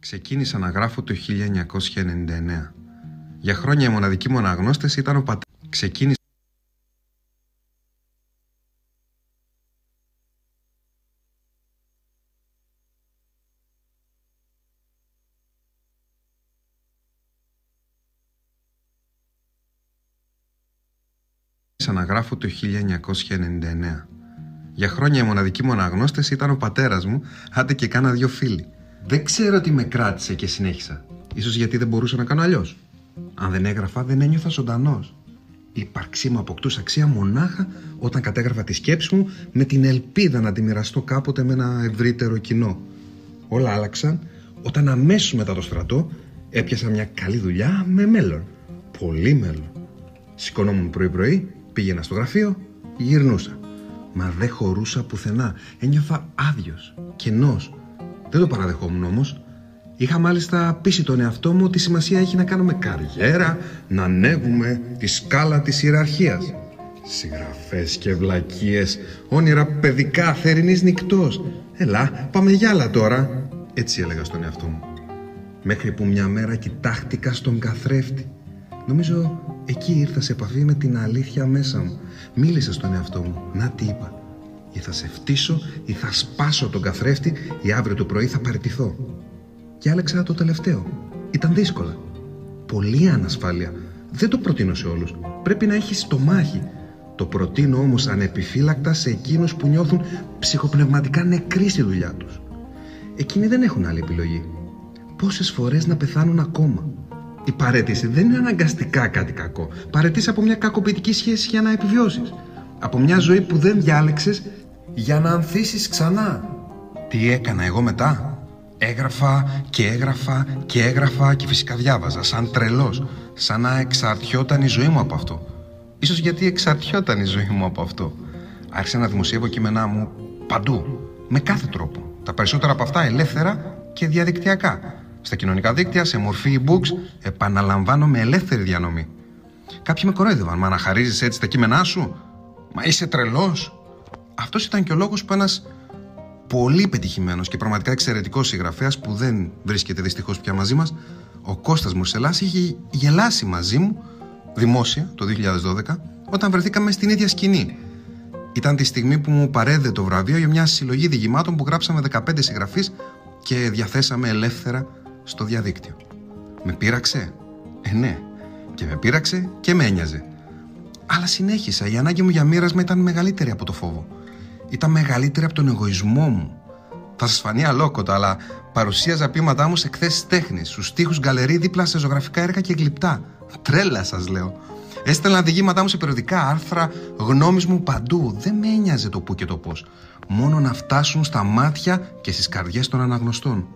Ξεκίνησα να γράφω το 1999. Για χρόνια η μοναδική μου αναγνώστες ήταν ο πατέρας. Ξεκίνησα να γράφω το 1999. Για χρόνια η μοναδική μου αναγνώστες ήταν ο πατέρας μου, άντε και κάνα δυο φίλοι. Δεν ξέρω τι με κράτησε και συνέχισα. Ίσως γιατί δεν μπορούσα να κάνω αλλιώς. Αν δεν έγραφα, δεν ένιωθα ζωντανός. Η ύπαρξή μου αποκτούσε αξία μονάχα όταν κατέγραφα τη σκέψη μου με την ελπίδα να τη μοιραστώ κάποτε με ένα ευρύτερο κοινό. Όλα άλλαξαν όταν αμέσως μετά το στρατό έπιασα μια καλή δουλειά με μέλλον. Πολύ μέλλον. Σηκωνόμουν πρωί-πρωί, πήγαινα στο γραφείο, γυρνούσα. Μα δεν χωρούσα πουθενά. Ένιωθα άδειος, κενός, δεν το παραδεχόμουν όμως. Είχα μάλιστα πείσει τον εαυτό μου ότι σημασία έχει να κάνουμε καριέρα, να ανέβουμε τη σκάλα της ιεραρχίας. Συγγραφές και βλακίες, όνειρα παιδικά, θερινής νυχτός. Έλα, πάμε για άλλα τώρα. Έτσι έλεγα στον εαυτό μου. Μέχρι που μια μέρα κοιτάχτηκα στον καθρέφτη. Νομίζω εκεί ήρθα σε επαφή με την αλήθεια μέσα μου. Μίλησα στον εαυτό μου. Να τι είπα; Ή θα σε φτύσω ή θα σπάσω τον καθρέφτη ή αύριο το πρωί θα παραιτηθώ. Και άλεξα το τελευταίο. Ήταν δύσκολα. Πολύ ανασφάλεια. Δεν το προτείνω σε όλους. Πρέπει να έχεις το μάχη. Το προτείνω όμως ανεπιφύλακτα σε εκείνους που νιώθουν ψυχοπνευματικά νεκροί στη δουλειά τους. Εκείνοι δεν έχουν άλλη επιλογή. Πόσες φορές να πεθάνουν ακόμα. Η παρέτηση δεν είναι αναγκαστικά κάτι κακό. Παρετήσει από μια κακοποιητική σχέση για να επιβιώσεις. Από μια ζωή που δεν διάλεξες για να ανθίσεις ξανά. Τι έκανα εγώ μετά; Έγραφα και έγραφα και έγραφα και φυσικά διάβαζα σαν τρελός. Σαν να εξαρτιόταν η ζωή μου από αυτό. Ίσως γιατί εξαρτιόταν η ζωή μου από αυτό. Άρχισα να δημοσιεύω κείμενά μου παντού. Με κάθε τρόπο. Τα περισσότερα από αυτά ελεύθερα και διαδικτυακά. Στα κοινωνικά δίκτυα, σε μορφή e-books, επαναλαμβάνω με ελεύθερη διανομή. Κάποιοι με κορόιδευαν. Μα αναχαρίζει έτσι τα κείμενά σου. Μα είσαι τρελός. Αυτός ήταν και ο λόγος που ένας πολύ πετυχημένος και πραγματικά εξαιρετικός συγγραφέας που δεν βρίσκεται δυστυχώς πια μαζί μας, ο Κώστας Μουρσελάς, είχε γελάσει μαζί μου δημόσια το 2012 όταν βρεθήκαμε στην ίδια σκηνή. Ήταν τη στιγμή που μου παρέδε το βραβείο για μια συλλογή διηγημάτων που γράψαμε 15 συγγραφείς και διαθέσαμε ελεύθερα στο διαδίκτυο. Με πείραξε; Ε, ναι. Και με πείραξε και με ένοιαζε. Αλλά συνέχισα. Η ανάγκη μου για μοίρασμα ήταν μεγαλύτερη από το φόβο ήταν μεγαλύτερη από τον εγωισμό μου. Θα σας φανεί αλόκοτα, αλλά παρουσίαζα πείματά μου σε εκθέσεις τέχνης, στους τοίχου γκαλερί δίπλα σε ζωγραφικά έργα και γλυπτά. Τρέλα, σας λέω. Έστελνα διηγήματά μου σε περιοδικά άρθρα, γνώμης μου παντού. Δεν με ένοιαζε το πού και το πώς. Μόνο να φτάσουν στα μάτια και στις καρδιές των αναγνωστών.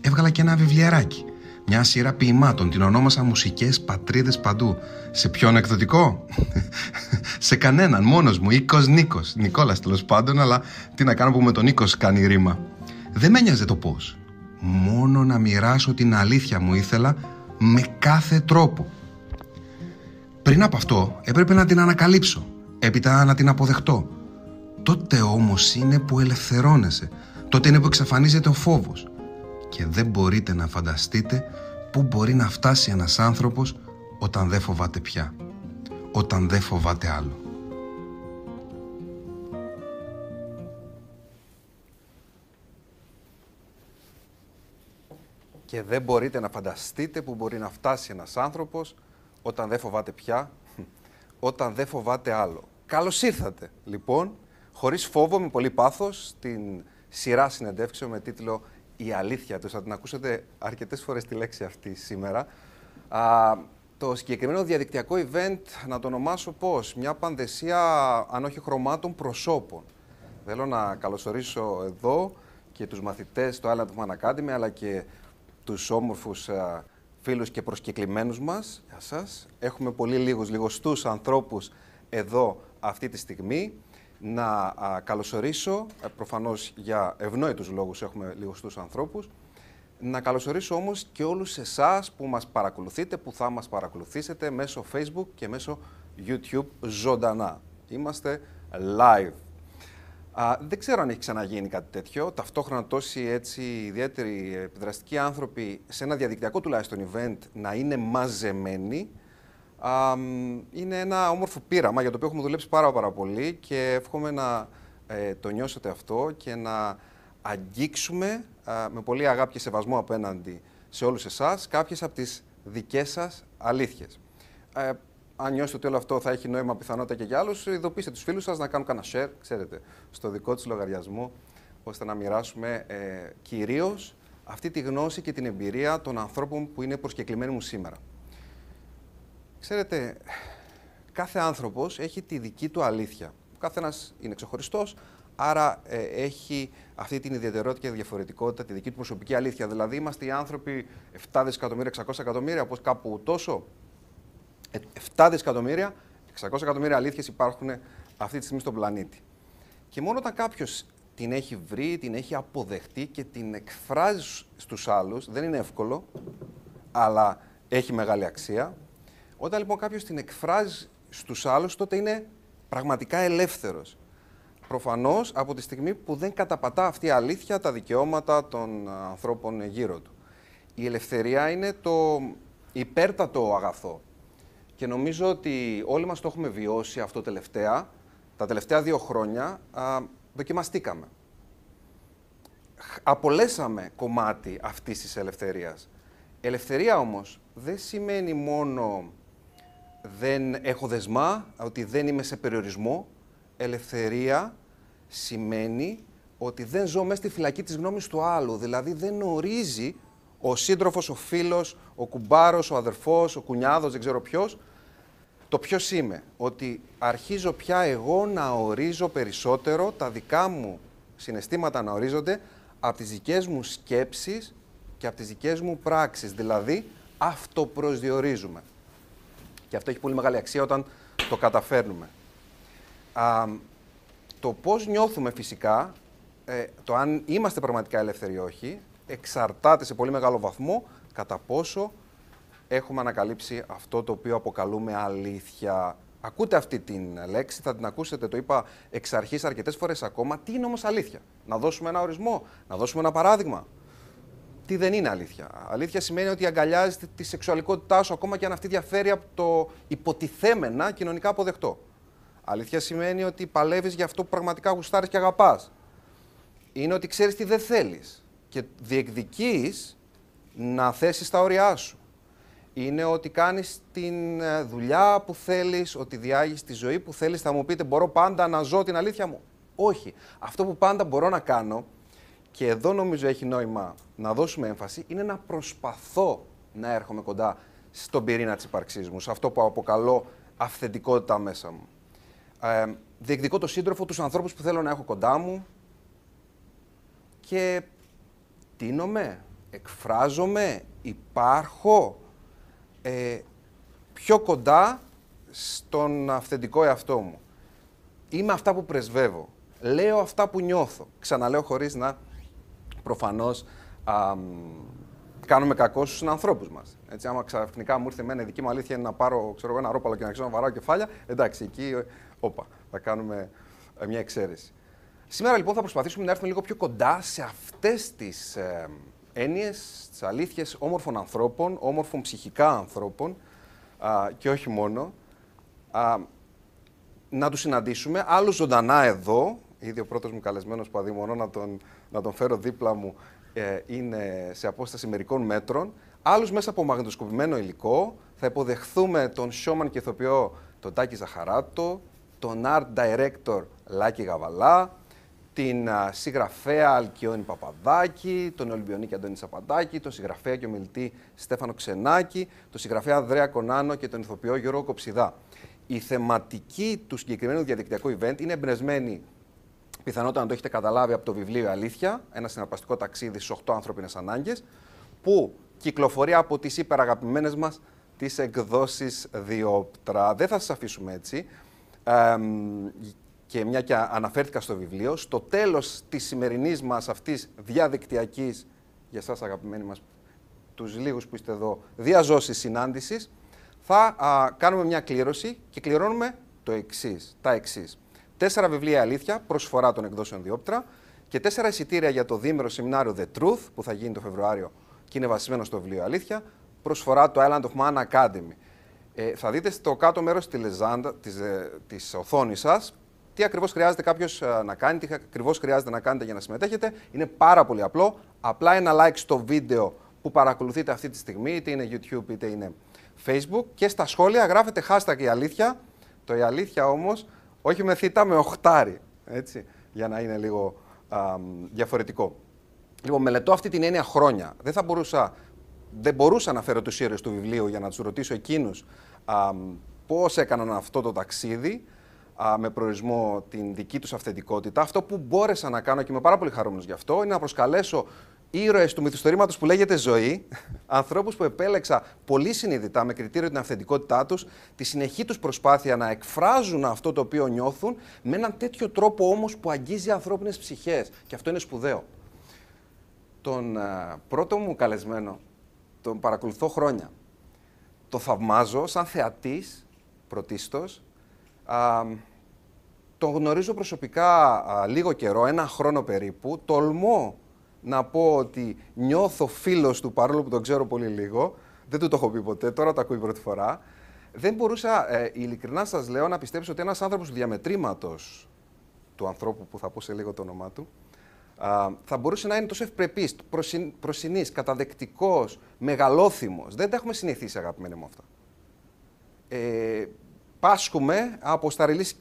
Έβγαλα και ένα βιβλιαράκι μια σειρά ποιημάτων, την ονόμασα Μουσικές Πατρίδες Παντού. Σε ποιον εκδοτικό; σε κανέναν, μόνος μου, Οίκος Νίκος. Νικόλας τέλος πάντων, αλλά τι να κάνω που με τον Νίκο κάνει ρήμα. Δεν με ένοιαζε το πώς. Μόνο να μοιράσω την αλήθεια μου ήθελα με κάθε τρόπο. Πριν από αυτό έπρεπε να την ανακαλύψω, έπειτα να την αποδεχτώ. Τότε όμως είναι που ελευθερώνεσαι, τότε είναι που εξαφανίζεται ο φόβος και δεν μπορείτε να φανταστείτε πού μπορεί να φτάσει ένας άνθρωπος όταν δεν φοβάται πια, όταν δεν φοβάται άλλο. Και δεν μπορείτε να φανταστείτε που μπορεί να φτάσει ένας άνθρωπος όταν δεν φοβάται πια, όταν δεν φοβάται άλλο. Καλώς ήρθατε, λοιπόν, χωρίς φόβο, με πολύ πάθος, στην σειρά συνεντεύξεων με τίτλο η αλήθεια τους. Θα την ακούσετε αρκετές φορές τη λέξη αυτή σήμερα. Α, το συγκεκριμένο διαδικτυακό event, να το ονομάσω πώς, μια πανδεσία, αν όχι χρωμάτων, προσώπων. Θέλω να καλωσορίσω εδώ και τους μαθητές του Island Man Academy, αλλά και τους όμορφους α, φίλους και προσκεκλημένους μας. Γεια σας. Έχουμε πολύ λίγους, λιγοστούς ανθρώπους εδώ αυτή τη στιγμή να α, καλωσορίσω, ε, προφανώς για ευνόητους λόγους έχουμε λιγοστούς ανθρώπους, να καλωσορίσω όμως και όλους εσάς που μας παρακολουθείτε, που θα μας παρακολουθήσετε μέσω Facebook και μέσω YouTube ζωντανά. Είμαστε live. Α, δεν ξέρω αν έχει ξαναγίνει κάτι τέτοιο. Ταυτόχρονα τόσοι έτσι ιδιαίτεροι επιδραστικοί άνθρωποι σε ένα διαδικτυακό τουλάχιστον event να είναι μαζεμένοι. Α, είναι ένα όμορφο πείραμα για το οποίο έχουμε δουλέψει πάρα, πάρα πολύ και εύχομαι να ε, το νιώσετε αυτό και να αγγίξουμε με πολύ αγάπη και σεβασμό απέναντι σε όλους εσάς κάποιες από τις δικές σας αλήθειες. Ε, αν νιώσετε ότι όλο αυτό θα έχει νόημα πιθανότητα και για άλλους, ειδοποιήστε τους φίλους σας να κάνουν κανένα share, ξέρετε, στο δικό τους λογαριασμό, ώστε να μοιράσουμε ε, κυρίως αυτή τη γνώση και την εμπειρία των ανθρώπων που είναι προσκεκλημένοι μου σήμερα. Ξέρετε, κάθε άνθρωπος έχει τη δική του αλήθεια. Ο καθένας είναι ξεχωριστός, άρα ε, έχει αυτή την ιδιαιτερότητα και διαφορετικότητα, τη δική του προσωπική αλήθεια. Δηλαδή, είμαστε οι άνθρωποι 7 δισεκατομμύρια, 600 εκατομμύρια, όπως κάπου τόσο. 7 ε, δισεκατομμύρια, 600 εκατομμύρια αλήθειες υπάρχουν αυτή τη στιγμή στον πλανήτη. Και μόνο όταν κάποιος την έχει βρει, την έχει αποδεχτεί και την εκφράζει στους άλλους, δεν είναι εύκολο, αλλά έχει μεγάλη αξία. Όταν λοιπόν κάποιος την εκφράζει στους άλλους, τότε είναι πραγματικά ελεύθερος. Προφανώς από τη στιγμή που δεν καταπατά αυτή η αλήθεια τα δικαιώματα των ανθρώπων γύρω του. Η ελευθερία είναι το υπέρτατο αγαθό. Και νομίζω ότι όλοι μας το έχουμε βιώσει αυτό τελευταία. Τα τελευταία δύο χρόνια α, δοκιμαστήκαμε. Απολέσαμε κομμάτι αυτής της ελευθερίας. Ελευθερία όμως δεν σημαίνει μόνο δεν έχω δεσμά, ότι δεν είμαι σε περιορισμό, ελευθερία σημαίνει ότι δεν ζω μέσα στη φυλακή της γνώμης του άλλου. Δηλαδή δεν ορίζει ο σύντροφος, ο φίλος, ο κουμπάρος, ο αδερφός, ο κουνιάδος, δεν ξέρω ποιος, το ποιος είμαι. Ότι αρχίζω πια εγώ να ορίζω περισσότερο τα δικά μου συναισθήματα να ορίζονται από τις δικές μου σκέψεις και από τις δικές μου πράξεις. Δηλαδή, αυτοπροσδιορίζουμε. Και αυτό έχει πολύ μεγάλη αξία όταν το καταφέρνουμε. Α, το πώς νιώθουμε φυσικά, ε, το αν είμαστε πραγματικά ελεύθεροι ή όχι, εξαρτάται σε πολύ μεγάλο βαθμό κατά πόσο έχουμε ανακαλύψει αυτό το οποίο αποκαλούμε αλήθεια. Ακούτε αυτή την λέξη, θα την ακούσετε, το είπα εξ αρχής αρκετές φορές ακόμα. Τι είναι όμως αλήθεια; Να δώσουμε ένα ορισμό, να δώσουμε ένα παράδειγμα. Τι δεν είναι αλήθεια. Αλήθεια σημαίνει ότι αγκαλιάζει τη σεξουαλικότητά σου ακόμα και αν αυτή διαφέρει από το υποτιθέμενα κοινωνικά αποδεκτό. Αλήθεια σημαίνει ότι παλεύεις για αυτό που πραγματικά γουστάρεις και αγαπάς. Είναι ότι ξέρεις τι δεν θέλεις και διεκδικείς να θέσεις τα όρια σου. Είναι ότι κάνεις την ε, δουλειά που θέλεις, ότι διάγεις τη ζωή που θέλεις. Θα μου πείτε, Μπορώ πάντα να ζω την αλήθεια μου; Όχι. Αυτό που πάντα μπορώ να κάνω, και εδώ νομίζω έχει νόημα να δώσουμε έμφαση, είναι να προσπαθώ να έρχομαι κοντά στον πυρήνα της ύπαρξή μου, σε αυτό που αποκαλώ αυθεντικότητα μέσα μου. Ε, διεκδικώ το σύντροφο, τους ανθρώπους που θέλω να έχω κοντά μου και τίνομαι, εκφράζομαι, υπάρχω ε, πιο κοντά στον αυθεντικό εαυτό μου. Είμαι αυτά που πρεσβεύω. Λέω αυτά που νιώθω. Ξαναλέω χωρίς να προφανώς κάνουμε κακό στους ανθρώπους μας. Έτσι, άμα ξαφνικά μου ήρθε εμένα η δική μου αλήθεια είναι να πάρω ξέρω, ένα ρόπαλο και να ξέρω να βαράω κεφάλια, εντάξει, εκεί, όπα, θα κάνουμε ε, μια εξαίρεση. Σήμερα λοιπόν θα προσπαθήσουμε να έρθουμε λίγο πιο κοντά σε αυτές τις ε, έννοιες, τις αλήθειες όμορφων ανθρώπων, όμορφων ψυχικά ανθρώπων α, και όχι μόνο. Α, να τους συναντήσουμε, άλλου ζωντανά εδώ, ήδη ο πρώτος μου καλεσμένος που αδειμονώ να τον, να τον φέρω δίπλα μου, ε, είναι σε απόσταση μερικών μέτρων. Άλλους μέσα από μαγνητοσκοπημένο υλικό. Θα υποδεχθούμε τον showman και ηθοποιό τον Τάκη Ζαχαράτο, τον art director Λάκη Γαβαλά, την α, συγγραφέα Αλκιόνη Παπαδάκη, τον Ολυμπιονίκη Αντώνη Σαπαντάκη, τον συγγραφέα και ομιλητή Στέφανο Ξενάκη, τον συγγραφέα Ανδρέα Κονάνο και τον ηθοποιό Γιώργο Κοψιδά. Η θεματική του συγκεκριμένου διαδικτυακού event είναι εμπνευσμένη πιθανότατα να το έχετε καταλάβει από το βιβλίο Αλήθεια, ένα συναρπαστικό ταξίδι στις 8 ανθρώπινε ανάγκες, που κυκλοφορεί από τις υπεραγαπημένες μας τις εκδόσεις Διόπτρα. Δεν θα σας αφήσουμε έτσι. Ε, και μια και αναφέρθηκα στο βιβλίο, στο τέλος της σημερινής μας αυτής διαδικτυακής, για σας αγαπημένοι μας, τους λίγους που είστε εδώ, διαζώσης συνάντησης, θα κάνουμε μια κλήρωση και κληρώνουμε το εξής, τα εξής. Τέσσερα βιβλία αλήθεια, προσφορά των εκδόσεων Διόπτρα και τέσσερα εισιτήρια για το δίμερο σεμινάριο The Truth που θα γίνει το Φεβρουάριο και είναι βασισμένο στο βιβλίο Αλήθεια, προσφορά το Island of Man Academy. Ε, θα δείτε στο κάτω μέρος της, της, ε, της οθόνης σας τι ακριβώς χρειάζεται κάποιος ε, να κάνει, τι ακριβώς χρειάζεται να κάνετε για να συμμετέχετε. Είναι πάρα πολύ απλό. Απλά ένα like στο βίντεο που παρακολουθείτε αυτή τη στιγμή, είτε είναι YouTube είτε είναι Facebook και στα σχόλια γράφετε hashtag η αλήθεια. Το η αλήθεια όμως όχι με θήτα, με οχτάρι, έτσι, για να είναι λίγο α, διαφορετικό. Λοιπόν, μελετώ αυτή την έννοια χρόνια. Δεν θα μπορούσα, δεν μπορούσα να φέρω τους ήρωες του βιβλίου για να τους ρωτήσω εκείνους α, πώς έκαναν αυτό το ταξίδι α, με προορισμό την δική τους αυθεντικότητα. Αυτό που μπόρεσα να κάνω και είμαι πάρα πολύ χαρούμενος γι' αυτό είναι να προσκαλέσω ήρωες του μυθιστορήματος που λέγεται ζωή, ανθρώπους που επέλεξα πολύ συνειδητά με κριτήριο την αυθεντικότητά τους, τη συνεχή τους προσπάθεια να εκφράζουν αυτό το οποίο νιώθουν με έναν τέτοιο τρόπο όμως που αγγίζει ανθρώπινες ψυχές. Και αυτό είναι σπουδαίο. Τον α, πρώτο μου καλεσμένο τον παρακολουθώ χρόνια. Το θαυμάζω σαν θεατής πρωτίστως. Α, τον γνωρίζω προσωπικά λίγο καιρό, ένα χρόνο περίπου. Τολμώ να πω ότι νιώθω φίλος του παρόλο που τον ξέρω πολύ λίγο. Δεν του το έχω πει ποτέ, τώρα το ακούει πρώτη φορά. Δεν μπορούσα, ε, ειλικρινά σας λέω, να πιστέψω ότι ένας άνθρωπος διαμετρήματος του ανθρώπου που θα πω σε λίγο το όνομά του, θα μπορούσε να είναι τόσο ευπρεπής, προσυ... προσινής, καταδεκτικός, μεγαλόθυμος. Δεν τα έχουμε συνηθίσει αγαπημένοι μου αυτά. Ε, πάσχουμε από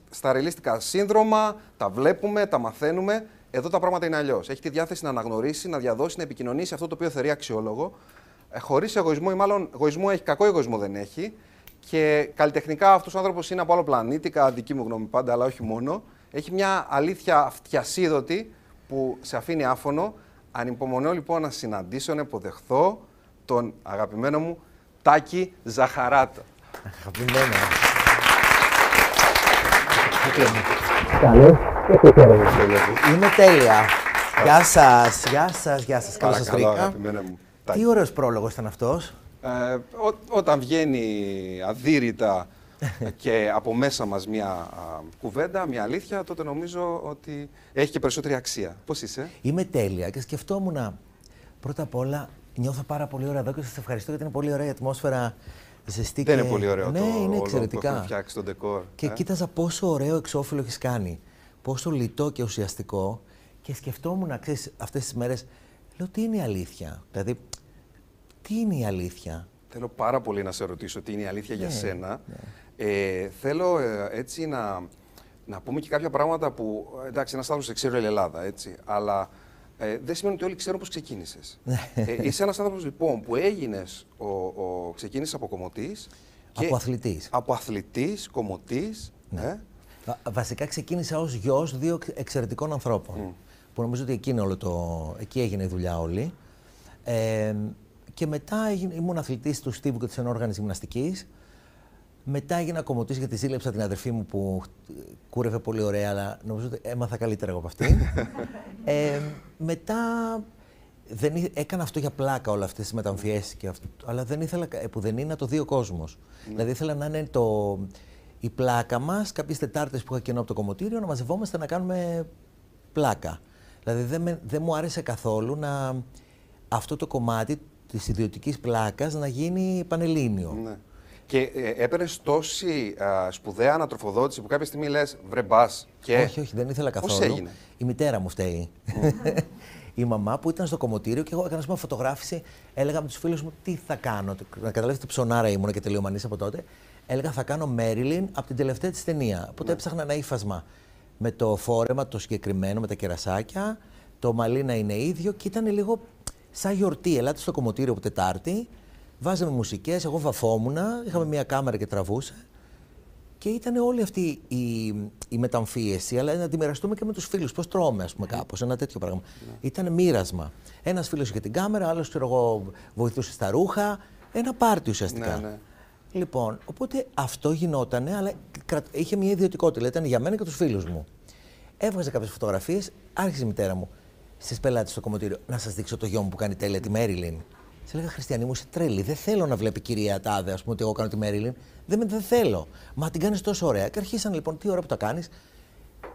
σταριλίστικα σύνδρομα, τα βλέπουμε, τα μαθαίνουμε. Εδώ τα πράγματα είναι αλλιώς. Έχει τη διάθεση να αναγνωρίσει, να διαδώσει, να επικοινωνήσει αυτό το οποίο θεωρεί αξιόλογο. Ε, Χωρίς εγωισμό, ή μάλλον εγωισμό έχει, κακό εγωισμό δεν έχει. Και καλλιτεχνικά αυτός ο άνθρωπος είναι από άλλο πλανήτη, κατά δική μου γνώμη πάντα, αλλά όχι μόνο. Έχει μια αλήθεια αυτιασίδωτη που σε αφήνει άφωνο. Ανυπομονώ λοιπόν να συναντήσω, να υποδεχθώ τον αγαπημένο μου Τάκη Ζαχαράτο. Αγαπημένο. Καλώς Είμαι τέλεια. Γεια σας, γεια σας, γεια σας. Καλώς σας βρήκα. Τι ωραίος πρόλογος ήταν αυτός. Ε, όταν βγαίνει αδύρυτα και από μέσα μας μια κουβέντα, μια αλήθεια, τότε νομίζω ότι έχει και περισσότερη αξία. Πώς είσαι; Είμαι τέλεια και σκεφτόμουν πρώτα απ' όλα νιώθω πάρα πολύ ωραία εδώ και σας ευχαριστώ γιατί είναι πολύ ωραία η ατμόσφαιρα ζεστή Δεν είναι πολύ ωραίο ναι, το είναι εξαιρετικά. που φτιάξει τον ντεκόρ. Και ε; κοίταζα πόσο ωραίο εξώφυλλο έχεις κάνει. Πόσο λιτό και ουσιαστικό. Και σκεφτόμουν, να ξέρεις, αυτές τις μέρες, λέω τι είναι η αλήθεια; Δηλαδή, τι είναι η αλήθεια; Θέλω πάρα πολύ να σε ρωτήσω τι είναι η αλήθεια για ναι, σένα; Ναι. Ε, θέλω ε, έτσι να, να πούμε και κάποια πράγματα που. Εντάξει, ένας άνθρωπος δεν ξέρει όλη η Ελλάδα, έτσι. Αλλά ε, δεν σημαίνει ότι όλοι ξέρουν πώς ξεκίνησες. Ναι. ε, είσαι ένας άνθρωπος λοιπόν που έγινες, ο, ο, ξεκίνησες από κομμωτής. Από αθλητής. Από αθλητής, κομμωτής. Ναι. Ε. Βασικά ξεκίνησα ως γιος δύο εξαιρετικών ανθρώπων. Mm. Που νομίζω ότι εκεί, όλο το... εκεί έγινε η δουλειά όλη. Ε, και μετά ήμουν αθλητής του Στίβου και της ενόργανης γυμναστικής. Μετά έγινα κομμωτής γιατί ζήλεψα την αδερφή μου που κούρευε πολύ ωραία, αλλά νομίζω ότι έμαθα καλύτερα εγώ από αυτή. ε, μετά δεν, έκανα αυτό για πλάκα όλα αυτές τις μεταμφιέσεις και αυτό, αλλά δεν ήθελα που δεν είναι να το δει ο κόσμος. Mm. Δηλαδή ήθελα να είναι το, η πλάκα μας, κάποιες Τετάρτες που είχα κενό από το κομμωτήριο, να μαζευόμαστε να κάνουμε πλάκα. Δηλαδή δεν, δεν μου άρεσε καθόλου να αυτό το κομμάτι της ιδιωτικής πλάκας να γίνει πανελλήνιο. Ναι. Και ε, έπαιρνες τόση α, σπουδαία ανατροφοδότηση που κάποια στιγμή λες: Βρε μπας. Και... Όχι, όχι, δεν ήθελα καθόλου. Πώ έγινε; Η μητέρα μου φταίει. η μαμά που ήταν στο κομμωτήριο και εγώ έκανα μια φωτογράφηση. Έλεγα με τους φίλους μου τι θα κάνω. Να καταλάβετε ψωνάρα ήμουν και τελειομανής από τότε. Έλεγα θα κάνω Μέριλιν από την τελευταία της ταινία. Οπότε ναι. έψαχνα ένα ύφασμα με το φόρεμα το συγκεκριμένο, με τα κερασάκια. Το μαλλί να είναι ίδιο και ήταν λίγο σαν γιορτή. Ελάτε στο κομμωτήριο από Τετάρτη. Βάζαμε μουσικές, εγώ βαφόμουν, είχαμε μια κάμερα και τραβούσε. Και ήταν όλη αυτή η, η μεταμφίεση, αλλά να τη μοιραστούμε και με τους φίλους. Πώς τρώμε, ας πούμε, κάπως, ένα τέτοιο πράγμα. Ναι. Ήταν μοίρασμα. Ένας φίλος είχε την κάμερα, άλλος εγώ βοηθούσε στα ρούχα. Ένα πάρτι ουσιαστικά. Ναι, ναι. Λοιπόν, οπότε αυτό γινότανε, αλλά είχε μια ιδιωτικότητα. Ήταν για μένα και τους φίλους μου. Έβγαζε κάποιες φωτογραφίες, άρχισε η μητέρα μου στις πελάτες στο κομμωτήριο να σας δείξω το γιο μου που κάνει τέλεια τη Μέριλιν. Σε έλεγα Χριστιανή μου, είσαι τρέλη. Δεν θέλω να βλέπει κυρία Τάδε, ας πούμε, ότι εγώ κάνω τη Μέριλιν. Δεν, δεν θέλω. Μα την κάνεις τόσο ωραία. Και αρχίσαν λοιπόν, τι ώρα που τα κάνεις.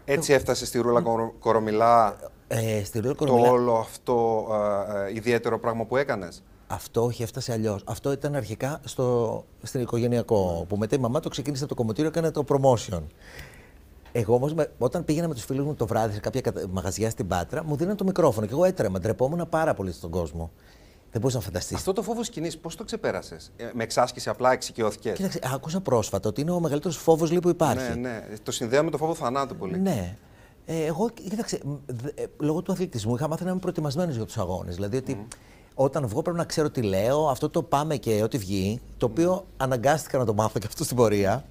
Έτσι έφτασε στη Ρούλα Κορο- Κορομιλά Ε, στη Ρούλα το Κορομιλά, όλο αυτό ε, ε, ιδιαίτερο πράγμα που έκανες. Αυτό όχι, έφτασε αλλιώς. Αυτό ήταν αρχικά στο, στην οικογενειακό. Που μετά η μαμά το ξεκίνησε από το κομμωτήριο, έκανε το promotion. Εγώ όμως, όταν πήγαινα με τους φίλους μου το βράδυ σε κάποια κατα- μαγαζιά στην Πάτρα, μου δίναν το μικρόφωνο και εγώ έτρεμα. Ντρεπόμουν πάρα πολύ στον κόσμο. Δεν μπορεί να φανταστεί. Αυτό το φόβος σκηνή, πώς το ξεπέρασες; με εξάσκηση απλά εξοικειώθηκες; Κοίταξε, άκουσα πρόσφατα ότι είναι ο μεγαλύτερος φόβος που υπάρχει. Ναι, ναι. Το συνδέω με το φόβο θανάτου πολύ. Ναι. Ε, εγώ, κοίταξε, μ, δε- ε, λόγω του αθλητισμού είχα μάθει να είμαι προετοιμασμένος για τους αγώνες. Δηλαδή ότι όταν βγω πρέπει να ξέρω τι λέω, αυτό το πάμε και ό,τι βγει, το οποίο αναγκάστηκα να το μάθω και αυτό στην πορεία.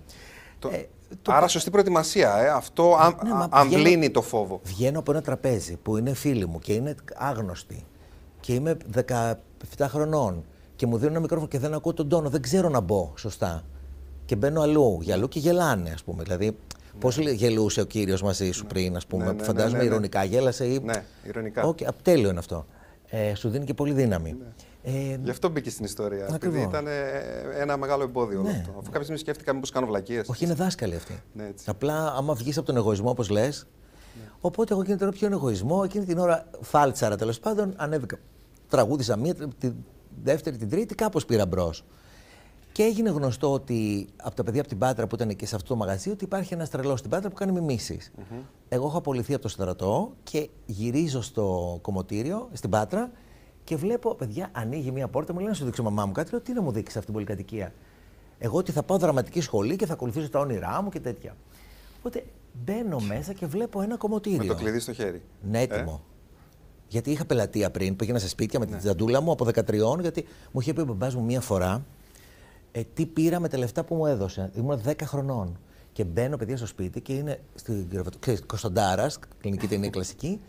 Το- Ε, το- Άρα σωστή προετοιμασία. Ε. Αυτό αν, Ναι, μα αν βγαίνω- βλύνει το φόβο. Βγαίνω από ένα τραπέζι που είναι φίλοι μου και είναι άγνωστοι και είμαι 17 χρονών και μου δίνουν ένα μικρόφωνο και δεν ακούω τον τόνο, δεν ξέρω να μπω σωστά. Και μπαίνω αλλού, για αλλού και γελάνε, ας πούμε. Δηλαδή, πώς γελούσε ο κύριος μαζί σου πριν, ας πούμε, Ναι, που ναι, φαντάζομαι ναι, ναι. ειρωνικά γέλασε ή. Ναι, ειρωνικά. Οκ, απ' τέλειο είναι αυτό. Ε, σου δίνει και πολύ δύναμη. Ε, Γι' αυτό μπήκε στην ιστορία. Επειδή Ακριβώς. ήταν ε, ένα μεγάλο εμπόδιο όλο Ναι. αυτό. Αφού κάποια στιγμή σκέφτηκα μήπως κάνω βλακίες. όχι, είναι δάσκαλοι αυτοί. Ναι, έτσι. Απλά, άμα βγεις από τον εγωισμό, όπως λες. Οπότε, εγώ εκείνη την ώρα ποιον εγωισμό, εκείνη την ώρα φάλτσαρα τέλος πάντων, ανέβηκα. Τραγούδισα μία, τη δεύτερη, την τρίτη, κάπως πήρα μπρος. Και έγινε γνωστό ότι από τα παιδιά από την Πάτρα που ήταν και σε αυτό το μαγαζί, ότι υπάρχει ένας τρελός στην Πάτρα που κάνει μιμήσεις. Εγώ έχω απολυθεί από το στρατό και γυρίζω στο κομμωτήριο, στην Πάτρα, και βλέπω, παιδιά, ανοίγει μία πόρτα, μου λέει να σου δείξω μαμά μου κάτι. Λέω, τι να μου δείξεις αυτή την πολυκατοικία; Εγώ ότι θα πάω δραματική σχολή και θα ακολουθήσω τα όνειρά μου και τέτοια. Οπότε μπαίνω μέσα και βλέπω ένα κομμωτήριο. Με το κλειδί στο χέρι. Ναι, έτοιμο. Γιατί είχα πελατεία πριν, πήγαινα σε σπίτια με την τζαντούλα μου από 13, γιατί μου είχε πει ο μπαμπάς μου μία φορά ε, τι πήρα με τα λεφτά που μου έδωσε. Ήμουν 10 χρονών. Και μπαίνω, παιδιά, στο σπίτι και είναι στην Κωνσταντάρας, κλινική ταινία κλασική.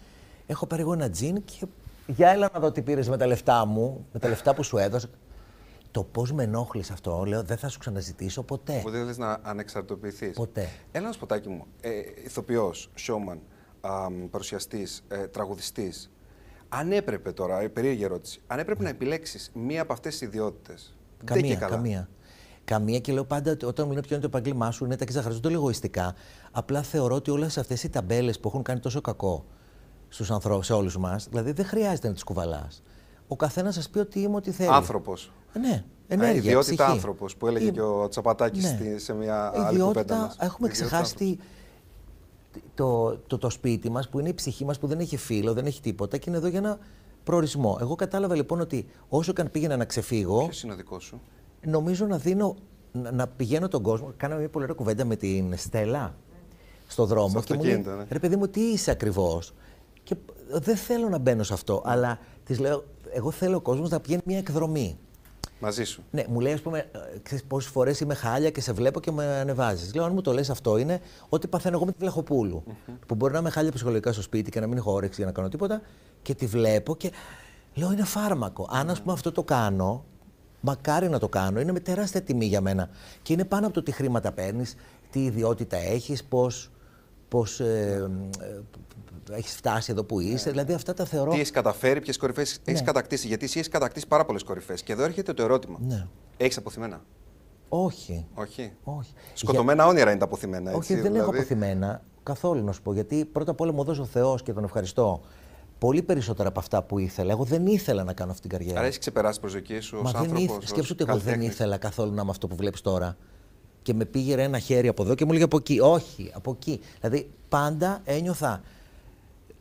Έχω πάρει εγώ ένα τζιν και για έλα να δω τι πήρες με τα λεφτά μου, με τα λεφτά που σου έδωσα. Το πώς με ενόχλησε αυτό, λέω, δεν θα σου ξαναζητήσω ποτέ. Οπότε δεν θες να ανεξαρτοποιηθείς. Ποτέ. Ένα ένα σποτάκι μου. Ε, Ηθοποιός, showman, παρουσιαστής, ε, τραγουδιστής. Αν έπρεπε τώρα, ε, περίεργη ερώτηση, αν έπρεπε να επιλέξεις μία από αυτές τις ιδιότητες. Καμία, καμία. Καμία και λέω πάντα ότι όταν μου λένε ποιο είναι το επάγγελμά σου, είναι τα ξεχαρίζω, δεν το λέω εγωιστικά. Απλά θεωρώ ότι όλες αυτές οι ταμπέλες που έχουν κάνει τόσο κακό στους ανθρώπους, σε όλους μας, δηλαδή δεν χρειάζεται να τις κουβαλάς. Ο καθένας σας πει ότι είμαι ό,τι θέλει. Άνθρωπος. Ε, Ναι, ενέργεια. ιδιότητα ψυχή. άνθρωπος που έλεγε Η- και ο Τσαπατάκης Ναι. σε μια άλλη κουβέντα. Ιδιότητα, μας. έχουμε Ιδιότητα ξεχάσει τη- το, το, το σπίτι μας που είναι η ψυχή μας που δεν έχει φίλο, δεν έχει τίποτα και είναι εδώ για ένα προορισμό. Εγώ κατάλαβα λοιπόν ότι όσο και αν πήγαινα να ξεφύγω, Ποιος είναι ο δικός σου; νομίζω να δίνω, να, να πηγαίνω τον κόσμο. Κάναμε μια πολύ ωραία κουβέντα με την Στέλλα στο δρόμο Στο και μου λέει, αυτοκίνητο, ναι. ρε παιδί μου, τι είσαι ακριβώς; Και δεν θέλω να μπαίνω σε αυτό, αλλά της λέω, εγώ θέλω ο κόσμος να πηγαίνει μια εκδρομή. Μαζί σου. Ναι, μου λέει, ας πούμε, ε, ξέρεις πόσες φορές είμαι χάλια και σε βλέπω και με ανεβάζεις. Λέω, αν μου το λες αυτό είναι ό,τι παθαίνω εγώ με τη βλαχοπουλου Που μπορεί να είμαι χάλια ψυχολογικά στο σπίτι και να μην έχω όρεξη για να κάνω τίποτα και τη βλέπω και λέω, είναι φάρμακο. Αν ας πούμε αυτό το κάνω, μακάρι να το κάνω, είναι με τεράστια τιμή για μένα. Και είναι πάνω από το τι χρήματα παίρνεις, τι ιδιότητα έχεις, πώς. Πώς, ε, ε, έχεις φτάσει εδώ που είσαι, δηλαδή αυτά τα θεωρώ... Τι έχεις καταφέρει, ποιες κορυφές έχεις Ναι. κατακτήσει. Γιατί εσύ έχεις κατακτήσει πάρα πολλές κορυφές. Και εδώ έρχεται το ερώτημα. Ναι. Έχεις αποθυμένα; Όχι. Όχι. Όχι. Σκοτωμένα όνειρα είναι τα αποθυμένα. Έτσι, Όχι, δεν δηλαδή. έχω αποθυμένα καθόλου να σου πω. Γιατί πρώτα απ' όλα μου δώσει ο Θεός και τον ευχαριστώ πολύ περισσότερα από αυτά που ήθελα. Εγώ δεν ήθελα να κάνω αυτή την καριέρα. Άρα έχεις ξεπεράσει τις προσδοκίες σου ως Μα δεν άνθρωπος. ήθελα. Σκέψου ότι εγώ δεν ήθελα καθόλου να είμαι αυτό που βλέπεις τώρα. Και με πήγε ένα χέρι από εδώ και μου έλεγε από εκεί. Όχι, από εκεί. Δηλαδή πάντα ένιωθα.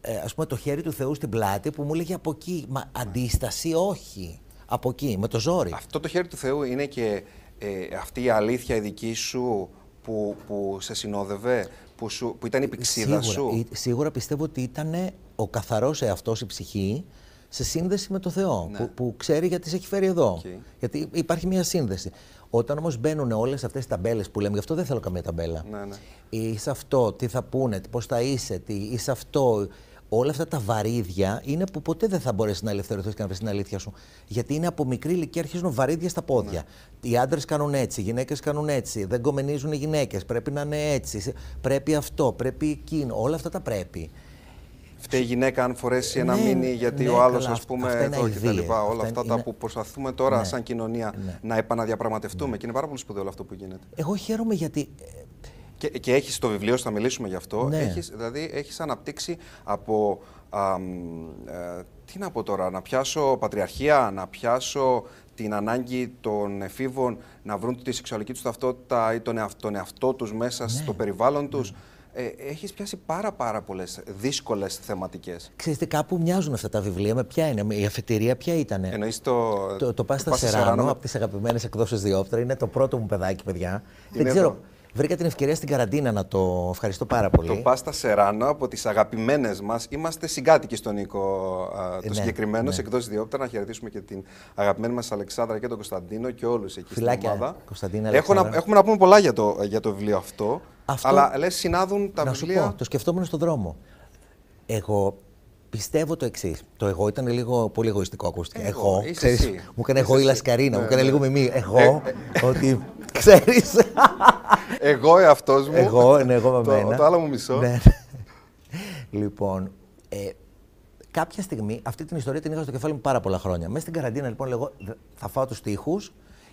Ε, ας πούμε το χέρι του Θεού στην πλάτη που μου έλεγε από εκεί. Μα αντίσταση, όχι. Από εκεί, με το ζόρι. Αυτό το χέρι του Θεού είναι και ε, αυτή η αλήθεια η δική σου που, που σε συνόδευε, που, σου, που ήταν η πυξίδα σίγουρα, σου; Ή- σίγουρα πιστεύω ότι ήταν ο καθαρός εαυτός η ψυχή σε σύνδεση με το Θεό, Ναι. που, που ξέρει γιατί σε έχει φέρει εδώ. Οκ. Γιατί υπάρχει μια σύνδεση. Όταν όμως μπαίνουν όλες αυτές τις ταμπέλες που λέμε, γι' αυτό δεν θέλω καμία ταμπέλα. Ναι, ναι. Είσαι αυτό, τι θα πούνε, πώς θα είσαι, τι, είσαι αυτό. Όλα αυτά τα βαρύδια είναι που ποτέ δεν θα μπορέσεις να ελευθερωθείς και να βρει την αλήθεια σου. Γιατί είναι από μικρή ηλικία αρχίζουν βαρύδια στα πόδια. Οι άντρες κάνουν έτσι, οι γυναίκες κάνουν έτσι. Δεν κομμενίζουν οι γυναίκες. Πρέπει να είναι έτσι. Πρέπει αυτό, πρέπει εκείνο. Όλα αυτά τα πρέπει. Φταίει η γυναίκα αν φορέσει ένα Ναι, μήνυ γιατί ναι, ο άλλος, καλά, ας αυτά- πούμε, αυτά είναι εδώ και τα αηδίες. λοιπά. Όλα Αυτά αυτά είναι- τα που προσπαθούμε τώρα Ναι. σαν κοινωνία Ναι. να επαναδιαπραγματευτούμε. Και είναι πάρα πολύ σπουδαίο όλο αυτό που γίνεται. Εγώ χαίρομαι γιατί ε, Και, και έχεις το βιβλίο, θα μιλήσουμε γι' αυτό, Ναι. έχεις, δηλαδή έχεις αναπτύξει από, α, μ, ε, τι να πω τώρα, να πιάσω πατριαρχία, να πιάσω την ανάγκη των εφήβων να βρουν τη σεξουαλική τους ταυτότητα ή τον, εαυτ, τον εαυτό τους μέσα Ναι. στο περιβάλλον τους. Ε, έχεις πιάσει πάρα πάρα πολλές δύσκολες θεματικές. Ξέρετε, κάπου μοιάζουν αυτά τα βιβλία. Με ποια είναι, η αφετηρία ποια ήταν. Εννοείς το... Το, το Πάστα Πάστα Σεράνο με- από τις αγαπημένες εκδόσεις Διόπτρα είναι το πρώτο μου παιδάκι, παιδιά. Είναι Δεν ξέρω. εδώ. Βρήκα την ευκαιρία στην καραντίνα να το ευχαριστώ πάρα πολύ. Το Πάστα Σεράνο από τις αγαπημένες μας. Είμαστε συγκάτοικοι στον Νίκο α, το ναι, συγκεκριμένο, ναι. σε εκδόσεις Διόπτρα. Να χαιρετήσουμε και την αγαπημένη μας Αλεξάνδρα και τον Κωνσταντίνο και όλους εκεί Φιλάκια, στην ομάδα. Κωνσταντίνα, Έχω να, Αλεξάνδρα. έχουμε να πούμε πολλά για το, για το βιβλίο αυτό. Αυτό- Αλλά λες συνάδουν τα να σου βιβλία. πω, το σκεφτόμουν στον δρόμο. Εγώ πιστεύω το εξής. Το εγώ ήταν λίγο πολύ εγωιστικό, ακούστηκε. Εγώ, Εγώ, είσαι ξέρεις, εσύ. μου έκανε Είσαι εγώ η εσύ. Λασκαρίνα, μου Ναι, έκανε ναι. λίγο μιμή. Εγώ, ότι ξέρεις. Εγώ εαυτός μου. εγώ, ναι, εγώ με το, μένα. το άλλο μου μισό. Ναι. λοιπόν, ε, κάποια στιγμή αυτή την ιστορία την είχα στο κεφάλι μου πάρα πολλά χρόνια. Μέσα στην καραντίνα, λοιπόν, λέγω, «Δε- θα φάω τους τοίχου.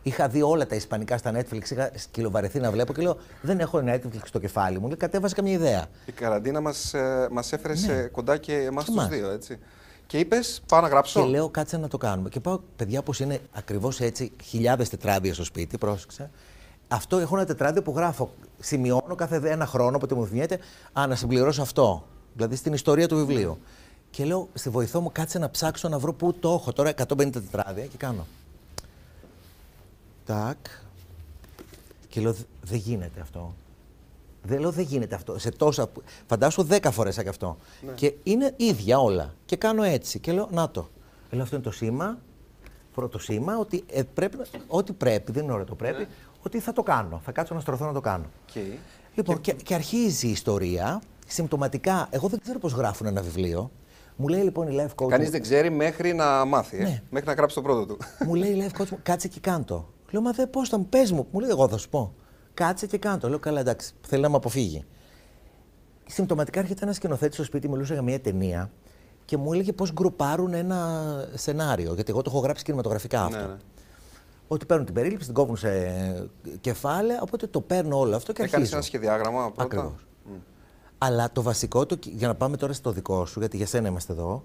Είχα δει όλα τα ισπανικά στα Netflix, είχα σκυλοβαρεθεί να βλέπω και λέω: Δεν έχω Netflix στο κεφάλι μου. Λέει, κατέβασα καμία ιδέα. Η καραντίνα μας, ε, μας έφερε σε κοντά και εμάς Ναι. Και τους εμάς. δύο, έτσι. Και είπες, πάω να γράψω. Και λέω, κάτσε να το κάνουμε. Και πάω, παιδιά, όπως είναι ακριβώς έτσι, χιλιάδες τετράδια στο σπίτι, πρόσεξε. Αυτό έχω ένα τετράδιο που γράφω. Σημειώνω κάθε ένα χρόνο, όποτε μου θυμιέται, α, να συμπληρώσω αυτό. Δηλαδή στην ιστορία του βιβλίου. Και λέω, στη βοηθό μου, κάτσε να ψάξω να βρω πού το έχω. Τώρα 150 τετράδια και κάνω. Τάκ. Και λέω, «Δε- δεν γίνεται αυτό. Δεν λέω, δεν γίνεται αυτό. Σε τόσα. που- Φαντάσου 10 φορές σαν και αυτό. Και είναι ίδια όλα. Και κάνω έτσι. Και λέω, να το. Λέω, αυτό είναι το σήμα. Πρώτο σήμα ότι ε, πρέπει, να- ό,τι πρέπει, δεν είναι ωραίο το πρέπει, ότι θα το κάνω. Θα κάτσω να στρωθώ να το κάνω. Και... Λοιπόν, και, και αρχίζει η ιστορία. Συμπτωματικά, εγώ δεν ξέρω πώς γράφουν ένα βιβλίο. Μου λέει λοιπόν η life coach. Κανείς μου- δεν ξέρει μέχρι να μάθει, ε. Ναι. μέχρι να γράψει το πρώτο του. μου λέει η life coach μου, κάτσε και κάντο. Λέω, μα δεν πώς θα μου πες μου. Μου λέει, εγώ θα σου πω. Κάτσε και κάντο. Λέω, καλά, εντάξει, θέλει να με αποφύγει. Συμπτωματικά έρχεται ένας σκηνοθέτης στο σπίτι, μιλούσε για μια ταινία και μου έλεγε πώς γκρουπάρουν ένα σενάριο. Γιατί εγώ το έχω γράψει κινηματογραφικά αυτό. Ναι, ναι. Ότι παίρνουν την περίληψη, την κόβουν σε κεφάλαια, οπότε το παίρνω όλο αυτό και Έκανες αρχίζω. ένα σχεδιάγραμμα πρώτα; Ακριβώς. Αλλά το βασικό, το, για να πάμε τώρα στο δικό σου, γιατί για σένα είμαστε εδώ,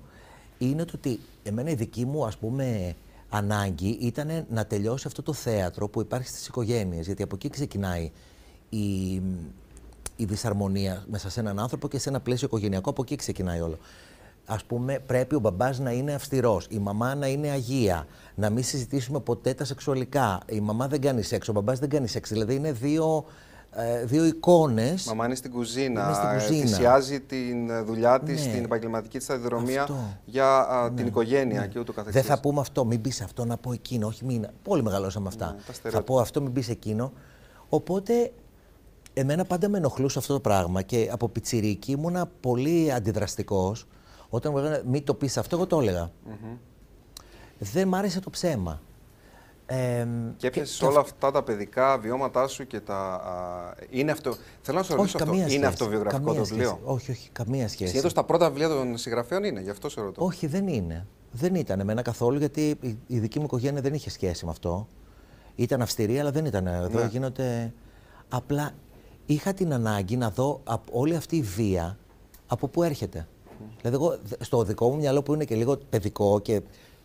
είναι το ότι εμένα η δική μου ας πούμε ανάγκη ήταν να τελειώσει αυτό το θέατρο που υπάρχει στις οικογένειες, γιατί από εκεί ξεκινάει η, η δυσαρμονία μέσα σε έναν άνθρωπο και σε ένα πλαίσιο οικογενειακό, από εκεί ξεκινάει όλο. Ας πούμε, πρέπει ο μπαμπάς να είναι αυστηρός, η μαμά να είναι αγία, να μην συζητήσουμε ποτέ τα σεξουαλικά. Η μαμά δεν κάνει σεξ, ο μπαμπάς δεν κάνει σεξ. Δηλαδή είναι δύο, ε, δύο εικόνες Μαμά είναι στην κουζίνα, Είναι στην ε, κουζίνα. θυσιάζει την ε, δουλειά της, Ναι. την επαγγελματική της σταδιοδρομία Αυτό. Ναι. για α, την οικογένεια και ούτω καθεξής. Δεν θα πούμε αυτό, μην πεις αυτό, να πω εκείνο. Όχι, μην. Πολύ μεγαλώσαμε αυτά. Ναι, τα θα στερεότυπα. πω αυτό, μην πεις εκείνο. Οπότε, εμένα πάντα με ενοχλούσε αυτό το πράγμα και από πιτσιρίκι ήμουνα πολύ αντιδραστικός. Όταν μου λέγανε μην το πεις αυτό, εγώ το έλεγα. Δεν μ' άρεσε το ψέμα. Ε, Και έπιασες όλα αυτά τα παιδικά βιώματά σου και τα. α, είναι αυτό. Θέλω να σου όχι, ρωτήσω αυτό. καμία Είναι σχέση. αυτοβιογραφικό καμία το βιβλίο; σχέση. Όχι, όχι, καμία σχέση. Συνήθως τα πρώτα βιβλία των συγγραφέων είναι, γι' αυτό σε ρωτώ. Όχι, δεν είναι. Δεν ήταν εμένα καθόλου, γιατί η, η δική μου οικογένεια δεν είχε σχέση με αυτό. Ήταν αυστηρή, αλλά δεν ήταν. Εδώ Ναι. γίνονται. Απλά είχα την ανάγκη να δω απ- όλη αυτή η βία από πού έρχεται. Δηλαδή, εγώ δε- στο δικό μου μυαλό που είναι και λίγο παιδικό και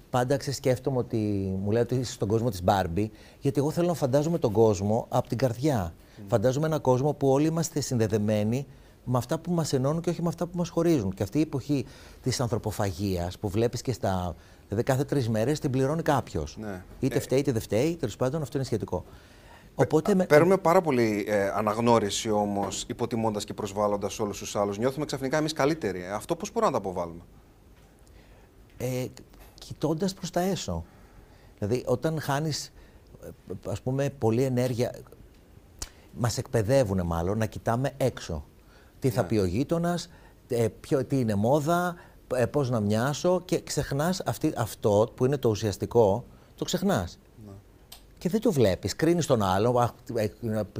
πάντα ξεσκέφτομαι ότι μου λέει ότι είσαι στον κόσμο της Μπάρμπι, γιατί εγώ θέλω να φαντάζομαι τον κόσμο από την καρδιά. Φαντάζομαι έναν κόσμο που όλοι είμαστε συνδεδεμένοι με αυτά που μας ενώνουν και όχι με αυτά που μας χωρίζουν. Και αυτή η εποχή της ανθρωποφαγίας που βλέπεις και στα... Δηλαδή κάθε τρεις μέρες την πληρώνει κάποιος. Ναι. Είτε φταίει είτε δεν φταίει, τέλος πάντων αυτό είναι σχετικό. Οπότε με... Παίρνουμε πάρα πολύ ε, αναγνώριση όμως, υποτιμώντας και προσβάλλοντας όλους τους άλλους. Νιώθουμε ξαφνικά εμείς καλύτεροι. Ε, Αυτό πώς μπορούμε να το αποβάλουμε; ε, κοιτώντας προς τα έσω. Δηλαδή, όταν χάνεις, ε, ας πούμε, πολλή ενέργεια, μας εκπαιδεύουν μάλλον να κοιτάμε έξω. Τι θα πει ο γείτονας, ε, ποιο- τι είναι μόδα, ε, πώς να μοιάσω και ξεχνάς αυτή, αυτό που είναι το ουσιαστικό, το ξεχνάς. Και δεν το βλέπεις. Κρίνεις τον άλλο, αχ, ε,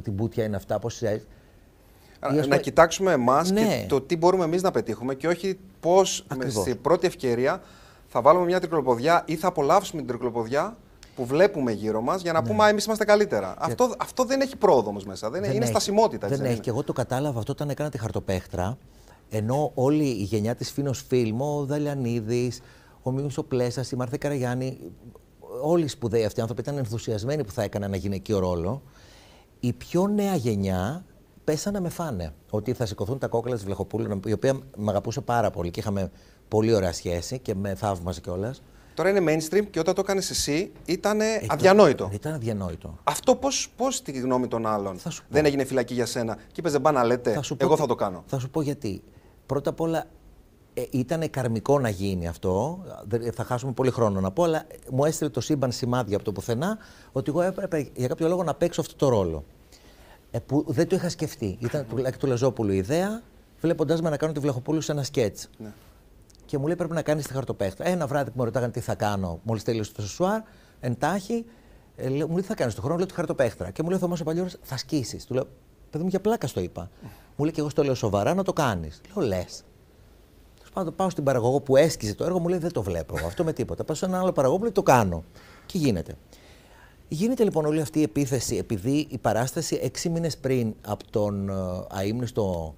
την μπούτια είναι αυτά, πώς είσαι. Α, Ή, ας Να πούμε- κοιτάξουμε εμάς Ναι. και το τι μπορούμε εμείς να πετύχουμε και όχι πώς Ακριβώς. στην πρώτη ευκαιρία θα βάλουμε μια τρικλοποδιά ή θα απολαύσουμε την τρικλοποδιά που βλέπουμε γύρω μας για να πούμε Α, εμείς είμαστε καλύτερα. Αυτό, αυτό δεν έχει πρόοδο όμως μέσα. Δεν, Δεν είναι έχει. στασιμότητα. Δεν έτσι έχει. είναι. Και εγώ το κατάλαβα αυτό όταν έκανα τη χαρτοπέχτρα. Ενώ όλη η γενιά της Φίνος Φιλμ, ο Δαλιανίδης, ο Μίμη ο Πλέσας, η Μάρθα Καραγιάννη, όλοι οι σπουδαίοι αυτοί οι άνθρωποι ήταν ενθουσιασμένοι που θα έκανα ένα γυναικείο ρόλο. Η πιο νέα γενιά πέσανε να με φάνε. Ότι θα σηκωθούν τα κόκκαλα της Βλεχοπούλου, η οποία με αγαπούσε πάρα πολύ και είχαμε πολύ ωραία σχέση και με θαύμαζε κιόλας. Τώρα είναι mainstream και όταν το έκανες εσύ ήταν αδιανόητο. Ήταν αδιανόητο. Αυτό πώς πώς τη γνώμη των άλλων; Θα σου πω. δεν έγινε φυλακή για σένα και είπες δεν πάνε να λέτε, Θα σου πω εγώ τι- θα το κάνω. Θα σου πω γιατί. Πρώτα απ' όλα, ε, ήταν καρμικό να γίνει αυτό. Δεν- Θα χάσουμε πολύ χρόνο να πω, αλλά μου έστειλε το σύμπαν σημάδια από το πουθενά ότι εγώ έπρεπε για κάποιο λόγο να παίξω αυτό το ρόλο. Ε, που δεν το είχα σκεφτεί. Ήταν του Λάκη του Λαζόπουλου η ιδέα, βλέποντάς με να κάνω τη Βλαχοπούλου σε ένα σκέτς. Ναι. Και μου λέει πρέπει να κάνεις τη χαρτοπέχτρα. Ένα βράδυ που με ρωτάγανε τι θα κάνω, μόλις τέλειωσε το σεσουάρ, εντάχει, ε, λέω, μου λέει τι θα κάνεις το χρόνο, λέω τη χαρτοπέχτρα. Και μου λέει ο Θωμάς ο Παλιόρος, θα σκίσεις. Του λέω, παιδί μου για πλάκα στο είπα. Μου λέει και εγώ στο λέω σοβαρά να το κάνεις. Λέω λες. Τέλος πάντων, πάω στην παραγωγό που έσκησε το έργο, μου λέει δεν το βλέπω εγώ, αυτό με τίποτα. Πάω σε έναν άλλο παραγωγό που λέει το κάνω. Και γίνεται. Γίνεται λοιπόν όλη αυτή η επίθεση επειδή η παράσταση έξι μήνες πριν από τον ε, αείμνηστο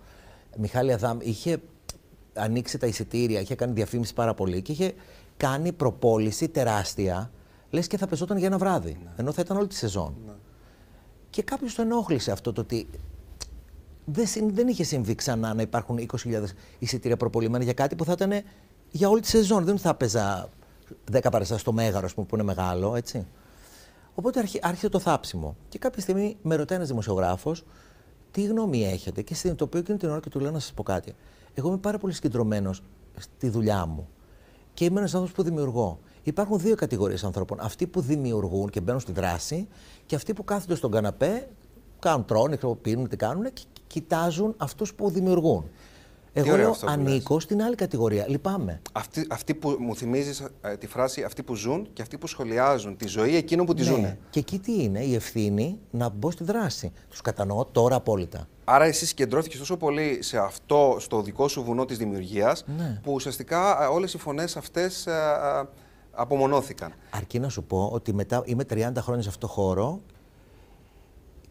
Μιχάλη Αδάμ είχε ανοίξει τα εισιτήρια, είχε κάνει διαφήμιση πάρα πολύ και είχε κάνει προπόληση τεράστια, λες και θα πεζόταν για ένα βράδυ, ενώ θα ήταν όλη τη σεζόν. Και κάποιος το ενόχλησε αυτό το ότι δεν, συν- δεν είχε συμβεί ξανά να υπάρχουν 20.000 εισιτήρια προπολιμένα για κάτι που θα ήταν για όλη τη σεζόν. Δεν θα έπαιζα 10 παραστάσεις στο Μέγαρο, ας πούμε, που είναι μεγάλο, έτσι. Οπότε αρχι- άρχισε το θάψιμο. Και κάποια στιγμή με ρωτάει ένας δημοσιογράφος, τι γνώμη έχετε; Και συνειδητοποιώ εκείνη την ώρα και του λέω να σας πω κάτι. Εγώ είμαι πάρα πολύ συγκεντρωμένος στη δουλειά μου. Και είμαι ένας άνθρωπος που δημιουργώ. Υπάρχουν δύο κατηγορίες ανθρώπων. Αυτοί που δημιουργούν και μπαίνουν στη δράση και αυτοί που κάθονται στον καναπέ, κάνουν τρώνε, ξέρω, πίνουν, τι κάνουν και κοιτάζουν αυτούς που δημιουργούν. Εγώ ωραίο λέω, αυτό που λες. ανήκω στην άλλη κατηγορία. Λυπάμαι. Αυτοί, αυτοί που μου θυμίζεις τη φράση αυτοί που ζουν και αυτοί που σχολιάζουν τη ζωή εκείνων που τη Ναι. ζουνε. Και εκεί τι είναι, η ευθύνη να μπω στη δράση. Τους κατανοώ τώρα απόλυτα. Άρα εσύ συγκεντρώθηκε τόσο πολύ σε αυτό, στο δικό σου βουνό της δημιουργίας, Ναι. που ουσιαστικά ε, όλες οι φωνές αυτές ε, ε, απομονώθηκαν. Αρκεί να σου πω ότι μετά είμαι 30 χρόνια σε αυτό το χώρο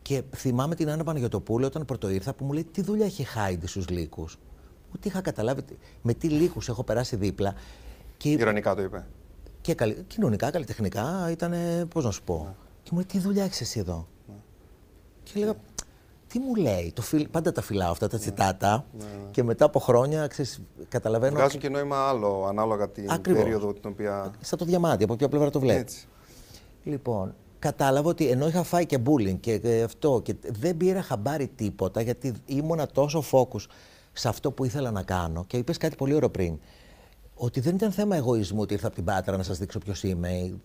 και θυμάμαι την Άννα Παναγιωτοπούλου όταν πρωτοήρθα που μου λέει τι δουλειά έχει Χάιντι στους λύκους; Ούτε είχα καταλάβει τι- με τι λύκους έχω περάσει δίπλα. Και, Ηρωνικά το είπε. και καλυ- κοινωνικά, καλλιτεχνικά ήταν, πώς να σου πω. Και μου λέει τι δουλειά έχεις εσύ εδώ; Και έλεγα, τι μου λέει, το φιλ- πάντα τα φυλάω αυτά τα τσιτάτα και μετά από χρόνια, ξέρεις, καταλαβαίνω Βγάζουν και νόημα άλλο, ανάλογα την Ακριβώς. περίοδο την οποία... σαν το διαμάντι, από ποια πλευρά το βλέπεις. Έτσι. Λοιπόν, κατάλαβα ότι ενώ είχα φάει και bullying και ε, αυτό και δεν πήρα χαμπάρι τίποτα γιατί ήμουνα τόσο focus σε αυτό που ήθελα να κάνω και είπες κάτι πολύ ωραίο πριν ότι δεν ήταν θέμα εγωισμού ότι ήρθα από την Πάτρα να σας δείξω ποιος είμαι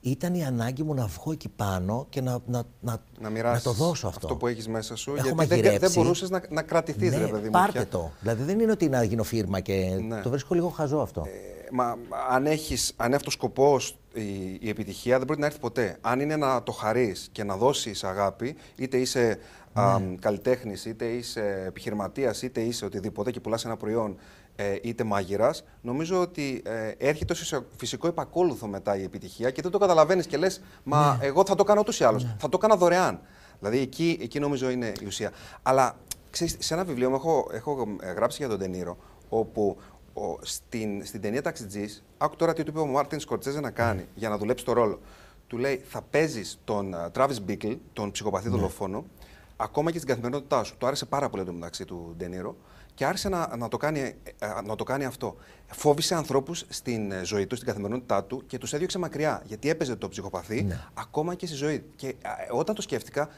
ήταν η ανάγκη μου να βγω εκεί πάνω και να, να, να, Να να μοιράσεις το δώσω αυτό. αυτό που έχεις μέσα σου, Έχω γιατί δεν, μαγειρέψει. δεν μπορούσες να, να κρατηθείς, ναι, ρε παιδί μου. πάρτε πια. το. Δηλαδή δεν είναι ότι να γίνω φίρμα και Ναι. το βρίσκω λίγο χαζό αυτό. Ε, μα αν, έχεις, αν είναι αυτός ο σκοπός η, η επιτυχία δεν μπορεί να έρθει ποτέ. Αν είναι να το χαρείς και να δώσεις αγάπη, είτε είσαι α, Ναι. καλλιτέχνης, είτε είσαι επιχειρηματίας, είτε είσαι οτιδήποτε και πουλάς ένα προϊόν, ε, είτε μάγειρας, νομίζω ότι ε, έρχεται ως φυσιο- φυσικό επακόλουθο μετά η επιτυχία και δεν το καταλαβαίνεις και λες, μα Ναι. εγώ θα το κάνω ούτως ή άλλως. Θα το έκανα δωρεάν. Δηλαδή εκεί, εκεί νομίζω είναι η ουσία. Αλλά ξέρεις, σε ένα βιβλίο μου έχω, έχω ε, γράψει για τον Τενήρο, όπου ο, στην, στην ταινία Ταξιτζή, άκου τώρα τι του είπε ο Μάρτιν Σκορτσέζε να κάνει για να δουλέψει το ρόλο. Του λέει, θα παίζεις τον Τράβι Μπίκλ, τον ψυχοπαθή δολοφόνο, ακόμα και στην καθημερινότητά σου. Το άρεσε πάρα πολύ το μεταξύ του Ντενίρο και άρχισε να, να, το κάνει, ε, να το κάνει αυτό. Φόβησε ανθρώπους στην ε, ζωή του, στην καθημερινότητά του και τους έδιωξε μακριά. Γιατί έπαιζε το ψυχοπαθή ακόμα και στη ζωή. Και ε, όταν το σκέφτηκα,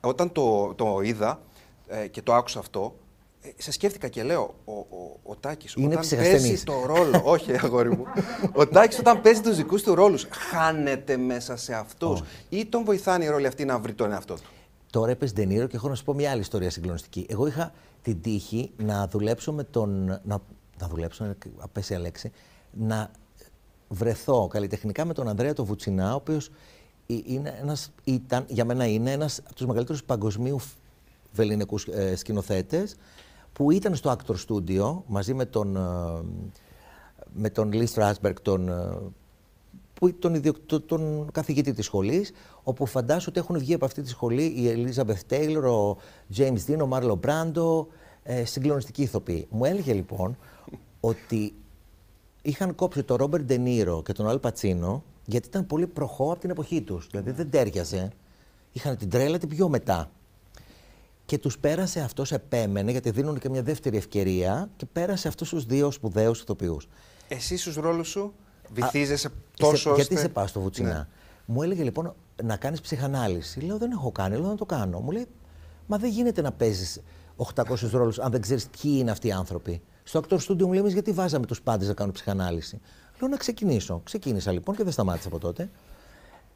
όταν το, το είδα ε, και το άκουσα αυτό, ε, σε σκέφτηκα και λέω, ο, ο, ο Τάκης Είναι όταν ψυχασθενής. παίζει το ρόλο, όχι αγόρι μου, ο Τάκης όταν παίζει τους δικούς του ρόλους, χάνεται μέσα σε αυτούς ή τον βοηθάνε οι ρόλοι αυτοί να βρει τον εαυτό του. Τώρα έπαιζε Ντενίρο και έχω να σου πω μια άλλη ιστορία συγκλονιστική. Εγώ είχα την τύχη να δουλέψω με τον. Να, να δουλέψω, είναι απέσια λέξη. Να βρεθώ καλλιτεχνικά με τον Ανδρέα το Βουτσινά, ο οποίος ήταν, για μένα είναι ένας από τους μεγαλύτερους παγκοσμίου βεληνικούς ε, σκηνοθέτες, που ήταν στο Actor Studio μαζί με τον, ε, με τον Lee Strasberg, τον, ε, που, τον, ιδιοκτο, τον καθηγητή της σχολής, όπου φαντάζομαι ότι έχουν βγει από αυτή τη σχολή η Ελίζαμπεθ Τέιλορ, ο James Dean, ο Μάρλο Μπράντο, ε, συγκλονιστικοί ηθοποιοί. Μου έλεγε λοιπόν ότι είχαν κόψει τον Ρόμπερ Ντενίρο και τον Αλ Πατσίνο γιατί ήταν πολύ προχώ από την εποχή τους. Δηλαδή δεν τέριαζε. Είχαν την τρέλα την πιο μετά. Και τους πέρασε αυτός επέμενε, γιατί δίνουν και μια δεύτερη ευκαιρία και πέρασε αυτούς τους δύο σπουδαίους ηθοποιούς. Εσύ στους ρόλους σου βυθίζεσαι τόσο σε, ώστε... Γιατί σε πάω στο Βουτσινά. Ναι. Μου έλεγε λοιπόν να κάνεις ψυχανάλυση. Λέω δεν έχω κάνει, λέω να το κάνω. Μου λέει μα δεν γίνεται να παίζεις 800 ρόλους αν δεν ξέρεις ποιοι είναι αυτοί οι άνθρωποι. Στο Actor Studio μου λέει εμείς γιατί βάζαμε τους πάντες να κάνουν ψυχανάλυση. Λέω να ξεκινήσω. Ξεκίνησα λοιπόν και δεν σταμάτησα από τότε.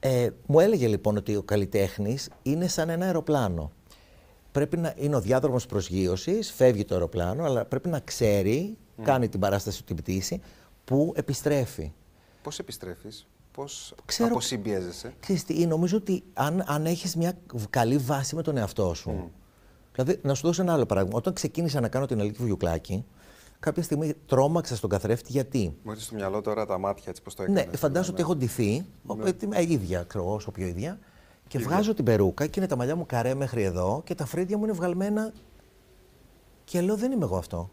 Ε, μου έλεγε λοιπόν ότι ο καλλιτέχνης είναι σαν ένα αεροπλάνο. Πρέπει να είναι ο διάδρομος προσγείωσης, φεύγει το αεροπλάνο, αλλά πρέπει να ξέρει, κάνει την παράσταση του την πτήση, που επιστρέφει. Πώς επιστρέφεις, πώς Ξέρω- αποσυμπιέζεσαι. Ξέρεις τι, νομίζω ότι αν, αν έχεις μια καλή βάση με τον εαυτό σου. Δηλαδή, να σου δώσω ένα άλλο παράδειγμα. Όταν ξεκίνησα να κάνω την Αλίκη Βουγιουκλάκη, κάποια στιγμή τρόμαξα στον καθρέφτη γιατί; Μου έρχεται στο μυαλό τώρα τα μάτια έτσι πώς το έκανες. Ναι, φαντάζομαι ότι έχω ντυθεί, ναι. ίδια, ξέρω εγώ, όσο πιο ίδια, και βγάζω την περούκα και είναι τα μαλλιά μου καρέ μέχρι εδώ και τα φρύδια μου είναι βγαλμένα. Και λέω δεν είμαι εγώ αυτό.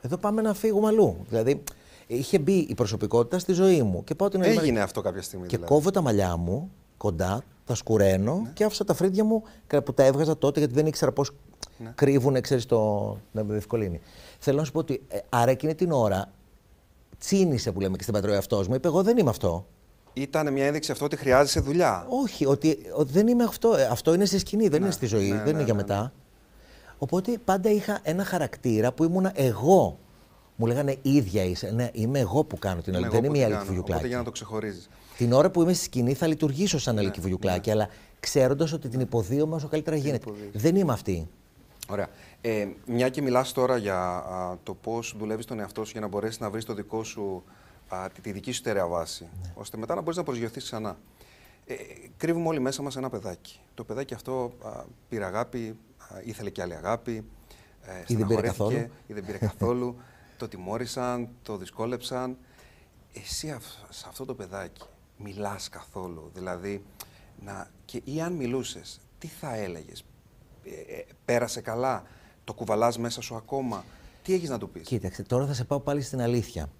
Εδώ πάμε να φύγουμε αλλού. Δηλαδή, είχε μπει η προσωπικότητα στη ζωή μου. Και πάω την άλλη μέρα Έγινε αυτό κάποια στιγμή. και δηλαδή. Ναι. κόβω τα μαλλιά μου κοντά, τα σκουραίνω και άφησα τα φρύδια μου κα- που τα έβγαζα τότε γιατί δεν ήξερα πώς Ναι. κρύβουν, ξέρεις, το. να με διευκολύνει. Θέλω να σου πω ότι ε, άρα εκείνη την ώρα τσίνησε που λέμε και στην πατρόη αυτό μου. Είπε: Εγώ δεν είμαι αυτό. Ήταν μια ένδειξη αυτό ότι χρειάζεσαι δουλειά. Όχι, ότι ο- δεν είμαι αυτό. Ε, Αυτό είναι στη σκηνή, δεν είναι στη ζωή, ναι, δεν ναι, είναι για ναι, μετά. Οπότε πάντα είχα ένα χαρακτήρα που ήμουνα εγώ. Μου λέγανε ίδια είσαι. Ναι, είμαι εγώ που κάνω την Είμαι άλλη. εγώ Δεν που είμαι η την άλλη κάνω, Βουγιουκλάκη. Οπότε για να το ξεχωρίζεις. Την ώρα που είμαι στη σκηνή θα λειτουργήσω σαν Ναι, Αλική Βουγιουκλάκη, αλλά ξέροντας ότι την υποδίωμα όσο καλύτερα γίνεται. υποδίωμα. Δεν είμαι αυτή. Ωραία. Ε, μια και μιλάς τώρα για α, το πώς δουλεύεις τον εαυτό σου για να μπορέσεις να βρεις το δικό σου, α, τη, τη δική σου στερεά βάση, Ναι. ώστε μετά να μπορείς να προσγειωθείς ξανά. Ε, κρύβουμε όλοι μέσα μας ένα παιδάκι. Το παιδάκι αυτό α, πήρε αγάπη, α, ήθελε και άλλη αγάπη, ε, Ή δεν πήρε στεναχωρέθηκε, καθόλου. Ή δεν πήρε καθόλου. το τιμώρησαν, το δυσκόλεψαν. Εσύ αυ- σε αυτό το παιδάκι μιλάς καθόλου, δηλαδή, να, και, ή αν μιλούσες, τι θα έλεγες, ε, ε, πέρασε καλά, το κουβαλάς μέσα σου ακόμα, τι έχεις να του πεις; Κοίταξε, τώρα θα σε πάω πάλι στην αλήθεια.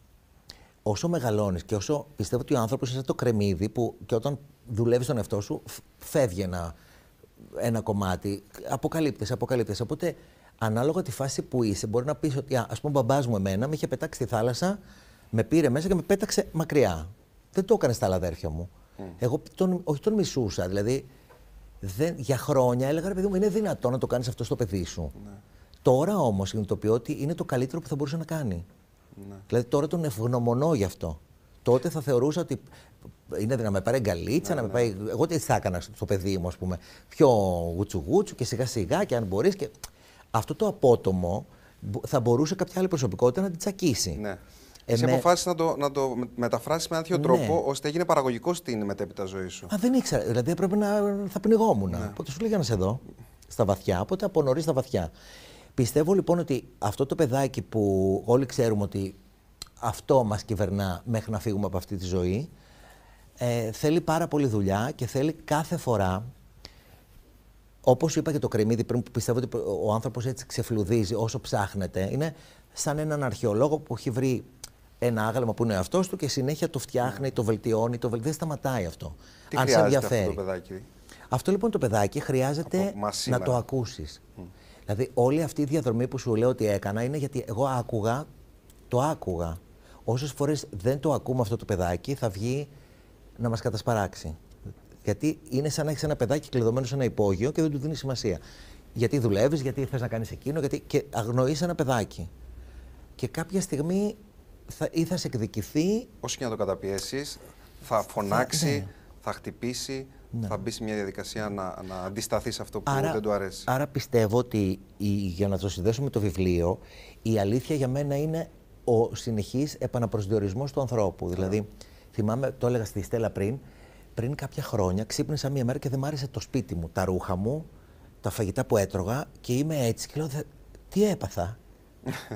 Όσο μεγαλώνεις και όσο πιστεύω ότι ο άνθρωπος είναι σαν το κρεμμύδι που και όταν δουλεύεις τον εαυτό σου, φ- φεύγει ένα, ένα κομμάτι. Αποκαλύπτεσαι, αποκαλύπτεσαι. Οπότε, ανάλογα τη φάση που είσαι, μπορεί να πεις ότι, α πούμε, ο μπαμπάς μου εμένα με είχε πετάξει στη θάλασσα, με πήρε μέσα και με πέταξε μακριά. Δεν το έκανες στα άλλα αδέρφια μου. Εγώ τον, όχι τον μισούσα. Δηλαδή, δεν, για χρόνια έλεγα ρε παιδί μου, είναι δυνατό να το κάνεις αυτό στο παιδί σου. Τώρα όμως συνειδητοποιώ ότι είναι το καλύτερο που θα μπορούσε να κάνει. Δηλαδή τώρα τον ευγνωμονώ γι' αυτό. Τότε θα θεωρούσα ότι είναι δυνατό να με πάρει γκαλίτσα, να με πάει. Εγώ τι θα έκανα στο παιδί μου, ας πούμε. Πιο γουτσουγούτσου και σιγά σιγά και αν μπορείς. Και... Αυτό το απότομο μπο- θα μπορούσε κάποια άλλη προσωπικότητα να την τσακίσει. Ναι. Ε, Εσύ με- αποφάσισες να το, να το με- μεταφράσεις με ένα τέτοιο Ναι. τρόπο, ώστε έγινε παραγωγικός στην μετέπειτα ζωή σου. Α, δεν ήξερα. Δηλαδή έπρεπε να θα πνιγόμουν. Ναι. Οπότε σου λέγανε εδώ, στα βαθιά. Οπότε από νωρίς στα βαθιά. Πιστεύω λοιπόν ότι αυτό το παιδάκι που όλοι ξέρουμε ότι αυτό μας κυβερνά μέχρι να φύγουμε από αυτή τη ζωή, ε, θέλει πάρα πολύ δουλειά και θέλει κάθε φορά, όπως σου είπα και το κρεμμύδι πριν που πιστεύω ότι ο άνθρωπος έτσι ξεφλουδίζει όσο ψάχνεται, είναι σαν έναν αρχαιολόγο που έχει βρει ένα άγαλμα που είναι αυτό του και συνέχεια το φτιάχνει, το βελτιώνει, το βελτιώνει. Δεν σταματάει αυτό. Τι αν σε χρειάζεται αυτό ενδιαφέρει. το παιδάκι; Αυτό λοιπόν το παιδάκι χρειάζεται Από μας να σήμερα. το ακούσεις. Δηλαδή όλη αυτή η διαδρομή που σου λέω ότι έκανα είναι γιατί εγώ άκουγα, το άκουγα. Όσες φορές δεν το ακούμε αυτό το παιδάκι θα βγει να μας κατασπαράξει. Γιατί είναι σαν να έχεις ένα παιδάκι κλειδωμένο σε ένα υπόγειο και δεν του δίνεις σημασία. Γιατί δουλεύεις, γιατί θες να κάνεις εκείνο, γιατί. και αγνοείς ένα παιδάκι. Και κάποια στιγμή θα, ή θα σε εκδικηθεί Όσο και να το καταπιέσεις, θα φωνάξει, ναι. θα χτυπήσει, θα μπεις σε μια διαδικασία να, να αντισταθείς σε αυτό που δεν του αρέσει. Άρα πιστεύω ότι η, για να το συνδέσω με το βιβλίο, η αλήθεια για μένα είναι ο συνεχής επαναπροσδιορισμός του ανθρώπου. Δηλαδή, θυμάμαι, το έλεγα στη Στέλλα πριν, πριν κάποια χρόνια ξύπνησα μία μέρα και δεν μ' άρεσε το σπίτι μου, τα ρούχα μου, τα φαγητά που έτρωγα και είμαι έτσι και λέω, «Δε- τι έπαθα;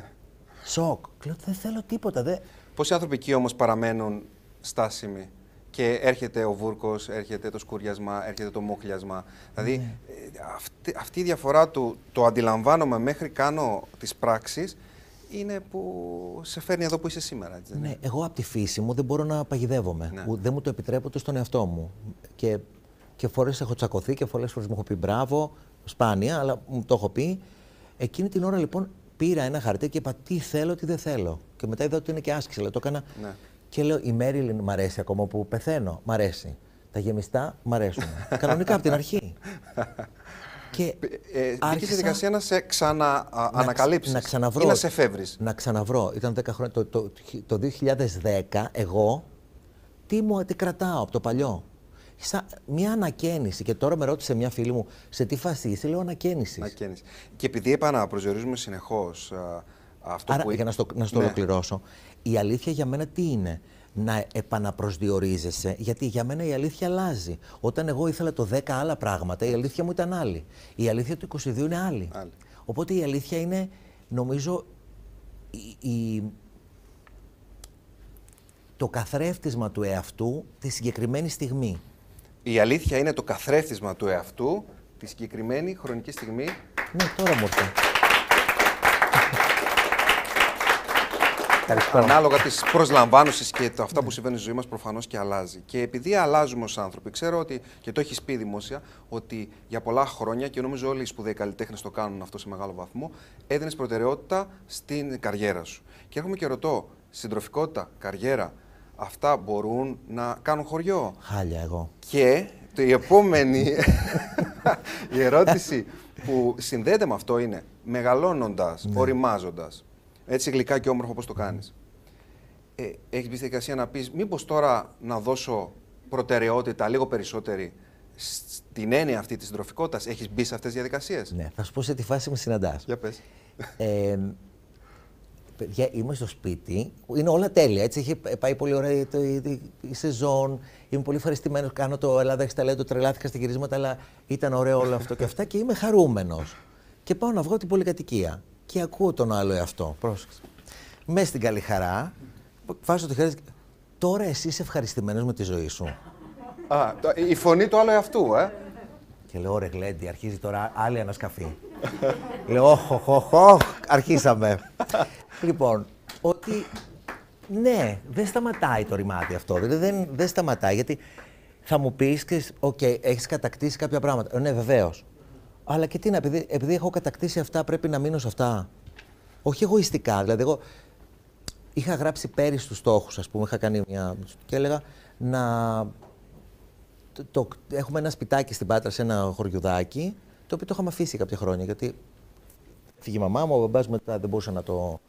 Σοκ. Λέω, δεν θέλω τίποτα. Δεν... Πόσοι άνθρωποι εκεί όμως παραμένουν στάσιμη. Και έρχεται ο βούρκος, έρχεται το σκούριασμα, έρχεται το μούχλιασμα. Δηλαδή Ναι. ε, αυτή, αυτή η διαφορά του το αντιλαμβάνομαι μέχρι κάνω τις πράξεις είναι που σε φέρνει εδώ που είσαι σήμερα. Έτσι, δεν Ναι, είναι; εγώ από τη φύση μου δεν μπορώ να παγιδεύομαι. Ναι. Ου- Δεν μου το επιτρέπω ούτε στον εαυτό μου. Και, και φορές έχω τσακωθεί και πολλέ φορές μου έχω πει μπράβο, σπάνια, αλλά μου το έχω πει. Εκείνη την ώρα λοιπόν πήρα ένα χαρτί και είπα τι θέλω, τι δεν θέλω. Και μετά είδα ότι είναι και άσκηση. αλλά το έκανα. Ναι. Και λέω η Μέριλιν μ' αρέσει ακόμα που πεθαίνω. Μ' αρέσει. Τα γεμιστά μ' αρέσουν. Κανονικά από την αρχή. Και Ε, ε, μπήκε άρχισα στη διαδικασία να σε ξαναανακαλύψεις να ξαναβρω. ή να σε φεύγεις. Να ξαναβρω. Ήταν 10 χρόνια. Το, το, το 2010, εγώ, τι μου τι κρατάω από το παλιό. Σαν μια ανακαίνιση. Και τώρα με ρώτησε μια φίλη μου, σε τι φάση είσαι, λέω ανακαίνιση. Ανακαίνιση. Και επειδή επαναπροσδιορίζουμε συνεχώς α, αυτό Άρα, που... για να στο, να στο Ναι. ολοκληρώσω, η αλήθεια για μένα τι είναι. Να επαναπροσδιορίζεσαι, γιατί για μένα η αλήθεια αλλάζει. Όταν εγώ ήθελα το 10 άλλα πράγματα, η αλήθεια μου ήταν άλλη. Η αλήθεια του 22 είναι άλλη. Άλλη. Οπότε η αλήθεια είναι, νομίζω, η, η- το καθρέφτισμα του εαυτού τη συγκεκριμένη στιγμή. Η αλήθεια είναι το καθρέφτισμα του εαυτού τη συγκεκριμένη χρονική στιγμή. Ναι, τώρα μου ήρθε. Ευχαριστώ. Ανάλογα της προσλαμβάνωσης και το, αυτά που συμβαίνουν στη ζωή μας, προφανώς και αλλάζει. Και επειδή αλλάζουμε ως άνθρωποι, ξέρω ότι, και το έχεις πει δημόσια, ότι για πολλά χρόνια, και νομίζω όλοι οι σπουδαίοι καλλιτέχνες το κάνουν αυτό σε μεγάλο βαθμό, έδινες προτεραιότητα στην καριέρα σου. Και έρχομαι και ρωτώ, συντροφικότητα, καριέρα, αυτά μπορούν να κάνουν χωριό; Χάλια εγώ. Και το, η επόμενη η ερώτηση που συνδέεται με αυτό είναι μεγαλώνοντας, Ναι. οριμάζοντας, έτσι γλυκά και όμορφο όπως το κάνεις, ε, έχεις μπει στη δικασία να πεις μήπως τώρα να δώσω προτεραιότητα λίγο περισσότερη στην έννοια αυτή της συντροφικότητας. Έχεις μπει σε αυτές τις διαδικασίες; Ναι, θα σου πω σε τι φάση με συναντάς. Για πες. Ε, παιδιά, είμαι στο σπίτι. Είναι όλα τέλεια. Έτσι, έχει πάει πολύ ωραία η, το- η, η σεζόν. Είμαι πολύ ευχαριστημένος. Κάνω το Ελλάδα έχεις ταλέντο. Τρελάθηκα στα γυρίσματα, αλλά ήταν ωραίο όλο αυτό και αυτά. Και είμαι χαρούμενος. Και πάω να βγω την πολυκατοικία. Και ακούω τον άλλο εαυτό. Πρόσεξε. Με στην καλή χαρά. Βάζω το χέρι. Τώρα εσύ είσαι ευχαριστημένος με τη ζωή σου. Α, το- η φωνή του άλλου εαυτού, ε. Και λέω, ρε Γλέντι, αρχίζει τώρα άλλη ανασκαφή. λέω, όχ, όχ, όχ, όχ, αρχίσαμε. λοιπόν, ότι ναι, δεν σταματάει το ρημάτι αυτό. Δηλαδή δεν, δεν σταματάει, γιατί θα μου πεις και, οκ, έχεις κατακτήσει κάποια πράγματα. Ε, ναι, βεβαίως. Αλλά και τι να, επειδή, επειδή έχω κατακτήσει αυτά, πρέπει να μείνω σε αυτά. Όχι εγωιστικά. Δηλαδή, εγώ είχα γράψει πέρυσι τους στόχους, ας πούμε, είχα κάνει μια... και έλεγα να το, το- έχουμε ένα σπιτάκι στην Πάτρα σε ένα χωριουδάκι, το οποίο το είχαμε αφήσει κάποια χρόνια. Γιατί φύγει η μαμά μου, ο μπαμπάς μετά δεν μπορούσε να το.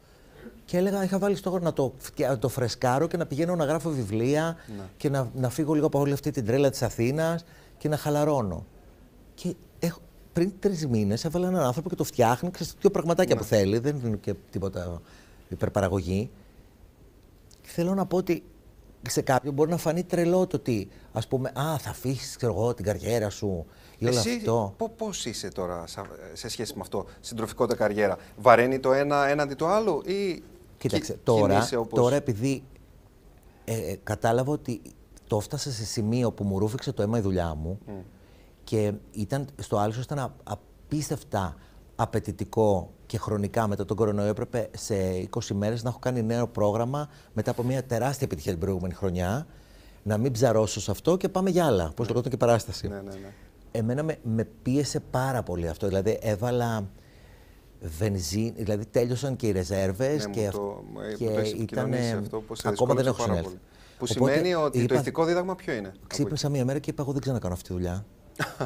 Και έλεγα, είχα βάλει στόχο να το, φτια- να το φρεσκάρω και να πηγαίνω να γράφω βιβλία και να, να φύγω λίγο από όλη αυτή την τρέλα της Αθήνας και να χαλαρώνω. Και έχω, πριν τρεις μήνες έβαλα έναν άνθρωπο και το φτιάχνει, ξέρεις, δύο πραγματάκια που θέλει, δεν είναι και τίποτα υπερπαραγωγή. Και θέλω να πω ότι σε κάποιον μπορεί να φανεί τρελό το ότι, ας πούμε, α, θα αφήσεις ξέρω εγώ, την καριέρα σου ή όλο Εσύ αυτό. πο- πώς είσαι τώρα σα- σε σχέση με αυτό, συντροφικότητα καριέρα; Βαραίνει το ένα έναντι του άλλου ή Κοίταξε, κι- τώρα, κινείσαι όπως... τώρα επειδή ε, ε, κατάλαβα ότι το έφτασα σε σημείο που μου ρούφηξε το αίμα η δουλειά μου και ήταν, στο άλλο ήταν α- απίστευτα απαιτητικό και χρονικά μετά τον κορονοϊό έπρεπε σε 20 μέρες να έχω κάνει νέο πρόγραμμα μετά από μια τεράστια επιτυχία την προηγούμενη χρονιά να μην ψαρώσω σε αυτό και πάμε για άλλα, πώς λεγόταν και παράσταση. Ναι, ναι, ναι. Εμένα με, με πίεσε πάρα πολύ αυτό. Δηλαδή έβαλα βενζίνη, δηλαδή τέλειωσαν και οι ρεζέρβες Ναι, και, μου αυ- το, ε, και το έχεις ήταν, επικοινωνήσει αυτό, πώς σε ακόμα δεν δυσκόλεψε έχω πάρα συνέλθει. πολύ. Που Οπότε σημαίνει ότι το είπα- ηθικό δίδαγμα ποιο είναι. από Ξύπνησα μία μέρα και είπα: Εγώ δεν ξέρω να κάνω αυτή τη δουλειά.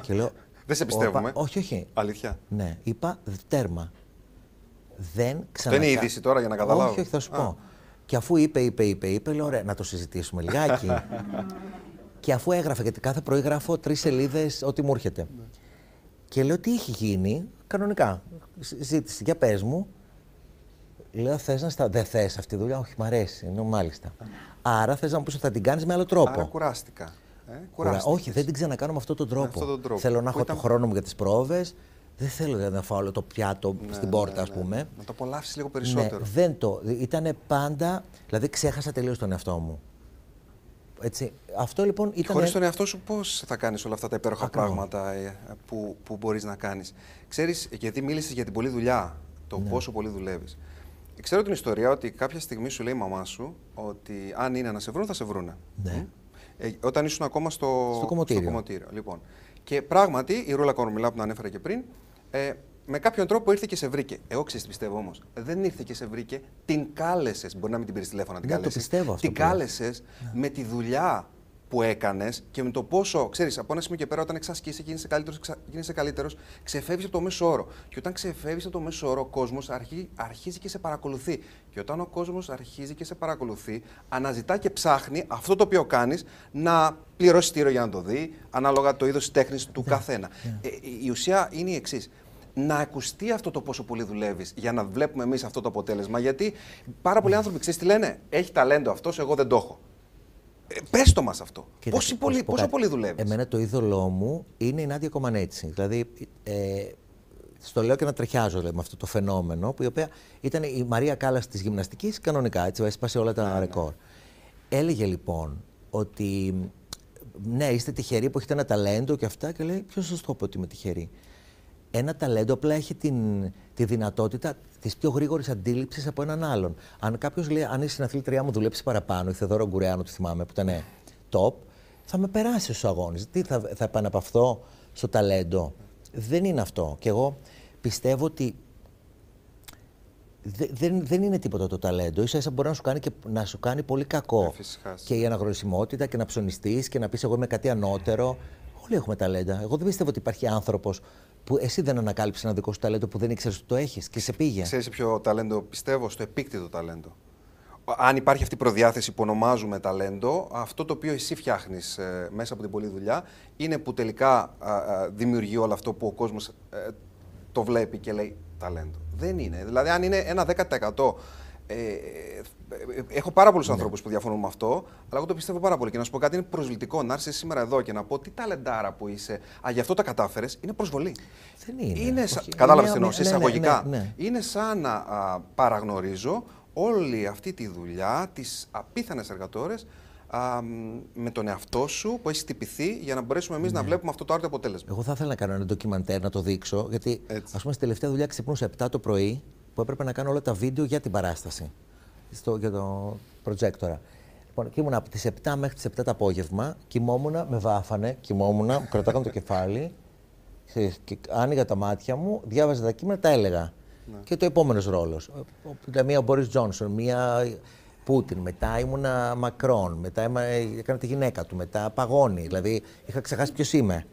Και λέω, Δεν σε «Όπα, πιστεύουμε. Όχι, όχι. εκεί. Αλήθεια. Ναι, είπα τέρμα. Δεν Αυτό ξανα... είναι η είδηση τώρα για να καταλάβω. Όχι, όχι, θα σου Α. πω. Και αφού είπε, είπε, είπε, είπε, λέω: Ωραία, να το συζητήσουμε λιγάκι. και αφού έγραφε, γιατί κάθε πρωί γράφω τρεις σελίδες ό,τι μου έρχεται. Ναι. Και λέω: Τι έχει γίνει, κανονικά. Ζήτηση, για πες μου. Λέω: Θες να στα. Δεν θες αυτή τη δουλειά, Όχι, μ' αρέσει. Ενώ μάλιστα. Άρα θες να μου πεις ότι θα την κάνεις με άλλο τρόπο. Άρα κουράστηκα. Ε, Ωραία. κουράστηκες. Όχι, δεν την ξανακάνω με αυτόν τον τρόπο. αυτόν τον τρόπο. Θέλω να Που έχω ήταν- το χρόνο μου για τις πρόβες. Δεν θέλω δηλαδή, να φάω όλο το πιάτο Ναι, στην ναι, πόρτα, ας ναι. πούμε. Να το απολαύσεις λίγο Ναι, περισσότερο. δεν το. Ήταν πάντα. Δηλαδή, ξέχασα τελείως τον εαυτό μου. Έτσι. Αυτό λοιπόν ήταν. Χωρίς τον εαυτό σου, πώς θα κάνεις όλα αυτά τα υπέροχα πράγματα ε, που, που μπορείς να κάνεις. Ξέρεις, γιατί μίλησες για την πολλή δουλειά, το ναι. πόσο πολύ δουλεύεις. Ξέρω την ιστορία ότι κάποια στιγμή σου λέει η μαμά σου ότι αν είναι να σε βρουν, θα σε βρούνε. Ναι. Ε, όταν ήσουν ακόμα στο, στο κομμωτήριο. Στο κομμωτήριο. Λοιπόν. Και πράγματι, η Ρούλα Κορμιλά που ανέφερα και πριν, ε, με κάποιον τρόπο ήρθε και σε βρήκε. Εγώ ξέρω τι πιστεύω όμως. Δεν ήρθε και σε βρήκε, την κάλεσες. Μπορεί να μην την πήρες τηλέφωνα, την ναι, κάλεσες. Το πιστεύω αυτό. Την κάλεσες ναι. με τη δουλειά που έκανες και με το πόσο, ξέρεις, από ένα σημείο και πέρα, όταν εξασκήσει και γίνεσαι καλύτερος, γίνεσαι καλύτερος, ξεφεύγεις από το μέσο όρο. Και όταν ξεφεύγεις από το μέσο όρο, ο κόσμος αρχίζει, αρχίζει και σε παρακολουθεί. Και όταν ο κόσμος αρχίζει και σε παρακολουθεί, αναζητά και ψάχνει αυτό το οποίο κάνεις να πληρώσεις τύρο για να το δει, ανάλογα το είδος τέχνης του yeah. Ναι, καθένα. Yeah. Ναι. Ε, η ουσία είναι η εξής να ακουστεί αυτό το πόσο πολύ δουλεύεις για να βλέπουμε εμείς αυτό το αποτέλεσμα. Γιατί πάρα πολλοί άνθρωποι ξέρεις τι λένε, Έχει ταλέντο αυτός, εγώ δεν το έχω. Ε, Πες το μας αυτό. Πόσο πολύ, πόσο πολύ δουλεύεις; Εμένα το είδωλό μου είναι η Νάντια Κομανέτσι. Δηλαδή, ε, στο λέω και να τρεχιάζω με αυτό το φαινόμενο, που η οποία ήταν η Μαρία Κάλλας της γυμναστικής κανονικά, έτσι, έσπασε όλα τα ναι, ναι. ρεκόρ. Έλεγε λοιπόν ότι ναι, είστε τυχεροί που έχετε ένα ταλέντο και αυτά, και λέει: Ποιος σας το είπε ότι είμαι τυχερή; Ένα ταλέντο απλά έχει την, τη δυνατότητα της πιο γρήγορης αντίληψης από έναν άλλον. Αν κάποιος λέει, αν η συναθλήτριά μου δουλέψει παραπάνω, η Θεοδόρο Γκουρεάνου, τη θυμάμαι, που ήταν top, θα με περάσει στου αγώνε. Τι θα, θα επαναπαυθώ στο ταλέντο. Δεν είναι αυτό. Και εγώ πιστεύω ότι δεν, δεν είναι τίποτα το ταλέντο. σα ίσα μπορεί να σου κάνει, και, να σου κάνει πολύ κακό. Ε, και η αναγνωρισιμότητα και να ψωνιστείς και να πεις: Εγώ είμαι κάτι ανώτερο. Όλοι έχουμε ταλέντα. Εγώ δεν πιστεύω ότι υπάρχει άνθρωπος που εσύ δεν ανακάλυψες ένα δικό σου ταλέντο που δεν ήξερες ότι το έχεις και σε πήγε. Ξέρεις ποιο ταλέντο πιστεύω, στο επίκτητο ταλέντο. Αν υπάρχει αυτή η προδιάθεση που ονομάζουμε ταλέντο, αυτό το οποίο εσύ φτιάχνεις ε, μέσα από την πολλή δουλειά είναι που τελικά δημιουργεί όλο αυτό που ο κόσμος ε, το βλέπει και λέει ταλέντο. Δεν είναι. Δηλαδή, αν είναι ένα 10% ε, έχω πάρα πολλούς ναι. ανθρώπους που διαφωνούν με αυτό, αλλά εγώ το πιστεύω πάρα πολύ. Και να σου πω κάτι, είναι προσβλητικό να έρθεις σήμερα εδώ και να πω τι ταλεντάρα που είσαι. Α, γι' αυτό τα κατάφερες. Είναι προσβολή. Δεν είναι. είναι Κατάλαβες τι εννοώ, εισαγωγικά. Ναι, ναι, είναι σαν να α, παραγνωρίζω όλη αυτή τη δουλειά, τις απίθανες εργατόρες με τον εαυτό σου που έχεις τυπηθεί για να μπορέσουμε εμείς να βλέπουμε αυτό το άρτιο αποτέλεσμα. Εγώ θα ήθελα να κάνω ένα ντοκιμαντέρ να το δείξω, γιατί ας πούμε στη τελευταία δουλειά ξυπνούσα 7 το πρωί που έπρεπε να κάνω όλα τα βίντεο για την παράσταση. Στο, για το προτζέκτορα. Λοιπόν, και ήμουν από τις 7 μέχρι τις 7 το απόγευμα, κοιμόμουν, με βάφανε, κοιμόμουν, μου κρατάγανε το κεφάλι, και άνοιγα τα μάτια μου, διάβαζα τα κείμενα, τα έλεγα. Ναι. Και το επόμενος ρόλος. Μία ο Μπόρις Τζόνσον, μία Πούτιν, μετά ήμουνα Μακρόν, μετά έκανα τη γυναίκα του, μετά Παγώνη. Δηλαδή είχα ξεχάσει ποιος είμαι.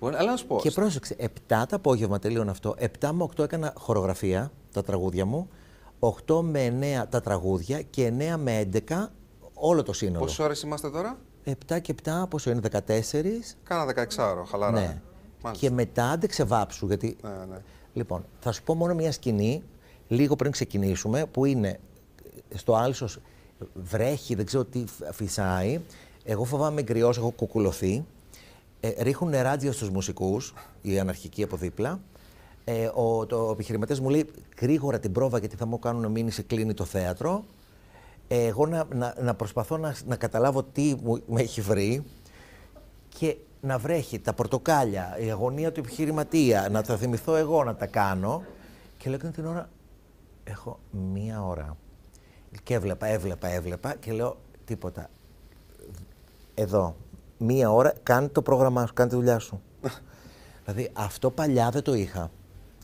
Μπορεί, αλλά να σου πω. Και πρόσεξε, 7 το απόγευμα τελείωνε αυτό. 7 με 8 έκανα χορογραφία, τα τραγούδια μου. 8 με 9 τα τραγούδια και 9 με 11 όλο το σύνολο. Πόσες ώρες είμαστε τώρα; 7 και 7, πόσο είναι, 14. Κάνα 16 ώρο, χαλαρά. Ναι. Και μετά άντεξε βάψου. Γιατί... Ναι, ναι. Λοιπόν, θα σου πω μόνο μια σκηνή, λίγο πριν ξεκινήσουμε, που είναι στο Άλσος βρέχει, δεν ξέρω τι φυσάει. Εγώ φοβάμαι γκριός, έχω κουκουλωθεί ε, ρίχνουν ράδιο στους μουσικούς, οι αναρχικοί από δίπλα. Ε, ο, το, ο επιχειρηματίας μου λέει γρήγορα την πρόβα γιατί θα μου κάνουν μήνυση κλείνει το θέατρο. Ε, εγώ να, να, να προσπαθώ να, να καταλάβω τι μου, με έχει βρει και να βρέχει τα πορτοκάλια, η αγωνία του επιχειρηματία, να τα θυμηθώ εγώ να τα κάνω. Και λέω την ώρα, έχω μία ώρα. Και έβλεπα, έβλεπα, έβλεπα και λέω τίποτα. Εδώ, μία ώρα, κάνει το πρόγραμμά σου, κάνει τη δουλειά σου. δηλαδή αυτό παλιά δεν το είχα.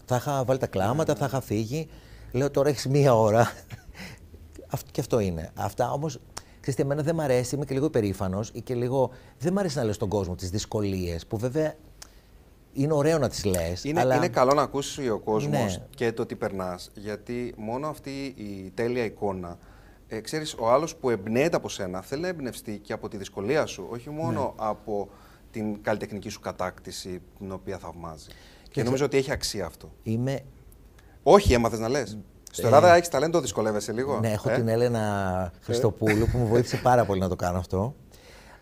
Θα είχα βάλει τα κλάματα, θα είχα φύγει. Λέω τώρα έχεις μία ώρα. και αυτό είναι. Αυτά όμως, ξέρετε, εμένα δεν μ' αρέσει, είμαι και λίγο υπερήφανος ή και λίγο. Δεν μ' αρέσει να λέω στον κόσμο τις δυσκολίες που βέβαια είναι ωραίο να τις λες. Είναι, αλλά... είναι καλό να ακούσει ο κόσμος ναι. και το τι περνάς. Γιατί μόνο αυτή η τέλεια εικόνα ε, ξέρεις, ο άλλος που εμπνέεται από σένα θέλει να εμπνευστεί και από τη δυσκολία σου, όχι μόνο ναι. από την καλλιτεχνική σου κατάκτηση την οποία θαυμάζει. Και, και νομίζω ότι έχει αξία αυτό. Είμαι... Όχι, έμαθες να λες. Στο Ελλάδα ε... έχεις ταλέντο, δυσκολεύεσαι λίγο. Ναι, έχω ε; την Έλενα Χριστοπούλου που μου βοήθησε πάρα πολύ να το κάνω αυτό.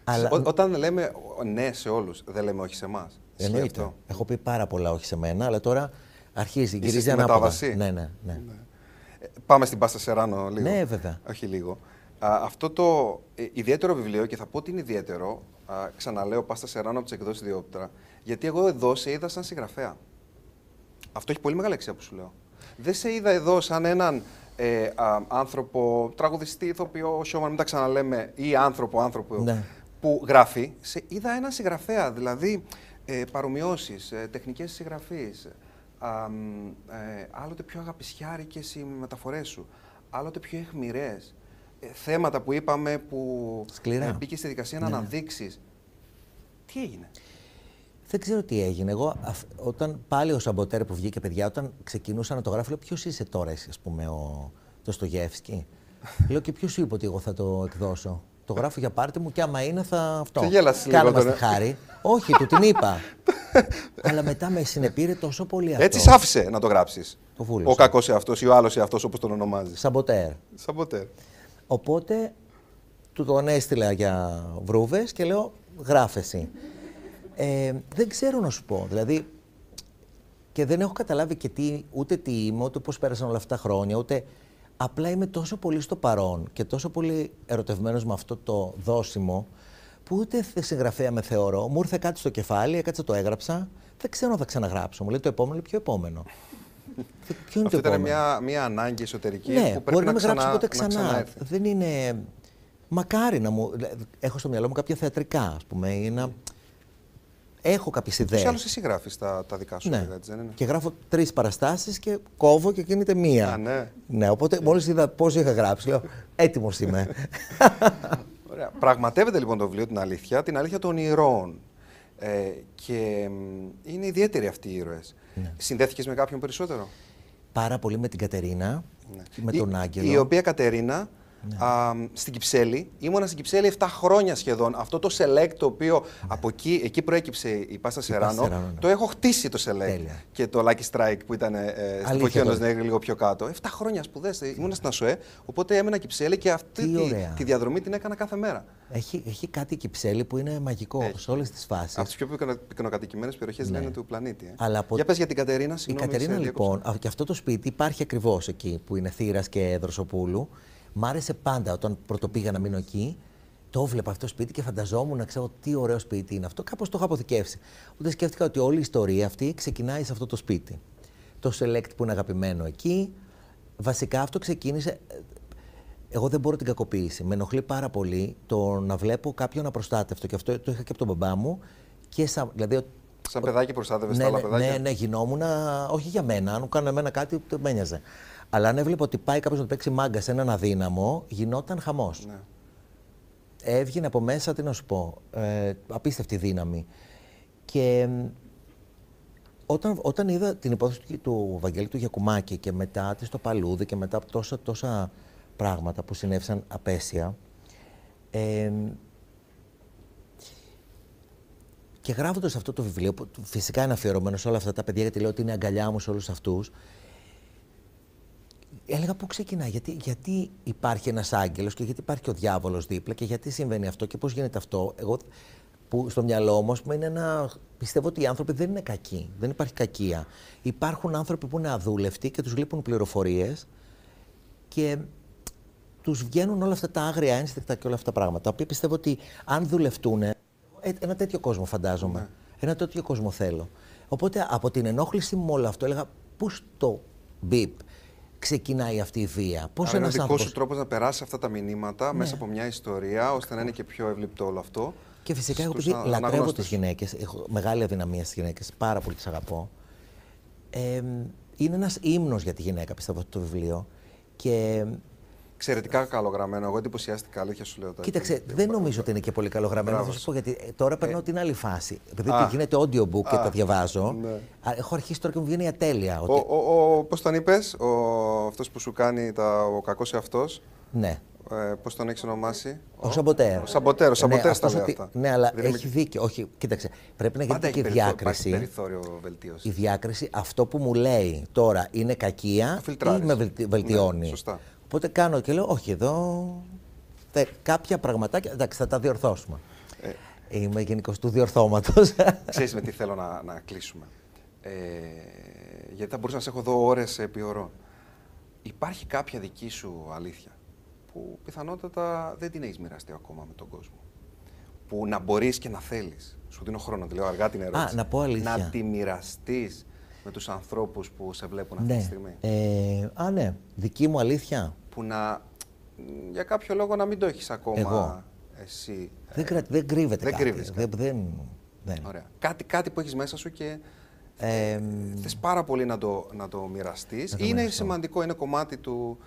Αλλά... Ό, όταν λέμε ναι σε όλους, δεν λέμε όχι σε εμάς. Εννοείται. Έχω πει πάρα πολλά όχι σε μένα, αλλά τώρα αρχίζει. Γυρίζει ανάποδα. Ναι, ναι, ναι. ναι. Πάμε στην Πάστα Σεράνο λίγο. Ναι, βέβαια. Όχι λίγο. αυτό το ε, ιδιαίτερο βιβλίο, και θα πω ότι είναι ιδιαίτερο, α, ξαναλέω Πάστα Σεράνο από τις εκδόσεις Διόπτρα, γιατί εγώ εδώ σε είδα σαν συγγραφέα. Αυτό έχει πολύ μεγάλη αξία που σου λέω. Δεν σε είδα εδώ σαν έναν ε, άνθρωπο, τραγουδιστή, ηθοποιό, showman, μην τα ξαναλέμε, ή άνθρωπο, άνθρωπο Ναι. που γράφει. Σε είδα έναν συγγραφέα, δηλαδή ε, παρομοιώσεις, ε, τεχνικές συγγραφής, α, μ, ε, άλλοτε πιο αγαπησιάρικες οι μεταφορές σου, άλλοτε πιο αιχμηρές. Ε, θέματα που είπαμε που Σκληρά. ε, μπήκε στη δικασία να Ναι. αναδείξεις. Τι έγινε; Δεν ξέρω τι έγινε. Εγώ, αφ- όταν πάλι ο Σαμποτέρ που βγήκε, παιδιά, όταν ξεκινούσα να το γράφω, λέω ποιος είσαι τώρα, εσύ, ας πούμε, ο Ντοστογεύσκη. λέω και ποιος σου είπε ότι εγώ θα το εκδώσω; Το γράφω για πάρτι μου και άμα είναι θα αυτό. Και γέλασες λίγο Κάνε μας τώρα. τη χάρη. Όχι, του την είπα. Αλλά μετά με συνεπήρε τόσο πολύ αυτό. Έτσι σ' άφησε να το γράψεις. Το βούλωσε. Ο κακός εαυτός ή ο άλλος εαυτός όπως τον ονομάζεις. Σαμποτέρ. Σαμποτέρ. Οπότε του τον έστειλα για βρούβες και λέω γράφεση. Ε, δεν ξέρω να σου πω. Δηλαδή, και δεν έχω καταλάβει και τι, ούτε τι είμαι, ούτε πώς πέρασαν όλα αυτά τα χρόνια, ούτε... Απλά είμαι τόσο πολύ στο παρόν και τόσο πολύ ερωτευμένος με αυτό το δόσιμο, που ούτε θε- συγγραφέα με θεωρώ. Μου ήρθε κάτι στο κεφάλι, έκατσα το έγραψα. Δεν ξέρω αν θα ξαναγράψω. Μου λέει το επόμενο, λέει, ποιο επόμενο. Ποιο είναι Αυτό το ήταν επόμενο; μια, μια ανάγκη εσωτερική Ναι, που πρέπει μπορεί να, να, με γράψει ξανά, ποτέ να ξανά. ξαναέρθει. Δεν είναι. Μακάρι να μου. Έχω στο μυαλό μου κάποια θεατρικά, ας πούμε. Ή να... Έχω κάποιες Τους ιδέες. άλλους εσύ γράφεις τα, τα δικά σου Ναι. έργα, έτσι δεν είναι; Και γράφω τρεις παραστάσεις και κόβω και γίνεται μία. Α, ναι. Ναι, οπότε μόλις είδα πώ είχα γράψει, λέω έτοιμος είμαι. Ωραία. Πραγματεύεται λοιπόν το βιβλίο την αλήθεια, την αλήθεια των ηρώων. Ε, και μ, είναι ιδιαίτεροι αυτοί οι ήρωες. Ναι. Συνδέθηκες με κάποιον περισσότερο; Πάρα πολύ με την Κατερίνα, Ναι. με Η- τον Άγγελο. Ναι. Η οποία Κατερίνα α, στην Κυψέλη, ήμουνα στην Κυψέλη 7 χρόνια σχεδόν. Αυτό το select το οποίο από εκεί, εκεί προέκυψε η Πάστα Σεράνο, Σεράνο, ναι. το έχω χτίσει το select. Τέλεια. Και το Lucky Strike που ήταν ε, στην Αλήθεια Φωκίωνος τότε. Νέγρη λίγο πιο κάτω. 7 χρόνια σπουδές. Ήμουνα στην ΑΣΟΕ, οπότε έμενα Κυψέλη και αυτή Τι τη, ωραία. τη διαδρομή την έκανα κάθε μέρα. Έχει, έχει κάτι κυψέλη που είναι μαγικό Έχει. σε όλες τις φάσεις. Από τις πιο πυκνο- πυκνοκατοικημένες περιοχές λένε του πλανήτη. Ε. Ναι. Αλλά από- Για πες για την Κατερίνα, Η συγγνώμη. Κατερίνα σε διέκοψα. λοιπόν, α, και αυτό το σπίτι υπάρχει ακριβώς εκεί που είναι θύρας και δροσοπούλου. Μ' άρεσε πάντα όταν πρωτοπήγα να μείνω εκεί. Το έβλεπα αυτό το σπίτι και φανταζόμουν να ξέρω τι ωραίο σπίτι είναι αυτό. Κάπως το είχα αποθηκεύσει. Ούτε σκέφτηκα ότι όλη η ιστορία αυτή ξεκινάει σε αυτό το σπίτι. Το select που είναι αγαπημένο εκεί. Βασικά αυτό ξεκίνησε. ε, Εγώ δεν μπορώ την κακοποίηση. Με ενοχλεί πάρα πολύ το να βλέπω κάποιον απροστάτευτο. Και αυτό το είχα και από τον μπαμπά μου. Και σαν, δηλαδή, Σαν παιδάκι προστάτευε ναι, τα άλλα ναι, παιδάκια. ναι, ναι, γινόμουν, όχι για μένα. Αν μου κάνουν εμένα κάτι, δεν με ένοιαζε. Αλλά αν έβλεπα ότι πάει κάποιος να παίξει μάγκα σε έναν αδύναμο, γινόταν χαμός. Ναι. Έβγαινε από μέσα, τι να σου πω, ε, απίστευτη δύναμη. Και μ, όταν, όταν είδα την υπόθεση του, του Βαγγέλη του Γιακουμάκη και μετά της στο Παλούδι και μετά τόσα, τόσα πράγματα που συνέβησαν απέσια, ε, και γράφοντας αυτό το βιβλίο, που φυσικά είναι αφιερωμένο σε όλα αυτά τα παιδιά, γιατί λέω ότι είναι αγκαλιά μου σε όλους αυτούς, έλεγα πού ξεκινάει, γιατί, γιατί υπάρχει ένας άγγελος και γιατί υπάρχει και ο διάβολος δίπλα και γιατί συμβαίνει αυτό και πώς γίνεται αυτό; Εγώ που στο μυαλό μου ας πούμε, είναι ένα. Πιστεύω ότι οι άνθρωποι δεν είναι κακοί. Δεν υπάρχει κακία. Υπάρχουν άνθρωποι που είναι αδούλευτοι και τους λείπουν πληροφορίες και τους βγαίνουν όλα αυτά τα άγρια ένστικτα και όλα αυτά τα πράγματα. Τα οποία πιστεύω ότι αν δουλευτούν. Ένα τέτοιο κόσμο φαντάζομαι. Ένα τέτοιο κόσμο θέλω. Οπότε από την ενόχληση μου με όλο αυτό έλεγα πού στο μπιπ ξεκινάει αυτή η βία. Πώς Άρα είναι ο ένα δικό άνθρωπο. σου τρόπος να περάσει αυτά τα μηνύματα Ναι. μέσα από μια ιστορία, ώστε να είναι και πιο εύληπτο όλο αυτό. Και φυσικά εγώ στους επειδή α- λατρεύω τις αναγνώστες. γυναίκες, έχω μεγάλη αδυναμία στις γυναίκες, πάρα πολύ τις αγαπώ. Ε, είναι ένας ύμνος για τη γυναίκα, πιστεύω, αυτό το βιβλίο. Και Εξαιρετικά καλογραμμένο. Εγώ εντυπωσιάστηκα, αλήθεια σου λέω. τώρα. κοίταξε, δεν νομίζω ότι είναι και πολύ καλογραμμένο. Θα Μπράβο σου πω γιατί ε, τώρα περνάω την άλλη φάση. Επειδή α. γίνεται audiobook και Α, τα διαβάζω, ναι. α, έχω αρχίσει τώρα και μου βγαίνει ατέλεια. Ο, Ότι, ο, ο, πώς τον είπες, ο, αυτός που σου κάνει τα, ο κακός εαυτός, ναι. ε, πώς τον έχεις ονομάσει; Ο Σαμποτέρ. Ο Σαμποτέρ, ο Σαμποτέρ ναι, τα αυτός λέει ότι- αυτά. Ναι, αλλά Δεν είμαι- έχει δίκιο. Όχι, κοίταξε. Πρέπει να Πάντα γίνεται έχει και περιθώριο, υπάρχει διάκριση. περιθώριο βελτίωσης. Η διάκριση, αυτό που μου λέει τώρα είναι κακία Το ή φιλτράρεις. με βελτι- βελτιώνει; Ναι, σωστά. Οπότε κάνω και λέω, όχι εδώ. θε- κάποια πραγματάκια. Εντάξει, θα τα διορθώσουμε. Ε. Είμαι γενικός του διορθώματος. Ξέρεις με τι θέλω να, να κλείσουμε. Ε, γιατί θα μπορούσα να σε έχω εδώ ώρες επί ωρών. Υπάρχει κάποια δική σου αλήθεια που πιθανότατα δεν την έχεις μοιραστεί ακόμα με τον κόσμο; Που να μπορείς και να θέλεις. Σου δίνω χρόνο, τη λέω αργά την ερώτηση. Α, να πω αλήθεια. Να τη μοιραστείς με τους ανθρώπους που σε βλέπουν αυτή ναι. τη στιγμή; Ε, α, ναι. Δική μου αλήθεια. Που να. για κάποιο λόγο να μην το έχεις ακόμα Εγώ. εσύ. Δεν, κρα... δεν κρύβεται δεν κάτι. κρύβεις Δεν, δεν, δεν. Ωραία. Κάτι, κάτι που έχεις μέσα σου και Ε, θες πάρα πολύ να το, να το μοιραστείς. το Είναι μοιραστώ. σημαντικό, είναι κομμάτι του,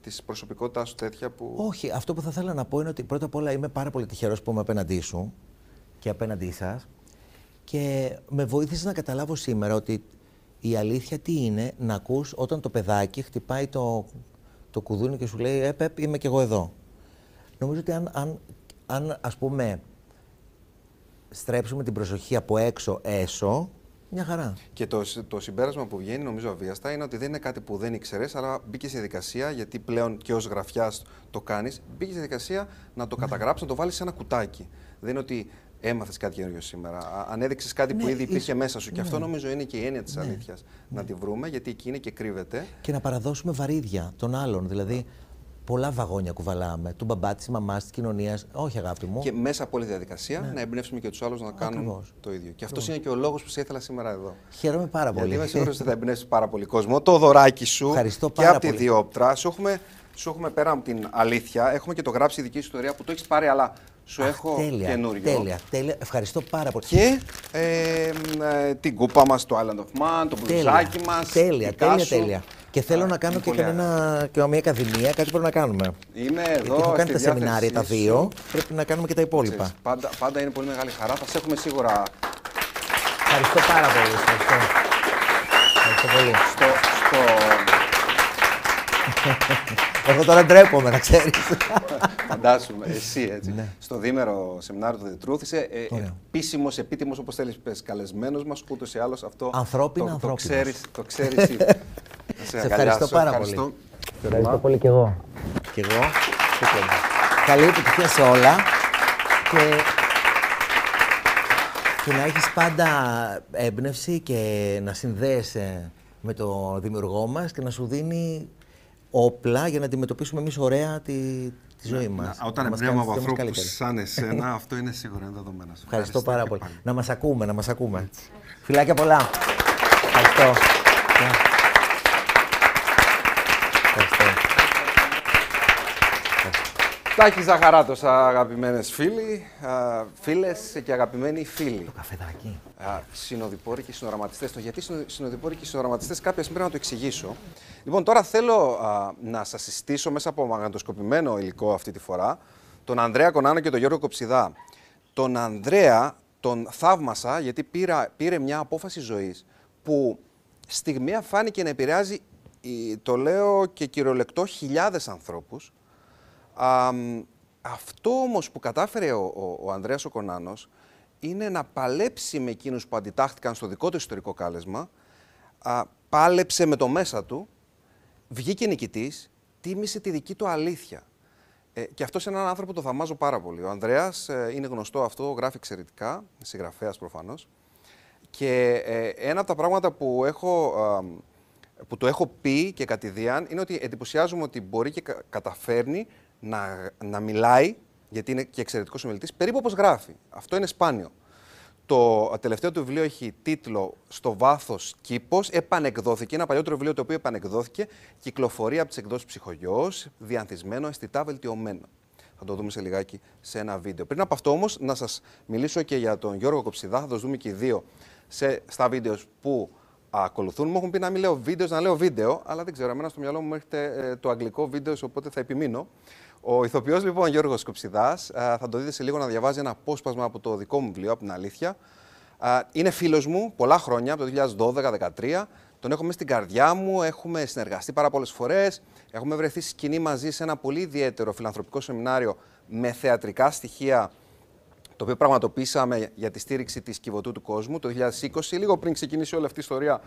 της προσωπικότητάς σου τέτοια που... όχι, αυτό που θα ήθελα να πω είναι ότι πρώτα απ' όλα είμαι πάρα πολύ τυχερός που είμαι απέναντί σου και απέναντί σας και με βοήθησες να καταλάβω σήμερα ότι η αλήθεια τι είναι να ακούς όταν το παιδάκι χτυπάει το, το κουδούνι και σου λέει «Ε, Πεπ, είμαι κι εγώ εδώ». Νομίζω ότι αν, αν, αν ας πούμε στρέψουμε την προσοχή από έξω έσω, μια χαρά. Και το, συ- το συμπέρασμα που βγαίνει, νομίζω αβίαστα, είναι ότι δεν είναι κάτι που δεν ήξερες, αλλά μπήκε στη διαδικασία, γιατί πλέον και ως γραφιάς το κάνεις, μπήκε στη διαδικασία να το καταγράψεις, να το βάλεις σε ένα κουτάκι. Δεν είναι ότι έμαθες κάτι καινούριο σήμερα. Α- Ανέδειξες κάτι που Ναι, ήδη υπήρχε ίσως- μέσα σου. Και αυτό ναι. νομίζω είναι και η έννοια της αλήθειας. Να τη βρούμε, γιατί εκεί είναι και κρύβεται. και να παραδώσουμε βαρύδια των άλλων. Δηλαδή, πολλά βαγόνια κουβαλάμε. Του μπαμπά, της μαμάς, της κοινωνίας. Όχι, αγάπη μου. Και μέσα από όλη τη διαδικασία να εμπνεύσουμε και τους άλλους να κάνουν Ναι. Ακριβώς. το ίδιο. Και αυτός είναι και ο λόγος που σε ήθελα σήμερα εδώ. Χαίρομαι πάρα πολύ. Γιατί είμαι σίγουρο ότι θα εμπνεύσει πάρα πολύ κόσμο. Το δωράκι σου Ευχαριστώ και πάρα από τη πολύ. διόπτρα. Σου έχουμε, σου έχουμε πέρα από την αλήθεια, έχουμε και το γράψει η δική σου ιστορία που το έχεις πάρει, αλλά σου Αχ, έχω τέλεια, καινούριο. Τέλεια, τέλεια. Ευχαριστώ πάρα πολύ. Και ε, μ, ε, την κούπα μας, το Island of Man, το μπλουζάκι μας. Τέλεια, τέλεια, τέλεια. Και θέλω Α, να κάνω είναι και, πολύ κανένα, και μια ακαδημία, κάτι πρέπει να κάνουμε. Είμαι εδώ. Γιατί έχω κάνει στη τα σεμινάρια τα διάθεσή δύο, σου. πρέπει να κάνουμε και τα υπόλοιπα. Ξέρεις, πάντα, πάντα είναι πολύ μεγάλη χαρά. Θα σε έχουμε σίγουρα Ευχαριστώ πάρα πολύ. Ευχαριστώ. Ευχαριστώ πολύ. στο, στο, Εγώ τώρα ντρέπομαι, να ξέρεις. Φαντάσουμε, εσύ έτσι. Ναι. Στο δίμερο σεμινάριο του The Truth είσαι ε, Ωραία. επίσημος, επίτιμος, όπως θέλεις πες, καλεσμένος μας. Ούτως ή άλλως αυτό. Ανθρώπινα, το, ανθρώπινος. Το ξέρεις το ξέρεις ήδη. Να Σε αγκαλιάσω, ευχαριστώ πάρα ευχαριστώ. πολύ. Ευχαριστώ πολύ κι εγώ. Κι εγώ. Καλή επιτυχία σε όλα. Και, και να έχεις πάντα έμπνευση και να συνδέεσαι με το δημιουργό μας και να σου δίνει όπλα για να αντιμετωπίσουμε εμείς ωραία τη, τη ζωή μας. Να- Όταν Να μας εμπνέουμε κάνεις από τη ζωή μας ανθρώπους καλύτερη. σαν εσένα, αυτό είναι σίγουρα είναι δεδομένο. Σου Ευχαριστώ πάρα και πολύ. πάλι. Να μας ακούμε, να μας ακούμε. Φιλάκια πολλά. Ευχαριστώ. Γεια. Ευχαριστώ. Τάκη Ζαχαράτος, αγαπημένες φίλοι, α, φίλες και αγαπημένοι φίλοι. Το καφεδάκι. Α, συνοδοιπόροι και συνοραματιστέ. Το γιατί συνο- συνοδοιπόροι και συνοραματιστέ, κάποια στιγμή πρέπει να το εξηγήσω. Λοιπόν, τώρα θέλω α, να σας συστήσω μέσα από μαγνητοσκοπημένο υλικό αυτή τη φορά τον Ανδρέα Κονάνο και τον Γιώργο Κοψιδά. Τον Ανδρέα τον θαύμασα γιατί πήρα, πήρε μια απόφαση ζωής που στιγμία φάνηκε να επηρεάζει, η- το λέω και κυριολεκτό, χιλιάδες ανθρώπους. Α, μ, αυτό όμως που κατάφερε ο, ο, ο Ανδρέας ο Κονάνος είναι να παλέψει με εκείνους που αντιτάχθηκαν στο δικό του ιστορικό κάλεσμα, α, πάλεψε με το μέσα του, βγήκε νικητής, τίμησε τη δική του αλήθεια. Ε, και αυτός είναι έναν άνθρωπο που το θαυμάζω πάρα πολύ. Ο Ανδρέας ε, είναι γνωστό αυτό, γράφει εξαιρετικά, συγγραφέας προφανώς. Και ε, ένα από τα πράγματα που, έχω, α, που το έχω πει και κατηδίαν είναι ότι εντυπωσιάζομαι ότι μπορεί και κα- καταφέρνει να, να μιλάει, γιατί είναι και εξαιρετικός ομιλητής, περίπου όπως γράφει. Αυτό είναι σπάνιο. Το τελευταίο του βιβλίο έχει τίτλο Στο βάθος κήπος. Επανεκδόθηκε. Ένα παλιότερο βιβλίο το οποίο επανεκδόθηκε. Κυκλοφορεί από τις εκδόσεις Ψυχογειό. Διανθισμένο, αισθητά βελτιωμένο. Θα το δούμε σε λιγάκι σε ένα βίντεο. Πριν από αυτό όμως, να σας μιλήσω και για τον Γιώργο Κοψιδά. Θα το δούμε και οι δύο σε, στα βίντεος που ακολουθούν. Μου έχουν πει να μην λέω βίντεος, να λέω βίντεο, αλλά δεν ξέρω. Εμένα στο μυαλό μου έρχεται ε, το αγγλικό βίντεος, οπότε θα επιμείνω. Ο ηθοποιός λοιπόν Γιώργος Κοψιδάς, α, θα το δείτε σε λίγο να διαβάζει ένα απόσπασμα από το δικό μου βιβλίο, από την αλήθεια. Α, Είναι φίλος μου πολλά χρόνια, από το 2012-2013. Τον έχω μέσα στην καρδιά μου, έχουμε συνεργαστεί πάρα πολλές φορές. Έχουμε βρεθεί στη σκηνή μαζί σε ένα πολύ ιδιαίτερο φιλανθρωπικό σεμινάριο με θεατρικά στοιχεία το οποίο πραγματοποιήσαμε για τη στήριξη της Κιβωτού του κόσμου το 2020, λίγο πριν ξεκινήσει όλη αυτή η ιστορία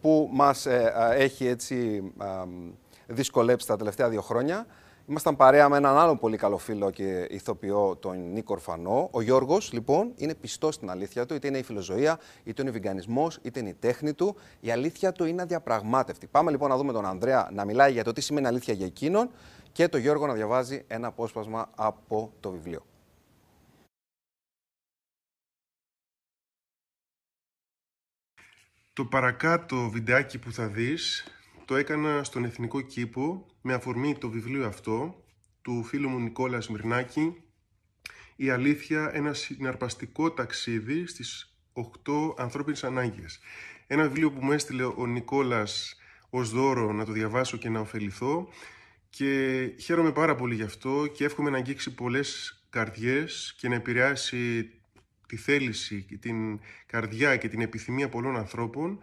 που μας ε, α, έχει έτσι α, μ, δυσκολέψει τα τελευταία δύο χρόνια. Ήμασταν παρέα με έναν άλλο πολύ καλό φίλο και ηθοποιό, τον Νίκο Ορφανό. Ο Γιώργος, λοιπόν, είναι πιστός στην αλήθεια του, είτε είναι η φιλοζωία, είτε είναι ο βιγκανισμός, είτε είναι η τέχνη του. Η αλήθεια του είναι αδιαπραγμάτευτη. Πάμε λοιπόν να δούμε τον Ανδρέα να μιλάει για το τι σημαίνει αλήθεια για εκείνον και το Γιώργο να διαβάζει ένα απόσπασμα από το βιβλίο. Το παρακάτω βιντεάκι που θα δεις το έκανα στον Εθνικό Κήπο με αφορμή το βιβλίο αυτό του φίλου μου Νικόλας Σμυρνάκη «Η αλήθεια, ένα συναρπαστικό ταξίδι στις 8 ανθρώπινες ανάγκες». Ένα βιβλίο που μου έστειλε ο Νικόλας ως δώρο να το διαβάσω και να ωφεληθώ και χαίρομαι πάρα πολύ γι' αυτό και εύχομαι να αγγίξει πολλές καρδιές και να επηρεάσει τη θέληση, την καρδιά και την επιθυμία πολλών ανθρώπων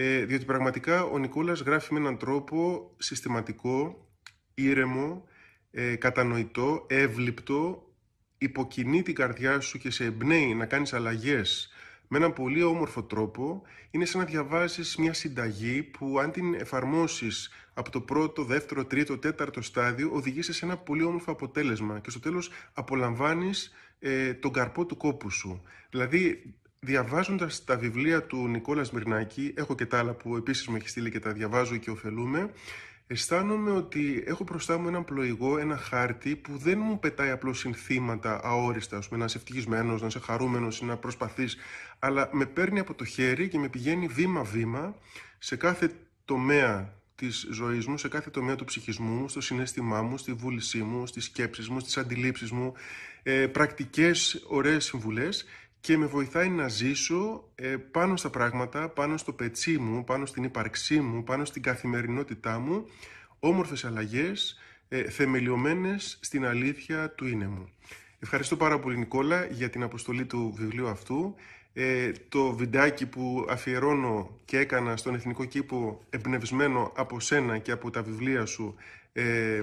ε, διότι πραγματικά ο Νικόλας γράφει με έναν τρόπο συστηματικό, ήρεμο, ε, κατανοητό, εύληπτο, υποκινεί την καρδιά σου και σε εμπνέει να κάνεις αλλαγές με έναν πολύ όμορφο τρόπο. Είναι σαν να διαβάζεις μια συνταγή που αν την εφαρμόσεις από το πρώτο, δεύτερο, τρίτο, τέταρτο στάδιο οδηγήσει σε ένα πολύ όμορφο αποτέλεσμα και στο τέλος απολαμβάνεις ε, τον καρπό του κόπου σου. Δηλαδή διαβάζοντας τα βιβλία του Νικόλας Σμυρνάκη, έχω και τα άλλα που επίσης μου έχει στείλει και τα διαβάζω και ωφελούμε, αισθάνομαι ότι έχω μπροστά μου έναν πλοηγό, ένα χάρτη που δεν μου πετάει απλώς συνθήματα αόριστα, ας πούμε, να είσαι ευτυχισμένος, να είσαι χαρούμενος, να προσπαθείς, αλλά με παίρνει από το χέρι και με πηγαίνει βήμα-βήμα σε κάθε τομέα της ζωής μου, σε κάθε τομέα του ψυχισμού μου, στο συνέστημά μου, στη βούλησή μου, στις σκέψεις μου, στις αντιλήψεις μου, ε, πρακτικές ωραίες συμβουλές και με βοηθάει να ζήσω ε, πάνω στα πράγματα, πάνω στο πετσί μου, πάνω στην ύπαρξή μου, πάνω στην καθημερινότητά μου, όμορφες αλλαγές, ε, θεμελιωμένες στην αλήθεια του είναι μου. Ευχαριστώ πάρα πολύ Νικόλα για την αποστολή του βιβλίου αυτού. Ε, το βιντεάκι που αφιερώνω και έκανα στον Εθνικό Κήπο εμπνευσμένο από σένα και από τα βιβλία σου ε,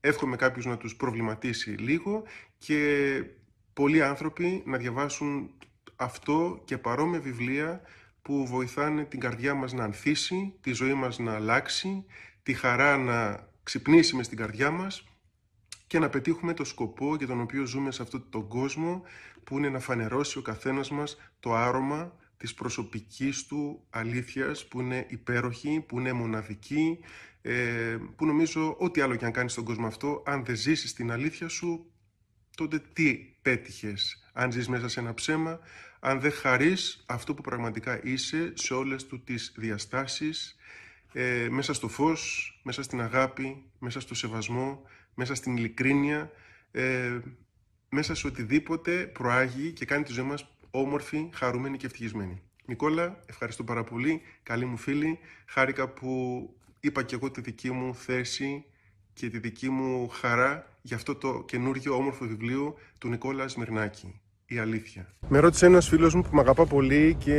εύχομαι κάποιους να τους προβληματίσει λίγο και πολλοί άνθρωποι να διαβάσουν αυτό και παρόμοια βιβλία που βοηθάνε την καρδιά μας να ανθίσει, τη ζωή μας να αλλάξει, τη χαρά να ξυπνήσει μες στην καρδιά μας και να πετύχουμε το σκοπό για τον οποίο ζούμε σε αυτόν τον κόσμο που είναι να φανερώσει ο καθένας μας το άρωμα της προσωπικής του αλήθειας που είναι υπέροχη, που είναι μοναδική, ε, που νομίζω ό,τι άλλο και αν κάνεις στον κόσμο αυτό, αν δεν ζήσεις την αλήθεια σου, τότε τι πέτυχες αν ζεις μέσα σε ένα ψέμα, αν δεν χαρείς αυτό που πραγματικά είσαι σε όλες του τις διαστάσεις, ε, μέσα στο φως, μέσα στην αγάπη, μέσα στο σεβασμό, μέσα στην ειλικρίνεια, ε, μέσα σε οτιδήποτε προάγει και κάνει τη ζωή μας όμορφη, χαρούμενη και ευτυχισμένη. Νικόλα, ευχαριστώ πάρα πολύ. Καλή μου φίλη. Χάρηκα που είπα και εγώ τη δική μου θέση και τη δική μου χαρά για αυτό το καινούργιο όμορφο βιβλίο του Νικόλα Σμυρνάκη. Η αλήθεια. Με ρώτησε ένας φίλος μου που με αγαπά πολύ και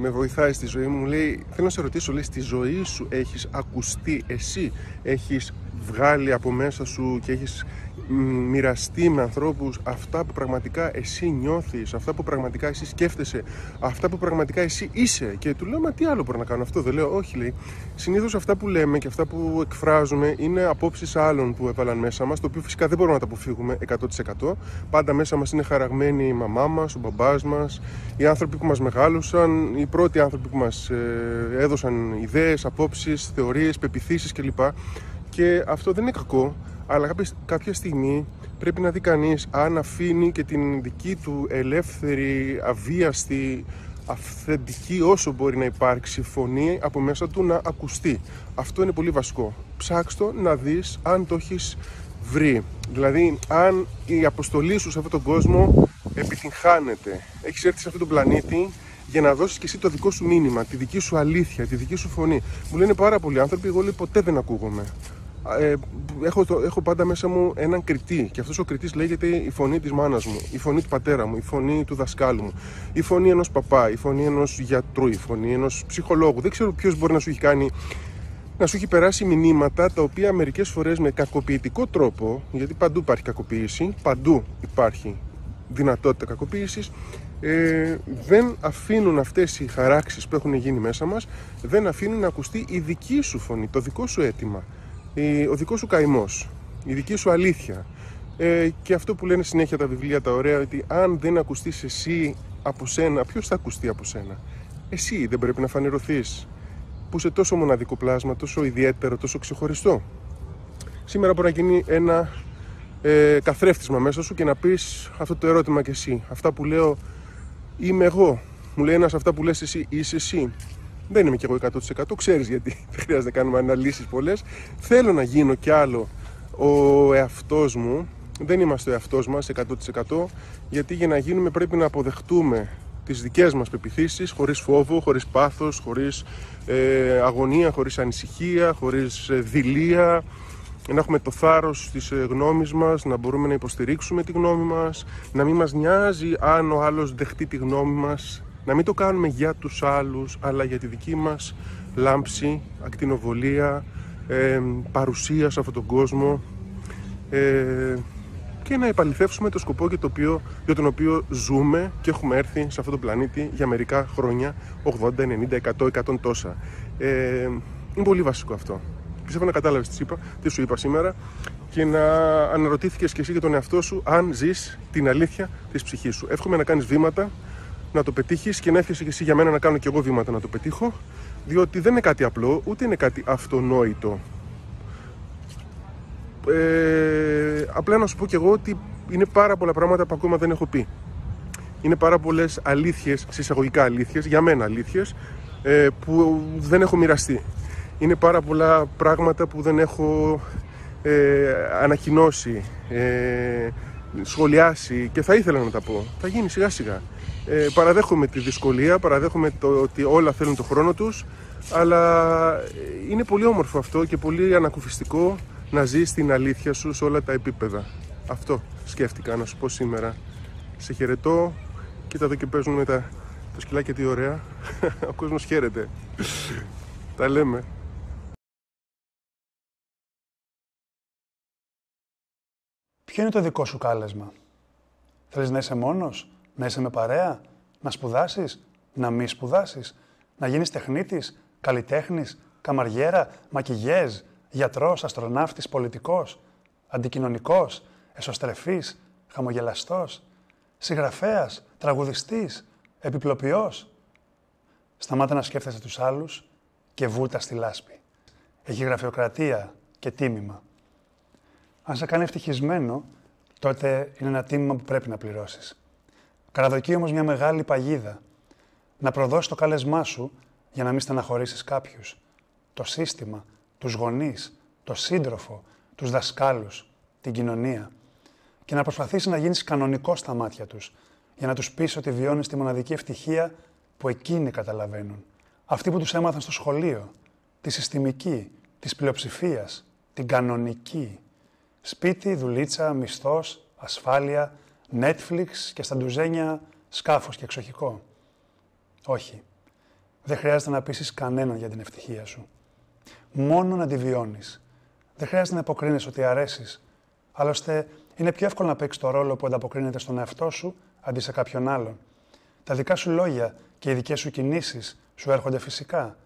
με βοηθάει στη ζωή μου. Μου λέει: Θέλω να σε ρωτήσω, λέει, στη ζωή σου έχεις ακουστεί, εσύ έχεις βγάλει από μέσα σου και έχεις μοιραστεί με ανθρώπους αυτά που πραγματικά εσύ νιώθεις, αυτά που πραγματικά εσύ σκέφτεσαι, αυτά που πραγματικά εσύ είσαι. Και του λέω, μα τι άλλο μπορώ να κάνω αυτό; Δεν λέω, όχι λέει. Συνήθως αυτά που λέμε και αυτά που εκφράζουμε είναι απόψεις άλλων που έβαλαν μέσα μας, το οποίο φυσικά δεν μπορούμε να τα αποφύγουμε 100%. Πάντα μέσα μας είναι χαραγμένοι η μαμά μας, ο μπαμπάς μας, οι άνθρωποι που μας μεγάλωσαν, οι πρώτοι άνθρωποι που μας ε, έδωσαν ιδέες, απόψεις, θεωρίες, πεπιθήσεις κλπ. Και αυτό δεν είναι κακό, αλλά κάποια στιγμή πρέπει να δει κανείς αν αφήνει και την δική του ελεύθερη, αβίαστη, αυθεντική όσο μπορεί να υπάρξει φωνή από μέσα του να ακουστεί. Αυτό είναι πολύ βασικό. Ψάξτε να δεις αν το έχεις βρει. Δηλαδή, αν η αποστολή σου σε αυτόν τον κόσμο επιτυγχάνεται. Έχεις έρθει σε αυτόν τον πλανήτη για να δώσεις και εσύ το δικό σου μήνυμα, τη δική σου αλήθεια, τη δική σου φωνή. Μου λένε πάρα πολλοί άνθρωποι, εγώ λέει ποτέ δεν ακούγομαι ε, έχω, το, έχω πάντα μέσα μου έναν κριτή και αυτός ο κριτής λέγεται η φωνή της μάνας μου, η φωνή του πατέρα μου, η φωνή του δασκάλου μου, η φωνή ενός παπά, η φωνή ενός γιατρού, η φωνή ενός ψυχολόγου. Δεν ξέρω ποιος μπορεί να σου έχει κάνει να σου έχει περάσει μηνύματα τα οποία μερικές φορές με κακοποιητικό τρόπο, γιατί παντού υπάρχει κακοποίηση, παντού υπάρχει δυνατότητα κακοποίησης, ε, δεν αφήνουν αυτές οι χαράξεις που έχουν γίνει μέσα μας, δεν αφήνουν να ακουστεί η δική σου φωνή, το δικό σου αίτημα ο δικός σου καημός, η δική σου αλήθεια. Ε, και αυτό που λένε συνέχεια τα βιβλία τα ωραία, ότι αν δεν ακουστείς εσύ από σένα, ποιος θα ακουστεί από σένα; Εσύ δεν πρέπει να φανερωθείς, που είσαι τόσο μοναδικό πλάσμα, τόσο ιδιαίτερο, τόσο ξεχωριστό. σήμερα μπορεί να γίνει ένα ε, καθρέφτισμα μέσα σου και να πεις αυτό το ερώτημα κι εσύ. Αυτά που λέω είμαι εγώ. Μου λέει ένας αυτά που λες εσύ είσαι εσύ. Δεν είμαι κι εγώ 100%. Ξέρεις γιατί δεν χρειάζεται να κάνουμε αναλύσεις πολλές. Θέλω να γίνω κι άλλο ο εαυτός μου. Δεν είμαστε ο εαυτός μας 100% γιατί για να γίνουμε πρέπει να αποδεχτούμε τις δικές μας πεπιθήσεις χωρίς φόβο, χωρίς πάθος, χωρίς ε, αγωνία, χωρίς ανησυχία, χωρίς ε, δηλία να έχουμε το θάρρος της ε, γνώμης μας, να μπορούμε να υποστηρίξουμε τη γνώμη μας, να μην μας νοιάζει αν ο άλλος δεχτεί τη γνώμη μας, να μην το κάνουμε για τους άλλους, αλλά για τη δική μας λάμψη, ακτινοβολία, ε, παρουσία σε αυτόν τον κόσμο ε, και να επαληθεύσουμε το σκοπό για, το οποίο, για τον οποίο ζούμε και έχουμε έρθει σε αυτόν τον πλανήτη για μερικά χρόνια, 80, 90, 100, 100 τόσα. Ε, είναι πολύ βασικό αυτό. Πιστεύω να κατάλαβες τι, τι σου είπα σήμερα και να αναρωτήθηκες και εσύ για τον εαυτό σου αν ζεις την αλήθεια της ψυχής σου. Εύχομαι να κάνεις βήματα, να το πετύχεις και να εύχεσαι και εσύ για μένα να κάνω και εγώ βήματα να το πετύχω, διότι δεν είναι κάτι απλό, ούτε είναι κάτι αυτονόητο. Ε, απλά να σου πω και εγώ ότι είναι πάρα πολλά πράγματα που ακόμα δεν έχω πει. Είναι πάρα πολλές αλήθειες, συσσαγωγικά αλήθειες, για μένα αλήθειες, ε, που δεν έχω μοιραστεί είναι πάρα πολλά πράγματα που δεν έχω ε, ανακοινώσει, ε, σχολιάσει και θα ήθελα να τα πω. Θα γίνει σιγά σιγά. Ε, παραδέχομαι τη δυσκολία, παραδέχομαι το ότι όλα θέλουν το χρόνο τους, αλλά είναι πολύ όμορφο αυτό και πολύ ανακουφιστικό να ζεις την αλήθεια σου σε όλα τα επίπεδα. Αυτό σκέφτηκα να σου πω σήμερα. Σε χαιρετώ. Κοίτα εδώ και παίζουν με τα... το σκυλάκι τι ωραία. Ο κόσμος χαίρεται. τα λέμε. Ποιο είναι το δικό σου κάλεσμα; Θέλεις να είσαι μόνος, να είσαι με παρέα, να σπουδάσεις, να μη σπουδάσεις, να γίνεις τεχνίτης, καλλιτέχνης, καμαριέρα, μακιγιέζ, γιατρός, αστροναύτης, πολιτικός, αντικοινωνικός, εσωστρεφής, χαμογελαστός, συγγραφέας, τραγουδιστής, επιπλοποιός. Σταμάτα να σκέφτεσαι τους άλλους και βούτα στη λάσπη. Έχει γραφειοκρατία και τίμημα. Αν σε κάνει ευτυχισμένο, τότε είναι ένα τίμημα που πρέπει να πληρώσεις. Καραδοκεί όμως μια μεγάλη παγίδα. Να προδώσει το κάλεσμά σου για να μην στεναχωρήσεις κάποιους. Το σύστημα, τους γονείς, το σύντροφο, τους δασκάλους, την κοινωνία. Και να προσπαθήσεις να γίνεις κανονικό στα μάτια τους, για να τους πεις ότι βιώνεις τη μοναδική ευτυχία που εκείνοι καταλαβαίνουν. Αυτή που τους έμαθαν στο σχολείο, τη συστημική, της πλειοψηφίας, την κανονική. Σπίτι, δουλίτσα, μισθός, ασφάλεια, Netflix και στα ντουζένια σκάφος και εξοχικό. Όχι. Δεν χρειάζεται να πείσεις κανέναν για την ευτυχία σου. Μόνο να τη βιώνεις. Δεν χρειάζεται να αποκρίνεις ότι αρέσεις. Άλλωστε, είναι πιο εύκολο να παίξεις το ρόλο που ανταποκρίνεται στον εαυτό σου αντί σε κάποιον άλλον. Τα δικά σου λόγια και οι δικές σου κινήσεις σου έρχονται φυσικά.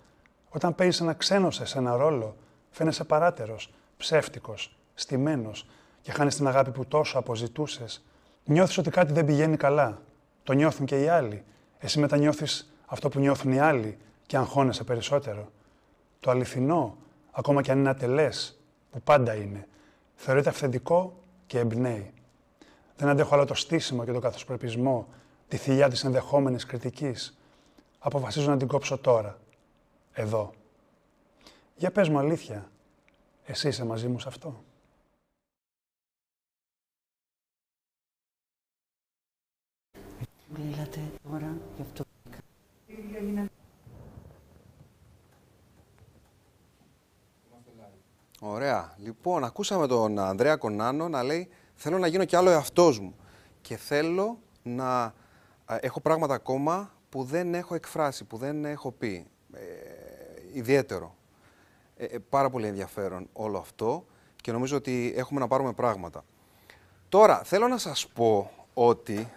Όταν παίζεις ένα ξένο σε ένα ρόλο, φαίνεσαι παράτερος, ψεύτικος, στημένος και χάνεις την αγάπη που τόσο αποζητούσες. Νιώθεις ότι κάτι δεν πηγαίνει καλά. Το νιώθουν και οι άλλοι. Εσύ μετανιώθει αυτό που νιώθουν οι άλλοι και αγχώνεσαι περισσότερο. Το αληθινό, ακόμα και αν είναι ατελές, που πάντα είναι, θεωρείται αυθεντικό και εμπνέει. Δεν αντέχω άλλο το στήσιμο και το καθοσπρεπισμό, τη θηλιά της ενδεχόμενης κριτικής. Αποφασίζω να την κόψω τώρα. Εδώ. Για πες μου αλήθεια, εσύ είσαι μαζί μου σε αυτό. Μιλάτε τώρα γι' αυτό. Ωραία. Λοιπόν, ακούσαμε τον Ανδρέα Κονάνο να λέει θέλω να γίνω κι άλλο εαυτός μου και θέλω να έχω πράγματα ακόμα που δεν έχω εκφράσει, που δεν έχω πει. Ε, ιδιαίτερο. Ε, ε, πάρα πολύ ενδιαφέρον όλο αυτό και νομίζω ότι έχουμε να πάρουμε πράγματα. Τώρα, θέλω να σας πω ότι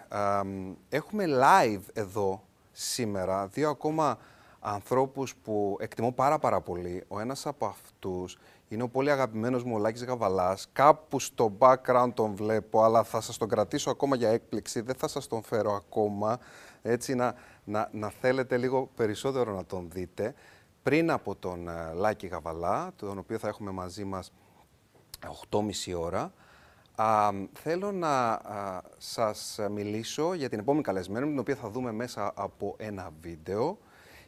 έχουμε live εδώ σήμερα δύο ακόμα ανθρώπους που εκτιμώ πάρα πάρα πολύ. Ο ένας από αυτούς είναι ο πολύ αγαπημένος μου ο Λάκης Γαβαλάς. Κάπου στο background τον βλέπω, αλλά θα σας τον κρατήσω ακόμα για έκπληξη. Δεν θα σας τον φέρω ακόμα, έτσι να, να, να θέλετε λίγο περισσότερο να τον δείτε. Πριν από τον uh, Λάκη Γαβαλά, τον οποίο θα έχουμε μαζί μας 8.30 ώρα. Α, θέλω να α, σας μιλήσω για την επόμενη καλεσμένη, την οποία θα δούμε μέσα από ένα βίντεο,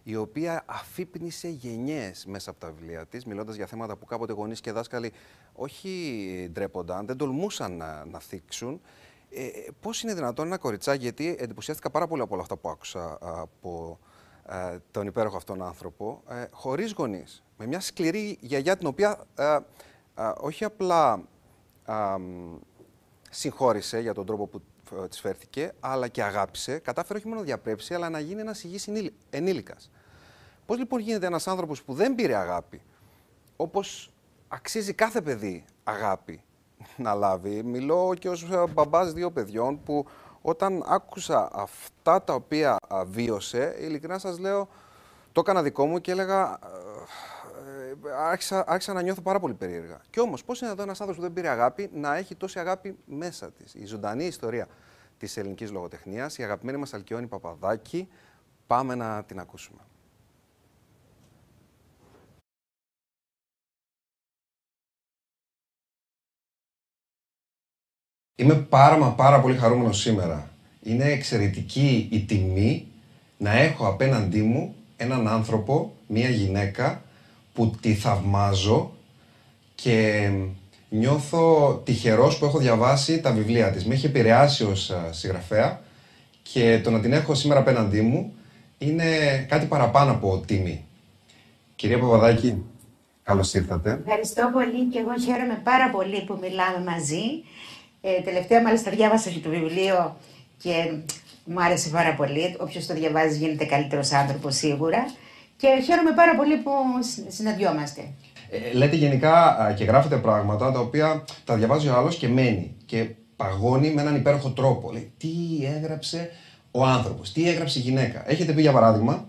η οποία αφύπνισε γενιές μέσα από τα βιβλία της, μιλώντας για θέματα που κάποτε γονείς και δάσκαλοι όχι ντρέπονταν, δεν τολμούσαν να, να θίξουν. Ε, πώς είναι δυνατόν ένα κοριτσάκι, γιατί εντυπωσιάστηκα πάρα πολύ από όλα αυτά που άκουσα από ε, τον υπέροχο αυτόν άνθρωπο, ε, χωρίς γονείς, με μια σκληρή γιαγιά την οποία ε, ε, όχι απλά συγχώρησε για τον τρόπο που ε, της φέρθηκε, αλλά και αγάπησε, κατάφερε όχι μόνο να διαπρέψει, αλλά να γίνει ένας υγιής ενήλικας. Πώς λοιπόν γίνεται ένας άνθρωπος που δεν πήρε αγάπη, όπως αξίζει κάθε παιδί αγάπη να λάβει; Μιλώ και ως μπαμπάς δύο παιδιών που όταν άκουσα αυτά τα οποία βίωσε, ειλικρινά σας λέω, το έκανα δικό μου και έλεγα, ε, άρχισα, άρχισα να νιώθω πάρα πολύ περίεργα. Και όμως, πώς είναι εδώ ένας άνθρωπος που δεν πήρε αγάπη να έχει τόση αγάπη μέσα της. Η ζωντανή ιστορία της ελληνικής λογοτεχνίας, η αγαπημένη μας Αλκιόνη Παπαδάκη, πάμε να την ακούσουμε. Είμαι πάρα μα πάρα πολύ χαρούμενος σήμερα. Είναι εξαιρετική η τιμή να έχω απέναντί μου έναν άνθρωπο, μία γυναίκα που τη θαυμάζω και νιώθω τυχερός που έχω διαβάσει τα βιβλία της. Με έχει επηρεάσει ως συγγραφέα και το να την έχω σήμερα απέναντί μου είναι κάτι παραπάνω από τιμή. Κυρία Παπαδάκη, καλώς ήρθατε. Ευχαριστώ πολύ και εγώ χαίρομαι πάρα πολύ που μιλάμε μαζί. Ε, τελευταία μάλιστα διάβασα και το βιβλίο και μου άρεσε πάρα πολύ. Όποιος το διαβάζει γίνεται καλύτερος άνθρωπος σίγουρα. Και χαίρομαι πάρα πολύ που συναντιόμαστε. Ε, λέτε γενικά και γράφετε πράγματα τα οποία τα διαβάζει ο άλλος και μένει. Και παγώνει με έναν υπέροχο τρόπο. Λέει τι έγραψε ο άνθρωπος, τι έγραψε η γυναίκα. Έχετε πει για παράδειγμα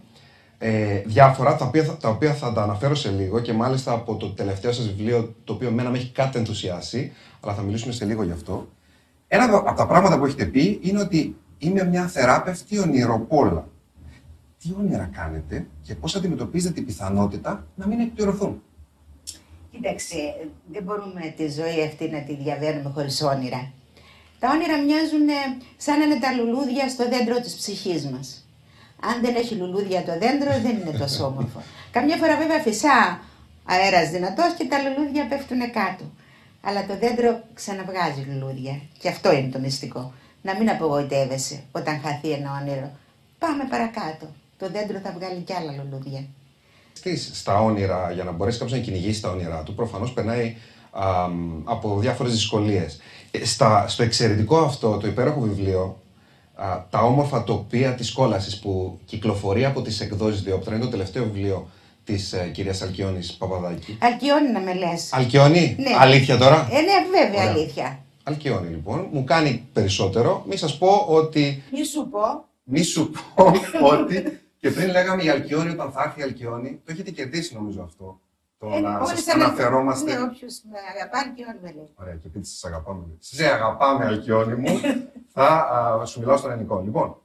ε, διάφορα τα οποία, τα οποία θα τα αναφέρω σε λίγο και μάλιστα από το τελευταίο σας βιβλίο το οποίο εμένα με έχει κάτι ενθουσιάσει αλλά θα μιλήσουμε σε λίγο γι' αυτό. Ένα από τα πράγματα που έχετε πει είναι ότι είμαι μια θεράπευτη ονειροπόλα. Τι όνειρα κάνετε και πώς αντιμετωπίζετε την πιθανότητα να μην εκπληρωθούν; Κοίταξε, δεν μπορούμε τη ζωή αυτή να τη διαβαίνουμε χωρίς όνειρα. Τα όνειρα μοιάζουν σαν να είναι τα λουλούδια στο δέντρο της ψυχής μας. Αν δεν έχει λουλούδια το δέντρο δεν είναι τόσο όμορφο. Καμιά φορά βέβαια φυσά αέρας δυνατός και τα λουλούδια πέφτουν κάτω αλλά το δέντρο ξαναβγάζει λουλούδια. Και αυτό είναι το μυστικό. Να μην απογοητεύεσαι όταν χαθεί ένα όνειρο. Πάμε παρακάτω. Το δέντρο θα βγάλει κι άλλα λουλούδια. Στα όνειρα, για να μπορέσει κάποιος να κυνηγήσει τα όνειρά του, προφανώς περνάει α, από διάφορες δυσκολίες. Ε, στο εξαιρετικό αυτό, το υπέροχο βιβλίο, α, τα όμορφα τοπία της κόλασης που κυκλοφορεί από τις εκδόσεις Διόπτρα, είναι το τελευταίο βιβλίο της ε, κυρίας Αλκιόνης Παπαδάκη. Αλκιόνη να με λες. Αλκιόνη, ναι. αλήθεια τώρα; Ε, ναι, βέβαια Ωραία. αλήθεια. Αλκιόνη λοιπόν, μου κάνει περισσότερο. Μη σας πω ότι. Μη σου πω. Μη σου πω ότι. Και πριν λέγαμε η Αλκιόνη, όταν θα έρθει η Αλκιόνη, το έχετε κερδίσει νομίζω αυτό. Το ε, να σας αναφερόμαστε. Ναι, όποιος με αγαπά, Αλκιόνη με λέει. Ωραία, και πείτε σας αγαπάμε. Σε αγαπάμε, Αλκιόνη μου. θα α, σου μιλάω στον ελληνικό. Λοιπόν,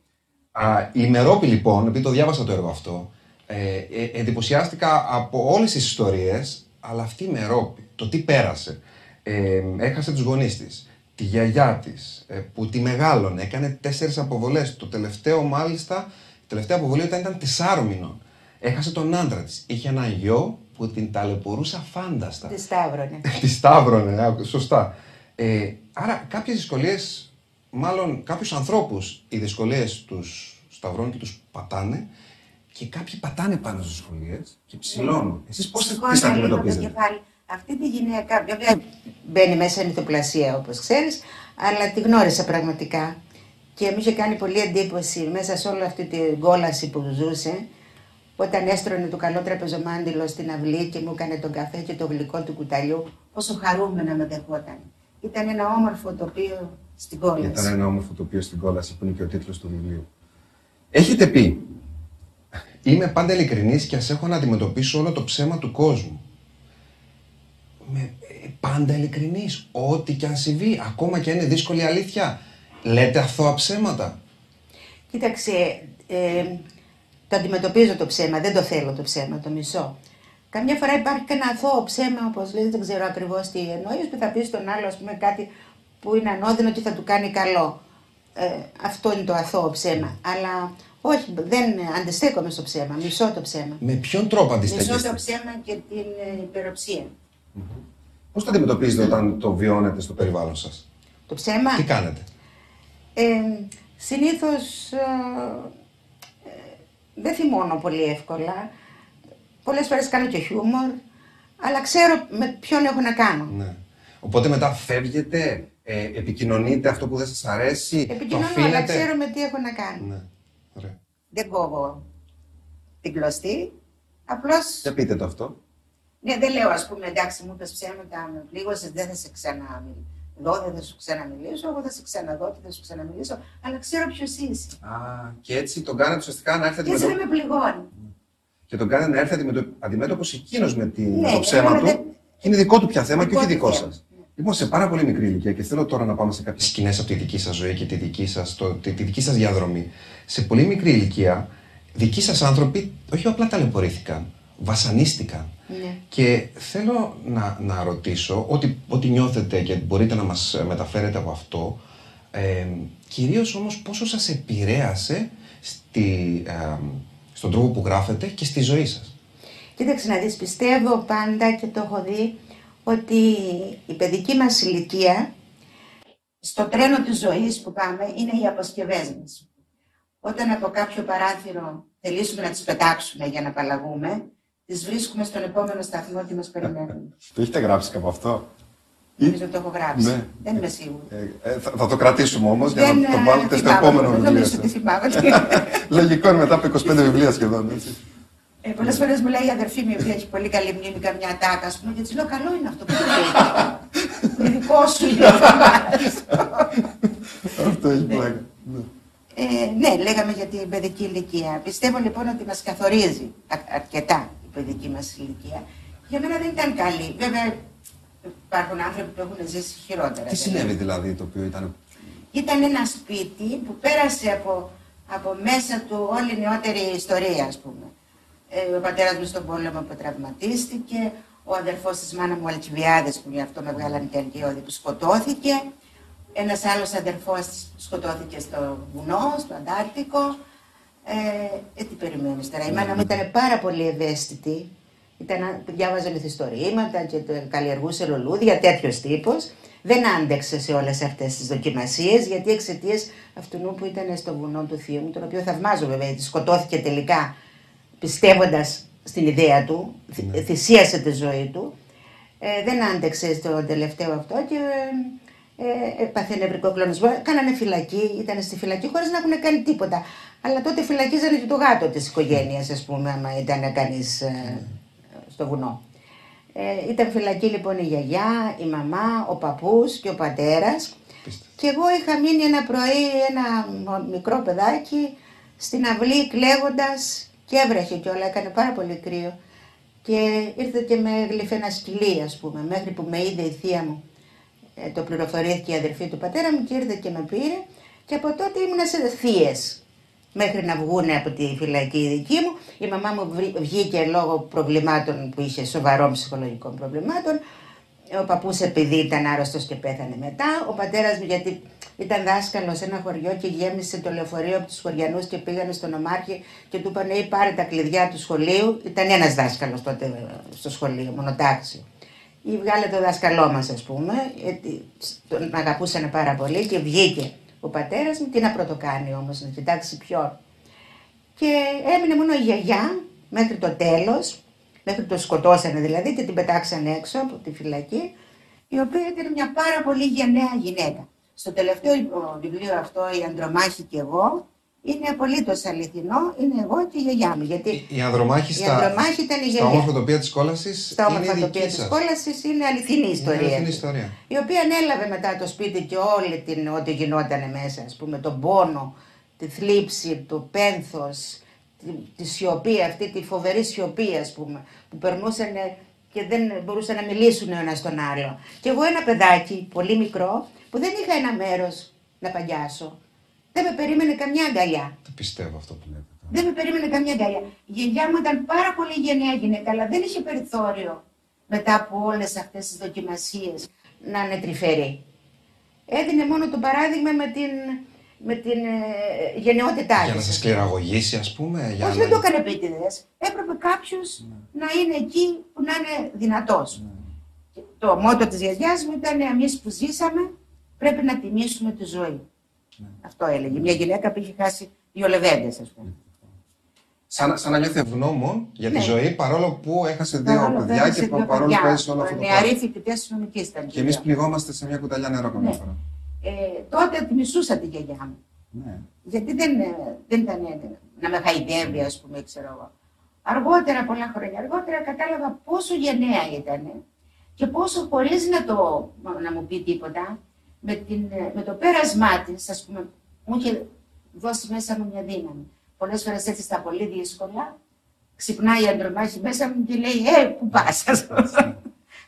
α, η Μερόπη λοιπόν, επειδή το διάβασα το έργο αυτό, ε, ε, εντυπωσιάστηκα από όλες τις ιστορίες, αλλά αυτή η Μερόπη, το τι πέρασε. Ε, έχασε τους γονείς της, τη γιαγιά της, ε, που τη μεγάλωνε, έκανε τέσσερις αποβολές. Το τελευταίο μάλιστα, η τελευταία αποβολή ήταν, ήταν τεσσάρων μηνών. Έχασε τον άντρα της. Είχε ένα γιο που την ταλαιπωρούσε φάνταστα. Τη σταύρωνε. τη σταύρωνε, σωστά. Ε, άρα κάποιες δυσκολίες, μάλλον κάποιους ανθρώπους, οι δυσκολίες τους σταυρώνουν και τους πατάνε και κάποιοι πατάνε πάνω στις σχολείε και ψηλώνουν. Εσείς πώς θα αντιμετωπίζετε; Αυτή τη γυναίκα, βέβαια μπαίνει μέσα ηθοπλασία όπως ξέρεις, αλλά τη γνώρισα πραγματικά. Και μου είχε κάνει πολύ εντύπωση μέσα σε όλη αυτή την κόλαση που ζούσε, όταν έστρωνε το καλό τραπεζομάντιλο στην αυλή και μου έκανε τον καφέ και το γλυκό του κουταλιού, πόσο χαρούμενα με δεχόταν. Ήταν ένα όμορφο τοπίο στην κόλαση. Ήταν ένα όμορφο τοπίο στην κόλαση που είναι και ο τίτλος του βιβλίου. Έχετε πει Είμαι πάντα ειλικρινής και ας έχω να αντιμετωπίσω όλο το ψέμα του κόσμου. Είμαι ε, πάντα ειλικρινής. Ό,τι και αν συμβεί, ακόμα και αν είναι δύσκολη αλήθεια. Λέτε αθώα ψέματα. Κοίταξε, ε, το αντιμετωπίζω το ψέμα, δεν το θέλω το ψέμα, το μισό. Καμιά φορά υπάρχει και ένα αθώο ψέμα, όπως λέει, δεν ξέρω ακριβώς τι εννοείς, που θα πεις στον άλλο, ας πούμε, κάτι που είναι ανώδυνο και θα του κάνει καλό. Ε, αυτό είναι το αθώο ψέμα. Αλλά όχι, δεν αντιστέκομαι στο ψέμα. Μισώ το ψέμα. Με ποιον τρόπο Μισώ το αντιστέκεστε. ψέμα και την ε, υπεροψία. Πώς το αντιμετωπίζετε όταν το βιώνετε στο περιβάλλον σας; Το ψέμα. Τι κάνετε; Ε, συνήθως ε, ε, δεν θυμώνω πολύ εύκολα. Πολλές φορές κάνω και χιούμορ, αλλά ξέρω με ποιον έχω να κάνω. Ναι. Οπότε μετά φεύγετε, ε, επικοινωνείτε αυτό που δεν σας αρέσει, το Επικοινωνώ, αφήνετε; αλλά ξέρω με τι έχω να κάνω. Ναι. Ωραία. Δεν κόβω την κλωστή. Απλώς, Για πείτε το αυτό. ναι, δεν λέω ας πούμε εντάξει μου είπες ψέματα, με πλήγωσες, δεν θα σε ξαναμιλήσω. Εδώ δεν θα σου ξαναμιλήσω, εγώ θα σε ξαναδώ και θα σου ξαναμιλήσω, αλλά ξέρω ποιος είσαι. Α, και έτσι τον κάνετε ουσιαστικά να έρθετε Και έτσι με δεν το... με πληγώνει. Και τον κάνετε να έρθει αντιμετω... αντιμέτωπος εκείνος με την... Ναι, το ψέμα αλλά του. δεν- Και είναι δικό του πια θέμα και Δικό όχι του δικός θέμα. σας. Λοιπόν, σε πάρα πολύ μικρή ηλικία και θέλω τώρα να πάμε σε κάποιες σκηνές από τη δική σας ζωή και τη δική σας, το, τη, τη δική σας διαδρομή. Σε πολύ μικρή ηλικία, δικοί σας άνθρωποι όχι απλά ταλαιπωρήθηκαν, βασανίστηκαν. Ναι. Και θέλω να, να ρωτήσω ότι, ότι νιώθετε και μπορείτε να μας μεταφέρετε από αυτό, ε, κυρίως όμως πόσο σας επηρέασε στη, ε, στον τρόπο που γράφετε και στη ζωή σας. Κοίταξε να δεις, πιστεύω πάντα και το έχω δει ότι η παιδική μας ηλικία στο τρένο της ζωής που πάμε είναι οι αποσκευές μας. Όταν από κάποιο παράθυρο θελήσουμε να τις πετάξουμε για να απαλλαγούμε, τις βρίσκουμε στον επόμενο σταθμό και μας περιμένουν. Το έχετε γράψει κάπου αυτό; Νομίζω ότι το έχω γράψει. Ναι. Δεν είμαι σίγουρη. θα, θα το κρατήσουμε όμως για Δεν, να το ε, βάλετε στο θυμάμαι, επόμενο δεν βιβλίο Νομίζω ότι σας. θυμάμαι. Λογικό είναι μετά από 25 βιβλία σχεδόν. Έτσι. Ε, Πολλές φορές μου λέει η αδερφή μου, η οποία έχει πολύ καλή μνήμη, καμιά τάκα, ας πούμε, και της λέω: Καλό είναι αυτό που το λέει. Είναι δικό σου, λέει. Αυτό έχει πλάκα. Ναι. ε, ναι, λέγαμε για την παιδική ηλικία. Πιστεύω λοιπόν ότι μας καθορίζει α- αρκετά η παιδική μας ηλικία. Για μένα δεν ήταν καλή. Βέβαια, υπάρχουν άνθρωποι που έχουν ζήσει χειρότερα. Τι συνέβη δηλαδή το οποίο ήταν; Ήταν ένα σπίτι που πέρασε από, από μέσα του όλη η νεότερη ιστορία, ας πούμε. Ε, ο πατέρας μου στον πόλεμο που τραυματίστηκε, ο αδερφός της μάνας μου Αλκιβιάδης που γι' αυτό με βγάλανε και αγκαιώδη που σκοτώθηκε, ένας άλλος αδερφός της που σκοτώθηκε στο βουνό, στο Αντάρτικο. Ε, ε, τι περιμένεις τώρα; Η μάνα μου ήταν πάρα πολύ ευαίσθητη. Ήταν, διάβαζε μυθιστορήματα και το καλλιεργούσε λουλούδια, τέτοιος τύπος. Δεν άντεξε σε όλες αυτές τις δοκιμασίες, γιατί εξαιτίας αυτού που ήταν στο βουνό του θείου μου, τον οποίο θαυμάζω βέβαια, γιατί σκοτώθηκε τελικά πιστεύοντας στην ιδέα του, θυ- θυσίασε τη ζωή του. Ε, δεν άντεξε στο τελευταίο αυτό και ε, ε, έπαθε νευρικό κλονισμό. Κάνανε φυλακή, ήταν στη φυλακή χωρίς να έχουν κάνει τίποτα. Αλλά τότε φυλακίζανε και το γάτο της οικογένειας, ας πούμε, άμα ήταν κανείς στο βουνό. Ε, ήταν φυλακή λοιπόν η γιαγιά, η μαμά, ο παππούς και ο πατέρας. Και εγώ είχα μείνει ένα πρωί ένα μο- μικρό παιδάκι στην αυλή κλαίγοντας και έβρεχε κιόλα, έκανε πάρα πολύ κρύο. Και ήρθε και με γλυφέ ένα σκυλί ας πούμε, μέχρι που με είδε η θεία μου. Ε, το πληροφορήθηκε η αδερφή του πατέρα μου και ήρθε και με πήρε. Και από τότε ήμουνα σε θείες μέχρι να βγουν από τη φυλακή η δική μου. Η μαμά μου βρή- βγήκε λόγω προβλημάτων που είχε σοβαρών ψυχολογικών προβλημάτων. Ο παππούς επειδή ήταν άρρωστος και πέθανε μετά. Ο πατέρας μου γιατί ήταν δάσκαλος σε ένα χωριό και γέμισε το λεωφορείο από τους χωριανούς και πήγανε στον ομάρχη και του είπανε «Ή πάρε τα κλειδιά του σχολείου». Ήταν ένας δάσκαλος τότε ε, στο σχολείο, μονοτάξιο. Ή βγάλε το δάσκαλό μας ας πούμε, γιατί τον αγαπούσαν πάρα πολύ και βγήκε ο πατέρας μου. Τι να πρωτοκάνει όμως, να κοιτάξει ποιον. Και έμεινε μόνο η γιαγιά μέχρι το τέλος, μέχρι το σκοτώσανε δηλαδή και την πετάξανε έξω από τη φυλακή, η οποία ήταν μια πάρα πολύ γενναία γυναίκα. Στο τελευταίο ο, βιβλίο αυτό, «Η Ανδρομάχη και εγώ», είναι απολύτως αληθινό, είναι εγώ και η γιαγιά μου. Γιατί Η Ανδρομάχη η στα, Ανδρομάχη ήταν η στα γιαγιά. όμορφα τοπία της κόλασης Στα είναι όμορφα η τοπία δική της σας. κόλαση είναι αληθινή ιστορία. αληθινή αυτή. ιστορία. Η οποία ανέλαβε μετά το σπίτι και όλη την ό,τι γινόταν μέσα, ας πούμε, τον πόνο, τη θλίψη, το πένθος, τη, τη σιωπή αυτή, τη φοβερή σιωπή, ας πούμε, που περνούσαν και δεν μπορούσαν να μιλήσουν ο ένας τον άλλο. Και εγώ ένα παιδάκι, πολύ μικρό, που δεν είχα ένα μέρος να παγιάσω. Δεν με περίμενε καμιά αγκαλιά. Το πιστεύω αυτό που λέτε τώρα. Δεν με περίμενε καμιά αγκαλιά. Η γιαγιά μου ήταν πάρα πολύ γενναία γυναίκα, αλλά δεν είχε περιθώριο μετά από όλες αυτές τις δοκιμασίες να είναι τρυφερή. Έδινε μόνο το παράδειγμα με την, με την ε, γενναιότητά Για να της. σας κληραγωγήσει, ας πούμε. Για Όχι, να... δεν το έκανε επίτηδες. Έπρεπε κάποιος να είναι εκεί που να είναι δυνατός. Το μότο της γιαγιάς μου ήταν: Εμείς που ζήσαμε πρέπει να τιμήσουμε τη ζωή. Αυτό έλεγε. Μια γυναίκα που είχε χάσει δύο λεβέντες, ας πούμε. Σαν, σαν να νιώθει ευγνώμων για τη Ναι. ζωή παρόλο που έχασε δύο Παρόλο που παιδιά έχασε και δύο παρόλο που παιδιά. έζησε όλο αυτό το Νεαρή πράγμα. φοιτητές νομικής ήταν. Και εμείς πληγόμαστε σε μια κουταλιά νερό καμιά Ναι. φορά. Ε, τότε τη μισούσα τη γιαγιά μου. Ναι. Γιατί δεν, ε, δεν ήταν ε, να με χαϊδεύει, ας πούμε, ξέρω εγώ. Αργότερα, πολλά χρόνια αργότερα, κατάλαβα πόσο γενναία ήταν και πόσο χωρίς να, το, να μου πει τίποτα, με, την, ε, με το πέρασμά της, ας πούμε, μου είχε δώσει μέσα μου μια δύναμη. Πολλές φορές έτσι στα πολύ δύσκολα, ξυπνάει η αντρομάχη μέσα μου και λέει: Ε, πού πας,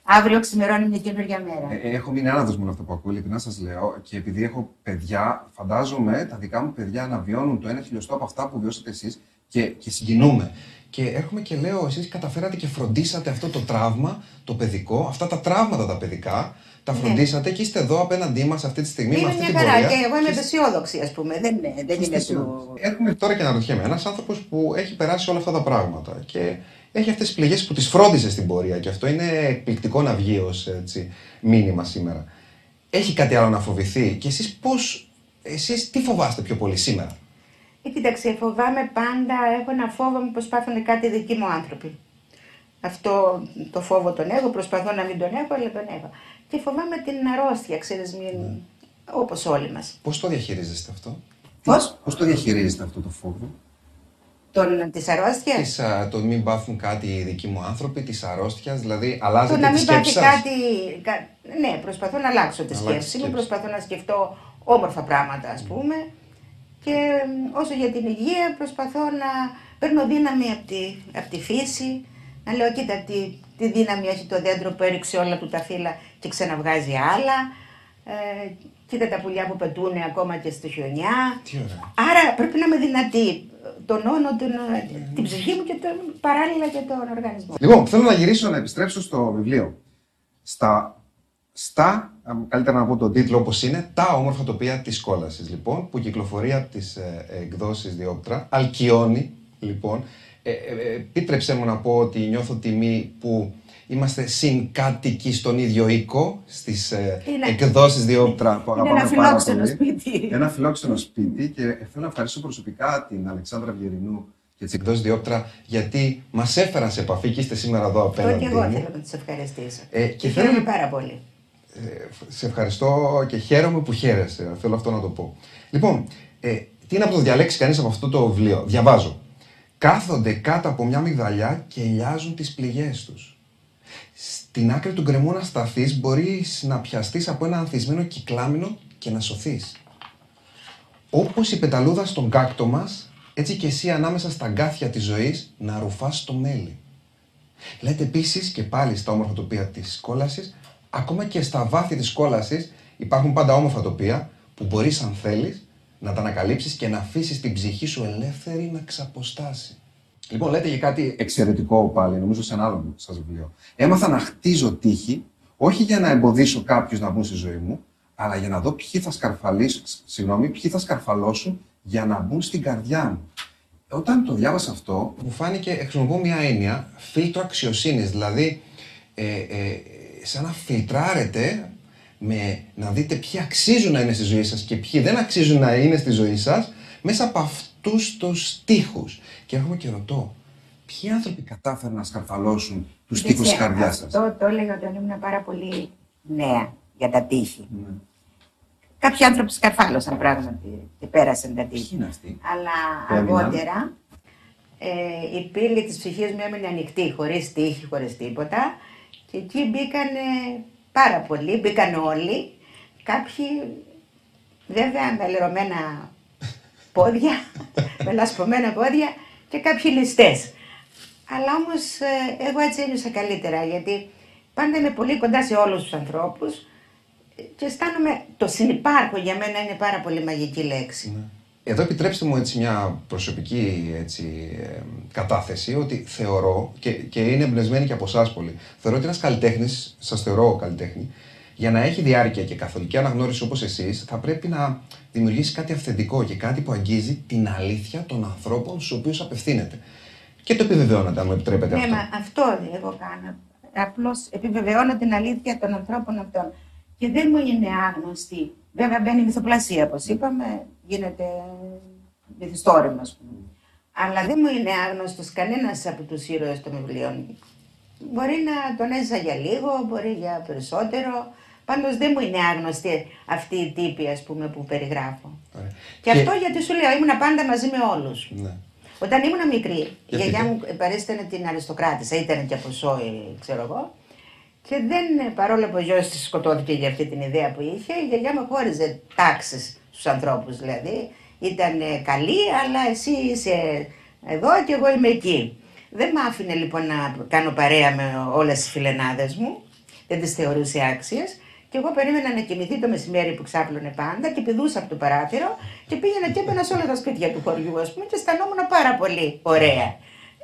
Αύριο ξημερώνει μια καινούργια μέρα. Ε, έχω μείνει άναδος μόνο αυτό που ακούω, ειλικρινά σας λέω. Και επειδή έχω παιδιά, φαντάζομαι τα δικά μου παιδιά να βιώνουν το ένα χιλιοστό από αυτά που βιώσατε εσείς και, και συγκινούμε. Και έρχομαι και λέω, εσείς καταφέρατε και φροντίσατε αυτό το τραύμα, το παιδικό, αυτά τα τραύματα τα παιδικά, τα Ναι. φροντίσατε και είστε εδώ απέναντί μας αυτή τη στιγμή με Είμαι αυτή μια την χαρά πορεία. και εγώ είμαι Και αισιόδοξη, ας πούμε. Δεν, δεν Είστε είμαι αισιόδοξοι. του. Έρχομαι τώρα και να ρωτιέμαι. Ένας άνθρωπος που έχει περάσει όλα αυτά τα πράγματα και έχει αυτές τις πληγές που τις φρόντισε στην πορεία και αυτό είναι εκπληκτικό να βγει ως μήνυμα σήμερα. Έχει κάτι άλλο να φοβηθεί και εσείς πώ. Εσείς τι φοβάστε πιο πολύ σήμερα; Ε, κοίταξε, φοβάμαι πάντα, έχω ένα φόβο μου πως πάθουν κάτι δικοί μου άνθρωποι. Αυτό το φόβο τον έχω, προσπαθώ να μην τον έχω, αλλά τον έχω. Και φοβάμαι την αρρώστια, ξέρεις, μην... όπως όλοι μας. Πώς το διαχειρίζεστε αυτό, Πώς; Πώς το διαχειρίζεστε αυτό το φόβο, Τον, της αρρώστιας. της, α, το μην πάθουν κάτι οι δικοί μου άνθρωποι, της αρρώστιας, δηλαδή αλλάζετε Το να τη μην πάθει σκέψη σας; κάτι. κα- Ναι, προσπαθώ να αλλάξω τη Να αλλάξεις σκέψη μου, σκέψη. προσπαθώ να σκεφτώ όμορφα πράγματα, ας πούμε. Και μ, όσο για την υγεία, προσπαθώ να παίρνω δύναμη από τη, απ' τη φύση. Να λέω, κοίτα τι, τι δύναμη έχει το δέντρο που έριξε όλα του τα φύλλα και ξαναβγάζει άλλα. Ε, κοίτα τα πουλιά που πετούν ακόμα και στο χιονιά. Τι ωραία. Άρα πρέπει να είμαι δυνατή. Τονώνω την, την ψυχή μου και τον, παράλληλα και τον οργανισμό. Λοιπόν, θέλω να γυρίσω να επιστρέψω στο βιβλίο. Στα, στα α, καλύτερα να πω τον τίτλο όπως είναι, τα όμορφα τοπία της κόλασης, λοιπόν, που κυκλοφορεί από τις ε, εκδόσεις Διόπτρα. Αλκιώνει, λοιπόν. Ε, ε, ε, επίτρεψέ μου να πω ότι νιώθω τιμή που είμαστε συγκάτοικοι στον ίδιο οίκο στις ε, Είναι- εκδόσεις Διόπτρα που Είναι αγαπάμε ένα πάρα φιλόξενο πολύ. σπίτι. Ένα φιλόξενο σπίτι και θέλω να ευχαριστήσω προσωπικά την Αλεξάνδρα Βιερινού και τις εκδόσεις Διόπτρα γιατί μας έφεραν σε επαφή και είστε σήμερα εδώ Αυτό απέναντι. και εγώ μου. θέλω να τις ευχαριστήσω. Ε, και και θέλω- χαίρομαι πάρα πολύ. Ε, σε ευχαριστώ και χαίρομαι που χαίρεσαι. Θέλω αυτό να το πω. Λοιπόν, ε, τι να το διαλέξει κανείς από αυτό το βιβλίο; Διαβάζω. Κάθονται κάτω από μια μυγδαλιά και ελιάζουν τις πληγές τους. Στην άκρη του γκρεμού να σταθείς μπορείς να πιαστείς από ένα ανθισμένο κυκλάμινο και να σωθείς. Όπως η πεταλούδα στον κάκτο μας, έτσι και εσύ ανάμεσα στα γκάθια της ζωής να ρουφάς το μέλι. Λέτε επίσης και πάλι στα όμορφα τοπία της κόλαση, ακόμα και στα βάθη της κόλαση υπάρχουν πάντα όμορφα τοπία που μπορείς, αν θέλεις, να τα ανακαλύψεις και να αφήσεις την ψυχή σου ελεύθερη να ξαποστάσει. Λοιπόν, λέτε για κάτι εξαιρετικό πάλι, νομίζω σε ένα άλλο σας βιβλίο. Έμαθα να χτίζω τύχη, όχι για να εμποδίσω κάποιους να μπουν στη ζωή μου, αλλά για να δω ποιοι θα σκαρφαλίσουν, συγγνώμη, ποιοι θα σκαρφαλώσουν για να μπουν στην καρδιά μου. Όταν το διάβασα αυτό, μου φάνηκε, χρησιμοποιώ μια έννοια, φίλτρο αξιοσύνης, δηλαδή ε, ε, σαν να φιλτράρετε με να δείτε ποιοι αξίζουν να είναι στη ζωή σας και ποιοι δεν αξίζουν να είναι στη ζωή σας μέσα από αυτούς τους τείχους. Και έρχομαι και ρωτώ, ποιοι άνθρωποι κατάφεραν να σκαρφαλώσουν τους τείχους της καρδιάς σας; Αυτό το έλεγα όταν ήμουν πάρα πολύ νέα για τα τείχη. Κάποιοι άνθρωποι σκαρφάλωσαν πράγματι και πέρασαν τα τείχη. Ποιοι είναι αυτοί; Αλλά Που έμειναν; αργότερα ε, η πύλη της ψυχής μου έμεινε ανοιχτή, χωρίς τύχη, χωρίς τίποτα. Και εκεί μπήκαν πάρα πολλοί, μπήκαν όλοι. Κάποιοι βέβαια με λερωμένα πόδια, με λασπωμένα πόδια και κάποιοι ληστές. Αλλά όμως ε, εγώ έτσι ένιωσα καλύτερα γιατί πάντα είμαι πολύ κοντά σε όλους τους ανθρώπους ε, και αισθάνομαι, το συνυπάρχω για μένα είναι πάρα πολύ μαγική λέξη. Εδώ επιτρέψτε μου έτσι μια προσωπική έτσι, ε, κατάθεση ότι θεωρώ και, και είναι εμπνευσμένη και από εσάς πολύ. Θεωρώ ότι ένας καλλιτέχνης, σας θεωρώ καλλιτέχνη, για να έχει διάρκεια και καθολική αναγνώριση όπως εσείς, θα πρέπει να δημιουργήσει κάτι αυθεντικό και κάτι που αγγίζει την αλήθεια των ανθρώπων στους οποίους απευθύνεται. Και το επιβεβαιώνατε, αν μου επιτρέπετε Ναι, αυτό. μα αυτό εγώ κάνω. Απλώς επιβεβαιώνω την αλήθεια των ανθρώπων αυτών. Και δεν μου είναι άγνωστη. Βέβαια μπαίνει η μυθοπλασία, όπως είπαμε, γίνεται μυθιστόρημα, ας πούμε. Αλλά δεν μου είναι άγνωστος κανένας από τους ήρωες των βιβλίων. Μπορεί να τον έζησα για λίγο, μπορεί για περισσότερο. Πάντως δεν μου είναι άγνωστη αυτή η τύπη, ας πούμε, που περιγράφω. Ωραία. Και, αυτό γιατί σου λέω, ήμουνα πάντα μαζί με όλους. Ναι. Όταν ήμουν μικρή, η Γιατί γιαγιά δεν- μου παρέστανε την αριστοκράτησα, ήταν και από Σόη, ξέρω εγώ. Και δεν, παρόλο που ο γιος της σκοτώθηκε για αυτή την ιδέα που είχε, η γιαγιά μου χώριζε τάξεις στους ανθρώπους δηλαδή. Ήταν ε, καλή, αλλά εσύ είσαι εδώ και εγώ είμαι εκεί. Δεν με άφηνε λοιπόν να κάνω παρέα με όλες τις φιλενάδες μου. Δεν τις θεωρούσε άξιες. Και εγώ περίμενα να κοιμηθεί το μεσημέρι που ξάπλωνε πάντα και πηδούσα από το παράθυρο και πήγαινα και έμπαινα σε όλα τα σπίτια του χωριού, ας πούμε, και αισθανόμουν πάρα πολύ ωραία.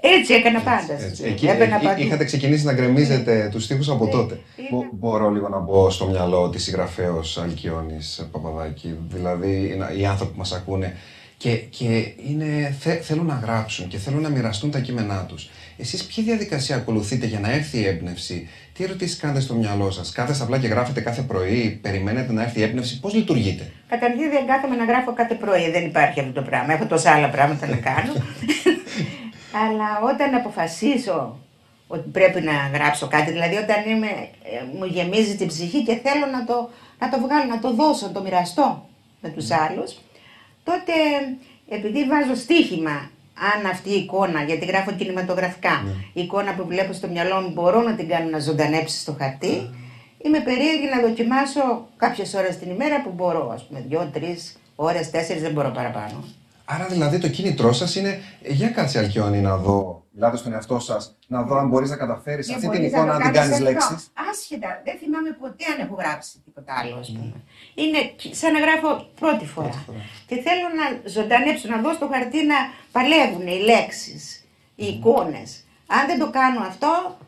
Έτσι έκανα πάντα. ας Έτσι, πούμε. εκεί, Έμπαινα εκεί παντού. είχατε ξεκινήσει να γκρεμίζετε τους στίχους από Ναι, τότε. είναι. Μπο- μπορώ λίγο να μπω στο μυαλό της συγγραφέως Αλκιόνης Παπαδάκη. Δηλαδή είναι οι άνθρωποι που μας ακούνε και, και είναι, θε- θέλουν να γράψουν και θέλουν να μοιραστούν τα κείμενά τους. Εσείς ποια διαδικασία ακολουθείτε για να έρθει η έμπνευση, τι ερωτήσεις κάνετε στο μυαλό σας, κάθεστε απλά και γράφετε κάθε πρωί, περιμένετε να έρθει η έμπνευση, πώς λειτουργείτε; Καταρχήν δεν κάθομαι να γράφω κάθε πρωί. Δεν υπάρχει αυτό το πράγμα. Έχω τόσα άλλα πράγματα να κάνω. Αλλά όταν αποφασίσω ότι πρέπει να γράψω κάτι, δηλαδή όταν είμαι, ε, μου γεμίζει την ψυχή και θέλω να το, να το βγάλω, να το δώσω, να το μοιραστώ με τους άλλους, τότε επειδή βάζω στοίχημα αν αυτή η εικόνα, γιατί γράφω κινηματογραφικά, η εικόνα που βλέπω στο μυαλό μου μπορώ να την κάνω να ζωντανέψει στο χαρτί, είμαι περίεργη να δοκιμάσω κάποιες ώρες την ημέρα που μπορώ, ας πούμε, δύο, τρεις ώρες, τέσσερις, δεν μπορώ παραπάνω. Άρα δηλαδή το κίνητρό σας είναι, «Ε, για κάτσε Αλκιόνη να δω, μιλάτε στον εαυτό σας, να δω αν μπορείς να καταφέρεις Και αυτή την μπορείς εικόνα το να την κάνεις κάνεις αυτό. λέξεις. Άσχετα, δεν θυμάμαι ποτέ αν έχω γράψει τίποτα άλλο, ας πούμε. Είναι σαν να γράφω πρώτη φορά. φορά. Και θέλω να ζωντανέψω, να δω στο χαρτί να παλεύουν οι λέξεις, οι εικόνες. Αν δεν το κάνω αυτό,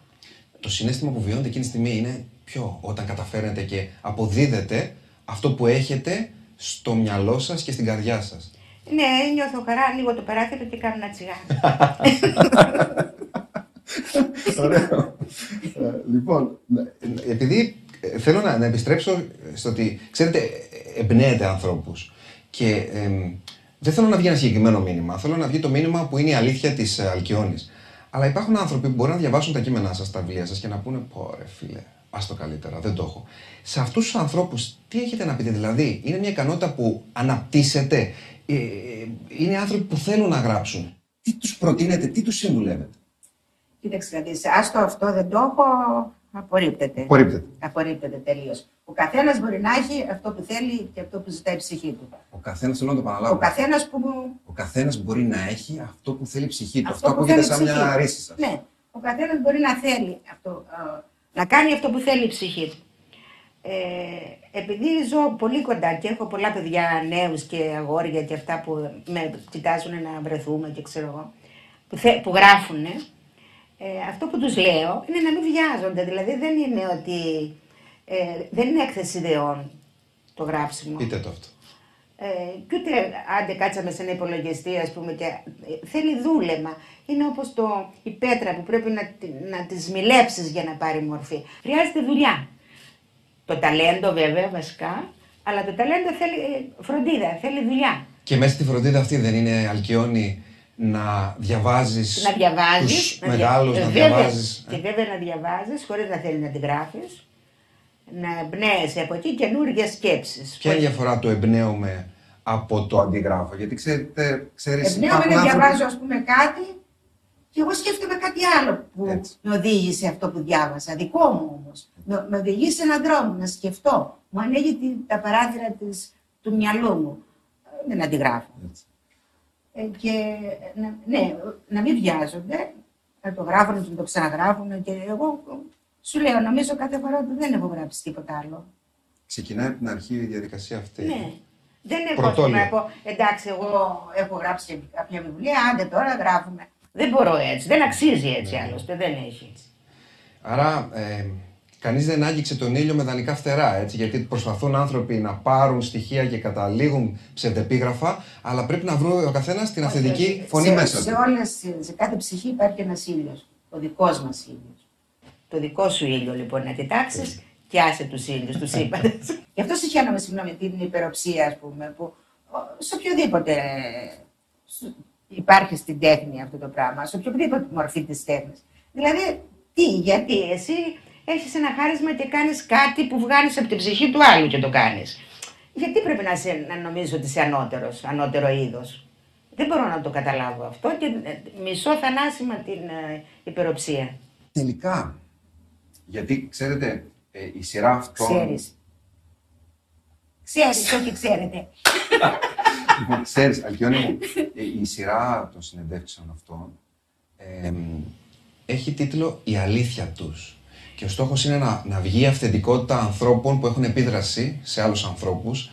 Το συνέστημα που βιώνετε εκείνη τη στιγμή είναι ποιο, όταν καταφέρετε και αποδίδετε αυτό που έχετε στο μυαλό σας και στην καρδιά σας. Ναι, νιώθω χαρά, ανοίγω το παράθυρο και κάνω ένα τσιγάρο. Ωραίο. Ε, λοιπόν, ε, επειδή ε, θέλω να, να επιστρέψω στο ότι, ξέρετε, ε, εμπνέεται ανθρώπους και εμ, δεν θέλω να βγει ένα συγκεκριμένο μήνυμα, θέλω να βγει το μήνυμα που είναι η αλήθεια της ε, Αλκιόνης. Αλλά υπάρχουν άνθρωποι που μπορεί να διαβάσουν τα κείμενά σας, τα βιβλία σας και να πούνε πω ρε φίλε, ας το καλύτερα, δεν το έχω. Σε αυτούς τους ανθρώπους τι έχετε να πείτε, δηλαδή είναι μια ικανότητα που αναπτύσσεται, ε, ε, είναι άνθρωποι που θέλουν να γράψουν. Τι τους προτείνετε, τι τους συμβουλεύετε; Κοίταξε να δεις, άστο αυτό δεν το έχω, απορρίπτεται. Απορρίπτεται. Απορρίπτεται τελείως. Ο καθένας μπορεί να έχει αυτό που θέλει και αυτό που ζητάει η ψυχή του. Ο καθένας, θέλω να το επαναλάβω. Ο καθένας που. Ο καθένας μπορεί να έχει αυτό που θέλει η ψυχή του. Αυτό, που ακούγεται θέλει η σαν ψυχή μια του. ρίση σας. Ναι. Ο καθένας μπορεί να θέλει αυτό, ε, να κάνει αυτό που θέλει η ψυχή του. Ε, επειδή ζω πολύ κοντά και έχω πολλά παιδιά νέους και αγόρια και αυτά που με κοιτάζουν να βρεθούμε και ξέρω εγώ, που, θε, που γράφουν, ε, αυτό που τους λέω είναι να μην βιάζονται. Δηλαδή δεν είναι ότι, ε, δεν είναι έκθεση ιδεών το γράψιμο. Πείτε το αυτό. Ε, και ούτε άντε κάτσαμε σε ένα υπολογιστή, ας πούμε, και ε, θέλει δούλεμα. Είναι όπως το, η πέτρα που πρέπει να, τη- να τη σμιλέψεις για να πάρει μορφή. Χρειάζεται δουλειά. Το ταλέντο βέβαια βασικά, αλλά το ταλέντο θέλει ε, φροντίδα, θέλει δουλειά. Και μέσα στη φροντίδα αυτή δεν είναι αλκιόνι να διαβάζεις. Να διαβάζεις. Τους να δια- μεγάλους, ε, να βέβαια, διαβάζεις. Και βέβαια να διαβάζεις χωρίς να θέλει να την γράφεις. Να εμπνέεσαι από εκεί καινούργιες σκέψεις. Ποια είναι η διαφορά του εμπνέομαι από το αντιγράφω; Γιατί ξέρετε, ξέρεις, Εμπνέομαι υπάρχουν να άνθρωποι- διαβάζω, ας πούμε, κάτι και εγώ σκέφτομαι κάτι άλλο που Έτσι. με οδήγησε αυτό που διάβασα. Δικό μου όμως. Με, με οδηγεί σε έναν δρόμο να σκεφτώ. Μου ανοίγει τη- τα παράθυρα της, του μυαλού μου. Ε, Δεν αντιγράφω. Έτσι. Ε, και να, ναι, να μην βιάζονται, να το γράφουν, να το ξαναγράφουν και εγώ σου λέω, νομίζω κάθε φορά ότι δεν έχω γράψει τίποτα άλλο. Ξεκινάει από την αρχή η διαδικασία αυτή. Ναι. Δεν έχω Πρωτόλιο. να πω, εντάξει, εγώ έχω γράψει κάποια βιβλία, άντε τώρα γράφουμε. Δεν μπορώ έτσι, δεν αξίζει έτσι άλλωστε, δεν έχει. Άρα, ε, κανείς δεν άγγιξε τον ήλιο με δανεικά φτερά, έτσι, γιατί προσπαθούν άνθρωποι να πάρουν στοιχεία και καταλήγουν ψευδεπίγραφα, αλλά πρέπει να βρουν ο καθένας την αυθεντική φωνή σε, μέσα σε, του. όλες, σε κάθε ψυχή υπάρχει ένας ήλιος. Ο δικός μας ήλιος. Το δικό σου ήλιο λοιπόν να κοιτάξεις και άσε τους ήλιους, τους σύμπαντε. Γι' αυτό συγχαίρομαι, συγγνώμη, την υπεροψία, ας πούμε, που ο, σε οποιοδήποτε σου- υπάρχει στην τέχνη αυτό το πράγμα, σε οποιοδήποτε μορφή της τέχνης. Δηλαδή, τι, γιατί εσύ έχεις ένα χάρισμα και κάνεις κάτι που βγάλει από την ψυχή του άλλου και το κάνεις. Γιατί πρέπει να, σε, να νομίζεις ότι είσαι ανώτερος, ανώτερο είδος; Δεν μπορώ να το καταλάβω αυτό και ε, μισώ θανάσιμα την ε, υπεροψία. Τελικά, γιατί ξέρετε, ε, η σειρά αυτών... Ξέρεις. Ξέρεις, όχι ξέρετε. Λοιπόν, ξέρεις, Αλκιόνι μου, ε, η σειρά των συνεντεύξεων αυτών ε, έχει τίτλο «Η αλήθεια τους». Και ο στόχος είναι να, να βγει η αυθεντικότητα ανθρώπων που έχουν επίδραση σε άλλους ανθρώπους.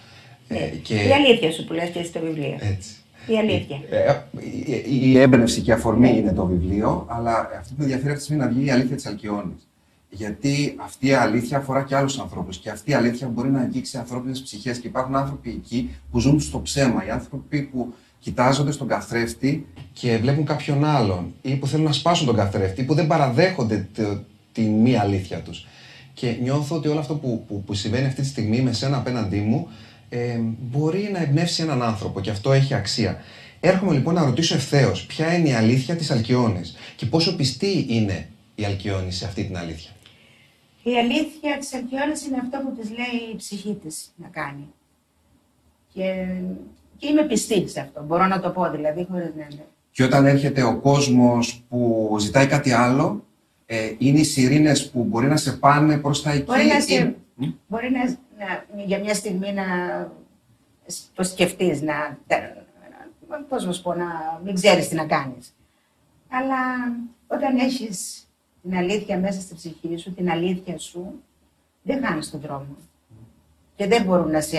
ε, και... Η αλήθεια σου που λες και στο βιβλίο. Έτσι. Η αλήθεια. Ε, η, η, η έμπνευση και η αφορμή είναι το βιβλίο, αλλά αυτό που με ενδιαφέρει αυτή τη στιγμή είναι να βγει η αλήθεια της Αλκιόνης. Γιατί αυτή η αλήθεια αφορά και άλλους ανθρώπους. Και αυτή η αλήθεια μπορεί να αγγίξει ανθρώπινες ψυχές. Και υπάρχουν άνθρωποι εκεί που ζουν στο ψέμα. Οι άνθρωποι που κοιτάζονται στον καθρέφτη και βλέπουν κάποιον άλλον. Ή που θέλουν να σπάσουν τον καθρέφτη, που δεν παραδέχονται το- τη μία αλήθεια τους. Και νιώθω ότι όλο αυτό που, που, που συμβαίνει αυτή τη στιγμή με σένα απέναντί μου ε, μπορεί να εμπνεύσει έναν άνθρωπο και αυτό έχει αξία. Έρχομαι λοιπόν να ρωτήσω ευθέως ποια είναι η αλήθεια της Αλκιόνης και πόσο πιστή είναι η Αλκιόνη σε αυτή την αλήθεια; Η αλήθεια της Αλκιόνης είναι αυτό που της λέει η ψυχή της να κάνει. Και, και είμαι πιστή σε αυτό. Μπορώ να το πω δηλαδή χωρίς να είναι. Και όταν έρχεται ο κόσμος που ζητάει κάτι άλλο, ε, είναι οι σιρήνες που μπορεί να σε πάνε προς τα εκεί. Μπορεί, να, σε, ή- μπορεί να, να- για μια στιγμή να σ- το σκεφτείς, να, να, πώς να σου πω, να μην ξέρεις τι να κάνεις. Αλλά όταν έχεις την αλήθεια μέσα στη ψυχή σου, την αλήθεια σου, δεν χάνεις τον δρόμο. Και δεν μπορούν να σε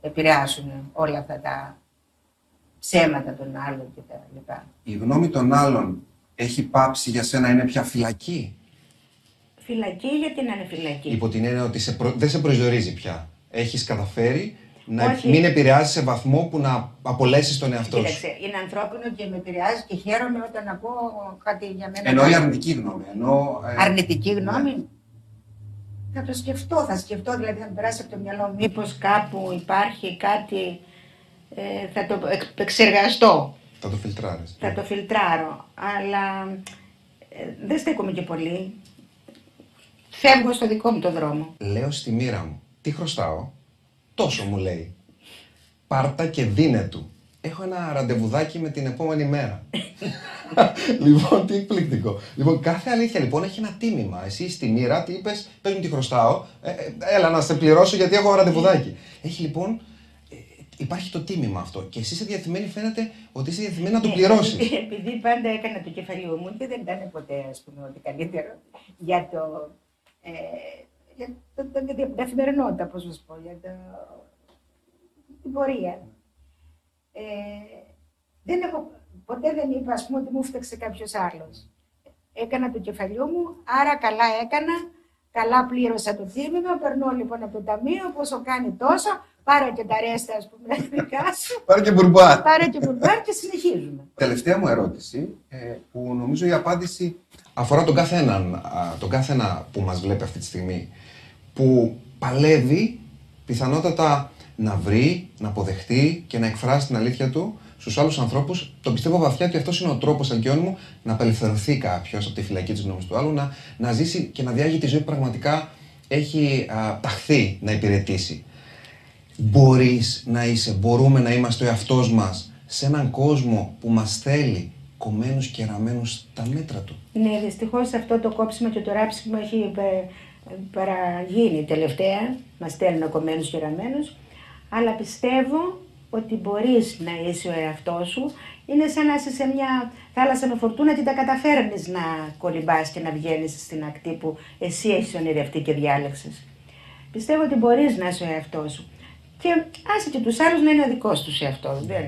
επηρεάσουν όλα αυτά τα ψέματα των άλλων και τα λοιπά. Η γνώμη των άλλων έχει πάψει για σένα, είναι πια φυλακή; Φυλακή, γιατί να είναι φυλακή; Υπό την έννοια ότι σε προ- δεν σε προσδιορίζει πια. Έχεις καταφέρει να Όχι. μην επηρεάζει σε βαθμό που να απολέσεις τον εαυτό σου. Κοίταξε, είναι ανθρώπινο και με επηρεάζει και χαίρομαι όταν ακούω κάτι για μένα. Εννοεί καλό. αρνητική γνώμη. Ενώ, ε, Αρνητική γνώμη; Θα το σκεφτώ, θα σκεφτώ, δηλαδή θα μου περάσει από το μυαλό μου. Μήπως κάπου υπάρχει κάτι, ε, θα το εξ- εξεργαστώ, Θα το φιλτράρεις. θα το φιλτράρω. Αλλά ε, δεν στέκομαι και πολύ. Φεύγω στο δικό μου το δρόμο. Λέω στη μοίρα μου, τι χρωστάω; Τόσο μου λέει. Πάρτα και δίνε του. Έχω ένα ραντεβουδάκι με την επόμενη μέρα. λοιπόν, τι εκπληκτικό. Λοιπόν, κάθε αλήθεια λοιπόν έχει ένα τίμημα. Εσύ στη μοίρα τι είπες, πες μου τι χρωστάω. Ε, ε, έλα να σε πληρώσω γιατί έχω ραντεβουδάκι. Έχει λοιπόν. Ε, υπάρχει το τίμημα αυτό. Και εσύ είσαι διαθυμένη, φαίνεται ότι είσαι διαθυμένη να το πληρώσεις. Ε, Επειδή πάντα έκανα το κεφαλιού μου και δεν ήταν ποτέ, ας πούμε, ότι καλύτερο για το. Ε, για το, το, για την καθημερινότητα, πώς να σου πω, για το, την πορεία. Ε, δεν έχω, ποτέ δεν είπα, ας πούμε, ότι μου φταίξε κάποιος άλλος. Έκανα το κεφαλιού μου, άρα καλά έκανα, καλά πλήρωσα το τίμημα, περνώ λοιπόν από το ταμείο, πόσο κάνει τόσο, πάρε και τα ρέστα, ας πούμε, δικά σου, Πάρε και μπουρμπά. πάρε και μπουρμπάρ και συνεχίζουμε. Τελευταία μου ερώτηση, ε, που νομίζω η απάντηση αφορά τον κάθε έναν, α, τον κάθε ένα που μας βλέπει αυτή τη στιγμή, που παλεύει πιθανότατα να βρει, να αποδεχτεί και να εκφράσει την αλήθεια του στους άλλους ανθρώπους. Το πιστεύω βαθιά ότι αυτός είναι ο τρόπος, Αλκιόνι μου, να απελευθερωθεί κάποιος από τη φυλακή της γνώμης του άλλου, να, να ζήσει και να διάγει τη ζωή που πραγματικά έχει α, ταχθεί να υπηρετήσει μπορείς να είσαι, μπορούμε να είμαστε ο εαυτός μας σε έναν κόσμο που μας θέλει κομμένους και ραμμένους στα μέτρα του. Ναι, δυστυχώς αυτό το κόψιμο και το ράψιμο έχει πε- παραγίνει τελευταία. Μας στέλνουν κομμένους και ραμμένους. Αλλά πιστεύω ότι μπορείς να είσαι ο εαυτός σου. Είναι σαν να είσαι σε μια θάλασσα με φορτούνα και τα καταφέρνεις να κολυμπάς και να βγαίνεις στην ακτή που εσύ έχεις ονειρευτεί και διάλεξες. Πιστεύω ότι μπορείς να είσαι ο εαυτός σου. Και άσε και τους άλλους να είναι δικός τους αυτό. Δεν,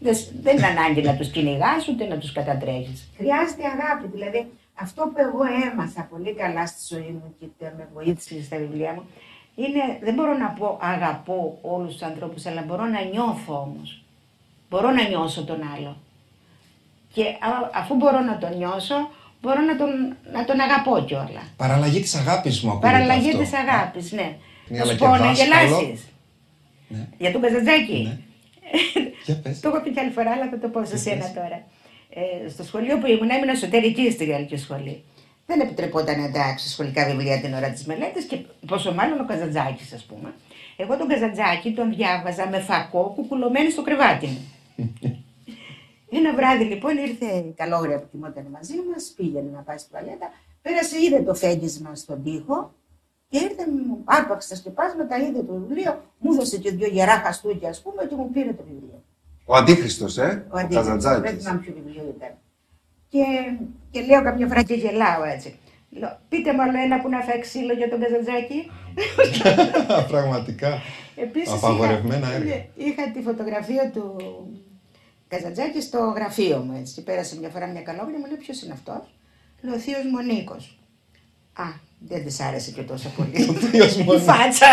δεν, δεν είναι ανάγκη να τους κυνηγάς ούτε να τους κατατρέχεις. Χρειάζεται αγάπη. Δηλαδή αυτό που εγώ έμαθα πολύ καλά στη ζωή μου και με βοήθησε στα βιβλία μου είναι, δεν μπορώ να πω αγαπώ όλους τους ανθρώπους, αλλά μπορώ να νιώθω όμως. Μπορώ να νιώσω τον άλλο. Και αφού μπορώ να τον νιώσω, μπορώ να τον, να τον αγαπώ κιόλας. Παραλλαγή της αγάπης μου ακούγεται Παραλλαγή αυτό. της αγάπης, ναι. Να σου πω να γελάσεις. Ναι. Για τον Καζαντζάκη. Ναι. Για πες. το έχω πει κι άλλη φορά, αλλά θα το πω σε σένα τώρα. Ε, στο σχολείο που ήμουν, ήμουν εσωτερική στη Γαλλική Σχολή. Δεν επιτρεπόταν να εντάξει σχολικά βιβλία την ώρα της μελέτης και πόσο μάλλον ο Καζαντζάκης, ας πούμε. Εγώ τον Καζαντζάκη τον διάβαζα με φακό κουκουλωμένη στο κρεβάτι μου. Ένα βράδυ λοιπόν ήρθε η καλόγρια που κοιμόταν μαζί μας, πήγαινε να πάει στην παλέτα, πέρασε, είδε το φέγγισμα στον τοίχο και ήρθε, μου άρπαξε τα σκεπάσματα, είδε το βιβλίο, μου έδωσε και δύο γερά χαστούκια, ας πούμε, και μου πήρε το βιβλίο. Ο Αντίχριστος, ε! Ο Αντίχριστος. Δεν θυμάμαι ποιο βιβλίο ήταν. Και, και λέω καμιά φορά και γελάω έτσι. Λέω, πείτε μου άλλο ένα που να φάει ξύλο για τον Καζαντζάκη. Πραγματικά. Επίσης, Απαγορευμένα είχα, έργα. Είχα τη φωτογραφία του Καζαντζάκη στο γραφείο μου έτσι. Και πέρασε μια φορά μια καλόγρια μου λέει ποιος είναι αυτός; Λέω ο Θείος Μονίκος. Α, δεν της άρεσε και τόσο πολύ. Η φάτσα.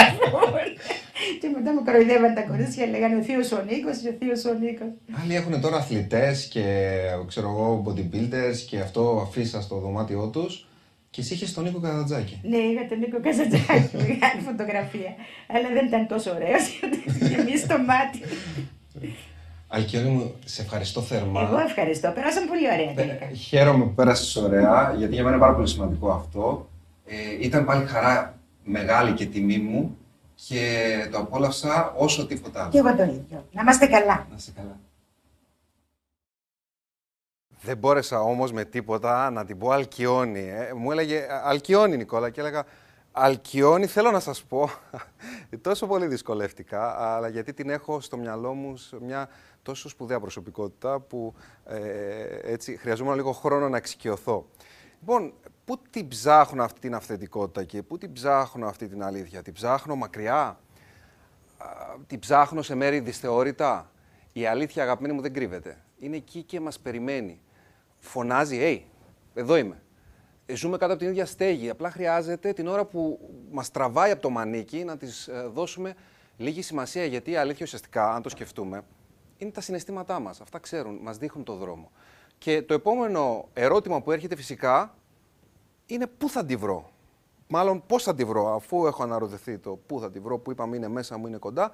και μετά μου κοροϊδεύαν τα κορίτσια και λέγανε ο Θείος ο Νίκος και ο Θείος ο Νίκος. Άλλοι έχουν τώρα αθλητές και ξέρω εγώ bodybuilders και αυτό αφήσα στο δωμάτιό τους. Και εσύ είχες τον Νίκο Καζαντζάκη. Ναι, είχα τον Νίκο Καζαντζάκη, μεγάλη φωτογραφία. Αλλά δεν ήταν τόσο ωραίος γιατί γεμίσει το μάτι. Αλκιόνι μου, σε ευχαριστώ θερμά. Εγώ ευχαριστώ. Περάσαμε πολύ ωραία τελικά. Χαίρομαι που πέρασες ωραία, γιατί για μένα είναι πάρα πολύ σημαντικό αυτό. Ε, ήταν πάλι χαρά μεγάλη και τιμή μου και το απόλαυσα όσο τίποτα άλλο. Και εγώ το ίδιο. Να είμαστε καλά. Να είστε καλά. Δεν μπόρεσα όμως με τίποτα να την πω Αλκιόνι. Ε. Μου έλεγε Αλκιόνι, Νικόλα, και έλεγα Αλκιόνι, θέλω να σας πω, τόσο πολύ δυσκολεύτηκα, αλλά γιατί την έχω στο μυαλό μου μια τόσο σπουδαία προσωπικότητα που ε, έτσι χρειαζόμουν λίγο χρόνο να εξοικειωθώ. Λοιπόν, πού την ψάχνω αυτή την αυθεντικότητα και πού την ψάχνω αυτή την αλήθεια; Την ψάχνω μακριά, την ψάχνω σε μέρη δυσθεώρητα. Η αλήθεια, αγαπημένη μου, δεν κρύβεται. Είναι εκεί και μας περιμένει. Φωνάζει, «Hey, εδώ είμαι». Ε, ζούμε κάτω από την ίδια στέγη. Απλά χρειάζεται την ώρα που μας τραβάει από το μανίκι να της ε, δώσουμε λίγη σημασία. Γιατί η αλήθεια ουσιαστικά, αν το σκεφτούμε, είναι τα συναισθήματά μας. Αυτά ξέρουν, μας δείχνουν το δρόμο. Και το επόμενο ερώτημα που έρχεται φυσικά είναι πού θα τη βρω. Μάλλον πώς θα τη βρω, αφού έχω αναρωτηθεί το πού θα τη βρω, που είπαμε είναι μέσα μου, είναι κοντά,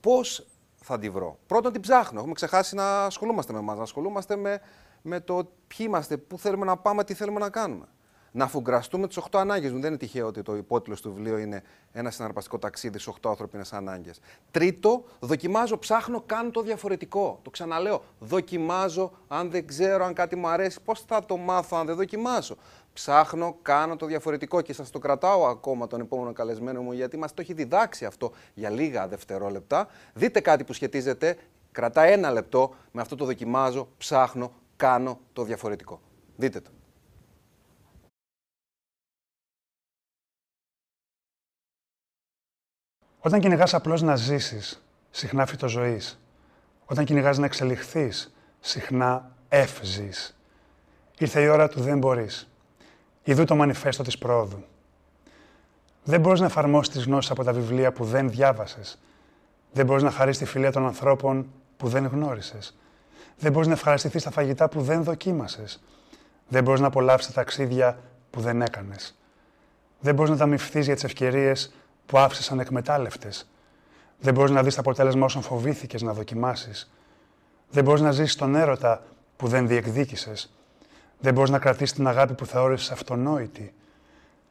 πώς θα τη βρω. Πρώτον την ψάχνω. Έχουμε ξεχάσει να ασχολούμαστε με εμάς, να ασχολούμαστε με, με το ποιοι είμαστε, πού θέλουμε να πάμε, τι θέλουμε να κάνουμε να αφουγκραστούμε τις 8 ανάγκες μου. Δεν είναι τυχαίο ότι το υπότιτλο του βιβλίου είναι ένα συναρπαστικό ταξίδι στι 8 ανθρώπινες ανάγκες. Τρίτο, δοκιμάζω, ψάχνω, κάνω το διαφορετικό. Το ξαναλέω. Δοκιμάζω, αν δεν ξέρω αν κάτι μου αρέσει, πώς θα το μάθω αν δεν δοκιμάσω. Ψάχνω, κάνω το διαφορετικό και σας το κρατάω ακόμα τον επόμενο καλεσμένο μου γιατί μας το έχει διδάξει αυτό για λίγα δευτερόλεπτα. Δείτε κάτι που σχετίζεται, κρατά ένα λεπτό με αυτό το δοκιμάζω, ψάχνω, κάνω το διαφορετικό. Δείτε το. Όταν κυνηγάς απλώς να ζήσεις, συχνά φυτοζωή. Όταν κυνηγάς να εξελιχθείς, συχνά εύζει. Ήρθε η ώρα του δεν μπορείς. Ιδού το μανιφέστο της πρόοδου. Δεν μπορείς να εφαρμόσεις τις γνώσεις από τα βιβλία που δεν διάβασες. Δεν μπορείς να χαρίσει τη φιλία των ανθρώπων που δεν γνώρισες. Δεν μπορείς να ευχαριστηθείς τα φαγητά που δεν δοκίμασες. Δεν μπορείς να απολαύσεις τα ταξίδια που δεν έκανες. Δεν μπορείς να τα για τις ευκαιρίες που άφησε ανεκμετάλλευτε. Δεν μπορείς να δεις το αποτέλεσμα όσων φοβήθηκες να δοκιμάσεις. Δεν μπορείς να ζήσεις τον έρωτα που δεν διεκδίκησες. Δεν μπορείς να κρατήσεις την αγάπη που θεώρησε αυτονόητη.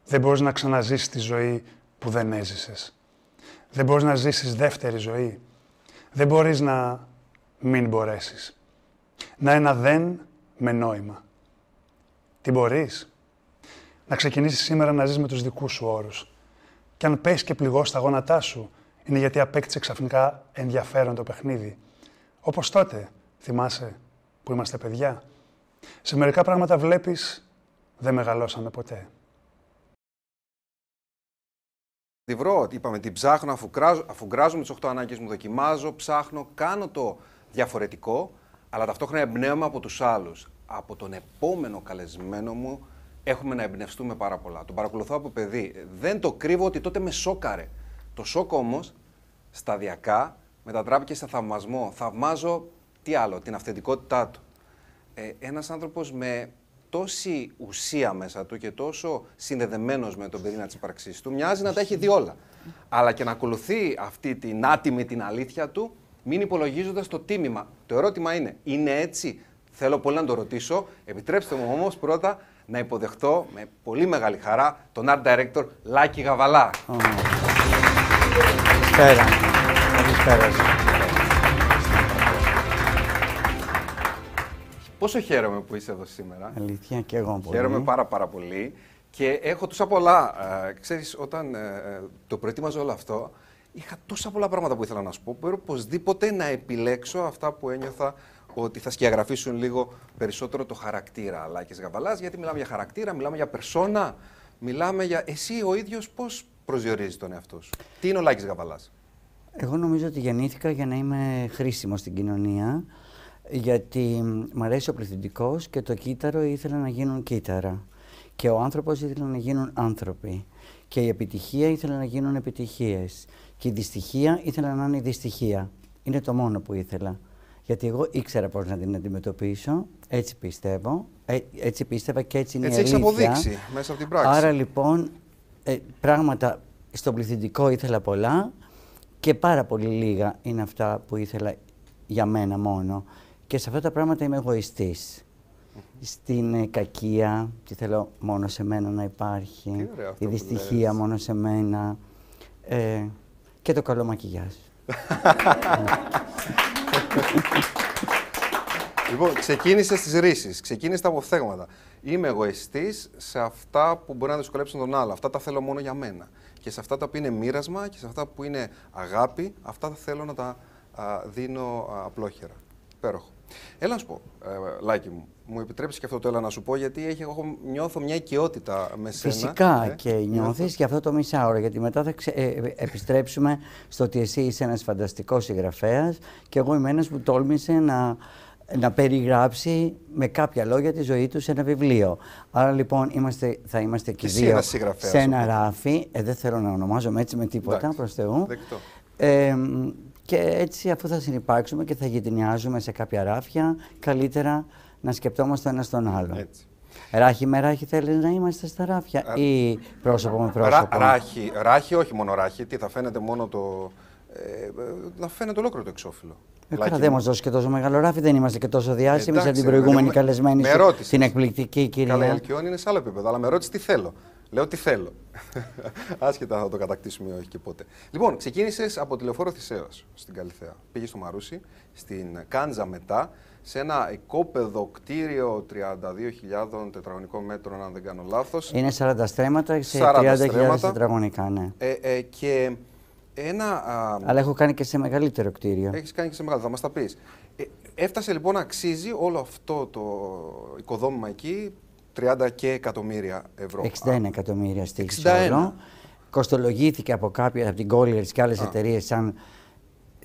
Δεν μπορείς να ξαναζήσεις τη ζωή που δεν έζησες. Δεν μπορείς να ζήσεις δεύτερη ζωή. Δεν μπορείς να μην μπορέσεις. Να ένα δεν με νόημα. Τι μπορείς; Να ξεκινήσεις σήμερα να ζεις με τους δικούς σου όρους και αν πέσει και πληγώσεις τα γόνατά σου, είναι γιατί απέκτησε ξαφνικά ενδιαφέρον το παιχνίδι. Όπως τότε, θυμάσαι, που είμαστε παιδιά. Σε μερικά πράγματα βλέπεις, δεν μεγαλώσαμε ποτέ. Τη βρω, είπαμε, την ψάχνω, αφού, κράζω, αφού γκράζω με τις 8 ανάγκες μου, δοκιμάζω, ψάχνω, κάνω το διαφορετικό, αλλά ταυτόχρονα εμπνέομαι από τους άλλους. Από τον επόμενο καλεσμένο μου έχουμε να εμπνευστούμε πάρα πολλά. Τον παρακολουθώ από παιδί. Δεν το κρύβω ότι τότε με σόκαρε. Το σοκ όμως σταδιακά μετατράπηκε σε θαυμασμό. Θαυμάζω τι άλλο, την αυθεντικότητά του. Ε, ένας άνθρωπος με τόση ουσία μέσα του και τόσο συνδεδεμένος με τον πυρήνα της ύπαρξής του, μοιάζει να τα έχει δει όλα. Αλλά και να ακολουθεί αυτή την άτιμη την αλήθεια του, μην υπολογίζοντας το τίμημα. Το ερώτημα είναι, είναι έτσι, θέλω πολύ να το ρωτήσω. Επιτρέψτε μου όμως πρώτα να υποδεχτώ με πολύ μεγάλη χαρά τον Art Director Λάκη Γαβαλά. Καλησπέρα. Καλησπέρα. Πόσο χαίρομαι που είσαι εδώ σήμερα. Αλήθεια και εγώ πολύ. Χαίρομαι πάρα πάρα πολύ και έχω τόσα πολλά. Ε, ξέρεις, όταν ε, ε, το προετοίμαζα όλο αυτό, είχα τόσα πολλά πράγματα που ήθελα να σου πω. Πρέπει οπωσδήποτε να επιλέξω αυτά που ένιωθα ότι θα σκιαγραφίσουν λίγο περισσότερο το χαρακτήρα Λάκης Γαβαλάς, γιατί μιλάμε για χαρακτήρα, μιλάμε για περσόνα, μιλάμε για εσύ ο ίδιος πώς προσδιορίζεις τον εαυτό σου. Τι είναι ο Λάκης Γαβαλάς. Εγώ νομίζω ότι γεννήθηκα για να είμαι χρήσιμος στην κοινωνία, γιατί μου αρέσει ο πληθυντικός και το κύτταρο ήθελα να γίνουν κύτταρα. Και ο άνθρωπος ήθελε να γίνουν άνθρωποι. Και η επιτυχία ήθελε να γίνουν επιτυχίες. Και η δυστυχία ήθελα να είναι η δυστυχία. Είναι το μόνο που ήθελα. Γιατί εγώ ήξερα πώς να την αντιμετωπίσω, έτσι πιστεύω, ε, έτσι πίστευα και έτσι είναι Έτσι η έχεις αλήθεια. αποδείξει μέσα από την πράξη. Άρα λοιπόν, ε, πράγματα στον πληθυντικό ήθελα πολλά και πάρα πολύ λίγα είναι αυτά που ήθελα για μένα μόνο. Και σε αυτά τα πράγματα είμαι εγωιστής. Στην ε, κακία, τι θέλω μόνο σε μένα να υπάρχει. Τι ωραίο αυτό η που δυστυχία λες. μόνο σε μένα. Ε, και το καλό μακιγιάζ. Λοιπόν, ξεκίνησε στις ρίσει, ξεκίνησε τα αποφθέγματα. Είμαι εγωιστής σε αυτά που μπορεί να δυσκολέψουν τον άλλο. Αυτά τα θέλω μόνο για μένα. Και σε αυτά τα που είναι μοίρασμα και σε αυτά που είναι αγάπη, αυτά θα θέλω να τα α, δίνω α, απλόχερα. Υπέροχο. Έλα να σου πω, ε, Λάκη μου, μου επιτρέψεις και αυτό το έλα να σου πω, γιατί έχει, εγώ νιώθω μια οικειότητα με σένα. Φυσικά ε, και νιώθω. νιώθεις για αυτό το μισάωρο, γιατί μετά θα ξε- ε, ε, επιστρέψουμε στο ότι εσύ είσαι ένας φανταστικός συγγραφέας και εγώ είμαι ένας που τόλμησε να, να περιγράψει με κάποια λόγια τη ζωή του σε ένα βιβλίο. Άρα λοιπόν είμαστε, θα είμαστε και, Και εσύ δύο ένας συγγραφέας, σε ένα οπότε. ράφι. Ε, δεν θέλω να ονομάζομαι έτσι με τίποτα, Εντάξει, προς Θεού. δεκτό. Ε, μ, και έτσι αφού θα συνεπάρξουμε και θα γειτονιάζουμε σε κάποια ράφια, καλύτερα να σκεπτόμαστε ένα τον άλλον. Έτσι. Ράχη με ράχη θέλεις να είμαστε στα ράφια ή πρόσωπο με πρόσωπο; Ρά, ράχη, ράχη, όχι μόνο ράχη, τι θα φαίνεται μόνο το. Ε, ε, να φαίνεται ολόκληρο το εξώφυλλο. Ε, Λάκη καλά, δεν μου. μας δώσει και τόσο μεγάλο ράφι, δεν είμαστε και τόσο διάσημοι σαν Εντάξει, την ρε, προηγούμενη με- καλεσμένη, με σου, ρώτησες. την εκπληκτική κυρία. Καλά, η Αλκιόνη είναι σε άλλο επίπεδο, αλλά με ρώτησε τι θέλω. Λέω τι θέλω. Άσχετα αν θα το κατακτήσουμε ή όχι και πότε. Λοιπόν, ξεκίνησες από τηλεφόρο Θησέω στην Καλυθέα. Πήγες στο Μαρούσι, στην Κάντζα μετά, σε ένα οικόπεδο κτίριο 32.000 τετραγωνικών μέτρων, αν δεν κάνω λάθος. Είναι 40 στρέμματα σε 40 30.000 στρέμματα. τετραγωνικά, ναι. Ε, ε, και ένα. α, Αλλά έχω κάνει και σε μεγαλύτερο κτίριο. Έχεις κάνει και σε μεγάλο, θα μας τα πεις. Ε, έφτασε λοιπόν να αξίζει όλο αυτό το οικοδόμημα εκεί 30 και εκατομμύρια ευρώ. 61 εκατομμύρια στήριξη 61. όλο. Κοστολογήθηκε από κάποια, από την Colliers και άλλες εταιρείες σαν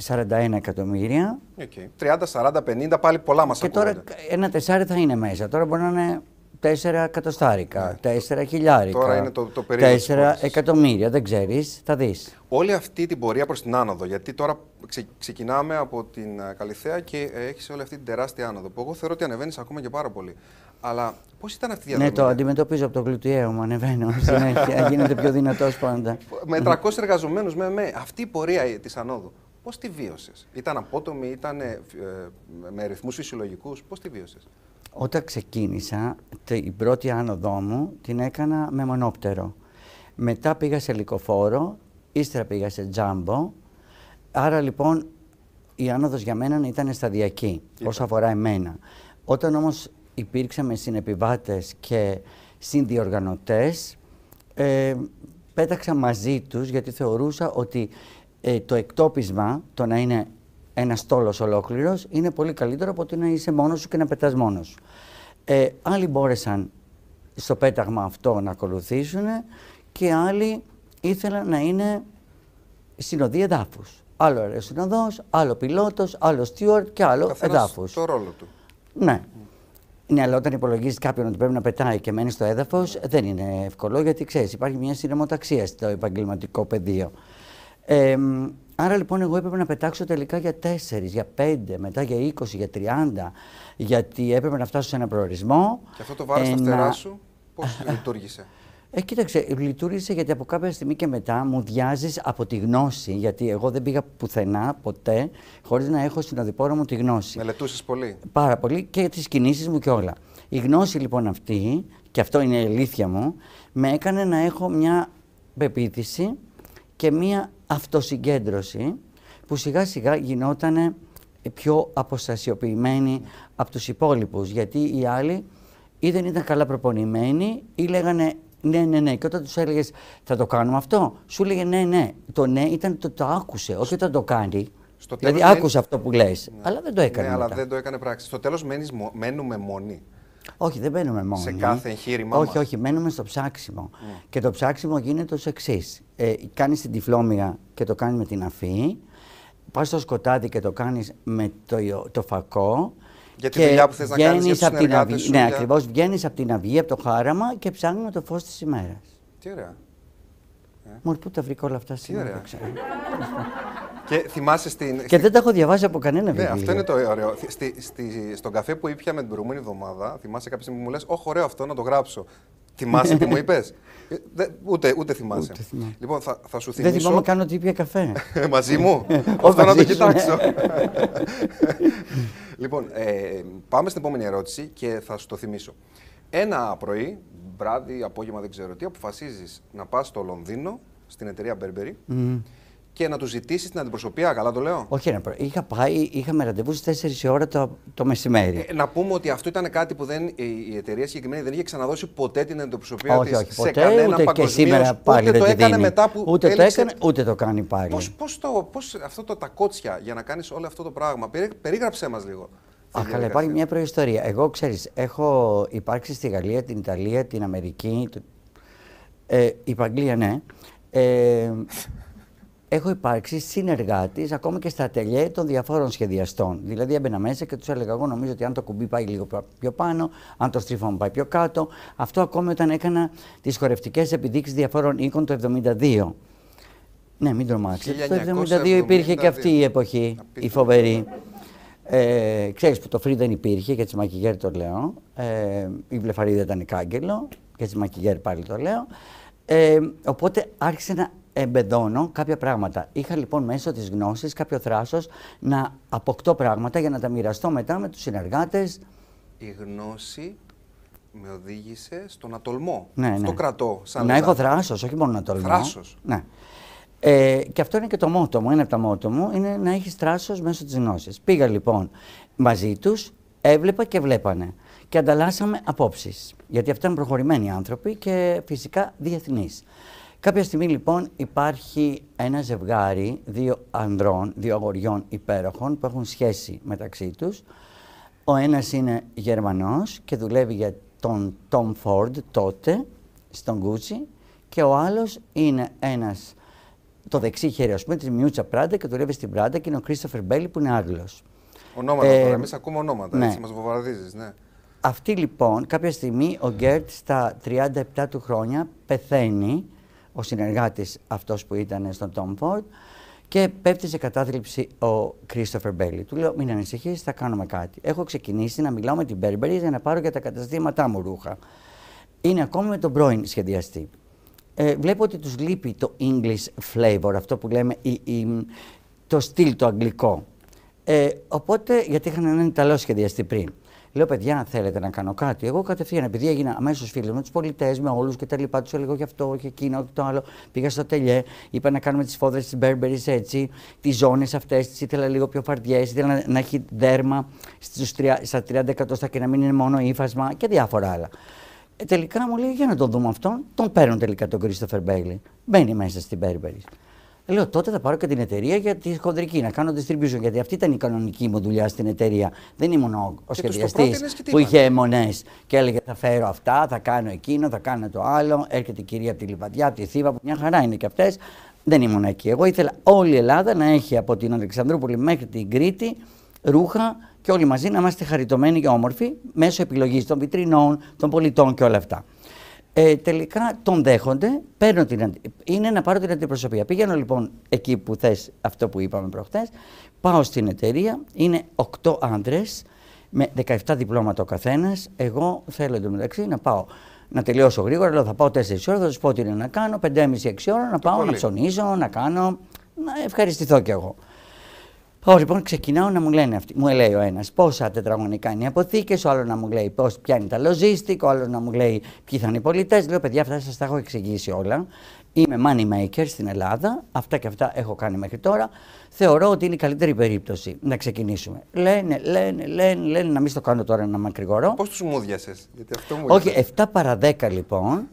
41 εκατομμύρια. Okay. 30, 40, 50, πάλι πολλά μας Και τώρα ένα τεσάρι θα είναι μέσα. Τώρα μπορεί να είναι 4 εκατοστάρικα, 4 χιλιάρικα, Ναι. Τώρα είναι το- το περίεργο της 4 υπόθεσης. εκατομμύρια. Δεν ξέρεις, θα δεις. Όλη αυτή την πορεία προς την άνοδο, γιατί τώρα ξε- ξεκινάμε από την ε, Καλυθέα και ε, έχεις όλη αυτή την τεράστια άνοδο, που εγώ θεωρώ ότι ανεβαίνεις ακόμα και πάρα πολύ. Αλλά πώς ήταν αυτή η Ναι, διαδρομή; το αντιμετωπίζω από το γλουτιαίο μου. Ανεβαίνω συνέχεια. Γίνεται πιο δυνατός πάντα. Με 300 εργαζομένους, με, με αυτή η πορεία της ανόδου. Πώς τη βίωσες, Ήταν απότομη, ήταν ε, με ρυθμούς φυσιολογικούς, πώς τη βίωσες; Όταν ξεκίνησα, την πρώτη άνοδό μου την έκανα με μονόπτερο. Μετά πήγα σε λικοφόρο, ύστερα πήγα σε τζάμπο. Άρα λοιπόν η άνοδος για μένα ήταν σταδιακή, όσο αφορά εμένα. Όταν όμως υπήρξαμε συνεπιβάτες και συνδιοργανωτές, ε, πέταξα μαζί τους γιατί θεωρούσα ότι ε, το εκτόπισμα, το να είναι ένας στόλος ολόκληρος, είναι πολύ καλύτερο από το να είσαι μόνος σου και να πετάς μόνος σου. Ε, άλλοι μπόρεσαν στο πέταγμα αυτό να ακολουθήσουν και άλλοι ήθελα να είναι συνοδή εδάφους. Άλλο αεροσυνοδός, άλλο πιλότος, άλλο στιούαρτ και άλλο Καθένας εδάφους. το ρόλο του. Ναι. Ναι, αλλά όταν υπολογίζεις κάποιον ότι πρέπει να πετάει και μένει στο έδαφος, δεν είναι εύκολο γιατί ξέρεις, υπάρχει μια συνεμοταξία στο επαγγελματικό πεδίο. Ε, μ, άρα λοιπόν, εγώ έπρεπε να πετάξω τελικά για 4, για 5, μετά για 20, για 30, γιατί έπρεπε να φτάσω σε ένα προορισμό. Και αυτό το βάρος στα ε, φτερά να- σου, πώς λειτουργήσε; Ε, κοίταξε, λειτουργήσε γιατί από κάποια στιγμή και μετά μου διάζεις από τη γνώση, γιατί εγώ δεν πήγα πουθενά ποτέ χωρίς να έχω στην οδηπόρα μου τη γνώση. Μελετούσες πολύ; Πάρα πολύ και τις κινήσεις μου και όλα. Η γνώση λοιπόν αυτή, και αυτό είναι η αλήθεια μου, με έκανε να έχω μια πεποίθηση και μια αυτοσυγκέντρωση που σιγά σιγά γινόταν πιο αποστασιοποιημένη από τους υπόλοιπους γιατί οι άλλοι ή δεν ήταν καλά προπονημένοι ή λέγανε ναι, ναι, ναι. Και όταν τους έλεγες θα το κάνουμε αυτό, σου έλεγε ναι, ναι. Το ναι ήταν το, το άκουσε, όχι όταν το κάνει. Στο δηλαδή τέλος άκουσε αυτό που λες, αλλά δεν το έκανε Ναι, αλλά μετά. δεν το έκανε πράξη. Στο τέλος μένεις, μο- μένουμε μόνοι. Όχι, δεν μένουμε μόνοι. Σε κάθε εγχείρημά Όχι, μας. Ναι. όχι, μένουμε στο ψάξιμο. Και το ψάξιμο γίνεται ως εξής. Ε, κάνεις την τυφλόμυγα και το κάνεις με την αφή. Πας στο σκοτάδι και το κάνεις με το, ιο- το φακό. Για τη και δουλειά που θες να κάνεις, για βγαίνεις τους απ' την συνεργάτες αυγή. σου, Ναι, για- ακριβώς. Βγαίνεις από την αυγή, από το χάραμα και ψάχνουμε το φως της ημέρας. Τι ωραία. Μωρή, πού τα βρήκα όλα αυτά Τι σήμερα, ωραία. δεν ξέρω. Και θυμάσαι στην. Και δεν τα έχω διαβάσει από κανένα Ναι, βιβλίο. αυτό είναι το ωραίο. Στη, στη, στον καφέ που ήπια με την προηγούμενη εβδομάδα, θυμάσαι κάποια στιγμή που μου λες: Όχι, ωραίο αυτό να το γράψω. Θυμάσαι τι μου είπες; Ούτε, ούτε θυμάσαι. Ούτε θυμάμαι. Λοιπόν, θα, θα σου Δεν θυμίσω. θυμάμαι καν ότι ήπια καφέ. μαζί μου. Όχι, αυτό να το μαζί σου, ναι. κοιτάξω. Λοιπόν, ε, πάμε στην επόμενη ερώτηση και θα σου το θυμίσω. Ένα πρωί, βράδυ, απόγευμα, δεν ξέρω τι, αποφασίζεις να πας στο Λονδίνο, στην εταιρεία Burberry, και να τους ζητήσεις την αντιπροσωπεία. Καλά το λέω. Όχι, ένα προ- είχα πάει, είχαμε ραντεβού στις 4 η ώρα το, το μεσημέρι. Ε, να πούμε ότι αυτό ήταν κάτι που δεν, η, η εταιρεία συγκεκριμένη δεν είχε ξαναδώσει ποτέ την αντιπροσωπεία όχι, της όχι, σε ποτέ, κανένα ούτε και παγκοσμίως, σήμερα πάλι ούτε δεν το τη έκανε δίνει. μετά που ούτε το έληξε- έκανε, ούτε το κάνει πάλι. Πώς, πώς, το, πώς αυτό το, τα κότσια για να κάνεις όλο αυτό το πράγμα. Περί, περίγραψέ μας λίγο. τη Αχ, καλά, διαδικασία. υπάρχει μια προϊστορία. Εγώ, ξέρεις, έχω υπάρξει στη Γαλλία, την Ιταλία, την Αμερική, το... ε, η Αγγλία, ναι. Ε, έχω υπάρξει συνεργάτης ακόμα και στα ατελιέ των διαφόρων σχεδιαστών. Δηλαδή έμπαινα μέσα και τους έλεγα εγώ νομίζω ότι αν το κουμπί πάει λίγο πα- πιο πάνω, αν το στρίφωμα πάει πιο κάτω. Αυτό ακόμη όταν έκανα τις χορευτικές επιδείξεις διαφόρων οίκων το 72. Ναι, μην τρομάξετε. Το 72 υπήρχε και αυτή η εποχή, η Απίστευτο. φοβερή. Ε, ξέρεις που το free δεν υπήρχε, για τις μακιγέρ το λέω. Ε, η βλεφαρίδα ήταν κάγκελο, για τις μακιγέρ πάλι το λέω. Ε, οπότε άρχισε να εμπεδώνω κάποια πράγματα. Είχα λοιπόν μέσω της γνώσης κάποιο θράσος να αποκτώ πράγματα για να τα μοιραστώ μετά με τους συνεργάτες. Η γνώση με οδήγησε στο να τολμώ. Ναι, αυτό ναι. κρατώ σαν να έχω λεπτά. θράσος, όχι μόνο να τολμώ. Θράσος. Ναι. Ε, και αυτό είναι και το μότο μου, ένα από τα μότο μου, είναι να έχεις θράσος μέσω της γνώσης. Πήγα λοιπόν μαζί τους, έβλεπα και βλέπανε και ανταλλάσσαμε απόψεις. Γιατί αυτά είναι προχωρημένοι άνθρωποι και φυσικά διεθνείς. Κάποια στιγμή λοιπόν υπάρχει ένα ζευγάρι δύο ανδρών, δύο αγοριών υπέροχων που έχουν σχέση μεταξύ τους. Ο ένας είναι Γερμανός και δουλεύει για τον Tom Ford τότε στον Gucci και ο άλλος είναι ένας το δεξί χέρι, ας πούμε, της Μιούτσα Πράντα και δουλεύει στην Πράντα και είναι ο Κρίστοφερ Μπέλι που είναι Άγγλος. Ονόματα Ε, τώρα, εμείς ακούμε ονόματα, ναι. έτσι μας βομβαρδίζεις, ναι. Αυτή λοιπόν, κάποια στιγμή ο Γκέρτ στα 37 του χρόνια πεθαίνει, ο συνεργάτης αυτός που ήταν στον Tom Ford και πέφτει σε κατάθλιψη ο Christopher Bailey. Του λέω μην ανησυχείς, θα κάνουμε κάτι. Έχω ξεκινήσει να μιλάω με την Burberry για να πάρω για τα καταστήματά μου ρούχα. Είναι ακόμη με τον πρώην σχεδιαστή. Ε, βλέπω ότι τους λείπει το English flavor, αυτό που λέμε η- η- το στυλ το αγγλικό. Ε, οπότε, γιατί είχαν έναν Ιταλό σχεδιαστή πριν. Λέω, παιδιά, θέλετε να κάνω κάτι. Εγώ κατευθείαν, επειδή έγινα αμέσως φίλος με τους πολιτές, με όλους και τα λοιπά, τους έλεγα όχι αυτό, όχι εκείνο, όχι το άλλο. Πήγα στο τελιέ, είπα να κάνουμε τις φόδρες της Burberry έτσι, τις ζώνες αυτές, τις ήθελα λίγο πιο φαρδιές, ήθελα να, να έχει δέρμα στους, τρια- στα 30 εκατοστά και να μην είναι μόνο ύφασμα και διάφορα άλλα. Ε, τελικά μου λέει, για να το δούμε αυτόν. Τον παίρνω τελικά τον Christopher Bailey. Μπαίνει μέσα στην Burberry. Λέω τότε θα πάρω και την εταιρεία για τη χοντρική, να κάνω distribution. Γιατί αυτή ήταν η κανονική μου δουλειά στην εταιρεία. Δεν ήμουν ο, ο σχεδιαστής που είχε αιμονές και έλεγε θα φέρω αυτά, θα κάνω εκείνο, θα κάνω το άλλο. Έρχεται η κυρία από τη Λιβαδιά, από τη Θήβα, που μια χαρά είναι και αυτές. Δεν ήμουν εκεί. Εγώ ήθελα όλη η Ελλάδα να έχει από την Αλεξανδρούπολη μέχρι την Κρήτη ρούχα και όλοι μαζί να είμαστε χαριτωμένοι και όμορφοι μέσω επιλογής των βιτρινών, των πολιτών και όλα αυτά. Ε, τελικά τον δέχονται, παίρνω την, είναι να πάρω την αντιπροσωπεία. Πήγαινω λοιπόν εκεί που θες αυτό που είπαμε προχτές, πάω στην εταιρεία, είναι 8 άντρες με 17 διπλώματα ο καθένας. Εγώ θέλω εντωμεταξύ να πάω να τελειώσω γρήγορα, λέω θα πάω 4 ώρες, θα τους πω τι είναι να κάνω, 5,5-6 ώρε να πάω να ψωνίζω, να κάνω, να ευχαριστηθώ κι εγώ. Πάω λοιπόν, ξεκινάω να μου λένε αυτοί. Μου λέει ο ένας πόσα τετραγωνικά είναι οι αποθήκες, ο άλλος να μου λέει πώς, ποια είναι τα logistic, ο άλλος να μου λέει ποιοι θα είναι οι πολιτές. Λέω, παιδιά, αυτά σας τα έχω εξηγήσει όλα. Είμαι money maker στην Ελλάδα. Αυτά και αυτά έχω κάνει μέχρι τώρα. Θεωρώ ότι είναι η καλύτερη περίπτωση να ξεκινήσουμε. Λένε, λένε, λένε, λένε να μην στο κάνω τώρα να μακρηγορώ. Πώς τους μούδιασε, Γιατί αυτό μου Όχι, 7 παρα 10 λοιπόν.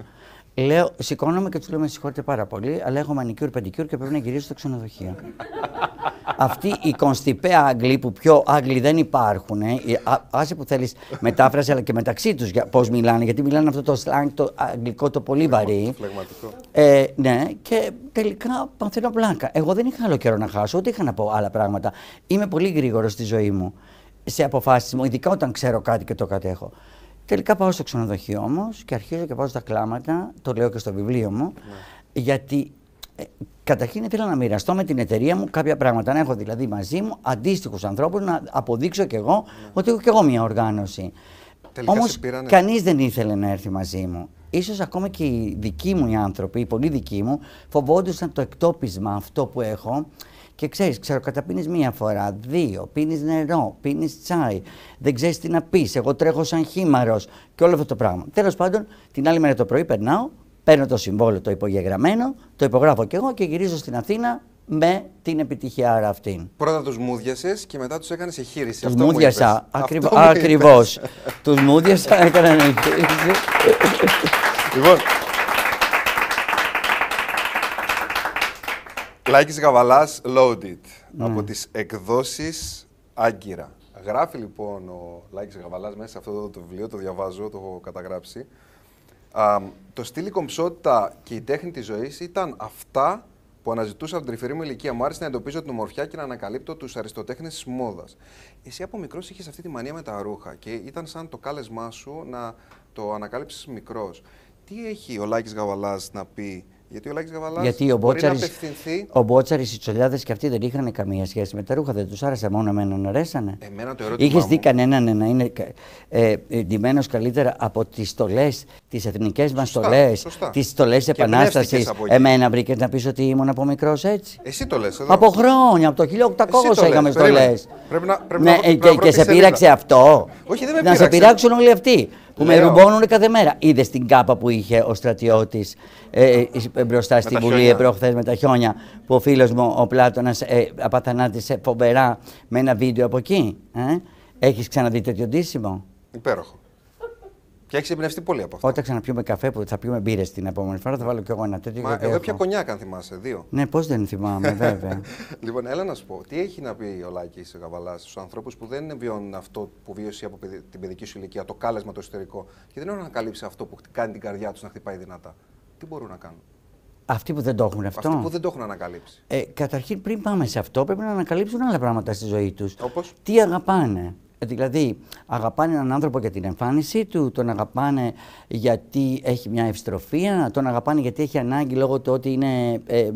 Λέω, σηκώνομαι και τους λέω: Με συγχωρείτε πάρα πολύ, αλλά έχω μανικιούρ, πεντικιούρ και πρέπει να γυρίσω στο ξενοδοχείο. Αυτοί οι κονστιπέ Άγγλοι που πιο Άγγλοι δεν υπάρχουν, ε, άσε που θέλεις μετάφραση, αλλά και μεταξύ τους πώς μιλάνε, γιατί μιλάνε αυτό το slang, το αγγλικό, το πολύ βαρύ. Ε, ναι, και τελικά παθαίνω πλάκα. Εγώ δεν είχα άλλο καιρό να χάσω, ούτε είχα να πω άλλα πράγματα. Είμαι πολύ γρήγορος στη ζωή μου, σε αποφάσεις μου, ειδικά όταν ξέρω κάτι και το κατέχω. Τελικά πάω στο ξενοδοχείο όμως και αρχίζω και πάω στα κλάματα, το λέω και στο βιβλίο μου, ναι. γιατί ε, καταρχήν ήθελα να μοιραστώ με την εταιρεία μου κάποια πράγματα. Να έχω δηλαδή μαζί μου αντίστοιχους ανθρώπους να αποδείξω κι εγώ ναι. ότι έχω κι εγώ μια οργάνωση. Όμως κανείς δεν ήθελε να έρθει μαζί μου. Ίσως ακόμα και οι δικοί μου οι άνθρωποι, οι πολύ δικοί μου, φοβόντουσαν το εκτόπισμα αυτό που έχω και ξέρεις, ξέρω, καταπίνεις μία φορά, δύο, πίνεις νερό, πίνεις τσάι, δεν ξέρεις τι να πεις. Εγώ τρέχω σαν χήμαρος και όλο αυτό το πράγμα. Τέλος πάντων, την άλλη μέρα το πρωί περνάω, παίρνω το συμβόλαιο το υπογεγραμμένο, το υπογράφω κι εγώ και γυρίζω στην Αθήνα με την επιτυχία αυτήν. Πρώτα τους μούδιασε και μετά τους έκανες εγχείρηση. Τους μούδιασα. Ακριβώς. Τους μούδιασα, έκανα εγχείρηση. Λοιπόν, Λάκης Γαβαλάς Loaded ναι. από τις εκδόσεις Άγκυρα. Γράφει λοιπόν ο Λάκης Γαβαλάς μέσα σε αυτό το βιβλίο, το διαβάζω, το έχω καταγράψει. Α, το στυλ η κομψότητα και η τέχνη της ζωής ήταν αυτά που αναζητούσα από την τρυφερή μου ηλικία. Μου άρεσε να εντοπίζω την ομορφιά και να ανακαλύπτω τους αριστοτέχνες της μόδας. Εσύ από μικρός είχες αυτή τη μανία με τα ρούχα και ήταν σαν το κάλεσμά σου να το ανακάλυψεις μικρός. Τι έχει ο Λάκης Γαβαλάς να πει γιατί ο Λάκης Γαβαλάς Γιατί ο μπορεί Μπότσαρης, να απευθυνθεί... Ο Μπότσαρης, οι Τσολιάδες και αυτοί δεν είχαν καμία σχέση με τα ρούχα, δεν τους άρεσε μόνο εμένα να αρέσανε. Εμένα το ερώτημα Είχες δει κανέναν να είναι ε, ντυμένος καλύτερα από τις στολές, τις εθνικές μας στολές, τις στολές Επανάστασης. Εμένα βρήκες να πεις ότι ήμουν από μικρός έτσι. Εσύ το λες εδώ. Από χρόνια, από το 1800 είχαμε στολές. Πρέπει να, πρέπει ναι, να, και, πρέπει και σε πείραξε αυτό. Όχι, δεν με να σε πειράξουν όλοι αυτοί που Λέω. με ρουμπώνουν κάθε μέρα. Είδες την κάπα που είχε ο στρατιώτης ε, ε, μπροστά στη Βουλή προχθές με τα χιόνια. Που ο φίλος μου ο Πλάτονα ε, απαθανάτησε φοβερά με ένα βίντεο από εκεί. Ε; Έχεις ξαναδεί τέτοιο ντύσιμο; Υπέροχο. Και έχει εμπνευστεί πολύ από αυτό. Όταν ξαναπιούμε καφέ που θα πιούμε μπύρες την επόμενη φορά, θα βάλω κι εγώ ένα τέτοιο. Μα εγώ πια κονιάκ, αν θυμάσαι, δύο. Ναι, πώς δεν θυμάμαι, βέβαια. λοιπόν, έλα να σου πω, τι έχει να πει ο Λάκης Γαβαλάς στους ανθρώπους που δεν βιώνουν αυτό που βίωσε από την παιδική σου ηλικία, το κάλεσμα το εσωτερικό, και δεν έχουν ανακαλύψει αυτό που κάνει την καρδιά τους να χτυπάει δυνατά. Τι μπορούν να κάνουν; Αυτοί που δεν το έχουν αυτό. Αυτοί που δεν το έχουν ανακαλύψει. Ε, καταρχήν, πριν πάμε σε αυτό, πρέπει να ανακαλύψουν άλλα πράγματα στη ζωή τους. Όπως; Τι αγαπάνε. Δηλαδή, αγαπάνε έναν άνθρωπο για την εμφάνισή του, τον αγαπάνε γιατί έχει μια ευστροφία, τον αγαπάνε γιατί έχει ανάγκη λόγω του ότι είναι ε,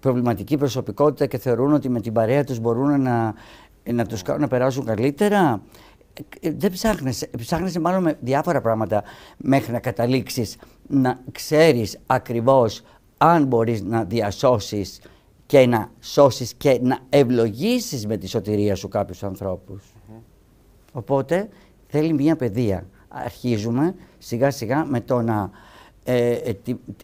προβληματική προσωπικότητα και θεωρούν ότι με την παρέα τους μπορούν να, να τους κάνουν να περάσουν καλύτερα. Ε, δεν ψάχνεσαι, ψάχνεσαι μάλλον με διάφορα πράγματα μέχρι να καταλήξεις να ξέρεις ακριβώς αν μπορείς να διασώσεις και να σώσεις και να ευλογήσεις με τη σωτηρία σου κάποιους ανθρώπους. Οπότε θέλει μια παιδεία. Αρχίζουμε σιγά σιγά με το να ε, ε,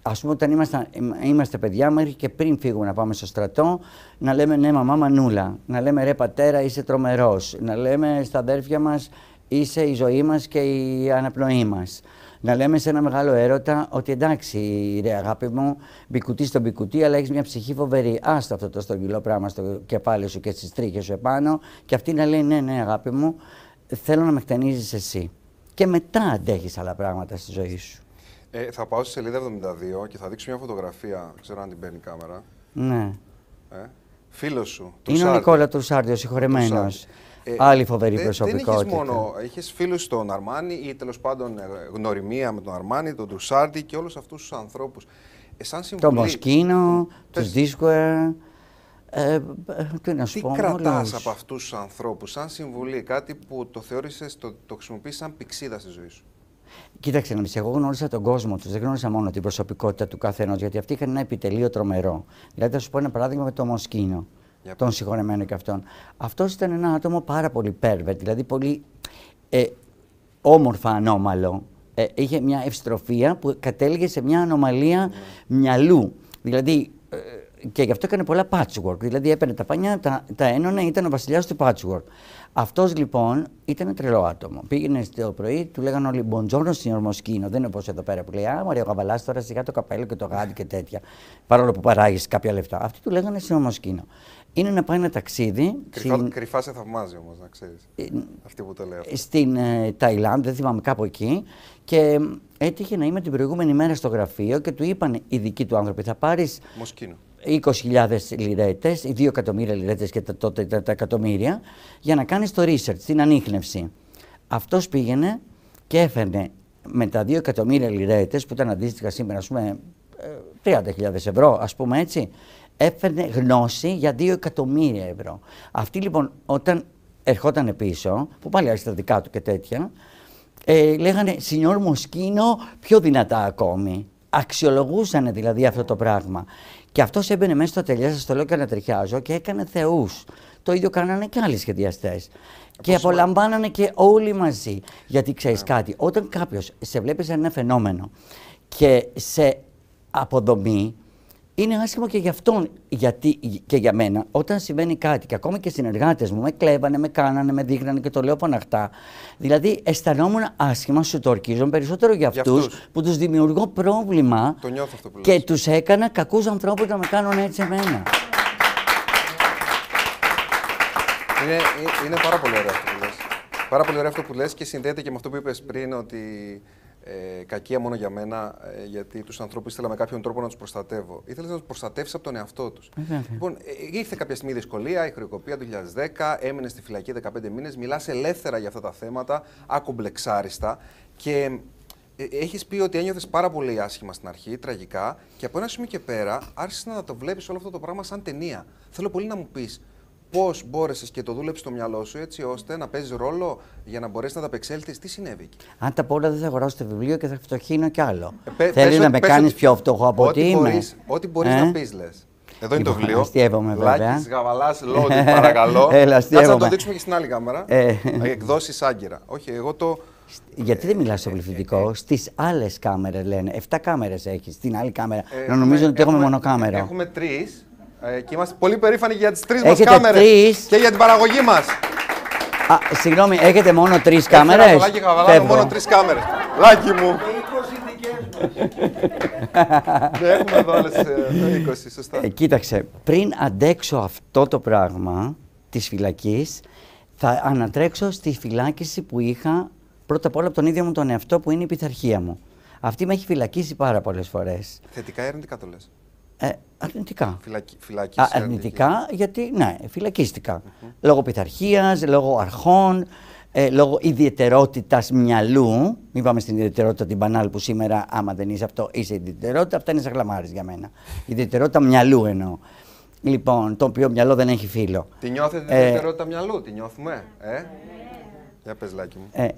ας πούμε όταν είμαστε, είμαστε παιδιά μέχρι και πριν φύγουμε να πάμε στο στρατό να λέμε ναι μαμά μανούλα, να λέμε ρε πατέρα είσαι τρομερός, να λέμε στα αδέρφια μας είσαι η ζωή μας και η αναπνοή μας. Να λέμε σε ένα μεγάλο έρωτα ότι εντάξει, ρε αγάπη μου, μπικουτί στο μπικουτί, αλλά έχεις μια ψυχή φοβερή. Άστο αυτό το στρογγυλό πράγμα στο κεφάλι σου και στις τρίχες σου επάνω. Και αυτή να λέει: Ναι, ναι, αγάπη μου, θέλω να με χτενίζεις εσύ. Και μετά αντέχεις άλλα πράγματα στη ζωή σου. Ε, θα πάω στη σελίδα 72 και θα δείξω μια φωτογραφία. Ξέρω αν την παίρνει η κάμερα. Ναι. Ε. Φίλος σου. Είναι ο Νικόλα Τουρσάρτη, ο συγχωρεμένος. Ε, Άλλη φοβερή δεν- προσωπικότητα. Δεν είχες μόνο. Είχες φίλους στον Αρμάνι ή τέλος πάντων ε, γνωριμία με τον Αρμάνι, τον Τουρσάρτη και όλους αυτούς τους ανθρώπους. Ε, σαν Το συμβουλή, Μοσκίνο, Πες. τους Δίσκουερ. Ε, ε, τι να σου Τι πω, κρατάς όλους. από αυτούς τους ανθρώπους, σαν συμβουλή, κάτι που το θεώρησες, το, το χρησιμοποιείς σαν πηξίδα στη ζωή σου; Κοίταξε να δεις, εγώ γνώρισα τον κόσμο τους, δεν γνώρισα μόνο την προσωπικότητα του καθενό, γιατί αυτοί είχαν ένα επιτελείο τρομερό. Δηλαδή, θα σου πω ένα παράδειγμα με τον Μοσκίνο, Για τον συγχωρεμένο και αυτόν. Αυτός ήταν ένα άτομο πάρα πολύ pervert, δηλαδή πολύ ε, όμορφα ανώμαλο. Ε, είχε μια ευστροφία που κατέληγε σε μια ανομαλία μυαλού. Δηλαδή, ε, και γι' αυτό έκανε πολλά patchwork. Δηλαδή, έπαιρνε τα πανιά, τα, τα ένωνε, ήταν ο βασιλιάς του patchwork. Αυτός λοιπόν ήταν ένα τρελό άτομο. Πήγαινε το πρωί, του λέγανε όλοι Μποντζόρνο, signor Μοσκίνο. Δεν είναι όπως εδώ πέρα που λέει Α, μωρέ, ο καβαλά τώρα σιγά το καπέλο και το γάντι και τέτοια. Παρόλο που παράγεις κάποια λεφτά. Αυτοί του λέγανε signor Μοσκίνο. Είναι να πάει ένα ταξίδι. Κρυφά, στην- κρυφά σε θαυμάζει όμως, να ξέρεις. Ε, Αυτή που το λέω. αυτό. στην ε, Ταϊλάνδη, δεν θυμάμαι κάπου εκεί. Και ε, έτυχε να είμαι την προηγούμενη μέρα στο γραφείο και του είπαν οι δικοί του άνθρωποι: Θα πάρεις Μοσκίνο. 20.000 λιρέτες, ή 2 εκατομμύρια λιρέτες και τα, τότε τα, τα εκατομμύρια, για να κάνεις το research, την ανείχνευση. Αυτός πήγαινε και έφερνε με τα 2 εκατομμύρια λιρέτες, που ήταν αντίστοιχα σήμερα, ας πούμε, ε, 30.000 ευρώ, ας πούμε έτσι, έφερνε γνώση για 2 εκατομμύρια ευρώ. Αυτή λοιπόν, όταν ερχόταν πίσω, που πάλι άρχισε τα δικά του και τέτοια, ε, λέγανε «Σινιόρ Μοσκίνο» πιο δυνατά ακόμη. Αξιολογούσαν δηλαδή αυτό το πράγμα. Και αυτός έμπαινε μέσα στο ατελιέ, σας το λέω και να τριχιάζω, και έκανε θεούς. Το ίδιο κάνανε και άλλοι σχεδιαστές. Και απολαμβάνανε και όλοι μαζί. Γιατί ξέρεις κάτι, όταν κάποιος σε βλέπει σαν ένα φαινόμενο και σε αποδομεί, είναι άσχημο και για αυτόν γιατί, και για μένα. Όταν συμβαίνει κάτι και ακόμα και οι συνεργάτες μου με κλέβανε, με κάνανε, με δείχνανε και το λέω φωναχτά. Δηλαδή αισθανόμουν άσχημα, σου το ορκίζομαι περισσότερο για Για αυτούς αυτούς. που τους δημιουργώ πρόβλημα Το νιώθω αυτό που και λες. τους έκανα κακούς ανθρώπους να με κάνουν έτσι εμένα. Είναι, ε- είναι πάρα πολύ ωραίο αυτό που λες. Πάρα πολύ ωραίο αυτό που λες και συνδέεται και με αυτό που είπες πριν ότι ε, κακία μόνο για μένα, ε, γιατί τους ανθρώπους ήθελα με κάποιον τρόπο να τους προστατεύω. Ήθελες να τους προστατεύσεις από τον εαυτό τους. Λοιπόν, ε, ήρθε κάποια στιγμή η δυσκολία, η χρεοκοπία του 2010, έμεινε στη φυλακή 15 μήνες, μιλάς ελεύθερα για αυτά τα θέματα, ακομπλεξάριστα και ε, έχεις πει ότι ένιωθες πάρα πολύ άσχημα στην αρχή, τραγικά, και από ένα σημείο και πέρα άρχισες να το βλέπεις όλο αυτό το πράγμα σαν ταινία. Θέλω πολύ να μου πεις πώς μπόρεσες και το δούλεψες στο μυαλό σου έτσι ώστε να παίζεις ρόλο για να μπορέσεις να τα απεξέλθεις. Τι συνέβη εκεί; Αν τα πω όλα δεν θα αγοράσω το βιβλίο και θα φτωχύνω κι άλλο. Ε, πε- Θέλεις πες να ότι- με πες κάνεις ότι- πιο φτωχό από ό,τι ότι είμαι; μπορείς- Ό,τι μπορείς Ε; να πεις, λες. Εδώ είναι το Λοιπόν, βιβλίο. αστείευομαι, βέβαια. Λάκης Γαβαλάς, Λόντι, παρακαλώ. Έλα, Κάτσε να αστείευομαι. το δείξουμε και στην άλλη κάμερα. Ε. Εκδόσεις Άγκυρα. Όχι, εγώ το. Γιατί δεν μιλάς στο Ε, πληθυντικό, στις άλλες κάμερες λένε. Εφτά κάμερες έχεις. Στην άλλη κάμερα. ε, να νομίζω ότι έχουμε μόνο κάμερα. Έχουμε τρεις. Και είμαστε πολύ περήφανοι για τις τρεις μας Έχετε κάμερες. τρεις. Και για την παραγωγή μας. Α, συγγνώμη, έχετε μόνο τρεις κάμερες; Το Λάκη Γαβαλά μόνο τρεις κάμερες. Λάκη μου. Ναι, έχουμε εδώ άλλες 20, σωστά. Ε, κοίταξε, πριν αντέξω αυτό το πράγμα της φυλακής, θα ανατρέξω στη φυλάκιση που είχα πρώτα απ' όλα από τον ίδιο μου τον εαυτό που είναι η πειθαρχία μου. Αυτή με έχει φυλακίσει πάρα πολλές φορές. Θετικά ή αρνητικά το λες; Ε, αρνητικά. Φυλακή, φυλακή Α, αρνητικά, γιατί ναι, φυλακίστηκα. Λόγω πειθαρχίας, λόγω αρχών, ε, λόγω ιδιαιτερότητας μυαλού. Μην πάμε στην ιδιαιτερότητα την μπανάλ που σήμερα, άμα δεν είσαι αυτό, είσαι ιδιαιτερότητα. Αυτά είναι σαν γλαμάρες για μένα. Ιδιαιτερότητα μυαλού εννοώ. Λοιπόν, το οποίο μυαλό δεν έχει φίλο. Τη νιώθετε την Ε, ιδιαιτερότητα μυαλού, τη νιώθουμε, ε; Για πες Λάκη μου. Ε,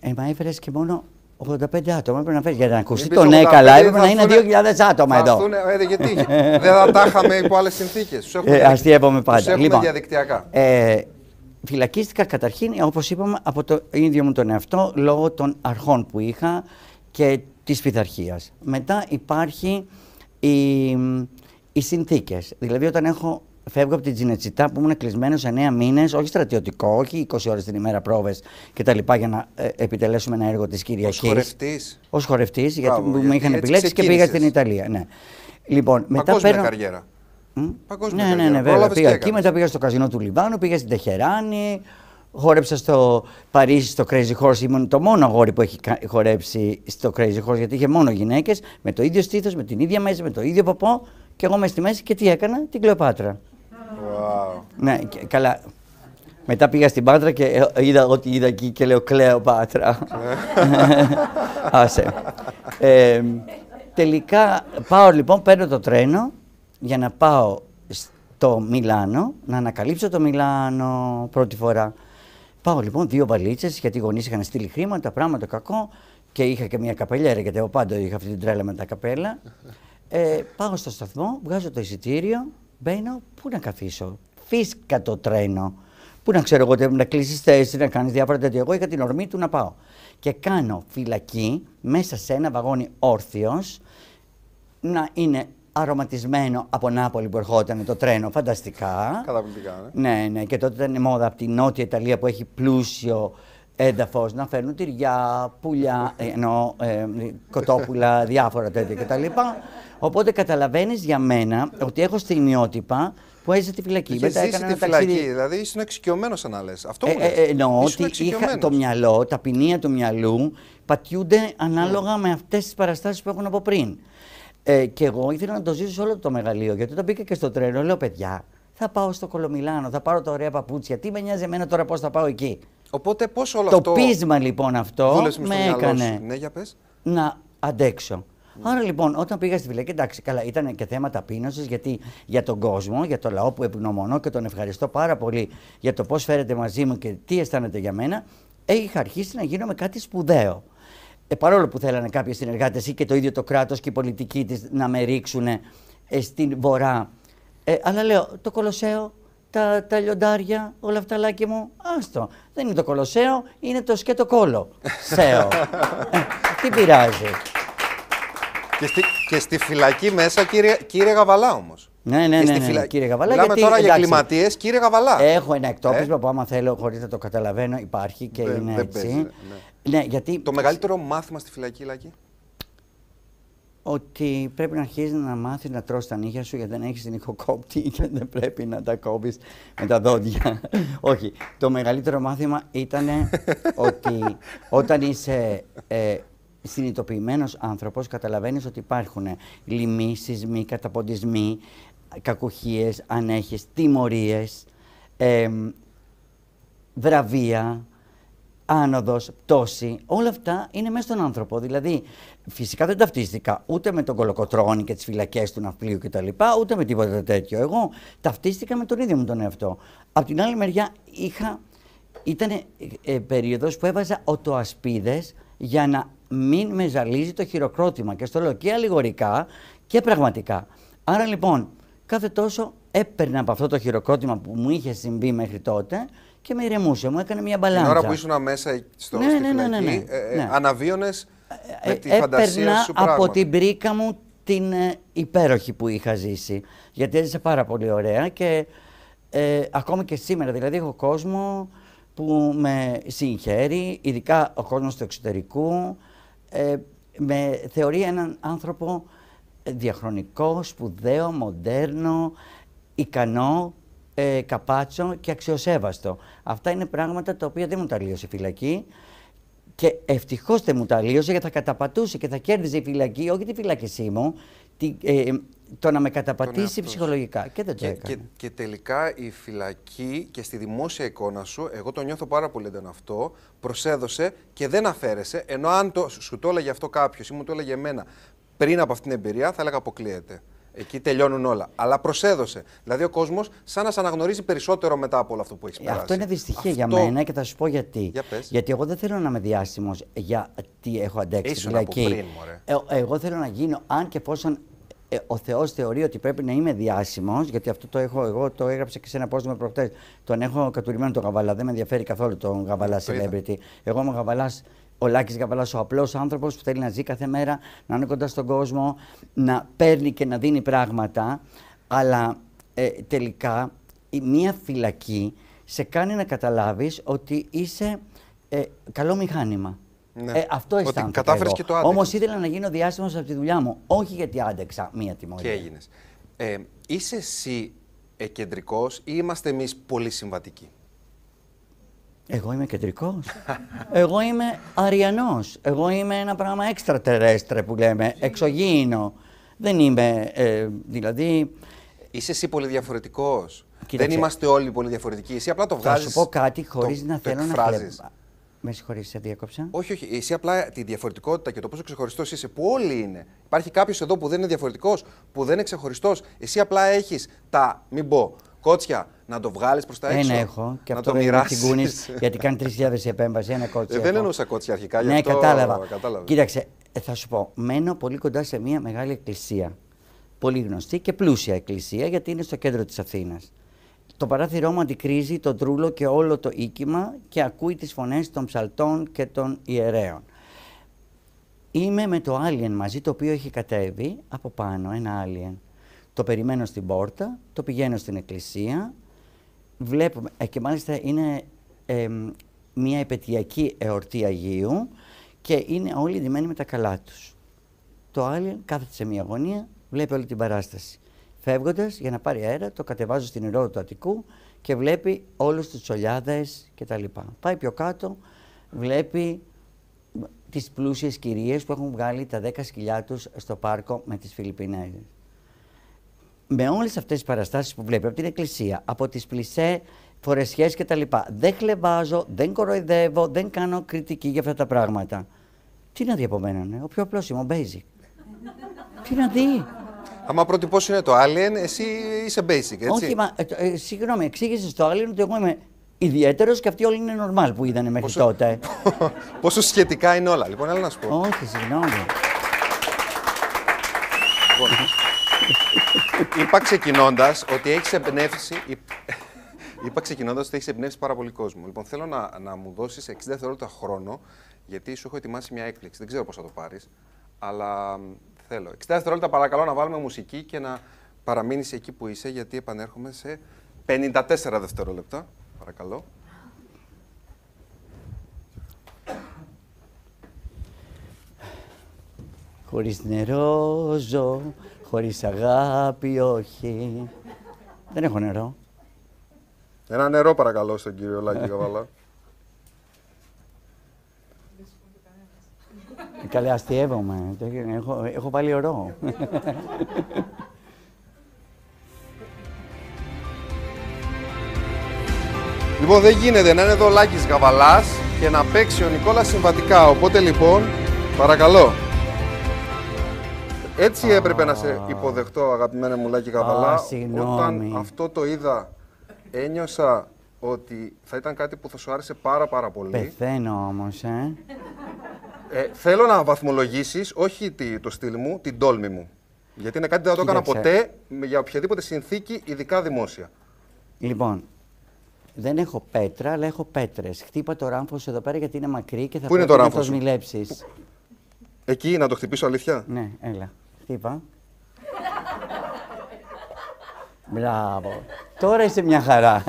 ε, μα έφερε και μόνο 85 άτομα. Πρέπει να φέρεις για να ακουστεί Μην το πεις ναι 85, καλά. θα Έπρεπε να είναι έρθουνε- 2.000 άτομα θα εδώ. έρθουνε, ε, γιατί δεν θα τα είχαμε υπό άλλες συνθήκες. Ε, αστείευομαι πάντα. Τους έχουμε Λοιπόν, διαδικτυακά. Ε, φυλακίστηκα καταρχήν, όπως είπαμε, από το ίδιο μου τον εαυτό, λόγω των αρχών που είχα και της πειθαρχίας. Μετά υπάρχει οι, οι συνθήκες. Δηλαδή όταν έχω φεύγω από την Τζινετσιτά που ήμουν κλεισμένος 9 μήνες, όχι στρατιωτικό, όχι 20 ώρες την ημέρα πρόβες κτλ. για να ε, επιτελέσουμε ένα έργο της Κυριακής. Ω χορευτής. Ω χορευτής, γιατί Μπράβο, μου γιατί είχαν έτσι επιλέξει και πήγα ξεκίνησες. στην Ιταλία. Ναι. Λοιπόν, μετά Παγκόσμια παίρνω... καριέρα. Μμ; Παγκόσμια ναι, ναι, καριέρα. ναι, βέβαια. Πρόλαβες Πήγα και εκεί, έκανες. μετά πήγα στο καζινό του Λιβάνου, πήγα στην Τεχεράνη, χόρεψα στο Παρίσι στο Crazy Horse. Ήμουν το μόνο αγόρι που έχει κα- χορέψει στο Crazy Horse, γιατί είχε μόνο γυναίκες, με το ίδιο στήθος, με την ίδια μέση, με το ίδιο ποπό. Και εγώ μέσα στη μέση και τι έκανα, την Κλεοπάτρα. Wow. Ναι, και, καλά. Μετά πήγα στην Πάτρα και ε, είδα ό,τι είδα εκεί και λέω Κλεοπάτρα. Άσε. Ε, τελικά πάω λοιπόν, παίρνω το τρένο για να πάω στο Μιλάνο, να ανακαλύψω το Μιλάνο πρώτη φορά. Πάω λοιπόν δύο βαλίτσες, γιατί οι γονείς είχαν στείλει χρήματα, πράγματα κακό και είχα και μια καπελιέρα, γιατί εγώ πάντα είχα αυτή την τρέλα με τα καπέλα. Ε, πάω στο σταθμό, βγάζω το εισιτήριο, μπαίνω, πού να καθίσω; Φύσκα το τρένο. Πού να ξέρω εγώ, ότι να κλείσεις θέση, να κάνεις διάφορα τέτοια. Εγώ είχα την ορμή του να πάω. Και κάνω φυλακή μέσα σε ένα βαγόνι όρθιος να είναι αρωματισμένο από Νάπολη που ερχόταν το τρένο. Φανταστικά. Καταπληκτικά, ναι. Ναι, ναι, και τότε ήταν μόδα από τη Νότια Ιταλία που έχει πλούσιο έδαφος να φέρνουν τυριά, πουλιά, ε, εννοώ, ε, κοτόπουλα, διάφορα τέτοια κτλ. Οπότε καταλαβαίνεις για μένα ότι έχω στιγμιότυπα που έζησα τη φυλακή. Είχε Μετά ζήσει έκανα τη ένα ταξίδι- φυλακή, δηλαδή ήσουν εξοικειωμένος σαν να λε. Αυτό ε, μου ε, λες. ε, εννοώ Ήσουν ότι είχα εξοικειωμένος. το μυαλό, τα ποινία του μυαλού πατιούνται ανάλογα με αυτές τις παραστάσεις που έχουν από πριν. Ε, και εγώ ήθελα να το ζήσω σε όλο το μεγαλείο, γιατί όταν μπήκα και στο τρένο, λέω παιδιά, θα πάω στο Κολομιλάνο, θα πάρω τα ωραία παπούτσια. Τι με νοιάζει εμένα τώρα πώς θα πάω εκεί; Οπότε πώς όλο το αυτό. πείσμα λοιπόν αυτό δούλεψε με στο μυαλό έκανε σου. Ναι, για πες. να αντέξω. Άρα λοιπόν, όταν πήγα στη φυλακή, εντάξει, καλά, ήταν και θέμα ταπείνωσης, γιατί για τον κόσμο, για το λαό που ευγνωμονώ και τον ευχαριστώ πάρα πολύ για το πώς φέρετε μαζί μου και τι αισθάνεται για μένα, ε, είχα αρχίσει να γίνομαι κάτι σπουδαίο. Ε, παρόλο που θέλανε κάποιοι συνεργάτες ή και το ίδιο το κράτος και η πολιτική της να με ρίξουν ε, στην βορρά. Ε, αλλά λέω, το Κολοσσέο, τα, τα λιοντάρια, όλα αυτά λάκι μου, άστο. Δεν είναι το Κολοσσέο, είναι το σκέτο κόλο. Σέο. Ε, τι πειράζει. Και στη, και στη φυλακή μέσα, κύριε, κύριε Γαβαλά όμως. Ναι, ναι, ναι, ναι, ναι, κύριε Γαβαλά, Μιλάμε γιατί, τώρα για εντάξει, εγκληματίε, κύριε Γαβαλά. Έχω ένα εκτόπισμα που άμα θέλω, χωρίς να το καταλαβαίνω, υπάρχει και Δεν- είναι δεν έτσι. παίζει, ναι. γιατί Το μεγαλύτερο μάθημα στη φυλακή, Λάκη; ότι πρέπει να αρχίσει να μάθεις να τρως τα νύχια σου γιατί δεν έχεις την ηχοκόπτη και δεν πρέπει να τα κόβεις με τα δόντια. Όχι. Το μεγαλύτερο μάθημα ήταν ότι όταν είσαι ε, συνειδητοποιημένος άνθρωπος καταλαβαίνεις ότι υπάρχουν λοιμοί, σεισμοί, καταποντισμοί, κακουχίες, αν έχεις, τιμωρίες, εμ, βραβεία, άνοδος, πτώση, όλα αυτά είναι μέσα στον άνθρωπο. Δηλαδή, φυσικά δεν ταυτίστηκα ούτε με τον Κολοκοτρώνη και τις φυλακές του ναυπλίου κτλ. ούτε με τίποτα τέτοιο. Εγώ ταυτίστηκα με τον ίδιο μου τον εαυτό. Απ' την άλλη μεριά είχα, ήταν ε, ε, περίοδος που έβαζα οτοασπίδες για να μην με ζαλίζει το χειροκρότημα και στο λέω και αλληγορικά και πραγματικά. Άρα λοιπόν, κάθε τόσο έπαιρνα από αυτό το χειροκρότημα που μου είχε συμβεί μέχρι τότε και με ηρεμούσε, μου έκανε μια μπαλάντσα. Την ώρα που ήσουν μέσα στο, Ναι, στη ναι, ναι, φυλακή, ναι, ναι. ε, ε, Ναι. αναβίωνες με τη Ε, φαντασία έπαιρνα σου από πράγματα. την πρίκα μου την ε, υπέροχη που είχα ζήσει. Γιατί έζησα πάρα πολύ ωραία και ε, ακόμα και σήμερα. Δηλαδή έχω κόσμο που με συγχαίρει, ειδικά ο κόσμος του εξωτερικού, ε, με θεωρεί έναν άνθρωπο ε, διαχρονικό, σπουδαίο, μοντέρνο, ικανό, ε, καπάτσο και αξιοσέβαστο. Αυτά είναι πράγματα τα οποία δεν μου τα λύωσε η φυλακή. Και ευτυχώς δεν μου τα λύωσε γιατί θα καταπατούσε και θα κέρδιζε η φυλακή, όχι τη φυλάκισή μου, τη, ε, το να με καταπατήσει εαυτό σου. ψυχολογικά. Και δεν το Και, έκανε. και, και τελικά η φυλακή και στη δημόσια εικόνα σου, εγώ το νιώθω πάρα πολύ έντονα αυτό, προσέδωσε και δεν αφαίρεσε. Ενώ αν το, σου το έλεγε αυτό κάποιος ή μου το έλεγε εμένα πριν από αυτή την εμπειρία, θα έλεγα αποκλείεται. Εκεί τελειώνουν όλα. Αλλά προσέδωσε. Δηλαδή ο κόσμος σαν να σε αναγνωρίζει περισσότερο μετά από όλο αυτό που έχεις Ε, περάσει. Αυτό είναι δυστυχία για Αυτό- μένα και θα σου πω γιατί. Για πες. Γιατί εγώ δεν θέλω να είμαι διάσημος γιατί έχω αντέξει τη Ήσουν από φυλακή. πριν, μωρέ. Ε, εγώ θέλω να γίνω, αν και εφόσον ε, ο Θεός θεωρεί ότι πρέπει να είμαι διάσημος, γιατί αυτό το έχω, εγώ το έγραψα και σε ένα πόστο με προχτές. Τον έχω κατουρημένο τον Γαβαλά. Δεν με ενδιαφέρει καθόλου τον Γαβαλά Το είδα. celebrity. Εγώ είμαι ο Γαβαλάς. Ο Λάκης Γαβαλάς, ο απλός άνθρωπος που θέλει να ζει κάθε μέρα, να είναι κοντά στον κόσμο, να παίρνει και να δίνει πράγματα. Αλλά ε, τελικά η μία φυλακή σε κάνει να καταλάβεις ότι είσαι ε, καλό μηχάνημα. Ναι. Ε, αυτό Ότι αισθάνθηκα κατάφερες εγώ. και το άντεξες. Όμως ήθελα να γίνω διάσημος από τη δουλειά μου. Όχι γιατί άντεξα μία τιμωρία. Και έγινες. Ε, είσαι εσύ εκεντρικός ή είμαστε εμείς πολύ συμβατικοί; Εγώ είμαι κεντρικός. Εγώ είμαι αριανός. Εγώ είμαι ένα πράγμα έξτρα τερέστρε που λέμε, εξωγήινο. Δεν είμαι, ε, δηλαδή, Είσαι εσύ πολύ διαφορετικός. Δεν Κοίταξε. είμαστε όλοι πολύ διαφορετικοί. Εσύ απλά το θα βγάζεις. σου πω κάτι χωρίς να θέλω να εκφράζεις. Χλεβ... Με συγχωρείς, σε διέκοψα. Όχι, όχι. Εσύ απλά τη διαφορετικότητα και το πόσο ξεχωριστός είσαι, που όλοι είναι. Υπάρχει κάποιος εδώ που δεν είναι διαφορετικός, που δεν είναι ξεχωριστός. Εσύ απλά έχεις τα, μην πω, κότσια να το βγάλεις προς τα έξω. Ένα έχω και να αυτό το είναι μοιράσεις. τσιγκούνη γιατί κάνει 3.000 η επέμβαση. Ένα κότσι. Ε, δεν έχω. εννοούσα κότσια αρχικά. γι' Ναι, αυτό κατάλαβα. κατάλαβα. Κοίταξε, ε, θα σου πω. Μένω πολύ κοντά σε μια μεγάλη εκκλησία. Πολύ γνωστή και πλούσια εκκλησία γιατί είναι στο κέντρο της Αθήνας. Το παράθυρό μου αντικρίζει τον τρούλο και όλο το οίκημα και ακούει τις φωνές των ψαλτών και των ιερέων. Είμαι με το alien μαζί, το οποίο έχει κατέβει από πάνω, ένα alien. Το περιμένω στην πόρτα, το πηγαίνω στην εκκλησία, βλέπουμε, ε, και μάλιστα είναι εμ, μια επαιτειακή εορτή Αγίου και είναι όλοι ντυμένοι με τα καλά τους. Το alien κάθεται σε μια γωνία, βλέπει όλη την παράσταση. Φεύγοντας για να πάρει αέρα, το κατεβάζω στην ηρώ του Αττικού και βλέπει όλους τους τσολιάδες κτλ. Πάει πιο κάτω, βλέπει τις πλούσιες κυρίες που έχουν βγάλει τα 10 σκυλιά τους στο πάρκο με τις Φιλιππινέζες. Με όλες αυτές τις παραστάσεις που βλέπει από την εκκλησία, από τις πλησέ, φορεσιές κτλ. Δεν χλεβάζω, δεν κοροϊδεύω, δεν κάνω κριτική για αυτά τα πράγματα. Τι να δει από μένα, ναι. ο πιο απλός είμαι, ο basic. Τι να δει. Άμα πρότυπο είναι το alien, εσύ είσαι basic, έτσι; Όχι, μα, ε, ε, συγγνώμη, εξήγησες στο άλλο ότι εγώ είμαι ιδιαίτερος και αυτοί όλοι είναι normal που είδανε μέχρι Πόσο- τότε. Πόσο σχετικά είναι όλα. Λοιπόν, έλα να σου πω. Όχι, συγγνώμη. Λοιπόν, είπα ξεκινώντας ότι έχεις εμπνεύσει. Είπα ξεκινώντας ότι έχεις εμπνεύσει πάρα πολύ κόσμο. Λοιπόν, θέλω να, να μου δώσεις 60 δευτερόλεπτα χρόνο, γιατί σου έχω ετοιμάσει μια έκπληξη. Δεν ξέρω πώς θα το πάρεις, αλλά μ, θέλω. 60 δευτερόλεπτα παρακαλώ να βάλουμε μουσική και να παραμείνεις εκεί που είσαι, γιατί επανέρχομαι σε 54 δευτερόλεπτα. Παρακαλώ. Χωρίς νερό ζω, χωρίς αγάπη όχι. Δεν έχω νερό. Ένα νερό παρακαλώ στον κύριο Λάκη Καβαλά. Καλέ, αστείευομαι. Το Έχω, έχω βάλει ωρό. Λοιπόν, δεν γίνεται να είναι εδώ ο Λάκης Γαβαλάς και να παίξει ο Νικόλας συμβατικά. Οπότε λοιπόν, παρακαλώ. Έτσι έπρεπε να σε υποδεχτώ, αγαπημένε μου Λάκη Γαβαλά. Α, συγγνώμη. Όταν αυτό το είδα, ένιωσα ότι θα ήταν κάτι που θα σου άρεσε πάρα πάρα πολύ. Πεθαίνω όμως, ε. Ε, θέλω να βαθμολογήσεις, όχι τη- το στυλ μου, την τόλμη μου. Γιατί είναι κάτι που δεν θα το έκανα Κοίταξε. ποτέ με- για οποιαδήποτε συνθήκη, ειδικά δημόσια. Λοιπόν, δεν έχω πέτρα, αλλά έχω πέτρες. Χτύπα το ράμφος σου εδώ πέρα γιατί είναι μακρύ και θα Πού είναι πρέπει το να ράμφος; το σου; σμιλέψεις. Εκεί να το χτυπήσω αλήθεια; Ναι, έλα. Χτύπα. Μπράβο. Τώρα είσαι μια χαρά.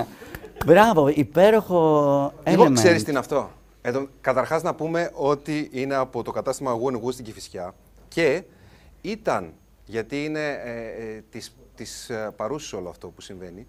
Μπράβο, υπέροχο Λοιπόν, element. ξέρεις τι είναι αυτό. Εδώ, καταρχάς να πούμε ότι είναι από το κατάστημα Γουεν Γου στην Κηφισιά και ήταν, γιατί είναι ε, ε, της, της ε, παρούσης όλο αυτό που συμβαίνει,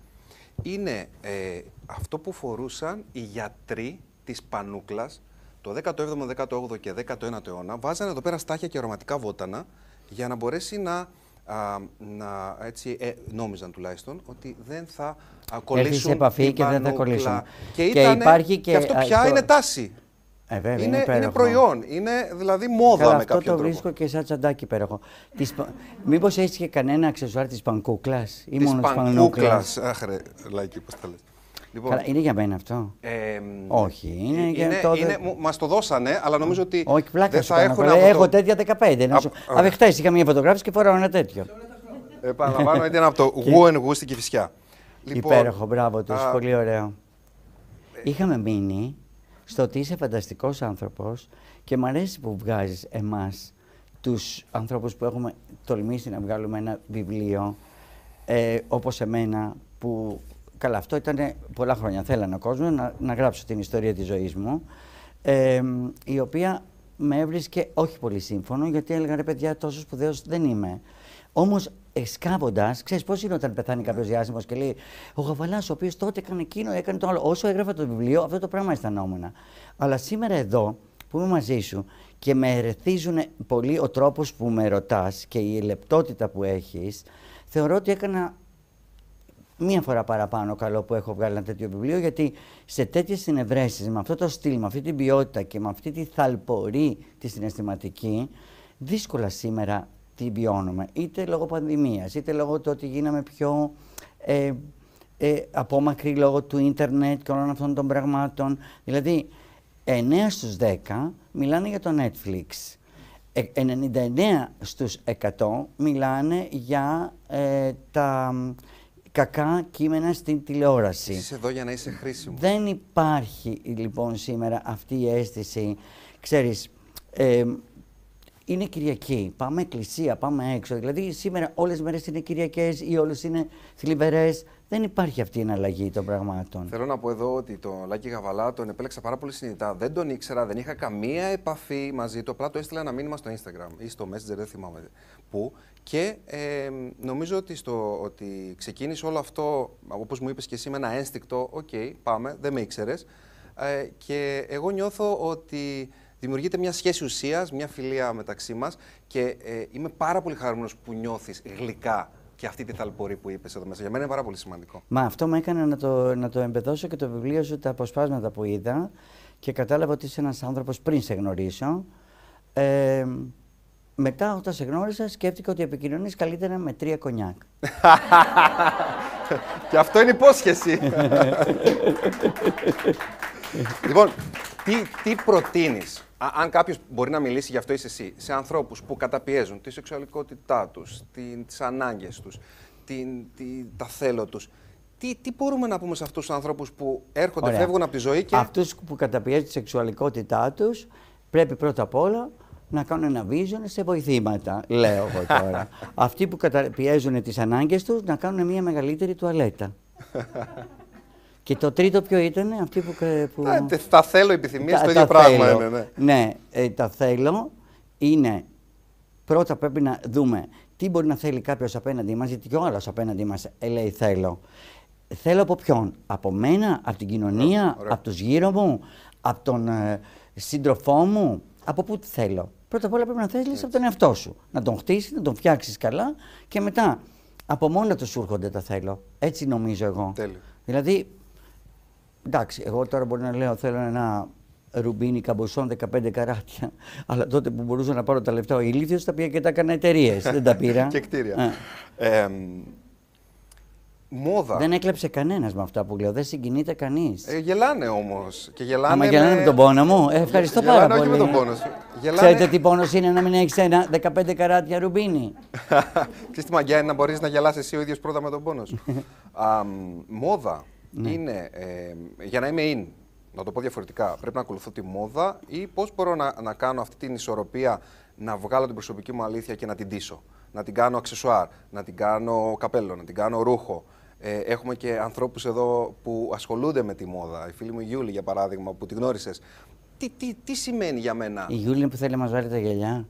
είναι ε, αυτό που φορούσαν οι γιατροί της Πανούκλας το 17ο, 18ο και 19ο αιώνα. Βάζανε εδώ πέρα στάχια και αρωματικά βότανα για να μπορέσει να, α, να έτσι, ε, νόμιζαν τουλάχιστον, ότι δεν θα α, κολλήσουν σε επαφή την και δεν θα πανούκλα. κολλήσουν. Και, Και ήτανε- υπάρχει και, αυτό α, πια το- είναι τάση. Ε, βέβαια, είναι, είναι, είναι υπέροχο. προϊόν, είναι δηλαδή μόδα Καλά, με αυτό κάποιο το τρόπο. βρίσκω και σαν τσαντάκι υπέροχο. Της... πα- Μήπως έχεις και κανένα αξεσουάρ της πανκούκλας ή Της μόνος της πανκούκλας; Αχ ρε, Λάκη, πώς τα λες. Λοιπόν, Καλά, είναι για μένα αυτό. ε, Όχι, είναι για είναι, τότε- είναι, μου- μας το δώσανε, αλλά νομίζω ότι Όχι, πλάκα δεν σου θα κάνω. έχουν Έχω, από έχω το... τέτοια 15. Να σου... Α, Α, χτες είχα μια φωτογράφηση και φοράω ένα τέτοιο. Επαναλαμβάνω, ήταν από το Γου Γου στην Κηφισιά. Λοιπόν, Υπέροχο, μπράβο τους, α, πολύ ωραίο. Είχαμε μείνει στο ότι είσαι φανταστικός άνθρωπος και μου αρέσει που βγάζεις εμάς, τους ανθρώπους που έχουμε τολμήσει να βγάλουμε ένα βιβλίο, ε, όπως εμένα που καλά αυτό ήταν πολλά χρόνια θέλανε ο κόσμος να, να γράψω την ιστορία της ζωής μου ε, η οποία με έβρισκε όχι πολύ σύμφωνο γιατί έλεγα ρε παιδιά τόσος σπουδαίος δεν είμαι. Όμως εσκάβοντας, ξέρεις πώς είναι όταν πεθάνει κάποιος διάσημος και λέει Ο Γαβαλάς, ο οποίος τότε έκανε εκείνο, έκανε το άλλο. Όσο έγραφα το βιβλίο, αυτό το πράγμα αισθανόμουν. Αλλά σήμερα εδώ που είμαι μαζί σου και με ερεθίζουν πολύ ο τρόπος που με ρωτάς και η λεπτότητα που έχεις, θεωρώ ότι έκανα μία φορά παραπάνω καλό που έχω βγάλει ένα τέτοιο βιβλίο, γιατί σε τέτοιες συνευρέσεις, με αυτό το στυλ, με αυτή την ποιότητα και με αυτή τη θαλπορή τη συναισθηματική, δύσκολα σήμερα την βιώνουμε. Είτε λόγω πανδημίας, είτε λόγω του ότι γίναμε πιο ε, ε, απόμακροι λόγω του ίντερνετ και όλων αυτών των πραγμάτων. Δηλαδή, 9 στους 10 μιλάνε για το Netflix. 99 ε, στους 100 μιλάνε για ε, τα κακά κείμενα στην τηλεόραση. Είσαι εδώ για να είσαι χρήσιμος. Δεν υπάρχει λοιπόν σήμερα αυτή η αίσθηση, ξέρεις, ε, είναι Κυριακή. Πάμε εκκλησία, πάμε έξω. Δηλαδή σήμερα όλες τι μέρες είναι Κυριακές ή όλες είναι θλιβερές. Δεν υπάρχει αυτή η εναλλαγή των πραγμάτων. Θέλω να πω εδώ ότι τον Λάκη Γαβαλά τον επέλεξα πάρα πολύ συνειδητά. Δεν τον ήξερα, δεν είχα καμία επαφή μαζί του. Απλά το έστειλα ένα μήνυμα στο Instagram ή στο Messenger, δεν θυμάμαι πού. Και ε, νομίζω ότι, στο, ότι ξεκίνησε όλο αυτό, όπως μου είπες και εσύ, με ένα ένστικτο. OK, okay, πάμε, δεν με ήξερες. Ε, και εγώ νιώθω ότι δημιουργείται μια σχέση ουσίας, μια φιλία μεταξύ μας και ε, είμαι πάρα πολύ χαρούμενος που νιώθεις γλυκά και αυτή τη θαλπορή που είπες εδώ μέσα. Για μένα είναι πάρα πολύ σημαντικό. Μα αυτό με έκανε να το, να το εμπεδώσω και το βιβλίο σου, τα αποσπάσματα που είδα και κατάλαβα ότι είσαι ένας άνθρωπος πριν σε γνωρίσω. Ε, μετά όταν σε γνώρισα σκέφτηκα ότι επικοινωνείς καλύτερα με τρία κονιάκ. και αυτό είναι υπόσχεση. λοιπόν, τι, τι προτείνεις αν κάποιος μπορεί να μιλήσει, γι' αυτό είσαι εσύ, σε ανθρώπους που καταπιέζουν τη σεξουαλικότητά τους, τις ανάγκες τους, τα θέλω τους, τι, τι μπορούμε να πούμε σε αυτούς τους ανθρώπους που έρχονται, Ωραία. φεύγουν από τη ζωή και. Αυτούς που καταπιέζουν τη σεξουαλικότητά τους, πρέπει πρώτα απ' όλα να κάνουν ένα vision σε βοηθήματα, λέω εγώ τώρα. Αυτοί που καταπιέζουν τις ανάγκες τους, να κάνουν μια μεγαλύτερη τουαλέτα. Και το τρίτο ποιο ήταν, αυτή που... που... τα θέλω επιθυμίες, το ίδιο πράγμα είναι. Ναι, ναι ε, τα θέλω είναι, πρώτα πρέπει να δούμε τι μπορεί να θέλει κάποιος απέναντι μας, γιατί και ο άλλος απέναντι μας ε, λέει θέλω. Θέλω από ποιον, από μένα, από την κοινωνία, από τους γύρω μου, από τον ε, σύντροφό μου, από πού θέλω; Πρώτα απ' όλα πρέπει να θέλεις από τον εαυτό σου. Να τον χτίσεις, να τον φτιάξεις καλά και μετά από μόνα του σου έρχονται τα θέλω. Έτσι νομίζω εγώ. Τέλειο. Δηλαδή Εντάξει, εγώ τώρα μπορεί να λέω θέλω ένα ρουμπίνι καμποσόν 15 καράτια. Αλλά τότε που μπορούσα να πάρω τα λεφτά ο ηλίθιος τα πήγα και τα έκανα εταιρείες. Δεν τα πήρα. και κτίρια. Ε. μόδα. Δεν έκλεψε κανένας με αυτά που λέω. Δεν συγκινείται κανείς. Ε, γελάνε όμως. Και γελάνε. Άμα γελάνε με τον πόνο μου. Ε, ευχαριστώ πάρα πολύ. Όχι με τον πόνο σου. Γελάνε... Ξέρετε τι πόνος είναι να μην έχεις ένα 15 καράτια ρουμπίνι; Ξέρετε τι μαγιά είναι να μπορείς να γελάσει εσύ ο ίδιος πρώτα με τον πόνο σου. μόδα ναι. είναι ε, για να είμαι in, να το πω διαφορετικά, πρέπει να ακολουθώ τη μόδα ή πώς μπορώ να, να κάνω αυτή την ισορροπία να βγάλω την προσωπική μου αλήθεια και να την τίσω. Να την κάνω αξεσουάρ, να την κάνω καπέλο, να την κάνω ρούχο. Ε, έχουμε και ανθρώπους εδώ που ασχολούνται με τη μόδα. Η φίλη μου η Γιούλη, για παράδειγμα, που τη γνώρισες. Τι, τι, τι σημαίνει για μένα; Η Γιούλη είναι που θέλει να μας βάλει τα γυαλιά.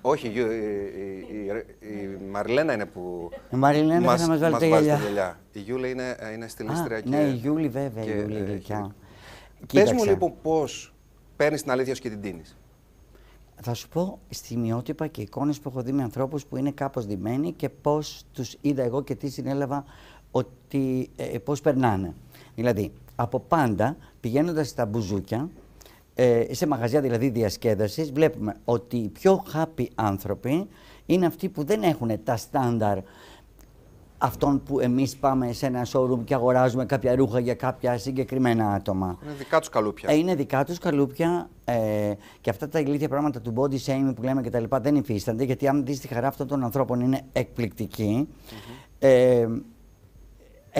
Όχι, η, η, η, Μαριλένα είναι που. Η Μαριλένα μας, θα μας βάλει τα γυαλιά. Η Γιούλη είναι, είναι στυλίστρια και. Ναι, η Γιούλη βέβαια, και, η Γιούλη γλυκιά. Πες μου λοιπόν πώς παίρνεις την αλήθεια σου και την τίνεις. Θα σου πω στιγμιότυπα και εικόνες που έχω δει με ανθρώπους που είναι κάπως δημένοι και πώς τους είδα εγώ και τι συνέλαβα ότι ε, πώς περνάνε. Δηλαδή, από πάντα πηγαίνοντας στα μπουζούκια, ε, σε μαγαζιά δηλαδή διασκέδασης βλέπουμε ότι οι πιο happy άνθρωποι είναι αυτοί που δεν έχουν τα στάνταρ αυτών που εμείς πάμε σε ένα showroom και αγοράζουμε κάποια ρούχα για κάποια συγκεκριμένα άτομα. Είναι δικά τους καλούπια. Ε, είναι δικά τους καλούπια ε, και αυτά τα ηλίθια πράγματα του body shaming που λέμε και τα λοιπά δεν υφίστανται γιατί αν δεις τη χαρά αυτών των ανθρώπων είναι εκπληκτική. ε,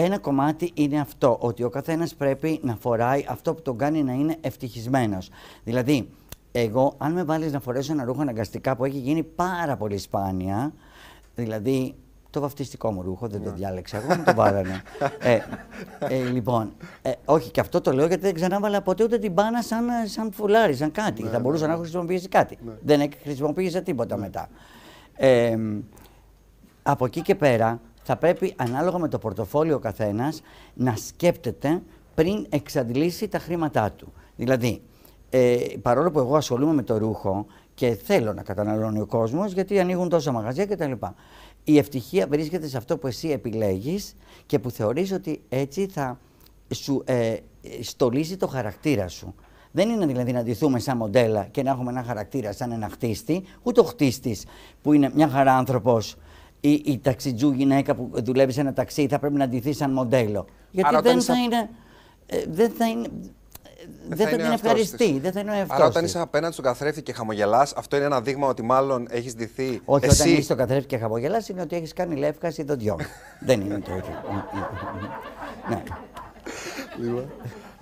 ένα κομμάτι είναι αυτό, ότι ο καθένας πρέπει να φοράει αυτό που τον κάνει να είναι ευτυχισμένος. Δηλαδή, εγώ αν με βάλεις να φορέσω ένα ρούχο αναγκαστικά που έχει γίνει πάρα πολύ σπάνια, δηλαδή Το βαφτιστικό μου ρούχο, δεν το διάλεξα εγώ, μου το βάλανε. ε, ε, λοιπόν, ε, όχι και αυτό το λέω γιατί δεν ξανάβαλα ποτέ ούτε την μπάνα σαν, σαν φουλάρι, σαν κάτι. θα μπορούσα να έχω χρησιμοποιήσει κάτι. Δεν έχ- χρησιμοποίησα τίποτα μετά. Ε, από εκεί και πέρα θα πρέπει ανάλογα με το πορτοφόλιο ο καθένας να σκέπτεται πριν εξαντλήσει τα χρήματά του. Δηλαδή, ε, παρόλο που εγώ ασχολούμαι με το ρούχο και θέλω να καταναλώνει ο κόσμος γιατί ανοίγουν τόσα μαγαζιά κτλ. Η ευτυχία βρίσκεται σε αυτό που εσύ επιλέγεις και που θεωρείς ότι έτσι θα σου ε, στολίζει το χαρακτήρα σου. Δεν είναι δηλαδή να ντυθούμε σαν μοντέλα και να έχουμε ένα χαρακτήρα σαν ένα χτίστη, ούτε ο χτίστης που είναι μια χαρά άνθρωπος ή η ταξιτζού γυναίκα που δουλεύει σε ένα ταξί θα πρέπει να ντυθεί σαν μοντέλο. Γιατί Άρα όταν δεν είσαι θα, απ- είναι, ε, δεν θα είναι. Δεν θα, είναι την ο εαυτός ευχαριστεί, της. δεν θα είναι ο εαυτός Άρα όταν της. είσαι απέναντι στον καθρέφτη και χαμογελάς, αυτό είναι ένα δείγμα ότι μάλλον έχεις ντυθεί. Όχι, εσύ. όταν είσαι στο καθρέφτη και χαμογελάς είναι ότι έχεις κάνει λεύκαση δοντιών. δεν είναι το ίδιο. ναι.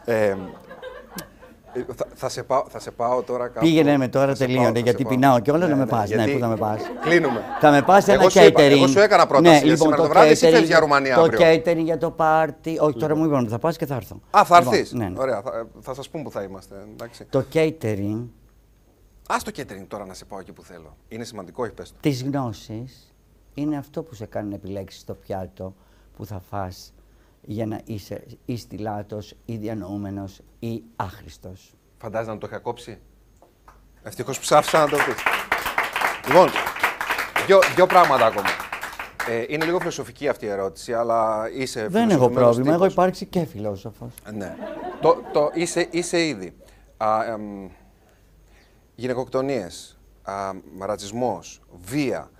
Ε, ε, θα, θα, σε πάω, θα σε πάω τώρα κάπου. Πήγαινε με τώρα Θα σε τελείωνε, πάω, θα γιατί σε πάω. πεινάω κιόλας να με πας. Ναι, γιατί πού θα με πας. Κλείνουμε. Θα με πας σε ένα εγώ σου είπα- catering. εγώ σου έκανα πρόταση Ναι, για λοιπόν, σήμερα το το βράδυ, εσύ catering- φεύγεις για Ρουμανία Το αύριο. catering για το πάρτι. Όχι, τώρα μου είπαν ότι θα πας και θα έρθω. Α, θα Λοιπόν, έρθεις. ναι, ναι. Ωραία, θα, θα σας πούμε που θα είμαστε. Εντάξει. Το catering Α το catering τώρα να σε πάω εκεί που θέλω. Είναι σημαντικό, όχι πες το. της γνώσης είναι αυτό που σε κάνει να επιλέξεις το πιάτο που θα φας για να είσαι ή στυλάτος ή διανοούμενος ή άχρηστος. Φαντάζεσαι να το είχα κόψει; Ευτυχώς που ψάφισα να το πεις. Λοιπόν, δύο, δύο πράγματα ακόμα. Ε, είναι λίγο φιλοσοφική αυτή η ερώτηση, αλλά είσαι Δεν έχω φιλοσοφημένος πρόβλημα, έχω τύπος. υπάρξει και φιλόσοφος. Ναι. το, το, είσαι, είσαι ήδη. Α, εμ, γυναικοκτονίες, α, ρατσισμός, βία, ε, ε,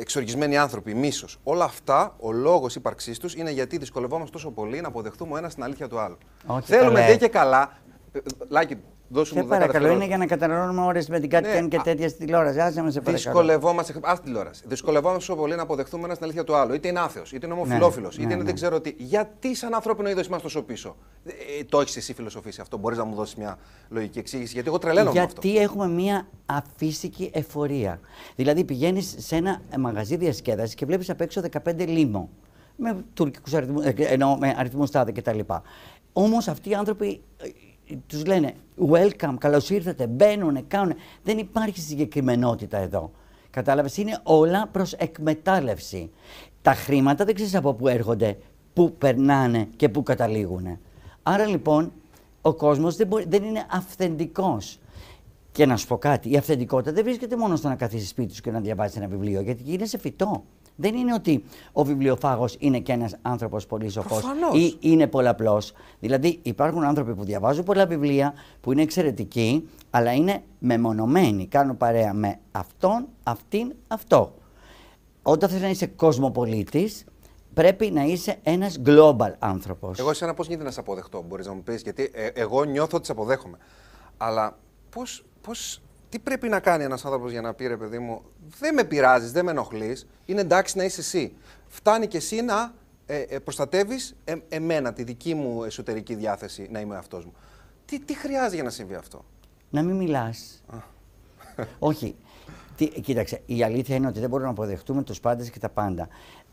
εξοργισμένοι άνθρωποι, μίσος. Όλα αυτά, ο λόγος ύπαρξής τους είναι γιατί δυσκολευόμαστε τόσο πολύ να αποδεχτούμε ο ένας την αλήθεια του άλλου. Όχι, Θέλουμε καλέ. δε και καλά. ε, Λάκη, δώσου Σε μου 10 παρακαλώ, είναι δευτερόλεπτα. για να καταναλώνουμε ώρες με την κάτι Ναι, και α- τέτοια στη τηλεόραση. Άσε με σε παρακαλώ. Δυσκολευόμαστε. Α τηλεόραση. Δυσκολευόμαστε τόσο πολύ να αποδεχτούμε ένα την αλήθεια του άλλου. Είτε είναι άθεος, είτε είναι ομοφυλόφιλος, Ναι, είτε ναι, είναι ναι. δεν ξέρω τι. Γιατί σαν ανθρώπινο είδος είμαστε τόσο πίσω; Ε, το έχεις εσύ φιλοσοφήσει αυτό; Μπορείς να μου δώσεις μια λογική εξήγηση; Γιατί εγώ τρελαίνομαι με αυτό. Γιατί έχουμε μία αφύσικη εφορία. Δηλαδή πηγαίνεις σε ένα μαγαζί διασκέδασης και βλέπεις απ' έξω 15 λίμο. Με τουρκικούς αριθμού, ε, εννοώ με αριθμούς τάδε κτλ. Όμως αυτοί οι άνθρωποι τους λένε welcome, καλώς ήρθατε, μπαίνουν, κάνουν. Δεν υπάρχει συγκεκριμενότητα εδώ. Κατάλαβες, είναι όλα προς εκμετάλλευση. Τα χρήματα δεν ξέρεις από πού έρχονται, πού περνάνε και πού καταλήγουν. Άρα λοιπόν ο κόσμος δεν, μπορεί, δεν είναι αυθεντικός. Και να σου πω κάτι, η αυθεντικότητα δεν βρίσκεται μόνο στο να καθίσεις σπίτι σου και να διαβάσεις ένα βιβλίο, γιατί είναι σε φυτό. Δεν είναι ότι ο βιβλιοφάγος είναι και ένας άνθρωπος πολύ σοφός Προφανώς. ή είναι πολλαπλός. Δηλαδή υπάρχουν άνθρωποι που διαβάζουν πολλά βιβλία, που είναι εξαιρετικοί, αλλά είναι μεμονωμένοι. Κάνουν παρέα με αυτόν, αυτήν, αυτό. Όταν θες να είσαι κοσμοπολίτης, πρέπει να είσαι ένας global άνθρωπος. Εγώ εσένα πώς γίνεται να σε αποδεχτώ, μπορείς να μου πεις. Γιατί ε, εγώ νιώθω ότι σε αποδέχομαι. Αλλά πώς. Πώς, τι πρέπει να κάνει ένας άνθρωπος για να πει ρε παιδί μου, δεν με πειράζεις, δεν με ενοχλείς, είναι εντάξει να είσαι εσύ. Φτάνει και εσύ να ε, ε, προστατεύεις εμένα, τη δική μου εσωτερική διάθεση να είμαι αυτός μου. Τι, τι χρειάζεται για να συμβεί αυτό; Να μην μιλάς. Όχι. Τι, κοίταξε, η αλήθεια είναι ότι δεν μπορούμε να αποδεχτούμε τους πάντες και τα πάντα.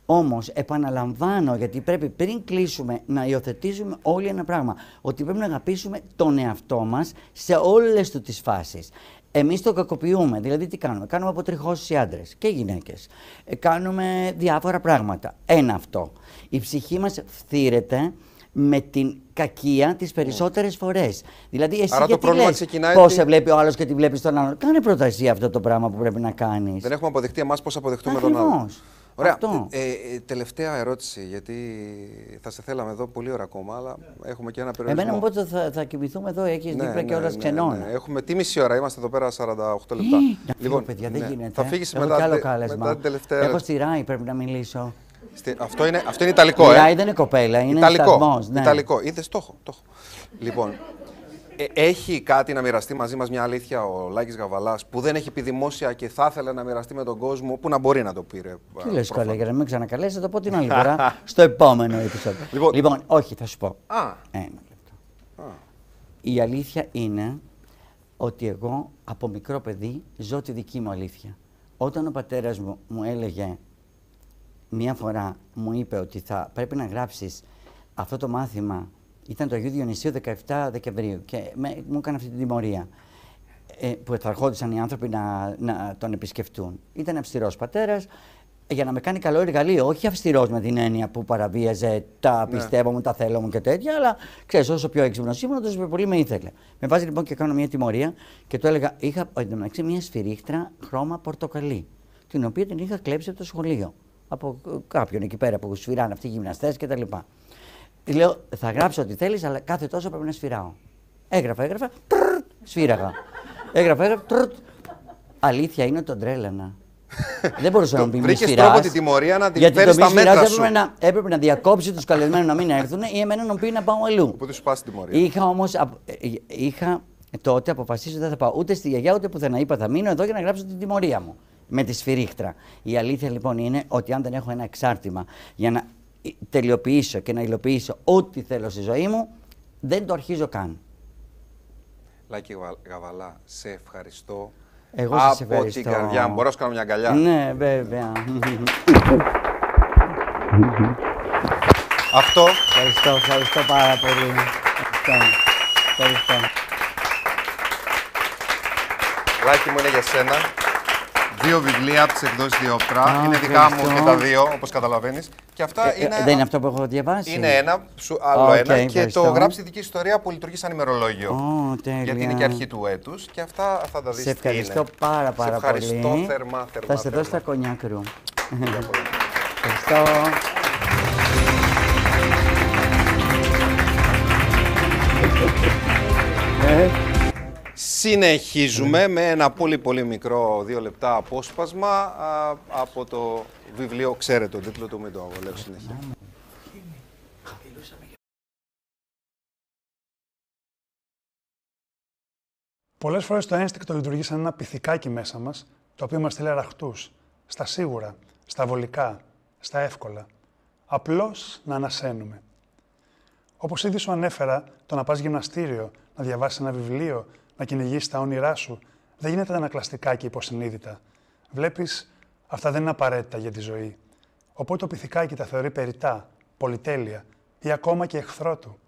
Όμως, επαναλαμβάνω, γιατί πρέπει πριν κλείσουμε να υιοθετήσουμε όλοι ένα πράγμα. Ότι πρέπει να αγαπήσουμε τον εαυτό μας σε όλες του τις φάσεις. Εμείς το κακοποιούμε. Δηλαδή, τι κάνουμε; Κάνουμε αποτριχώσεις οι άντρες και οι γυναίκες. Ε, κάνουμε διάφορα πράγματα. Ένα αυτό. Η ψυχή μας φθήρεται με την κακία τις περισσότερες φορές. Δηλαδή εσύ Άρα το γιατί πρόβλημα λες ξεκινάει πώς ότι- σε βλέπει ο άλλος και τη βλέπεις τον άλλον; Κάνε πρώτα εσύ αυτό το πράγμα που πρέπει να κάνεις. Δεν έχουμε αποδεχτεί εμάς πώς αποδεχτούμε τον άλλο. Ακριβώς. Ωραία. Αυτό. Ε, ε, τελευταία ερώτηση, γιατί θα σε θέλαμε εδώ πολύ ώρα ακόμα, αλλά έχουμε και ένα περιορισμό. Εμένα μου πότε θα, θα κοιμηθούμε εδώ, έχεις Ναι, δίπλα και ναι, όλας ναι, ξενώνα. ναι. Έχουμε τι μισή ώρα, είμαστε εδώ πέρα 48 λεπτά. Να φύγω, παιδιά, δεν ναι. γίνεται. Θα φύγεις Έχω μετά, κι άλλο τε- κάλεσμα. μετά την τελευταία. Έχω ερώτηση. στη Ράη, πρέπει να μιλήσω. Στη- Αυτό, είναι, αυτό είναι Ιταλικό, Η ε. Ράη δεν είναι κοπέλα, είναι Ιταλικό. σταθμός. Ναι. Ιταλικό. Είδες το έχω. Το έχω. λοιπόν, ε, έχει κάτι να μοιραστεί μαζί μας μια αλήθεια ο Λάκης Γαβαλάς που δεν έχει πει δημόσια και θα ήθελε να μοιραστεί με τον κόσμο, που να μπορεί να το πει. Ρε, Τι λες προφανώς. καλέ, για να μην ξανακαλέσει, θα το πω την άλλη φορά στο επόμενο επεισόδιο. Λοιπόν- Λοιπόν, όχι, θα σου πω. Α, Ένα λεπτό. Η αλήθεια είναι ότι εγώ από μικρό παιδί ζω τη δική μου αλήθεια. Όταν ο πατέρας μου μου έλεγε μία φορά μου είπε ότι θα πρέπει να γράψεις αυτό το μάθημα. Ήταν το Αγίου Διονυσίου 17 Δεκεμβρίου και με, μου έκανε αυτή την τιμωρία. Ε, που θα ερχόντουσαν οι άνθρωποι να, να τον επισκεφτούν. Ήταν αυστηρός πατέρας, για να με κάνει καλό εργαλείο. Όχι αυστηρός με την έννοια που παραβίαζε τα Ναι. πιστεύω μου, τα θέλω μου και τέτοια, αλλά ξέρεις, όσο πιο έξυπνος ήμουν, τόσο πιο πολύ με ήθελε. Με βάζει λοιπόν και κάνω μια τιμωρία και του έλεγα: Είχα εντωμεταξύ μια σφυρίχτρα χρώμα πορτοκαλί, την οποία την είχα κλέψει από το σχολείο. Από ε, κάποιον εκεί πέρα που σφυράνε αυτοί οι γυμναστές κτλ. Λέω: Θα γράψω ό,τι θέλεις, αλλά κάθε τόσο πρέπει να σφυράω. Έγραφα, έγραφα, τρρρ, σφύραγα. έγραφα, έγραφα, τρρρ. Αλήθεια είναι ότι τον τρέλανα. Δεν μπορούσα να μου πει μη Βρήκες σφυράς, τρόπο την τιμωρία να την γιατί φέρεις το μη στα μέτρα σφυράς σου. Έπρεπε να, έπρεπε να διακόψει τους καλεσμένους να μην έρθουν ή εμένα να μου πει να πάω αλλού. Οπότε σου πας την τιμωρία. Είχα όμως. Είχα τότε αποφασίσει ότι δεν θα πάω ούτε στη γιαγιά ούτε πουθενά. Είπα θα μείνω εδώ για να γράψω την τιμωρία μου. Με τη σφυρίχτρα. Η αλήθεια λοιπόν είναι ότι αν δεν έχω ένα εξάρτημα για να τελειοποιήσω και να υλοποιήσω ό,τι θέλω στη ζωή μου, δεν το αρχίζω καν. Λάκη Γαβα- Γαβαλά, σε ευχαριστώ. Εγώ σας από ευχαριστώ. την καρδιά μου. Μπορώ να σου κάνω μια αγκαλιά; Ναι, βέβαια. Αυτό ευχαριστώ, ευχαριστώ πάρα πολύ. Ευχαριστώ. ευχαριστώ. Λάκη μου είναι για σένα. Δύο βιβλία από τις εκδόσεις Διόπτρα. Α, είναι δικά μου ευχαριστώ. και τα δύο, όπως καταλαβαίνεις. Και αυτά Ε, είναι. ε, δεν είναι αυτό που έχω διαβάσει. Είναι ένα, σου, άλλο Οκ, ένα. Και ευχαριστώ. το γράψει τη δική σου ιστορία που λειτουργεί σαν ημερολόγιο. Ω, τέλεια. γιατί είναι και αρχή του έτους. Και αυτά θα τα δεις. Σε ευχαριστώ πάρα πάρα σε ευχαριστώ πολύ. θερμά, θερμά. Θα σε δώσω τα θερμά. κονιάκρου. Ευχαριστώ. Ε, Συνεχίζουμε με ένα πολύ πολύ μικρό δύο λεπτά απόσπασμα α, από το βιβλίο. Ξέρετε τον τίτλο του, μην το λέω συνέχεια. Πολλές φορές το ένστικτο λειτουργεί σαν ένα πυθικάκι μέσα μας, το οποίο μας στείλει αραχτού, στα σίγουρα, στα βολικά, στα εύκολα. Απλώς να ανασένουμε. Όπως ήδη σου ανέφερα, το να πας γυμναστήριο, να διαβάσεις ένα βιβλίο, να κυνηγήσει τα όνειρά σου, δεν γίνεται ανακλαστικά και υποσυνείδητα. Βλέπεις, αυτά δεν είναι απαραίτητα για τη ζωή. Οπότε το πυθικάκι τα θεωρεί περιτά, πολυτέλεια ή ακόμα και εχθρό του.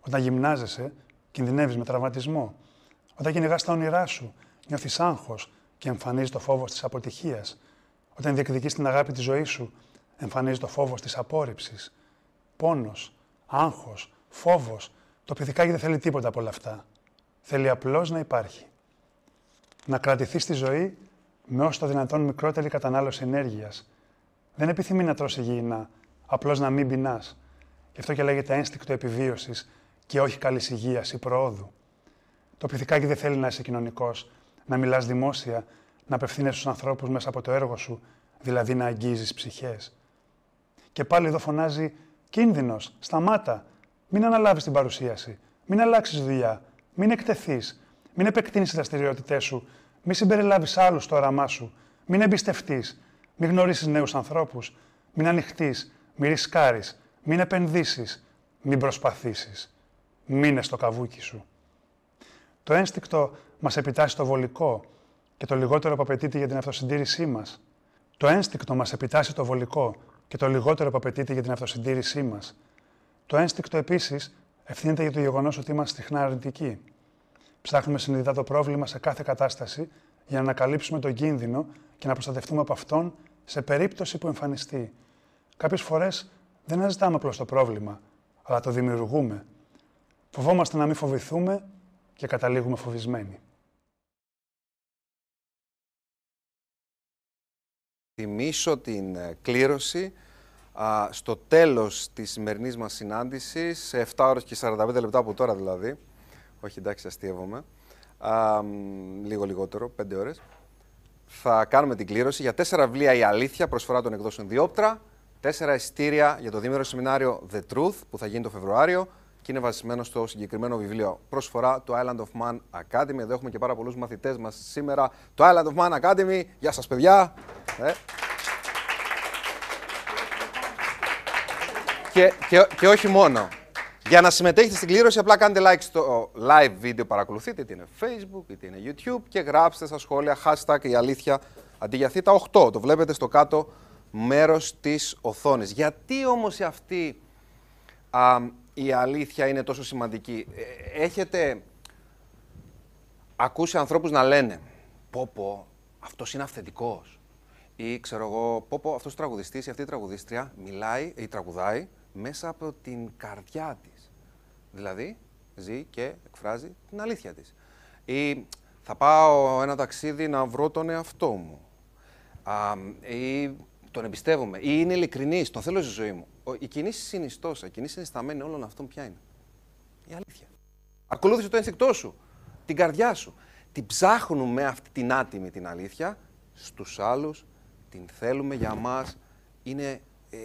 Όταν γυμνάζεσαι, κινδυνεύεις με τραυματισμό. Όταν κυνηγάς τα όνειρά σου, νιώθεις άγχος και εμφανίζει το φόβος της αποτυχίας. Όταν διεκδικείς την αγάπη της ζωής σου, εμφανίζει το φόβος της απόρριψης. Πόνος, άγχος, φόβος. Το πυθικάκι δεν θέλει τίποτα από όλα αυτά. Θέλει απλώς να υπάρχει. Να κρατηθεί στη ζωή με όσο το δυνατόν μικρότερη κατανάλωση ενέργειας. Δεν επιθυμεί να τρώσει υγιεινά, απλώς να μην πεινάς. Γι' αυτό και λέγεται ένστικτο επιβίωσης και όχι καλής υγείας ή προόδου. Το πυθικάκι δεν θέλει να είσαι κοινωνικός, να μιλάς δημόσια, να απευθύνεσαι στους ανθρώπους μέσα από το έργο σου, δηλαδή να αγγίζεις ψυχές. Και πάλι εδώ φωνάζει: Κίνδυνος, σταμάτα. Μην αναλάβεις την παρουσίαση. Μην αλλάξεις δουλειά. Μην εκτεθείς. Μην επεκτείνεις τις δραστηριότητές σου. Μην συμπεριλάβεις άλλους στο όραμά σου. Μην εμπιστευτείς. Μην γνωρίσεις νέους ανθρώπους. Μην ανοιχτείς. Μην ρισκάρεις. Μην επενδύσεις. Μην προσπαθήσεις. Μείνε στο καβούκι σου. Το ένστικτο μας επιτάσσει στο βολικό και το λιγότερο που απαιτείται για την αυτοσυντήρησή μας. Το ένστικτο μας επιτάσσει το βολικό και το λιγότερο που απαιτείται για την αυτοσυντήρησή μας. Το ένστικτο επίσης ευθύνεται για το γεγονός ότι είμαστε συχνά αρνητικοί. Ψάχνουμε συνειδητά το πρόβλημα σε κάθε κατάσταση για να ανακαλύψουμε τον κίνδυνο και να προστατευτούμε από αυτόν σε περίπτωση που εμφανιστεί. Κάποιες φορές δεν αναζητάμε απλώς το πρόβλημα, αλλά το δημιουργούμε. Φοβόμαστε να μην φοβηθούμε και καταλήγουμε φοβισμένοι. Θυμίσω την ε, κλήρωση α, στο τέλος της σημερινής μας συνάντησης, σε 7 ώρες και 45 λεπτά από τώρα δηλαδή. Όχι, εντάξει, αστείευομαι. Α, μ, λίγο λιγότερο, 5 ώρες. Θα κάνουμε την κλήρωση για τέσσερα βιβλία «Η Αλήθεια», προσφορά των εκδόσεων Διόπτρα, τέσσερα εισιτήρια για το δίμερο σεμινάριο The Truth, που θα γίνει το Φεβρουάριο και είναι βασισμένο στο συγκεκριμένο βιβλίο. Προσφορά του Island of Man Academy. Εδώ έχουμε και πάρα πολλούς μαθητές μας σήμερα. Το Island of Man Academy. Γεια σας, παιδιά. Ε. Και, και, και όχι μόνο. Για να συμμετέχετε στην κλήρωση, απλά κάντε like στο live βίντεο, παρακολουθείτε, είτε είναι Facebook, είτε είναι YouTube και γράψτε στα σχόλια hashtag η αλήθεια αντί για θήτα 8. Το βλέπετε στο κάτω μέρος της οθόνης. Γιατί όμως αυτή α, η αλήθεια είναι τόσο σημαντική; Ε, έχετε ακούσει ανθρώπους να λένε «Πω πω, αυτός είναι αυθεντικός» ή ξέρω εγώ «Πω πω, αυτός ο τραγουδιστής ή αυτή η τραγουδίστρια μιλάει ή τραγουδάει μέσα από την καρδιά της». Δηλαδή, ζει και εκφράζει την αλήθεια της. Ή θα πάω ένα ταξίδι να βρω τον εαυτό μου. Α, ή τον εμπιστεύομαι. Ή είναι ειλικρινής, τον θέλω στη ζωή μου. Η κοινή συνιστόσα, η κοινή συνισταμένη όλων αυτών ποια είναι; Η αλήθεια. Ακολούθησε το ένστικτό σου, την καρδιά σου. Την ψάχνουμε αυτή την άτιμη την αλήθεια στους άλλους, την θέλουμε για μας. Είναι ε,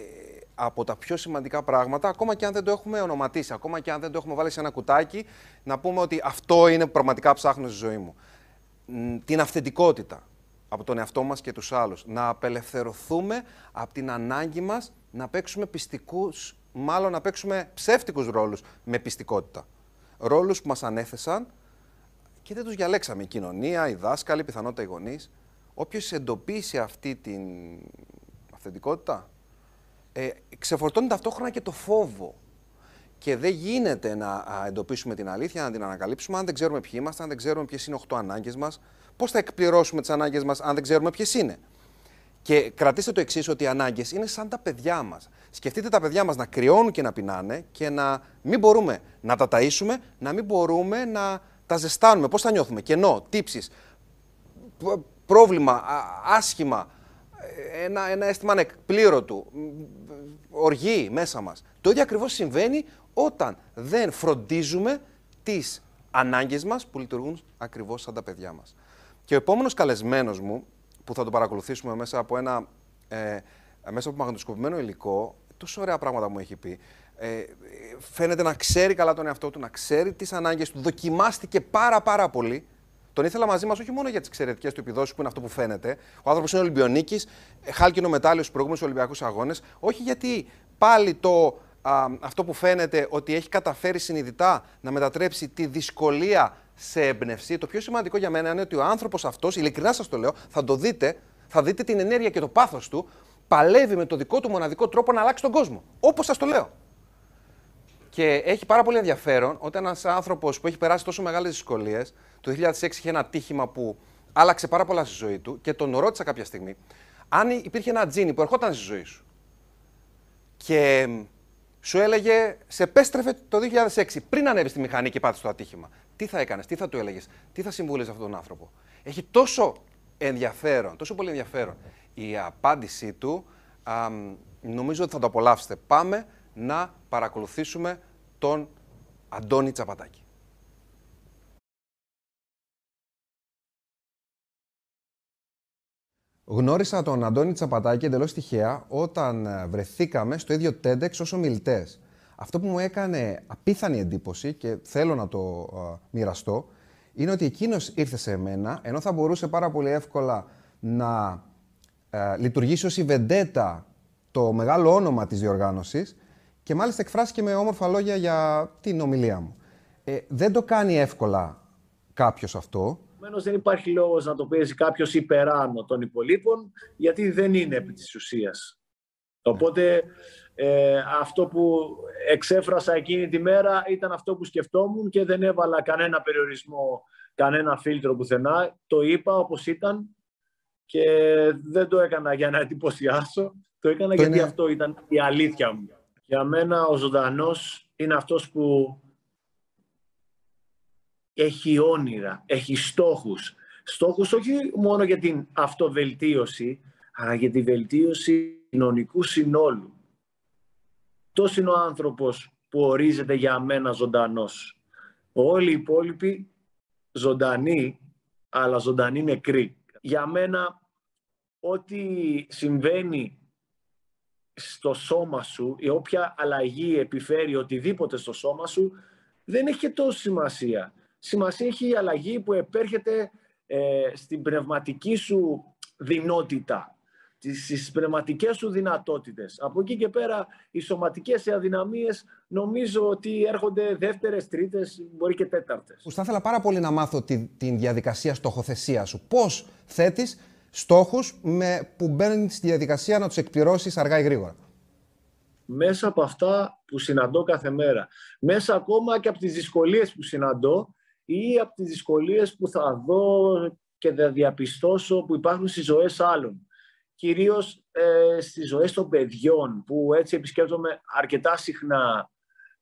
από τα πιο σημαντικά πράγματα, ακόμα και αν δεν το έχουμε ονοματίσει, ακόμα και αν δεν το έχουμε βάλει σε ένα κουτάκι, να πούμε ότι αυτό είναι που πραγματικά ψάχνω στη ζωή μου. Την αυθεντικότητα από τον εαυτό μας και τους άλλους. Να απελευθερωθούμε από την ανάγκη μας να παίξουμε πιστικούς, μάλλον να παίξουμε ψεύτικους ρόλους με πιστικότητα. Ρόλους που μας ανέθεσαν και δεν τους διαλέξαμε. Η κοινωνία, οι δάσκαλοι, πιθανότητα οι γονείς. Όποιος εντοπίσει αυτή την αυθεντικότητα, ε, ξεφορτώνει ταυτόχρονα και το φόβο. Και δεν γίνεται να εντοπίσουμε την αλήθεια, να την ανακαλύψουμε, αν δεν ξέρουμε ποιοι είμαστε, αν δεν ξέρουμε ποιες είναι οχτώ ανάγκες μας. Πώς θα εκπληρώσουμε τις ανάγκες μας, αν δεν ξέρουμε ποιες είναι. Και κρατήστε το εξής, ότι οι ανάγκες είναι σαν τα παιδιά μας. Σκεφτείτε τα παιδιά μας να κρυώνουν και να πεινάνε και να μην μπορούμε να τα ταΐσουμε, να μην μπορούμε να τα ζεστάνουμε. Πώς θα νιώθουμε, κενό, τύψεις, πρόβλημα, άσχημα, ένα, ένα αίσθημα ανεκπλήρωτου, οργή μέσα μας. Το ίδιο ακριβώς συμβαίνει όταν δεν φροντίζουμε τις ανάγκες μας που λειτουργούν ακριβώς σαν τα παιδιά μας. Και ο επόμενος καλεσμένος μου, που θα το παρακολουθήσουμε μέσα από ένα ε, μέσα από μαγνητοσκοπημένο υλικό, τόσο ωραία πράγματα μου έχει πει. Ε, φαίνεται να ξέρει καλά τον εαυτό του, να ξέρει τις ανάγκες του, δοκιμάστηκε πάρα πάρα πολύ τον ήθελα μαζί μας όχι μόνο για τις εξαιρετικές του επιδόσεις που είναι αυτό που φαίνεται. Ο άνθρωπος είναι Ολυμπιονίκης, χάλκινο μετάλλιο στους προηγούμενους Ολυμπιακούς Αγώνες. Όχι γιατί πάλι το, αυτό που φαίνεται ότι έχει καταφέρει συνειδητά να μετατρέψει τη δυσκολία σε έμπνευση. Το πιο σημαντικό για μένα είναι ότι ο άνθρωπος αυτός, ειλικρινά σας το λέω, θα το δείτε, θα δείτε την ενέργεια και το πάθος του, παλεύει με το δικό του μοναδικό τρόπο να αλλάξει τον κόσμο. Όπως σας το λέω. Και έχει πάρα πολύ ενδιαφέρον όταν ένας άνθρωπος που έχει περάσει τόσο μεγάλες δυσκολίες, το 2006 είχε ένα τύχημα που άλλαξε πάρα πολλά στη ζωή του και τον ρώτησα κάποια στιγμή αν υπήρχε ένα τζίνι που ερχόταν στη ζωή σου και σου έλεγε, σε επέστρεφε το 2006, πριν ανέβεις στη μηχανή και πάθεις το ατύχημα. Τι θα έκανες, τι θα του έλεγες, τι θα συμβούλε αυτόν τον άνθρωπο. Έχει τόσο ενδιαφέρον, τόσο πολύ ενδιαφέρον. Η απάντησή του α, νομίζω ότι θα το απολαύσετε. Πάμε να παρακολουθήσουμε τον Αντώνη Τσαπατάκη. Γνώρισα τον Αντώνη Τσαπατάκη εντελώς τυχαία όταν ε, βρεθήκαμε στο ίδιο TEDx ως ομιλητές. Αυτό που μου έκανε απίθανη εντύπωση και θέλω να το uh, μοιραστώ είναι ότι εκείνος ήρθε σε μένα ενώ θα μπορούσε πάρα πολύ εύκολα να uh, λειτουργήσει ως η βεντέτα το μεγάλο όνομα της διοργάνωσης και μάλιστα εκφράστηκε με όμορφα λόγια για την ομιλία μου. Ε, δεν το κάνει εύκολα κάποιος αυτό. Επομένως, δεν υπάρχει λόγος να το παίζει κάποιος υπεράνω των υπολείπων, γιατί δεν είναι επί της ουσίας. Οπότε ε, αυτό που εξέφρασα εκείνη τη μέρα ήταν αυτό που σκεφτόμουν και δεν έβαλα κανένα περιορισμό, κανένα φίλτρο πουθενά. Το είπα όπως ήταν και δεν το έκανα για να εντυπωσιάσω. Το έκανα γιατί αυτό ήταν η αλήθεια μου. Για μένα ο ζωντανός είναι αυτός που έχει όνειρα, έχει στόχους. Στόχους όχι μόνο για την αυτοβελτίωση, αλλά για τη βελτίωση κοινωνικού συνόλου. Τόσο είναι ο άνθρωπος που ορίζεται για μένα ζωντανός. Όλοι οι υπόλοιποι ζωντανοί, αλλά ζωντανοί νεκροί. Για μένα, ό,τι συμβαίνει στο σώμα σου ή όποια αλλαγή επιφέρει οτιδήποτε στο σώμα σου δεν έχει και τόσο σημασία. Σημασία έχει η αλλαγή που επέρχεται ε, στην πνευματική σου δυνότητα, στις πνευματικές σου δυνατότητες. Από εκεί και πέρα οι σωματικές αδυναμίες νομίζω ότι έρχονται δεύτερες, τρίτες, μπορεί και τέταρτες. Θα ήθελα πάρα πολύ να μάθω τη, την διαδικασία στοχοθεσίας σου. Πώς θέτεις στόχους με, που μπαίνουν στη διαδικασία να τους εκπληρώσεις αργά ή γρήγορα. Μέσα από αυτά που συναντώ κάθε μέρα. Μέσα ακόμα και από τις δυσκολίες που συναντώ ή από τις δυσκολίες που θα δω και θα διαπιστώσω που υπάρχουν στις ζωές άλλων. Κυρίως ε, στις ζωές των παιδιών που έτσι επισκέπτομαι αρκετά συχνά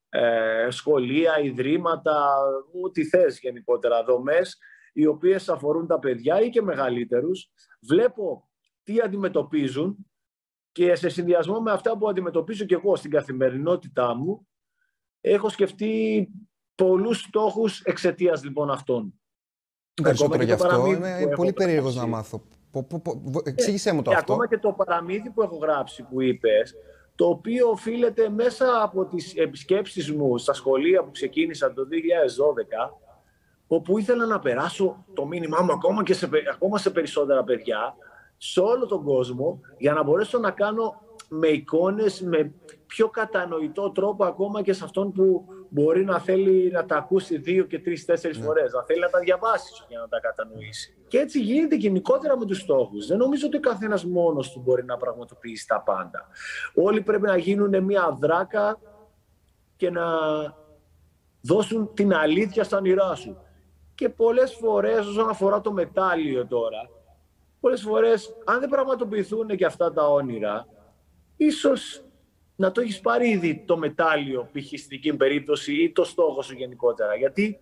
ε, σχολεία, ιδρύματα, ό,τι θες γενικότερα, δομές, οι οποίες αφορούν τα παιδιά ή και μεγαλύτερους. Βλέπω τι αντιμετωπίζουν και σε συνδυασμό με αυτά που αντιμετωπίζω και εγώ στην καθημερινότητά μου, έχω σκεφτεί πολλούς στόχους εξαιτίας λοιπόν αυτών. Περισσότερο γι' αυτό. Είμαι πολύ περίεργος να μάθω. Εξήγησέ μου το αυτό. Ακόμα και το παραμύθι που έχω γράψει που είπες, το οποίο οφείλεται μέσα από τις επισκέψεις μου στα σχολεία που ξεκίνησα το 2012, όπου ήθελα να περάσω το μήνυμά μου ακόμα, και σε, ακόμα σε περισσότερα παιδιά, σε όλο τον κόσμο, για να μπορέσω να κάνω με εικόνες, με πιο κατανοητό τρόπο ακόμα και σε αυτόν που μπορεί να θέλει να τα ακούσει δύο και τρεις, τέσσερις ναι. φορές, να θέλει να τα διαβάσει για να τα κατανοήσει. Και έτσι γίνεται γενικότερα με τους στόχους. Δεν νομίζω ότι ο καθένας μόνος του μπορεί να πραγματοποιήσει τα πάντα. Όλοι πρέπει να γίνουν μια δράκα και να δώσουν την αλήθεια στα όνειρά σου. Και πολλές φορές όσον αφορά το μετάλλιο τώρα, πολλές φορές αν δεν πραγματοποιηθούν και αυτά τα όνειρα, ίσως να το έχεις πάρει ήδη το μετάλλιο, π.χ. στην περίπτωση ή το στόχο σου γενικότερα. Γιατί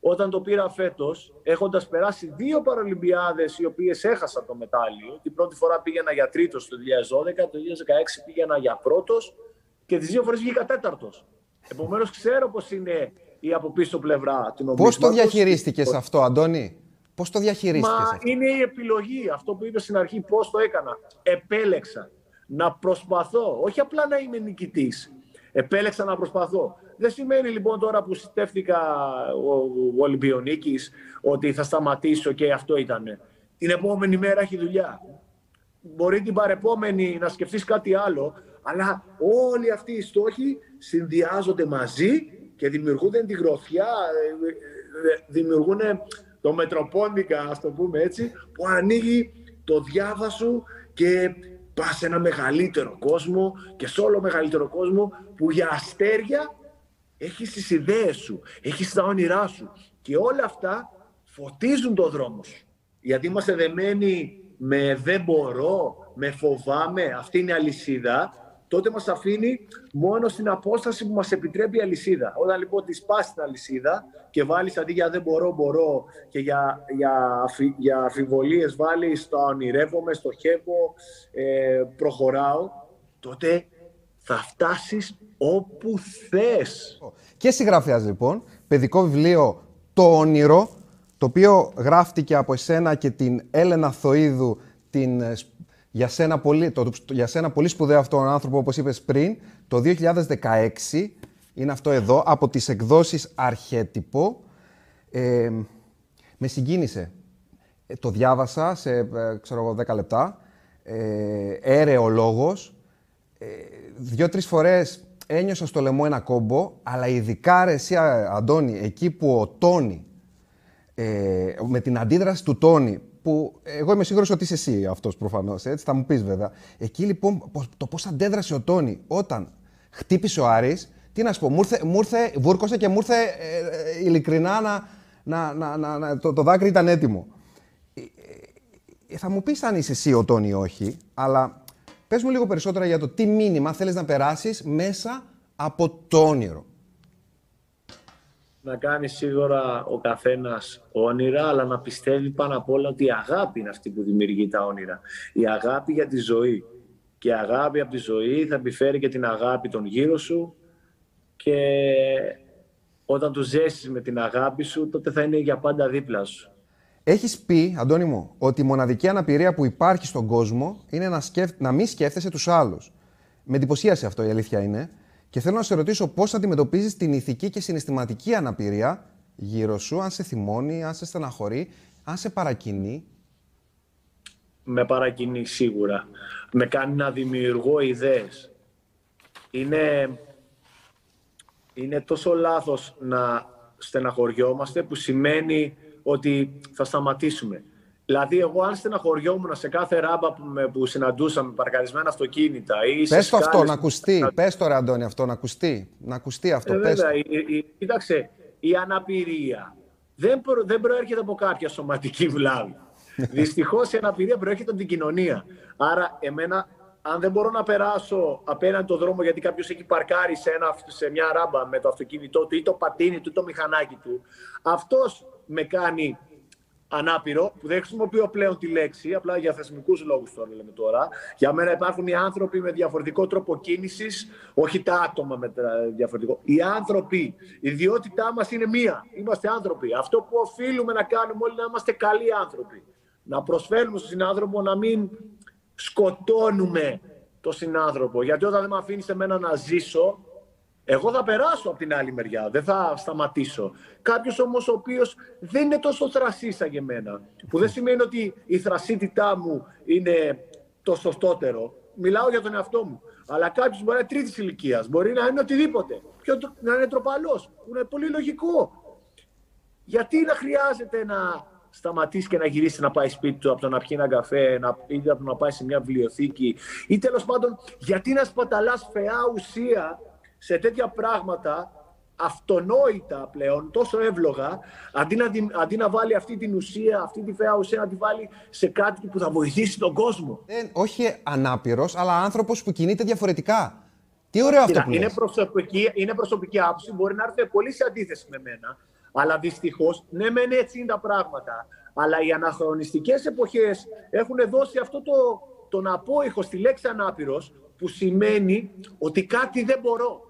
όταν το πήρα φέτος, έχοντας περάσει δύο παρολυμπιάδες οι οποίες έχασα το μετάλλιο, την πρώτη φορά πήγαινα για τρίτος το 2012, το 2016 πήγαινα για πρώτος και τις δύο φορές βγήκα τέταρτος. Επομένως, ξέρω πώ είναι η από πίσω πλευρά του νομίσματος. Πώς το διαχειρίστηκες αυτό, Αντώνη, Πώς το διαχειρίστηκες. Μα είναι η επιλογή. Αυτό που είπες στην αρχή, πώς το έκανα. Επέλεξα να προσπαθώ, όχι απλά να είμαι νικητής. Επέλεξα να προσπαθώ. Δεν σημαίνει λοιπόν τώρα που στέφτηκα ο, ο Ολυμπιονίκης ότι θα σταματήσω και αυτό ήταν. Την επόμενη μέρα έχει δουλειά. Μπορεί την παρεπόμενη να σκεφτείς κάτι άλλο, αλλά όλοι αυτοί οι στόχοι συνδυάζονται μαζί και δημιουργούν την γροθιά, ε, ε, δημιουργούν το μετροπόνικα, ας το πούμε έτσι, που ανοίγει το διάβα σου και πας σε ένα μεγαλύτερο κόσμο και σε όλο μεγαλύτερο κόσμο που για αστέρια έχεις τις ιδέες σου, έχεις τα όνειρά σου και όλα αυτά φωτίζουν το δρόμο σου. Γιατί είμαστε δεμένοι με δεν μπορώ, με φοβάμαι, αυτή είναι η αλυσίδα τότε μας αφήνει μόνο στην απόσταση που μας επιτρέπει η αλυσίδα. Όταν λοιπόν τη σπάσει την αλυσίδα και βάλεις αντί για δεν μπορώ, μπορώ και για, για, για αφιβολίες βάλεις το ονειρεύομαι, στοχεύω, ε, προχωράω, τότε θα φτάσεις όπου θες. Και συγγραφέας λοιπόν, παιδικό βιβλίο «Το όνειρο», το οποίο γράφτηκε από εσένα και την Έλενα Θοίδου, την για σένα πολύ, το, για σένα πολύ σπουδαίο αυτόν άνθρωπο, όπως είπες πριν, το 2016, είναι αυτό εδώ, από τις εκδόσεις Αρχέτυπο. Ε, με συγκίνησε. Ε, το διάβασα σε, ε, ξέρω 10 λεπτά. Ε, έρεο λόγος. Ε, Δύο-τρεις φορές ένιωσα στο λαιμό ένα κόμπο, αλλά ειδικά ρε εσύ, Αντώνη, εκεί που ο Τόνι, ε, με την αντίδραση του Τόνι, που εγώ είμαι σίγουρος ότι είσαι εσύ αυτός προφανώς. Έτσι, θα μου πεις βέβαια. Εκεί λοιπόν το πώς αντέδρασε ο Τόνι όταν χτύπησε ο Άρης, τι να σου πω, μου ήρθε, βούρκωσε και μου ήρθε ε, ε, ειλικρινά να, να, να, να, το, το δάκρυ ήταν έτοιμο. Ε, ε, θα μου πεις αν είσαι εσύ ο Τόνι ή όχι, αλλά πες μου λίγο περισσότερα για το τι μήνυμα θέλεις να περάσεις μέσα από το όνειρο να κάνει σίγουρα ο καθένας όνειρα, αλλά να πιστεύει πάνω απ' όλα ότι η αγάπη είναι αυτή που δημιουργεί τα όνειρα. Η αγάπη για τη ζωή. Και η αγάπη από τη ζωή θα επιφέρει και την αγάπη των γύρω σου και όταν τους ζέσεις με την αγάπη σου, τότε θα είναι για πάντα δίπλα σου. Έχεις πει, Αντώνη μου, ότι η μοναδική αναπηρία που υπάρχει στον κόσμο είναι να, σκέφ... να μην σκέφτεσαι τους άλλους. Με εντυπωσίασε αυτό η αλήθεια είναι. Και θέλω να σε ρωτήσω πώς αντιμετωπίζεις την ηθική και συναισθηματική αναπηρία γύρω σου, αν σε θυμώνει, αν σε στεναχωρεί, αν σε παρακινεί. Με παρακινεί σίγουρα. Με κάνει να δημιουργώ ιδέες. Είναι, είναι τόσο λάθος να στεναχωριόμαστε που σημαίνει ότι θα σταματήσουμε. Δηλαδή, εγώ αν στεναχωριόμουν σε κάθε ράμπα που, με, που συναντούσαμε, παρκαρισμένα αυτοκίνητα ή σε Πες το αυτό, σκάλες να που- ακουστεί. Πες το ρε Αντώνη αυτό, να ακουστεί. Να ακουστεί αυτό, Ε, πες βέβαια, το. η- η- κοίταξε, η αναπηρία δεν, προ- δεν προέρχεται από κάποια σωματική βλάβη. Δυστυχώς η αναπηρία προέρχεται από την κοινωνία. Άρα, εμένα, αν δεν μπορώ να περάσω απέναντι τον δρόμο γιατί κάποιος έχει παρκάρει σε, ένα, σε μια ράμπα με το αυτοκίνητό του ή το πατίνι του ή το μηχανάκι του, αυτός με κάνει ανάπηρο, που δεν χρησιμοποιώ πλέον τη λέξη, απλά για θεσμικούς λόγους τώρα λέμε τώρα. Για μένα υπάρχουν οι άνθρωποι με διαφορετικό τρόπο κίνησης, όχι τα άτομα με τα- διαφορετικό. Οι άνθρωποι, η ιδιότητά μας είναι μία. Είμαστε άνθρωποι. Αυτό που οφείλουμε να κάνουμε όλοι να είμαστε καλοί άνθρωποι. Να προσφέρουμε στον συνάνθρωπο να μην σκοτώνουμε τον συνάνθρωπο. Γιατί όταν δεν με αφήνεις εμένα να ζήσω, εγώ θα περάσω από την άλλη μεριά, δεν θα σταματήσω. Κάποιος όμως ο οποίος δεν είναι τόσο θρασής σαν και εμένα, που δεν σημαίνει ότι η θρασίτητά μου είναι το σωστότερο. Μιλάω για τον εαυτό μου. Αλλά κάποιος μπορεί να είναι τρίτης ηλικίας, μπορεί να είναι οτιδήποτε. Ποιο, να είναι τροπαλός, που είναι πολύ λογικό. Γιατί να χρειάζεται να σταματήσει και να γυρίσει να πάει σπίτι του από το να πιει ένα καφέ να, ή από το να πάει σε μια βιβλιοθήκη ή τέλος πάντων γιατί να σπαταλάς φαιά ουσία σε τέτοια πράγματα αυτονόητα πλέον, τόσο εύλογα, αντί να, δι- αντί να βάλει αυτή την ουσία, αυτή τη φαιά ουσία, να τη βάλει σε κάτι που θα βοηθήσει τον κόσμο. Δεν, όχι ανάπηρος, αλλά άνθρωπος που κινείται διαφορετικά. Τι ωραίο αυτό Κοίτα, που είναι, λες. προσωπική, είναι προσωπική άποψη, μπορεί να έρθει πολύ σε αντίθεση με μένα. Αλλά δυστυχώς, ναι, μεν έτσι είναι τα πράγματα. Αλλά οι αναχρονιστικές εποχές έχουν δώσει αυτό το, τον απόϊχο στη λέξη ανάπηρος, που σημαίνει ότι κάτι δεν μπορώ.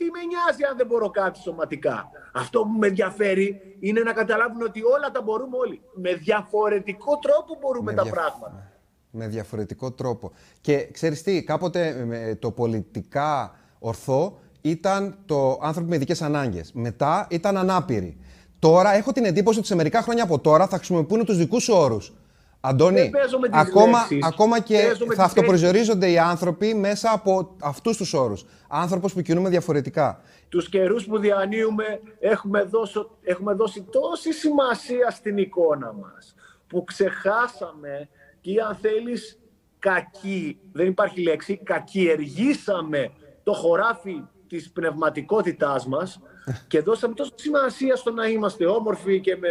Τι με νοιάζει αν δεν μπορώ κάτι σωματικά; Αυτό που με ενδιαφέρει είναι να καταλάβουν ότι όλα τα μπορούμε όλοι. Με διαφορετικό τρόπο μπορούμε Με τα δια- πράγματα. Με διαφορετικό τρόπο. Και ξέρεις τι, κάποτε με το πολιτικά ορθό ήταν το άνθρωποι με ειδικές ανάγκες. Μετά ήταν ανάπηροι. Τώρα έχω την εντύπωση ότι σε μερικά χρόνια από τώρα θα χρησιμοποιούν τους δικούς σου όρους. Αντώνη, Δεν παίζω με τις ακόμα, λέξεις. ακόμα και Παίζω με θα τις αυτοπροσδιορίζονται οι άνθρωποι μέσα από αυτούς τους όρους. Άνθρωπος που κινούμε διαφορετικά. τους καιρούς που διανύουμε έχουμε δώσει, έχουμε δώσει τόση σημασία στην εικόνα μας που ξεχάσαμε και αν θέλεις κακή, δεν υπάρχει λέξη, κακιεργήσαμε το χωράφι της πνευματικότητάς μας και δώσαμε τόσο σημασία στο να είμαστε όμορφοι και με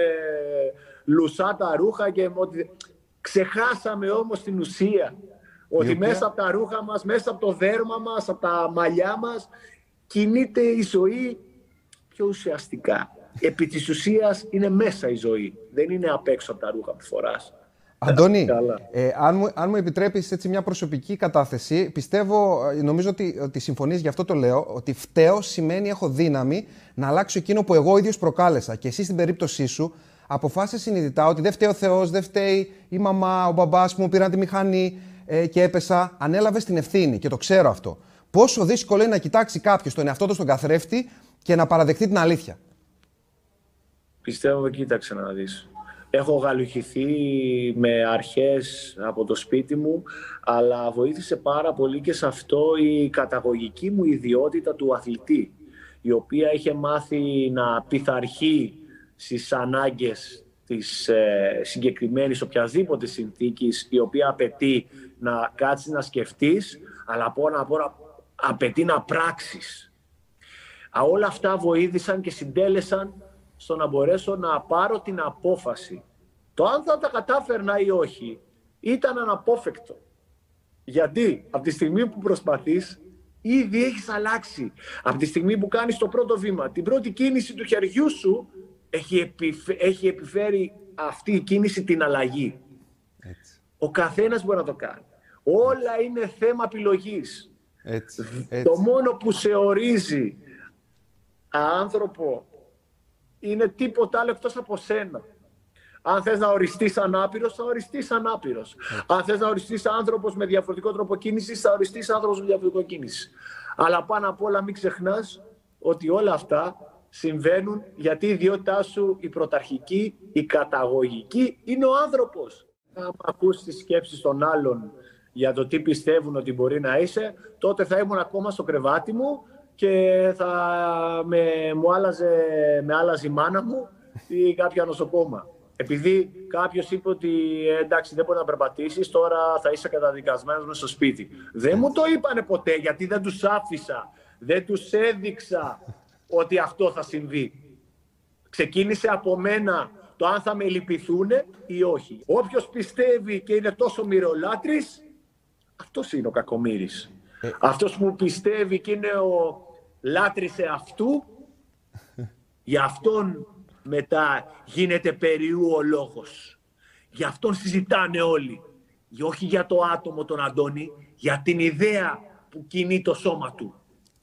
λουσάτα ρούχα και με ότι... Ξεχάσαμε όμως την ουσία. Ότι οποία- μέσα από τα ρούχα μας, μέσα από το δέρμα μας, από τα μαλλιά μας, κινείται η ζωή πιο ουσιαστικά. Επί της ουσίας είναι μέσα η ζωή. Δεν είναι απ' έξω από τα ρούχα που φοράς. Αντώνη, Καλά. ε, αν, μου, αν μου επιτρέπεις έτσι μια προσωπική κατάθεση, πιστεύω, ε, νομίζω ότι, ότι συμφωνείς, γι' αυτό το λέω, ότι φταίω σημαίνει έχω δύναμη να αλλάξω εκείνο που εγώ ίδιος προκάλεσα. Και εσύ στην περίπτωσή σου αποφάσισες συνειδητά ότι δεν φταίει ο Θεός, δεν φταίει η μαμά, ο μπαμπάς που μου πήραν τη μηχανή ε, και έπεσα. Ανέλαβες την ευθύνη και το ξέρω αυτό. Πόσο δύσκολο είναι να κοιτάξει κάποιος τον εαυτό του στον καθρέφτη και να παραδεχτεί την αλήθεια. Πιστεύω, κοίταξε να δεις. Έχω γαλουχηθεί με αρχές από το σπίτι μου, αλλά βοήθησε πάρα πολύ και σε αυτό η καταγωγική μου ιδιότητα του αθλητή, η οποία είχε μάθει να πειθαρχεί στις ανάγκες της ε, συγκεκριμένης οποιασδήποτε συνθήκης, η οποία απαιτεί να κάτσεις να σκεφτείς, αλλά από όλα απ' όλα απαιτεί να πράξεις. Α, όλα αυτά βοήθησαν και συντέλεσαν στο να μπορέσω να πάρω την απόφαση. Το αν θα τα κατάφερνα ή όχι ήταν αναπόφευκτο. Γιατί από τη στιγμή που προσπαθείς, ήδη έχεις αλλάξει. Από τη στιγμή που κάνεις το πρώτο βήμα, την πρώτη κίνηση του χεριού σου, έχει, επιφε- έχει επιφέρει αυτή η κίνηση την αλλαγή. Ο καθένας μπορεί να το κάνει. Όλα είναι θέμα επιλογής. Έτσι, Το μόνο που σε ορίζει άνθρωπο είναι τίποτα άλλο εκτός από σένα. Αν θες να οριστείς ανάπηρος, θα οριστείς ανάπηρος. Αν θες να οριστείς άνθρωπος με διαφορετικό τρόπο κίνησης, θα οριστείς άνθρωπος με διαφορετικό κίνηση. Αλλά πάνω απ' όλα μην ξεχνάς ότι όλα αυτά συμβαίνουν γιατί η ιδιότητά σου, η πρωταρχική, η καταγωγική, είναι ο άνθρωπος. Αν ακούσεις τις σκέψεις των άλλων για το τι πιστεύουν ότι μπορεί να είσαι, τότε θα ήμουν ακόμα στο κρεβάτι μου και θα με, μου άλλαζε, με άλλαζε η μάνα μου ή κάποια νοσοκόμα. επειδή κάποιος είπε ότι ε, εντάξει δεν μπορεί να περπατήσεις, τώρα θα είσαι καταδικασμένος μέσα στο σπίτι. Δεν μου το είπανε ποτέ γιατί δεν τους άφησα. Δεν τους έδειξα ότι αυτό θα συμβεί. Ξεκίνησε από μένα το αν θα με λυπηθούν ή όχι. Όποιος πιστεύει και είναι τόσο μυρολάτρης, αυτός είναι ο κακομύρης. Ε. Αυτός που πιστεύει και είναι ο λάτρης αυτού, για αυτόν μετά γίνεται περιού ο λόγος. Για αυτόν συζητάνε όλοι. Όχι για το άτομο τον Αντώνη, για την ιδέα που κινεί το σώμα του.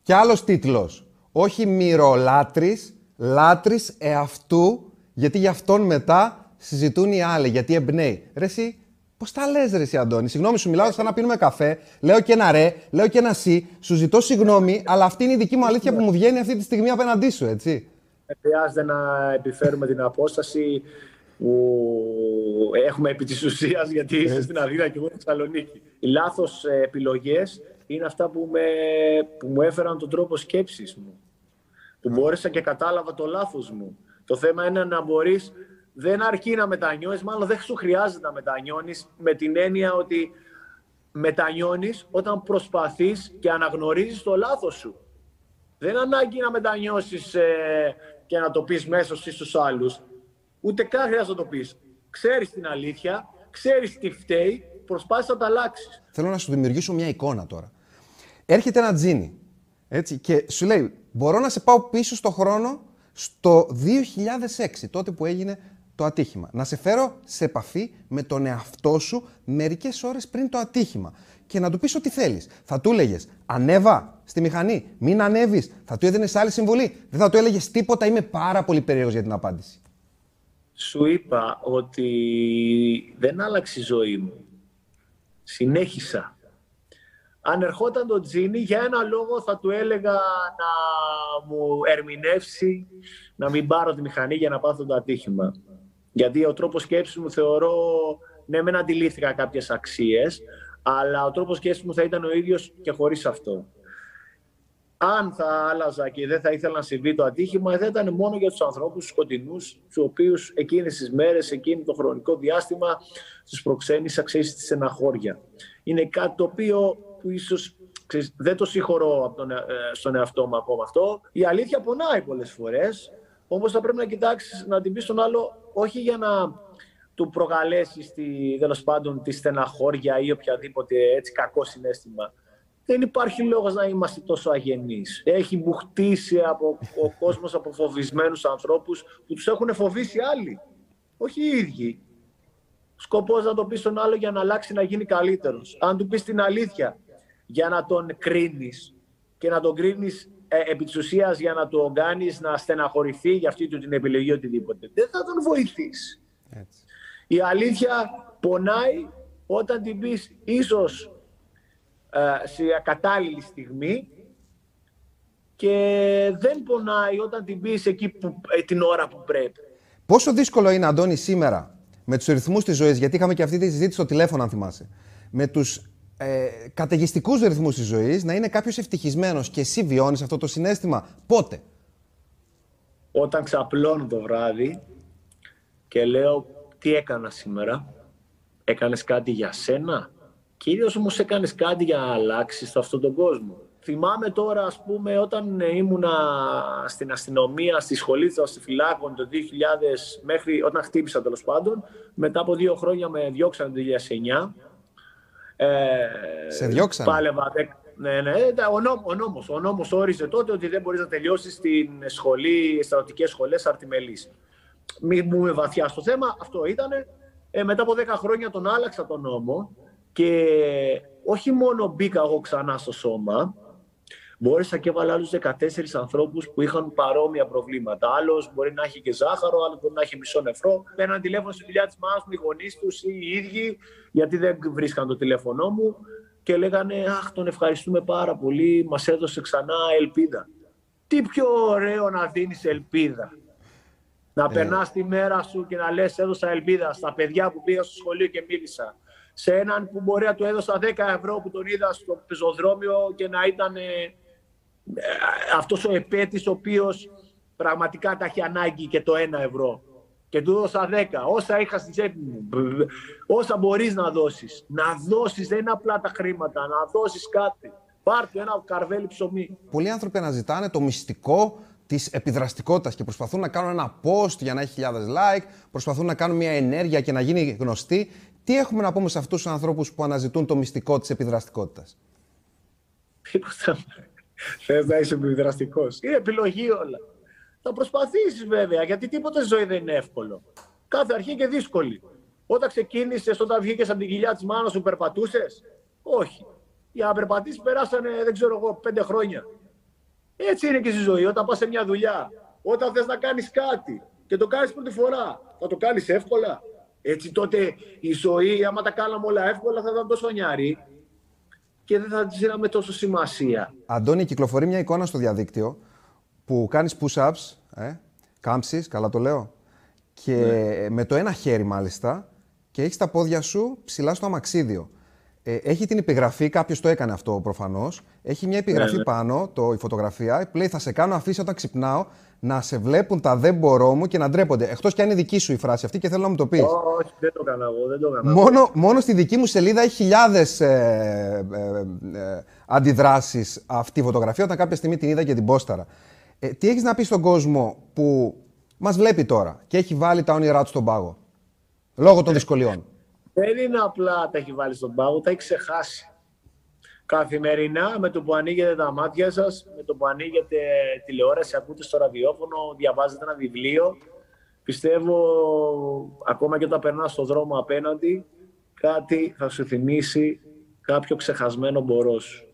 Και άλλος τίτλος. Όχι μυρολάτρης, λάτρης εαυτού, γιατί γι' αυτόν μετά συζητούν οι άλλοι, γιατί εμπνέει. Ρε εσύ, Πώς τα λες, Ρε εσύ, Αντώνη; Συγγνώμη, σου μιλάω σαν να πίνουμε καφέ. Λέω και ένα ρε, λέω και ένα σι. Σου ζητώ συγγνώμη, αλλά αυτή είναι η δική μου αλήθεια που μου βγαίνει αυτή τη στιγμή απέναντί σου, έτσι. Χρειάζεται να επιφέρουμε την απόσταση που έχουμε επί της ουσίας, γιατί είσαι στην Αθήνα και εγώ στη Θεσσαλονίκη. Οι λάθος ε, επιλογές είναι αυτά που, με, που μου έφεραν τον τρόπο σκέψης μου. Που μπόρεσα και κατάλαβα το λάθος μου. Το θέμα είναι να μπορείς, δεν αρκεί να μετανιώνεις, μάλλον δεν σου χρειάζεται να μετανιώνεις με την έννοια ότι μετανιώνεις όταν προσπαθείς και αναγνωρίζεις το λάθος σου. Δεν ανάγκη να μετανιώσεις ε, και να το πεις μέσα στους άλλους. Ούτε καν χρειάζεται να το πεις. Ξέρεις την αλήθεια, ξέρεις τι φταίει, προσπάθεις να τα αλλάξεις. Θέλω να σου δημιουργήσω μια εικόνα τώρα. Έρχεται ένα τζίνι έτσι, και σου λέει μπορώ να σε πάω πίσω στο χρόνο στο 2006, τότε που έγινε το ατύχημα. Να σε φέρω σε επαφή με τον εαυτό σου μερικές ώρες πριν το ατύχημα και να του πεις ό,τι θέλεις. Θα του έλεγες ανέβα στη μηχανή, μην ανέβεις, θα του έδινες άλλη συμβολή. Δεν θα του έλεγες τίποτα, είμαι πάρα πολύ περίεργος για την απάντηση. Σου είπα ότι δεν άλλαξε η ζωή μου. Συνέχισα. Αν ερχόταν το Τζίνι, για ένα λόγο θα του έλεγα να μου ερμηνεύσει, να μην πάρω τη μηχανή για να πάθω το ατύχημα. Γιατί ο τρόπος σκέψης μου θεωρώ, ναι μεν αντιλήφθηκα κάποιες αξίες, αλλά ο τρόπος σκέψης μου θα ήταν ο ίδιος και χωρίς αυτό. Αν θα άλλαζα και δεν θα ήθελα να συμβεί το ατύχημα, δεν ήταν μόνο για τους ανθρώπους σκοτεινούς, τους οποίους εκείνες τις μέρες, εκείνο το χρονικό διάστημα, τους προξένησα, ξέρεις, στη στεναχώρια. Είναι κάτι το οποίο που ίσως ξέρεις, δεν το συγχωρώ από τον, ε, στον εαυτό μου ακόμα αυτό. Η αλήθεια πονάει πολλές φορές, όμως θα πρέπει να κοιτάξεις να την πεις στον άλλο, όχι για να του προκαλέσεις τέλος πάντων τη στεναχώρια ή οποιαδήποτε έτσι κακό συνέστημα. Δεν υπάρχει λόγος να είμαστε τόσο αγενείς. Έχει μπουχτίσει από ο κόσμος από φοβισμένους ανθρώπους που τους έχουν φοβήσει άλλοι. Όχι οι ίδιοι. Σκοπός να το πεις στον άλλο για να αλλάξει να γίνει καλύτερος. Αν του πεις την αλήθεια για να τον κρίνεις και να τον κρίνεις ε, επί της ουσίας για να τον κάνεις να στεναχωρηθεί για αυτή του την επιλογή οτιδήποτε. Δεν θα τον βοηθήσει. Έτσι. Η αλήθεια πονάει όταν την πεις ίσως ε, σε ακατάλληλη στιγμή και δεν πονάει όταν την πεις εκεί που, ε, την ώρα που πρέπει. Πόσο δύσκολο είναι, Αντώνη, σήμερα με τους ρυθμούς της ζωής, γιατί είχαμε και αυτή τη συζήτηση στο τηλέφωνο, αν θυμάσαι, με τους ε, καταιγιστικούς ρυθμούς της ζωής, να είναι κάποιος ευτυχισμένος και εσύ βιώνεις αυτό το συνέστημα. Πότε; Όταν ξαπλώνω το βράδυ και λέω τι έκανα σήμερα, έκανες κάτι για σένα, κυρίως όμως έκανες κάτι για να αλλάξεις αυτόν τον κόσμο. Θυμάμαι τώρα, ας πούμε, όταν ήμουνα στην αστυνομία, στη σχολή των φυλάκων το 2000, μέχρι όταν χτύπησα τέλος πάντων, μετά από δύο χρόνια με διώξαν το 2009. Ε, Σε διώξαν. Πάλευα, ναι, ναι, ο, νόμ, ο, νόμος, ο νόμος όριζε τότε ότι δεν μπορείς να τελειώσεις στην σχολή, στρατιωτικές σχολές αρτιμελής μην μπούμε βαθιά στο θέμα, αυτό ήταν. Ε, μετά από 10 χρόνια τον άλλαξα τον νόμο και όχι μόνο μπήκα εγώ ξανά στο σώμα, μπόρεσα και έβαλα άλλους 14 ανθρώπους που είχαν παρόμοια προβλήματα. Άλλος μπορεί να έχει και ζάχαρο, άλλος μπορεί να έχει μισό νεφρό. Παίρναν τηλέφωνο στη δουλειά της μάνας μου, οι γονείς τους ή οι ίδιοι, γιατί δεν βρίσκαν το τηλέφωνό μου και λέγανε Αχ, τον ευχαριστούμε πάρα πολύ, μας έδωσε ξανά ελπίδα. Τι πιο ωραίο να δίνεις ελπίδα να ε. περνάς τη μέρα σου και να λες: Έδωσα ελπίδα στα παιδιά που πήγα στο σχολείο και μίλησα. Σε έναν που μπορεί να του έδωσα 10 ευρώ που τον είδα στο πεζοδρόμιο και να ήταν ε, αυτός ο επέτης ο οποίος πραγματικά τα έχει ανάγκη και το 1 ευρώ. και του δώσα 10, όσα είχα στη τσέπη μου, όσα μπορείς να δώσεις. Να δώσεις, δεν είναι απλά τα χρήματα, να δώσεις κάτι. Πάρτε ένα καρβέλι ψωμί. Πολλοί άνθρωποι αναζητάνε το μυστικό της επιδραστικότητας και προσπαθούν να κάνουν ένα post για να έχει χιλιάδες like, προσπαθούν να κάνουν μια ενέργεια και να γίνει γνωστή. Τι έχουμε να πούμε σε αυτούς τους ανθρώπους που αναζητούν το μυστικό της επιδραστικότητας; Τίποτα. Θες να είσαι επιδραστικός. Είναι επιλογή όλα. Θα προσπαθήσεις βέβαια, γιατί τίποτα στη ζωή δεν είναι εύκολο. Κάθε αρχή και δύσκολη. Όταν ξεκίνησες, όταν βγήκες από την κοιλιά της μάνας σου, περπατούσες; Όχι. Για να περπατήσει περάσανε, δεν ξέρω εγώ, πέντε χρόνια. Έτσι είναι και στη ζωή. Όταν πας σε μια δουλειά, όταν θες να κάνεις κάτι και το κάνεις πρώτη φορά, θα το κάνεις εύκολα. Έτσι τότε η ζωή, άμα τα κάναμε όλα εύκολα, θα ήταν τόσο νιάρη και δεν θα τη δίναμε τόσο σημασία. Αντώνη, κυκλοφορεί μια εικόνα στο διαδίκτυο που κάνεις push-ups, ε, κάμψεις, καλά το λέω, και ναι. με το ένα χέρι μάλιστα και έχεις τα πόδια σου ψηλά στο αμαξίδιο. Ε, έχει την επιγραφή, κάποιος το έκανε αυτό προφανώς. Έχει μια επιγραφή ναι, ναι. πάνω, το, η φωτογραφία, που λέει Θα σε κάνω αφήσει όταν ξυπνάω να σε βλέπουν τα δεν μπορώ μου και να ντρέπονται. Εκτός κι αν είναι δική σου η φράση αυτή και θέλω να μου το πεις. Όχι, δεν το έκανα εγώ. Δεν το έκανα μόνο, μόνο στη δική μου σελίδα έχει χιλιάδες ε, ε, ε, αντιδράσεις αυτή η φωτογραφία όταν κάποια στιγμή την είδα και την πόσταρα. Ε, τι έχεις να πεις στον κόσμο που μας βλέπει τώρα και έχει βάλει τα όνειρά του στον πάγο λόγω των δυσκολιών; Δεν είναι απλά τα έχει βάλει στον πάγο, τα έχει ξεχάσει. Καθημερινά, με το που ανοίγετε τα μάτια σας, με το που ανοίγετε τηλεόραση, ακούτε στο ραδιόφωνο, διαβάζετε ένα βιβλίο, πιστεύω ακόμα και όταν περνάς στον δρόμο απέναντι, κάτι θα σου θυμίσει κάποιο ξεχασμένο μπορός σου.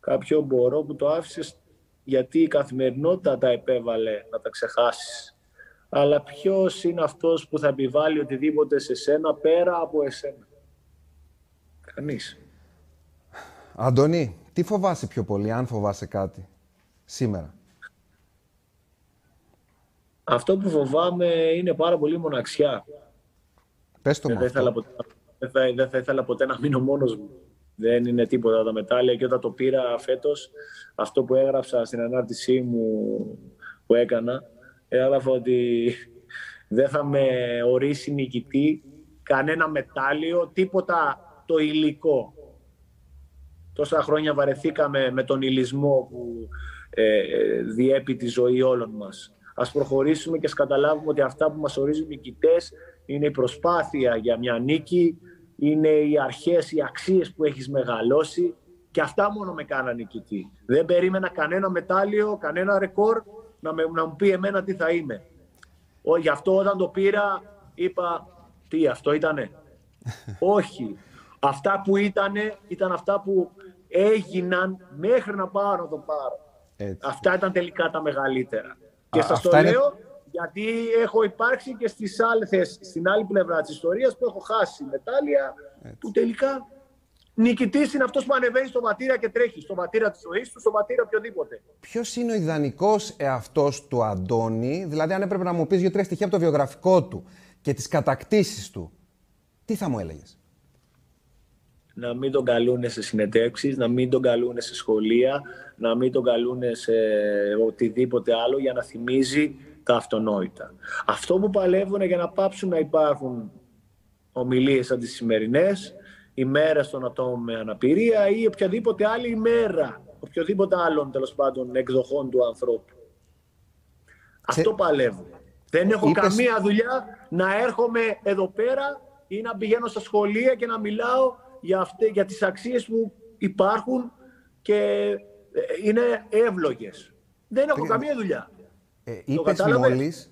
Κάποιο μπορώ που το άφησες γιατί η καθημερινότητα τα επέβαλε να τα ξεχάσεις αλλά ποιος είναι αυτός που θα επιβάλλει οτιδήποτε σε σένα πέρα από εσένα; Κανείς. Αντώνη, τι φοβάσαι πιο πολύ, αν φοβάσαι κάτι, σήμερα; Αυτό που φοβάμαι είναι πάρα πολύ μοναξιά. Πες το δεν, θα ήθελα ποτέ, δεν, θα, δεν θα ήθελα ποτέ να μείνω μόνος μου. Δεν είναι τίποτα τα μετάλλια και όταν το πήρα φέτος, αυτό που έγραψα στην ανάρτησή μου που έκανα, έγραφα ότι δεν θα με ορίσει νικητή κανένα μετάλλιο, τίποτα το υλικό. Τόσα χρόνια βαρεθήκαμε με τον υλισμό που ε, διέπει τη ζωή όλων μας. Ας προχωρήσουμε και καταλάβουμε ότι αυτά που μας ορίζουν νικητές είναι η προσπάθεια για μια νίκη, είναι οι αρχές, οι αξίες που έχεις μεγαλώσει και αυτά μόνο με κάνανε νικητή. Δεν περίμενα κανένα μετάλλιο, κανένα ρεκόρ να, με, να μου πει εμένα τι θα είμαι. Ο, γι' αυτό όταν το πήρα είπα τι αυτό ήτανε; Όχι. Αυτά που ήτανε ήταν αυτά που έγιναν μέχρι να πάρω να το πάρω. Αυτά ήταν τελικά τα μεγαλύτερα. και σας το λέω γιατί έχω υπάρξει και στις άλλες, στην άλλη πλευρά της ιστορίας που έχω χάσει μετάλλια που τελικά Νικητής είναι αυτός που ανεβαίνει στο ματήρα και τρέχει. Στο ματήρα της ζωής του, στο ματήρα οποιοδήποτε. Ποιος είναι ο ιδανικός εαυτός του Αντώνη, δηλαδή, αν έπρεπε να μου πεις δύο-τρία στοιχεία από το βιογραφικό του και τις κατακτήσεις του, τι θα μου έλεγες; Να μην τον καλούν σε συνεντεύξεις, να μην τον καλούν σε σχολεία, να μην τον καλούν σε οτιδήποτε άλλο για να θυμίζει τα αυτονόητα. Αυτό που παλεύουν για να πάψουν να υπάρχουν ομιλίες σαν τι σημερινές, ημέρα των ατόμων με αναπηρία ή οποιαδήποτε άλλη ημέρα, οποιοδήποτε άλλων τέλος πάντων εκδοχών του ανθρώπου. Αυτό παλεύω. Δεν έχω καμία δουλειά να έρχομαι εδώ πέρα ή να πηγαίνω στα σχολεία και να μιλάω για, αυτέ, για τις αξίες που υπάρχουν και ε, είναι εύλογες. Δεν έχω καμία δουλειά. Ε, είπες, μόλις,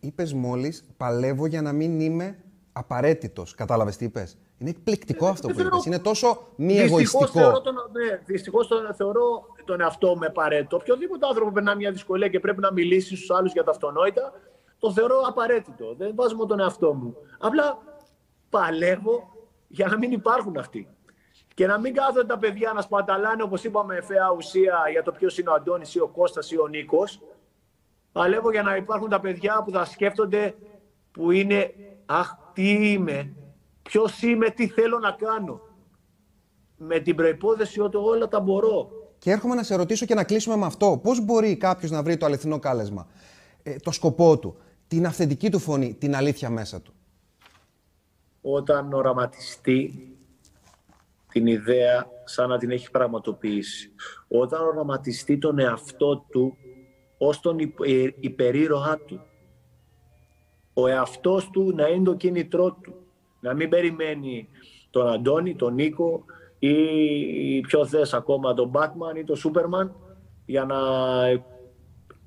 είπες μόλις, παλεύω για να μην είμαι απαραίτητος. Κατάλαβες τι είπες; Είναι εκπληκτικό αυτό που είπες. Είναι τόσο μη εγωιστικό. Θεωρώ τον, ναι, δυστυχώς τον, θεωρώ τον εαυτό με απαραίτητο. Οποιοδήποτε άνθρωπο που περνά μια δυσκολία και πρέπει να μιλήσει στους άλλους για τα αυτονόητα, το θεωρώ απαραίτητο. Δεν βάζω τον εαυτό μου. Απλά παλεύω για να μην υπάρχουν αυτοί. Και να μην κάθονται τα παιδιά να σπαταλάνε, όπως είπαμε, φαία ουσία για το ποιος είναι ο Αντώνης ή ο Κώστας ή ο Νίκος. Παλεύω για να υπάρχουν τα παιδιά που θα σκέφτονται που είναι Αχ, τι είμαι, Ποιος είμαι, τι θέλω να κάνω. Με την προπόθεση ότι όλα τα μπορώ. Και έρχομαι να σε ρωτήσω και να κλείσουμε με αυτό. Πώς μπορεί κάποιος να βρει το αληθινό κάλεσμα, ε, το σκοπό του, την αυθεντική του φωνή, την αλήθεια μέσα του. Όταν οραματιστεί την ιδέα σαν να την έχει πραγματοποιήσει. Όταν οραματιστεί τον εαυτό του ως τον ε, υπερήρωά του. Ο εαυτός του να είναι το κίνητρό του. Να μην περιμένει τον Αντώνη, τον Νίκο ή πιο θες ακόμα τον Batman ή τον Σούπερμαν για να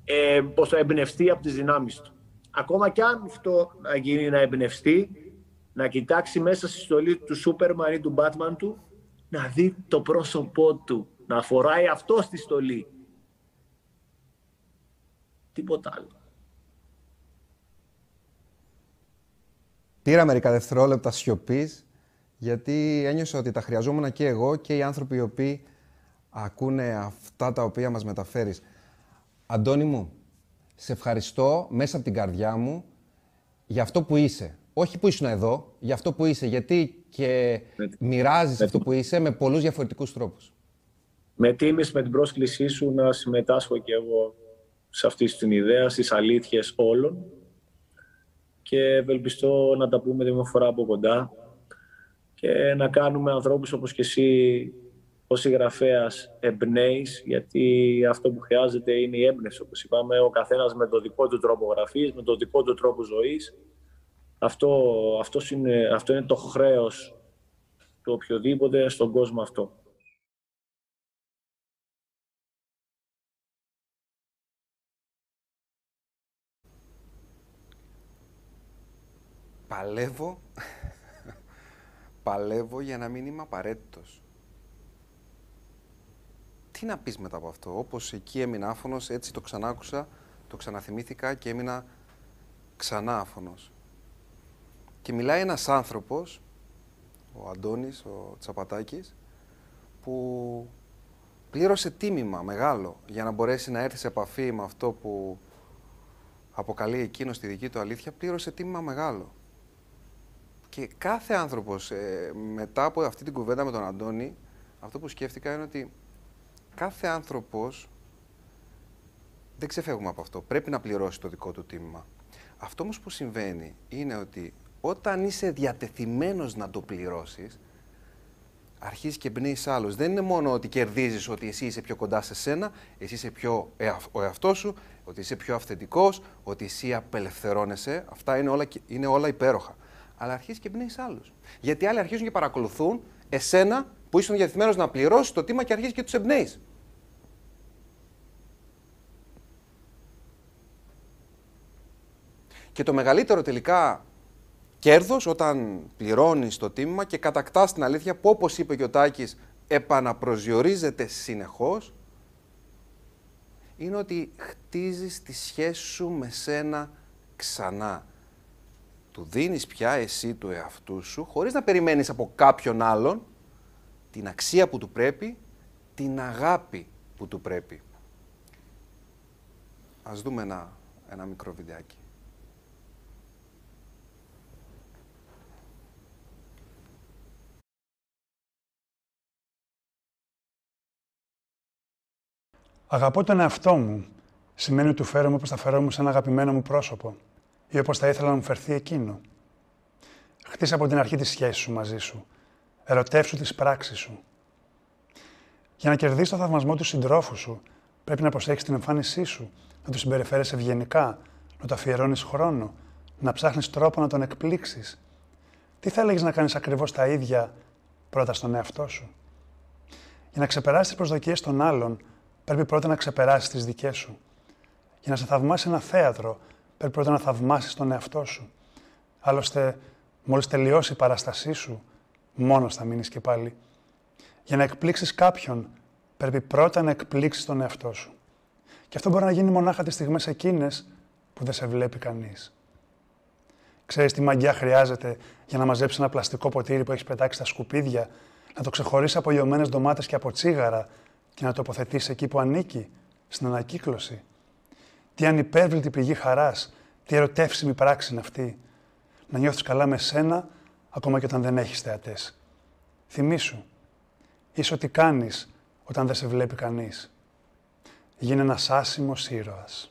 ε, πώς θα εμπνευστεί από τις δυνάμεις του. Ακόμα κι αν αυτό να γίνει να εμπνευστεί, να κοιτάξει μέσα στη στολή του Σούπερμαν ή του Batman του, να δει το πρόσωπό του, να φοράει αυτό στη στολή. Τίποτα άλλο. Πήρα μερικά δευτερόλεπτα σιωπής, γιατί ένιωσα ότι τα χρειαζόμουν και εγώ και οι άνθρωποι οι οποίοι ακούνε αυτά τα οποία μας μεταφέρεις. Αντώνη μου, σε ευχαριστώ μέσα από την καρδιά μου για αυτό που είσαι. Όχι που ήσουν εδώ, για αυτό που είσαι. Γιατί και μοιράζεις αυτό που είσαι με πολλούς διαφορετικούς τρόπους. Με τίμης με την πρόσκλησή σου να συμμετάσχω και εγώ σε αυτή την ιδέα, στις αλήθειες όλων και ευελπιστώ να τα πούμε μια φορά από κοντά και να κάνουμε ανθρώπους όπως και εσύ ως συγγραφέας εμπνέεις, γιατί αυτό που χρειάζεται είναι η έμπνευση, όπως είπαμε, ο καθένας με το δικό του τρόπο γραφής, με το δικό του τρόπο ζωής. Αυτό, αυτός, είναι, αυτό είναι το χρέος του οποιοδήποτε στον κόσμο αυτό. Παλεύω, παλεύω για να μην είμαι απαραίτητος τι να πεις μετά από αυτό; Όπως εκεί έμεινα άφωνος, έτσι το ξανάκουσα, το ξαναθυμήθηκα και έμεινα ξανά άφωνος. Και μιλάει ένας άνθρωπος, ο Αντώνης, ο Τσαπατάκης, που πλήρωσε τίμημα μεγάλο για να μπορέσει να έρθει σε επαφή με αυτό που αποκαλεί εκείνος στη δική του αλήθεια, πλήρωσε τίμημα μεγάλο. Και κάθε άνθρωπος ε, μετά από αυτή την κουβέντα με τον Αντώνη, αυτό που σκέφτηκα είναι ότι κάθε άνθρωπος, δεν ξεφεύγουμε από αυτό, πρέπει να πληρώσει το δικό του τίμημα. Αυτό όμως που συμβαίνει είναι ότι όταν είσαι διατεθειμένος να το πληρώσεις, αρχίζεις και εμπνέεις άλλους. Δεν είναι μόνο ότι κερδίζεις ότι εσύ είσαι πιο κοντά σε σένα, εσύ είσαι πιο ο εαυτός σου, ότι είσαι πιο αυθεντικός, ότι εσύ απελευθερώνεσαι. Αυτά είναι όλα, είναι όλα υπέροχα. Αλλά αρχίζεις και εμπνέεις άλλους. Γιατί άλλοι αρχίζουν και παρακολουθούν εσένα που ήσουν διατεθειμένος να πληρώσεις το τίμα και αρχίζεις και τους εμπνέεις. Και το μεγαλύτερο τελικά κέρδος όταν πληρώνεις το τίμημα και κατακτάς την αλήθεια που όπως είπε και ο Τάκης επαναπροσδιορίζεται συνεχώς είναι ότι χτίζεις τη σχέση σου με σένα ξανά. Του δίνεις πια εσύ του εαυτού σου χωρίς να περιμένεις από κάποιον άλλον την αξία που του πρέπει, την αγάπη που του πρέπει. Ας δούμε ένα, ένα μικρό βιντεάκι. Αγαπώ τον εαυτό μου. Σημαίνει ότι του φέρομαι όπως θα φερόμουν σε ένα αγαπημένο μου πρόσωπο ή όπως θα ήθελα να μου φερθεί εκείνο. Χτίσε από την αρχή τη σχέση σου μαζί σου Ερωτεύσου τις πράξεις σου. Για να κερδίσεις το θαυμασμό του συντρόφου σου, πρέπει να προσέξει την εμφάνισή σου, να του συμπεριφέρεσαι ευγενικά, να το αφιερώνεις χρόνο, να ψάχνεις τρόπο να τον εκπλήξεις. Τι θα έλεγες να κάνεις ακριβώς τα ίδια πρώτα στον εαυτό σου; Για να ξεπεράσεις τις προσδοκίες των άλλων, πρέπει πρώτα να ξεπεράσεις τις δικές σου. Για να σε θαυμάσει ένα θέατρο, πρέπει πρώτα να θαυμάσεις τον εαυτό σου. Άλλωστε, μόλις τελειώσει η παράστασή σου, μόνος θα μείνεις και πάλι. Για να εκπλήξεις κάποιον, πρέπει πρώτα να εκπλήξεις τον εαυτό σου. Και αυτό μπορεί να γίνει μονάχα τις στιγμές εκείνες που δεν σε βλέπει κανείς. Ξέρεις τι μαγιά χρειάζεται για να μαζέψεις ένα πλαστικό ποτήρι που έχεις πετάξει στα σκουπίδια, να το ξεχωρίσεις από λιωμένες ντομάτες και από τσίγαρα και να τοποθετήσει εκεί που ανήκει, στην ανακύκλωση. Τι ανυπέρβλητη πηγή χαράς τι ερωτεύσιμη πράξη είναι αυτή. Να νιώθεις καλά με σένα, ακόμα και όταν δεν έχεις θεατές. Θυμήσου, είσαι ό,τι κάνεις όταν δεν σε βλέπει κανείς. Γίνε ένας άσημος ήρωας.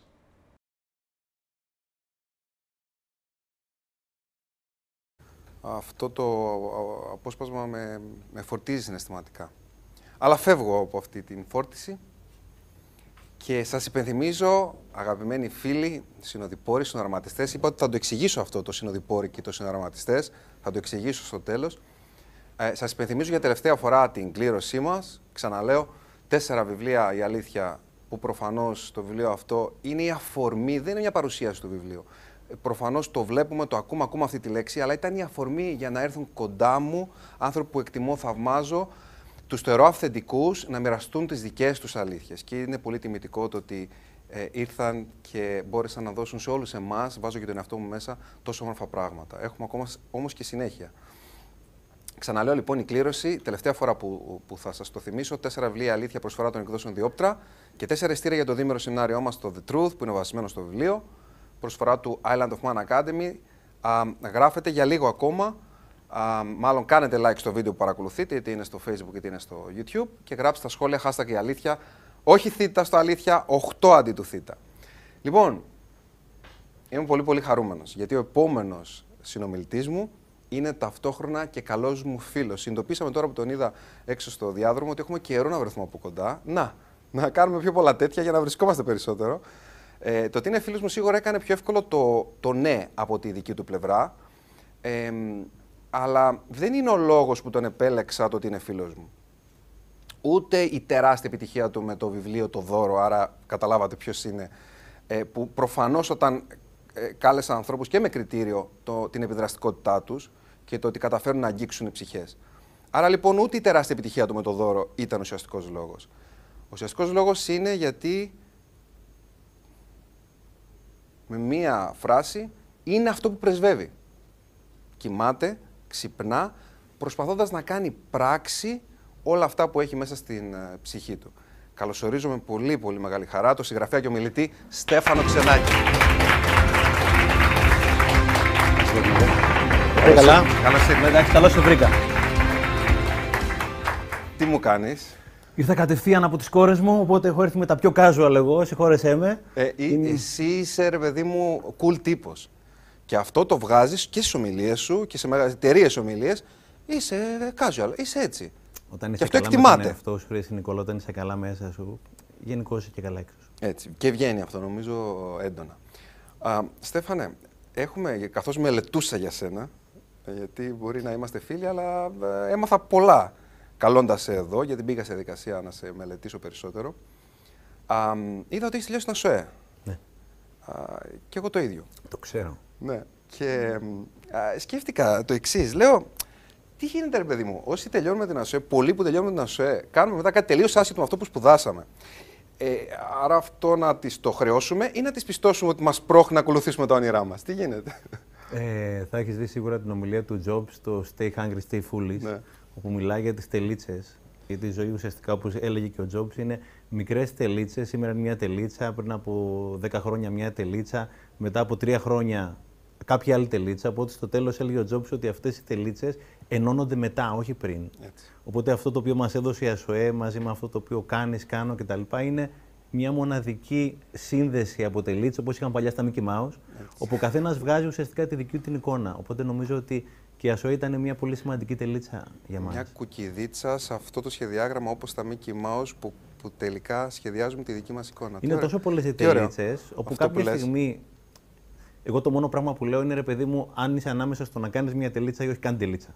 Αυτό το απόσπασμα με, με φορτίζει συναισθηματικά. Αλλά φεύγω από αυτή την φόρτιση και σας υπενθυμίζω, αγαπημένοι φίλοι, συνοδοιπόροι, συναρματιστές, είπα ότι θα το εξηγήσω αυτό το συνοδοιπόροι και το συναρματιστές, θα το εξηγήσω στο τέλος. Ε, σας υπενθυμίζω για τελευταία φορά την κλήρωσή μας. Ξαναλέω, τέσσερα βιβλία η αλήθεια που προφανώς το βιβλίο αυτό είναι η αφορμή, δεν είναι μια παρουσίαση του βιβλίου. Ε, προφανώς το βλέπουμε, το ακούμε, ακούμε αυτή τη λέξη, αλλά ήταν η αφορμή για να έρθουν κοντά μου άνθρωποι που εκτιμώ, θαυμάζω, τους θεωρώ αυθεντικούς να μοιραστούν τις δικές τους αλήθειες. Και είναι πολύ τιμητικό το ότι ε, ήρθαν και μπόρεσαν να δώσουν σε όλους εμάς, βάζω και τον εαυτό μου μέσα, τόσο όμορφα πράγματα. Έχουμε ακόμα όμως και συνέχεια. Ξαναλέω λοιπόν η κλήρωση, τελευταία φορά που, που θα σας το θυμίσω, τέσσερα βιβλία αλήθεια προσφορά των εκδόσεων Διόπτρα και τέσσερα εστία για το δίμερο σεμινάριό μας, το The Truth, που είναι βασισμένο στο βιβλίο. Προσφορά του Island of Man Academy. Α, γράφετε για λίγο ακόμα. Α, μάλλον κάνετε like στο βίντεο που παρακολουθείτε, είτε είναι στο Facebook είτε είναι στο YouTube και γράψτε στα σχόλια hashtag η αλήθεια. Όχι θήτα στο αλήθεια, 8 αντί του θήτα. Λοιπόν, είμαι πολύ πολύ χαρούμενος γιατί ο επόμενος συνομιλητής μου είναι ταυτόχρονα και καλός μου φίλος. Συνειδητοποίησαμε τώρα που τον είδα έξω στο διάδρομο ότι έχουμε καιρό να βρεθούμε από κοντά. Να, να κάνουμε πιο πολλά τέτοια για να βρισκόμαστε περισσότερο. Ε, το ότι είναι φίλος μου σίγουρα έκανε πιο εύκολο το, το ναι από τη δική του πλευρά. Ε, αλλά δεν είναι ο λόγος που τον επέλεξα το ότι είναι φίλος μου. Ούτε η τεράστια επιτυχία του με το βιβλίο Το Δώρο, άρα καταλάβατε ποιος είναι. Ε, που προφανώς όταν ε, κάλεσα ανθρώπους και με κριτήριο το, την επιδραστικότητά τους και το ότι καταφέρουν να αγγίξουν οι ψυχές. Άρα λοιπόν ούτε η τεράστια επιτυχία του με το δώρο ήταν ουσιαστικός λόγος. Ο ουσιαστικός λόγος είναι γιατί με μία φράση είναι αυτό που πρεσβεύει. Κοιμάται, ξυπνά, προσπαθώντας να κάνει πράξη όλα αυτά που έχει μέσα στην ε, ψυχή του. Καλωσορίζω με πολύ πολύ μεγάλη χαρά το συγγραφέα και ομιλητή Στέφανο Ξενάκη. Ε, καλά. Καλώς ήρθες. Εντάξει, καλώς σε βρήκα. Τι μου κάνεις; Ήρθα κατευθείαν από τις κόρες μου, οπότε έχω έρθει με τα πιο casual εγώ, συγχώρεσέ με. Ε, ε, Εσύ είσαι, ρε παιδί μου, cool τύπος. Και αυτό το βγάζεις και στις ομιλίες σου και σε εταιρείες ομιλίες. Είσαι casual, είσαι έτσι. Όταν Και είσαι αυτό καλά εκτιμάται. με τον εαυτό σου, Χρήση Νικόλα, όταν είσαι καλά μέσα σου, γενικώ είσαι και καλά έξω. σου. Έτσι. Και βγαίνει αυτό, νομίζω, έντονα. Α, Στέφανε, έχουμε, καθώς μελετούσα για σένα, ε, γιατί μπορεί να είμαστε φίλοι, αλλά ε, έμαθα πολλά καλώντας σε εδώ, γιατί μπήκα σε δικασία να σε μελετήσω περισσότερο. Α, μ, είδα ότι έχεις τελειώσει ένα ΣΟΕ. Ναι. Α, και εγώ το ίδιο. Το ξέρω. Ναι. Και μ, α, σκέφτηκα το εξής. Λέω, τι γίνεται, ρε παιδί μου, όσοι τελειώνουμε την ΑΣΟΕ, πολλοί που τελειώνουμε την ΑΣΟΕ, κάνουμε μετά κάτι τελείως άσχετο με αυτό που σπουδάσαμε. Ε, άρα αυτό να τις το χρεώσουμε ή να τις πιστώσουμε ότι μας πρόχνει να ακολουθήσουμε τα όνειρά μας; Τι γίνεται; Ε, θα έχεις δει σίγουρα την ομιλία του Jobs στο Stay Hungry, Stay Foolish, Ναι. όπου μιλάει για τις τελίτσες. Γιατί η ζωή ουσιαστικά, όπως έλεγε και ο Jobs, είναι μικρές τελίτσες. Σήμερα είναι μια τελίτσα, πριν από 10 χρόνια μια τελίτσα, μετά από 3 χρόνια κάποια άλλη τελίτσα. Οπότε στο τέλος έλεγε ο Jobs ότι αυτές οι τελίτσες ενώνονται μετά, όχι πριν. Έτσι. Οπότε αυτό το οποίο μας έδωσε η ΑΣΟΕ μαζί με αυτό το οποίο κάνεις, κάνω κτλ. είναι μια μοναδική σύνδεση από τελίτσα, όπως είχαν παλιά στα Mickey Mouse, όπου ο καθένας βγάζει ουσιαστικά τη δική του την εικόνα. Οπότε νομίζω ότι και η ΑΣΟΕ ήταν μια πολύ σημαντική τελίτσα για μας. Μια κουκιδίτσα σε αυτό το σχεδιάγραμμα όπως τα Mickey Mouse που, που τελικά σχεδιάζουμε τη δική μας εικόνα. Τι Είναι ωραίο. τόσο πολλές οι Τι ωραίο. τελίτσες, όπου Αυτό που κάποια λες. στιγμή. Εγώ το μόνο πράγμα που λέω είναι ρε παιδί μου, αν είσαι ανάμεσα στο να κάνεις μια τελίτσα ή όχι καν τελίτσα.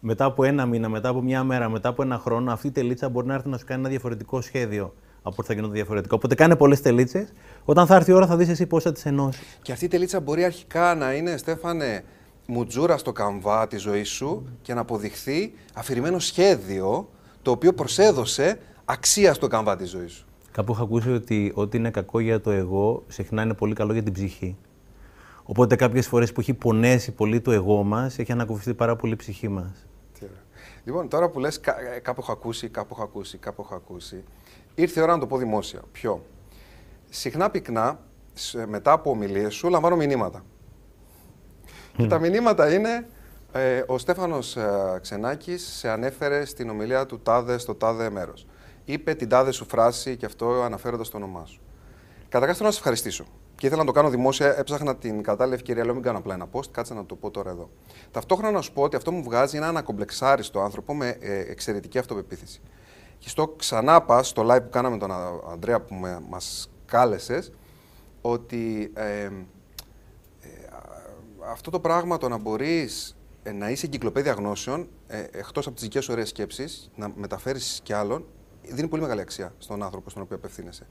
Μετά από ένα μήνα, μετά από μια μέρα, μετά από ένα χρόνο, αυτή η τελίτσα μπορεί να έρθει να σου κάνει ένα διαφορετικό σχέδιο από ό,τι θα γινόταν διαφορετικό. Οπότε κάνε πολλές τελίτσες. Όταν θα έρθει η ώρα θα δεις εσύ πώς θα τις ενώσεις. Και αυτή η τελίτσα μπορεί αρχικά να είναι, Στέφανε, μουτζούρα στο καμβά τη ζωή σου και να αποδειχθεί αφηρημένο σχέδιο το οποίο προσέδωσε αξία στο καμβά της ζωής σου. Κάπου έχω ακούσει ότι ό,τι είναι κακό για το εγώ, συχνά είναι πολύ καλό για την ψυχή. Οπότε κάποιες φορές που έχει πονέσει πολύ το εγώ μας, έχει ανακουφιστεί πάρα πολύ η ψυχή μας. Τι ωραία. Λοιπόν, τώρα που λες κα- ε, κάπου έχω ακούσει, κάπου έχω ακούσει, κάπου έχω ακούσει, ήρθε η ώρα να το πω δημόσια. Ποιο; Συχνά πυκνά, σε- μετά από ομιλίες σου, λαμβάνω μηνύματα. Και τα μηνύματα είναι, ε, ο Στέφανος ε, Ξενάκης σε ανέφερε στην ομιλία του τάδε στο τάδε μέρος. Είπε την τάδε σου φράση και αυτό αναφέροντας το όνομά σου. Καταρχάς θέλω να σε ευχαριστήσω. Και ήθελα να το κάνω δημόσια, έψαχνα την κατάλληλη ευκαιρία, λέω μην κάνω απλά ένα post, κάτσε να το πω τώρα εδώ. Ταυτόχρονα να σου πω ότι αυτό μου βγάζει έναν ακομπλεξάριστο άνθρωπο με ε, εξαιρετική αυτοπεποίθηση. Και στο ξανά πα, στο live που κάναμε τον Αντρέα που με, μας κάλεσες, ότι ε, ε, αυτό το πράγμα το να μπορείς ε, να είσαι εγκυκλοπαίδεια γνώσεων, ε, εκτός από τις δικές σου ωραίες σκέψεις, να μεταφέρεις κι άλλον, δίνει πολύ μεγάλη αξία στον άνθρωπο στον οποίο απευθύνεσαι.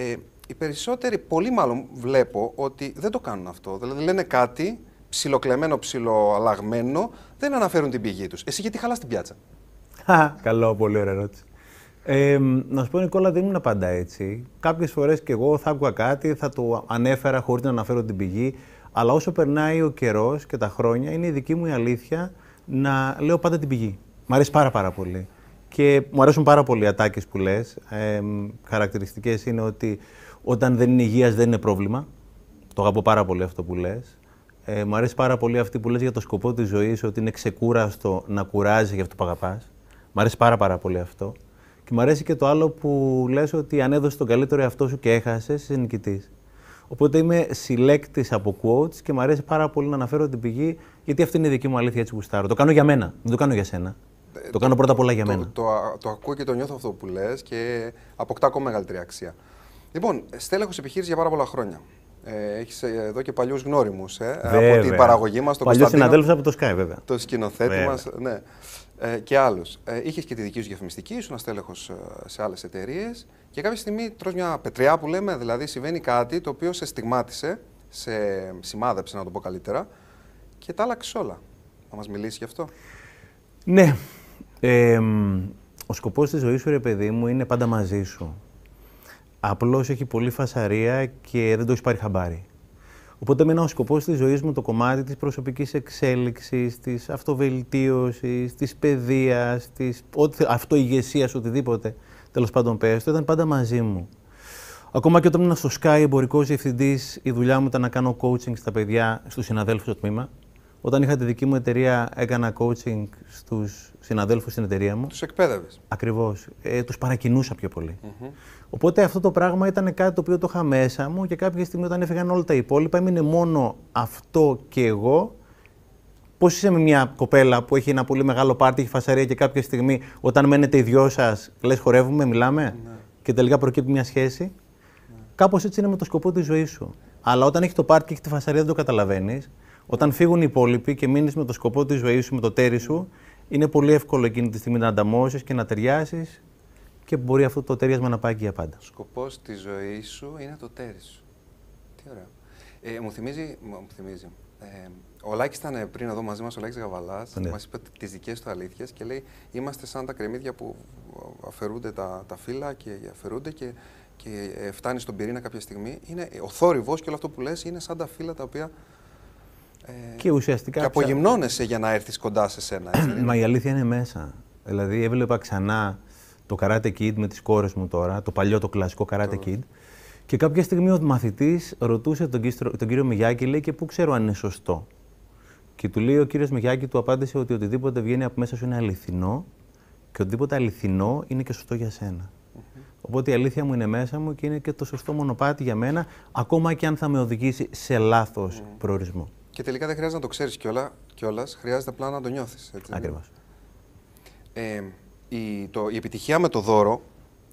Ε, οι περισσότεροι, πολύ μάλλον βλέπω ότι δεν το κάνουν αυτό. Δηλαδή λένε κάτι ψιλοκλεμμένο, ψιλοαλλαγμένο, δεν αναφέρουν την πηγή τους. Εσύ γιατί χαλάς την πιάτσα; Καλό, πολύ ωραία ερώτηση. Ε, να σου πω, Νικόλα, δεν ήμουν πάντα έτσι. Κάποιες φορές και εγώ θα άκουγα κάτι, θα το ανέφερα χωρίς να αναφέρω την πηγή. Αλλά όσο περνάει ο καιρός και τα χρόνια, είναι η δική μου η αλήθεια να λέω πάντα την πηγή. Μ' αρέσει πάρα, πάρα πολύ. Και μου αρέσουν πάρα πολύ οι ατάκες που λες. Ε, Χαρακτηριστικές είναι ότι όταν δεν είναι υγείας δεν είναι πρόβλημα. Το αγαπώ πάρα πολύ αυτό που λες. Ε, μου αρέσει πάρα πολύ αυτή που λες για το σκοπό της ζωής, ότι είναι ξεκούραστο να κουράζει για αυτό που αγαπάς. Μ' αρέσει πάρα, πάρα πολύ αυτό. Και μου αρέσει και το άλλο που λες ότι αν έδωσες τον καλύτερο εαυτό σου και έχασες, είσαι νικητής. Οπότε είμαι συλλέκτης από quotes και μου αρέσει πάρα πολύ να αναφέρω την πηγή, γιατί αυτή είναι η δική μου αλήθεια έτσι που στάρω. Το κάνω για μένα, δεν το κάνω για σένα. Το, κάνω πρώτα απ' όλα για το, μένα. Το, το, το, ακούω και το νιώθω αυτό που λες και αποκτά ακόμα μεγαλύτερη αξία. Λοιπόν, στέλεχος επιχείρησης για πάρα πολλά χρόνια. Ε, Έχεις εδώ και παλιούς γνώριμους ε, από την παραγωγή μας. Παλιούς συναδέλφους από το Sky, βέβαια. Το σκηνοθέτη μας. Ναι ε, και άλλους. Ε, Είχες και τη δική σου διαφημιστική, ήσουν στέλεχος ε, σε άλλες εταιρείες και κάποια στιγμή τρως μια πετριά που λέμε, δηλαδή συμβαίνει κάτι το οποίο σε στιγμάτισε, σε σημάδεψε να το πω καλύτερα και τα άλλαξε όλα. Θα μας μιλήσεις γι' αυτό; Ναι. Ε, ο σκοπός της ζωής σου, ρε παιδί μου, είναι πάντα μαζί σου. Απλώς έχει πολύ φασαρία και δεν το έχει πάρει χαμπάρι. Οπότε, εμένα ο σκοπός της ζωής μου το κομμάτι της προσωπικής εξέλιξης, της αυτοβελτίωσης, της παιδείας, της αυτοηγεσία, οτιδήποτε τέλος πάντων πες, ήταν πάντα μαζί μου. Ακόμα και όταν ήμουν στο Sky εμπορικός διευθυντής, η δουλειά μου ήταν να κάνω coaching στα παιδιά, στους συναδέλφους στο τμήμα. Όταν είχα τη δική μου εταιρεία, έκανα coaching στους συναδέλφους στην εταιρεία μου. Τους εκπαίδευες. Ακριβώς. Ε, τους παρακινούσα πιο πολύ. Οπότε αυτό το πράγμα ήταν κάτι το οποίο το είχα μέσα μου και κάποια στιγμή όταν έφυγαν όλα τα υπόλοιπα, έμεινε μόνο αυτό και εγώ. Πώς είσαι με μια κοπέλα που έχει ένα πολύ μεγάλο πάρτι, έχει φασαρία και κάποια στιγμή όταν μένετε οι δυο σας, λες χορεύουμε, μιλάμε ναι. και τελικά προκύπτει μια σχέση. Ναι. Κάπως έτσι είναι με το σκοπό της ζωής σου. Αλλά όταν έχει το πάρτι και έχει τη φασαρία, δεν το καταλαβαίνεις. Όταν φύγουν οι υπόλοιποι και μείνεις με το σκοπό της ζωής σου, με το τέρι σου, είναι πολύ εύκολο εκείνη τη στιγμή να ανταμώσεις και να ταιριάσεις και μπορεί αυτό το τέριασμα να πάει και για πάντα. Ο σκοπός της ζωής σου είναι το τέρι σου. Τι ωραίο. Ε, μου θυμίζει. Μου θυμίζει. Ε, ο Λάκης ήταν πριν εδώ μαζί μας, ο Λάκης Γαβαλάς. Ναι. Μας είπε τις δικές του αλήθειες και λέει: Είμαστε σαν τα κρεμμύδια που αφαιρούνται τα, τα φύλλα και αφαιρούνται και, και ε, φτάνει στον πυρήνα κάποια στιγμή. Είναι, ο θόρυβος και όλο αυτό που λες είναι σαν τα φύλλα τα οποία ε, και ουσιαστικά. Και απογυμνώνεσαι για να έρθεις κοντά σε σένα. Έτσι, Μα η αλήθεια είναι μέσα. Δηλαδή, έβλεπα ξανά το Karate Kid με τις κόρες μου τώρα, το παλιό το κλασικό Karate Kid. Και κάποια στιγμή ο μαθητής ρωτούσε τον, κύριο, τον κύριο Μιγιάκη, λέει και πού ξέρω αν είναι σωστό; Και του λέει ο κύριος Μιγιάκη, του απάντησε ότι οτιδήποτε βγαίνει από μέσα σου είναι αληθινό και οτιδήποτε αληθινό είναι και σωστό για σένα. Οπότε η αλήθεια μου είναι μέσα μου και είναι και το σωστό μονοπάτι για μένα, ακόμα και αν θα με οδηγήσει σε λάθος προορισμό. Και τελικά δεν χρειάζεται να το ξέρεις κιόλα, χρειάζεται απλά να το νιώθεις. Ακριβώς. Ε, η, το, η επιτυχία με το δώρο,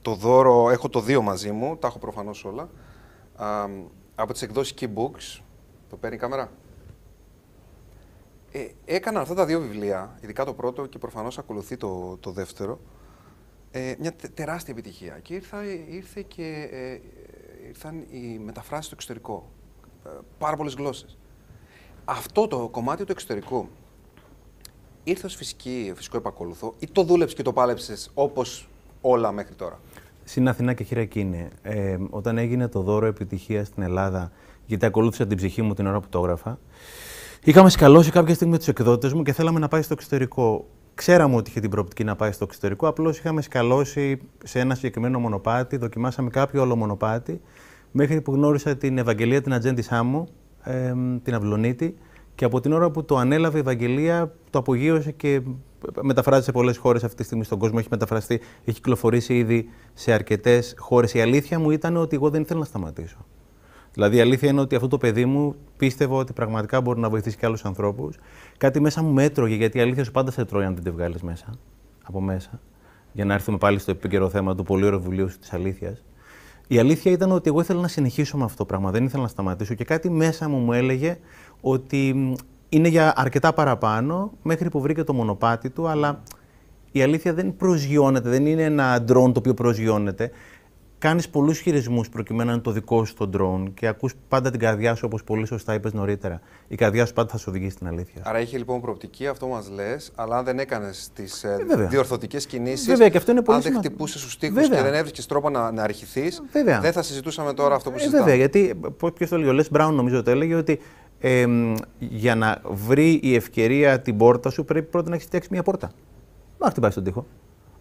το δώρο έχω το δύο μαζί μου, τα έχω προφανώς όλα. Α, από τις εκδόσεις Keybooks, το παίρνει η κάμερα; Ε, έκανα αυτά τα δύο βιβλία, ειδικά το πρώτο και προφανώς ακολουθεί το, το δεύτερο, ε, μια τεράστια επιτυχία. Και ήρθα, ήρθε και ε, ήρθαν οι μεταφράσεις στο εξωτερικό. Ε, πάρα πολλές γλώσσες αυτό το κομμάτι του εξωτερικού ήρθες ως φυσική, φυσικό επακόλουθο ή το δούλεψες και το πάλεψες όπως όλα μέχρι τώρα; Στην Αθηνά και χειρακή είναι. Ε, όταν έγινε το δώρο επιτυχίας στην Ελλάδα, γιατί ακολούθησα την ψυχή μου την ώρα που το έγραφα, είχαμε σκαλώσει κάποια στιγμή με τους εκδότες μου και θέλαμε να πάει στο εξωτερικό. Ξέραμε ότι είχε την προοπτική να πάει στο εξωτερικό, απλώς είχαμε σκαλώσει σε ένα συγκεκριμένο μονοπάτι, δοκιμάσαμε κάποιο άλλο μονοπάτι, μέχρι που γνώρισα την Ευαγγελία την ατζέντησά μου, την Αυλονίτη και από την ώρα που το ανέλαβε η Ευαγγελία το απογείωσε και μεταφράζεται σε πολλές χώρες αυτή τη στιγμή στον κόσμο. Έχει μεταφραστεί, έχει κυκλοφορήσει ήδη σε αρκετές χώρες. Η αλήθεια μου ήταν ότι εγώ δεν ήθελα να σταματήσω. Δηλαδή η αλήθεια είναι ότι αυτό το παιδί μου πίστευα ότι πραγματικά μπορεί να βοηθήσει και άλλους ανθρώπους. Κάτι μέσα μου μέτρωγε, γιατί η αλήθεια σου πάντα σε τρώει αν δεν τη βγάλεις μέσα. Από μέσα. Για να έρθουμε πάλι στο επίκαιρο θέμα του πολύ ωραίου βιβλίου της αλήθειας. Η αλήθεια ήταν ότι εγώ ήθελα να συνεχίσω με αυτό το πράγμα. Δεν ήθελα να σταματήσω και κάτι μέσα μου μου έλεγε ότι είναι για αρκετά παραπάνω μέχρι που βρήκε το μονοπάτι του, αλλά η αλήθεια δεν προσγειώνεται, δεν είναι ένα ντρόν το οποίο προσγειώνεται κάνεις πολλούς χειρισμούς προκειμένου να είναι το δικό σου το drone και ακούς πάντα την καρδιά σου, όπως πολύ σωστά είπες νωρίτερα. Η καρδιά σου πάντα θα σου οδηγήσει στην αλήθεια. Άρα είχε λοιπόν προοπτική, αυτό μας λες, αλλά αν δεν έκανες τις ε, διορθωτικές κινήσεις, αν δεν χτυπούσες τους τοίχου και δεν έβρισκες τρόπο να, να αρχηθείς, δεν θα συζητούσαμε τώρα αυτό που ε, συζητάμε. Βέβαια, γιατί ποιο το λέει, ο Λες Μπράουν νομίζω το έλεγε ότι ε, για να βρει η ευκαιρία την πόρτα σου πρέπει πρώτα να έχεις φτιάξει μια πόρτα. Να χτυπάει τον τοίχο.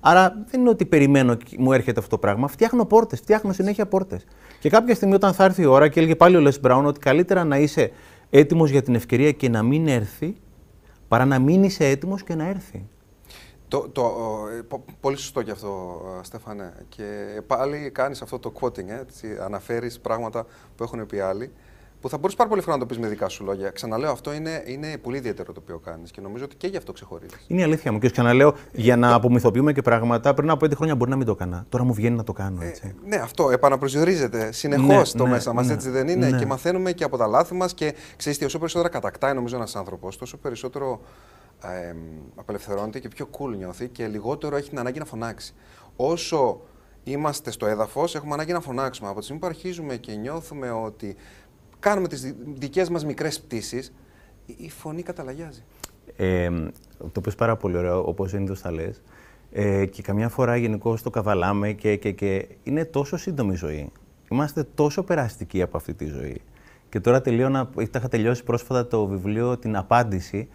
Άρα δεν είναι ότι περιμένω και μου έρχεται αυτό το πράγμα. Φτιάχνω πόρτες, φτιάχνω συνέχεια πόρτες. Και κάποια στιγμή όταν θα έρθει η ώρα, και έλεγε πάλι ο Λε Μπράουν ότι καλύτερα να είσαι έτοιμος για την ευκαιρία και να μην έρθει, παρά να μην είσαι έτοιμος και να έρθει. Το, το, ε, πολύ σωστό και αυτό, ε, Στέφανε. Και πάλι κάνεις αυτό το quoting, ε, αναφέρεις πράγματα που έχουν πει άλλοι που θα μπορούσε πάρα πολύ εύκολα να το πεις με δικά σου λόγια. Ξαναλέω, αυτό είναι, είναι πολύ ιδιαίτερο το οποίο κάνεις και νομίζω ότι και γι' αυτό ξεχωρίζεις. Είναι η αλήθεια μου. Και ξαναλέω, για να απομυθοποιούμε και πράγματα, πριν από πέντε χρόνια μπορεί να μην το έκανα. Τώρα μου βγαίνει να το κάνω. Ε, έτσι. Ε, ναι, αυτό επαναπροσδιορίζεται συνεχώς ναι, το ναι, μέσα μας, ναι, έτσι δεν είναι. Ναι. Και μαθαίνουμε και από τα λάθη μας και ξέρεις, όσο περισσότερα κατακτάει νομίζω ένας άνθρωπος, τόσο περισσότερο ε, απελευθερώνεται και πιο cool νιώθει και λιγότερο έχει την ανάγκη να φωνάξει. Όσο είμαστε στο έδαφος, έχουμε ανάγκη να φωνάξουμε. Από τη στιγμή που αρχίζουμε και νιώθουμε ότι κάνουμε τις δικές μας μικρές πτήσεις, η φωνή καταλαγιάζει. Ε, το πες πάρα πολύ ωραίο, όπως είναι το θα λες. Ε, και καμιά φορά γενικώ το καβαλάμε και, και, και είναι τόσο σύντομη η ζωή. Είμαστε τόσο περαστικοί από αυτή τη ζωή. Και τώρα τελείωνα, είχα τελειώσει πρόσφατα το βιβλίο «Την Απάντηση»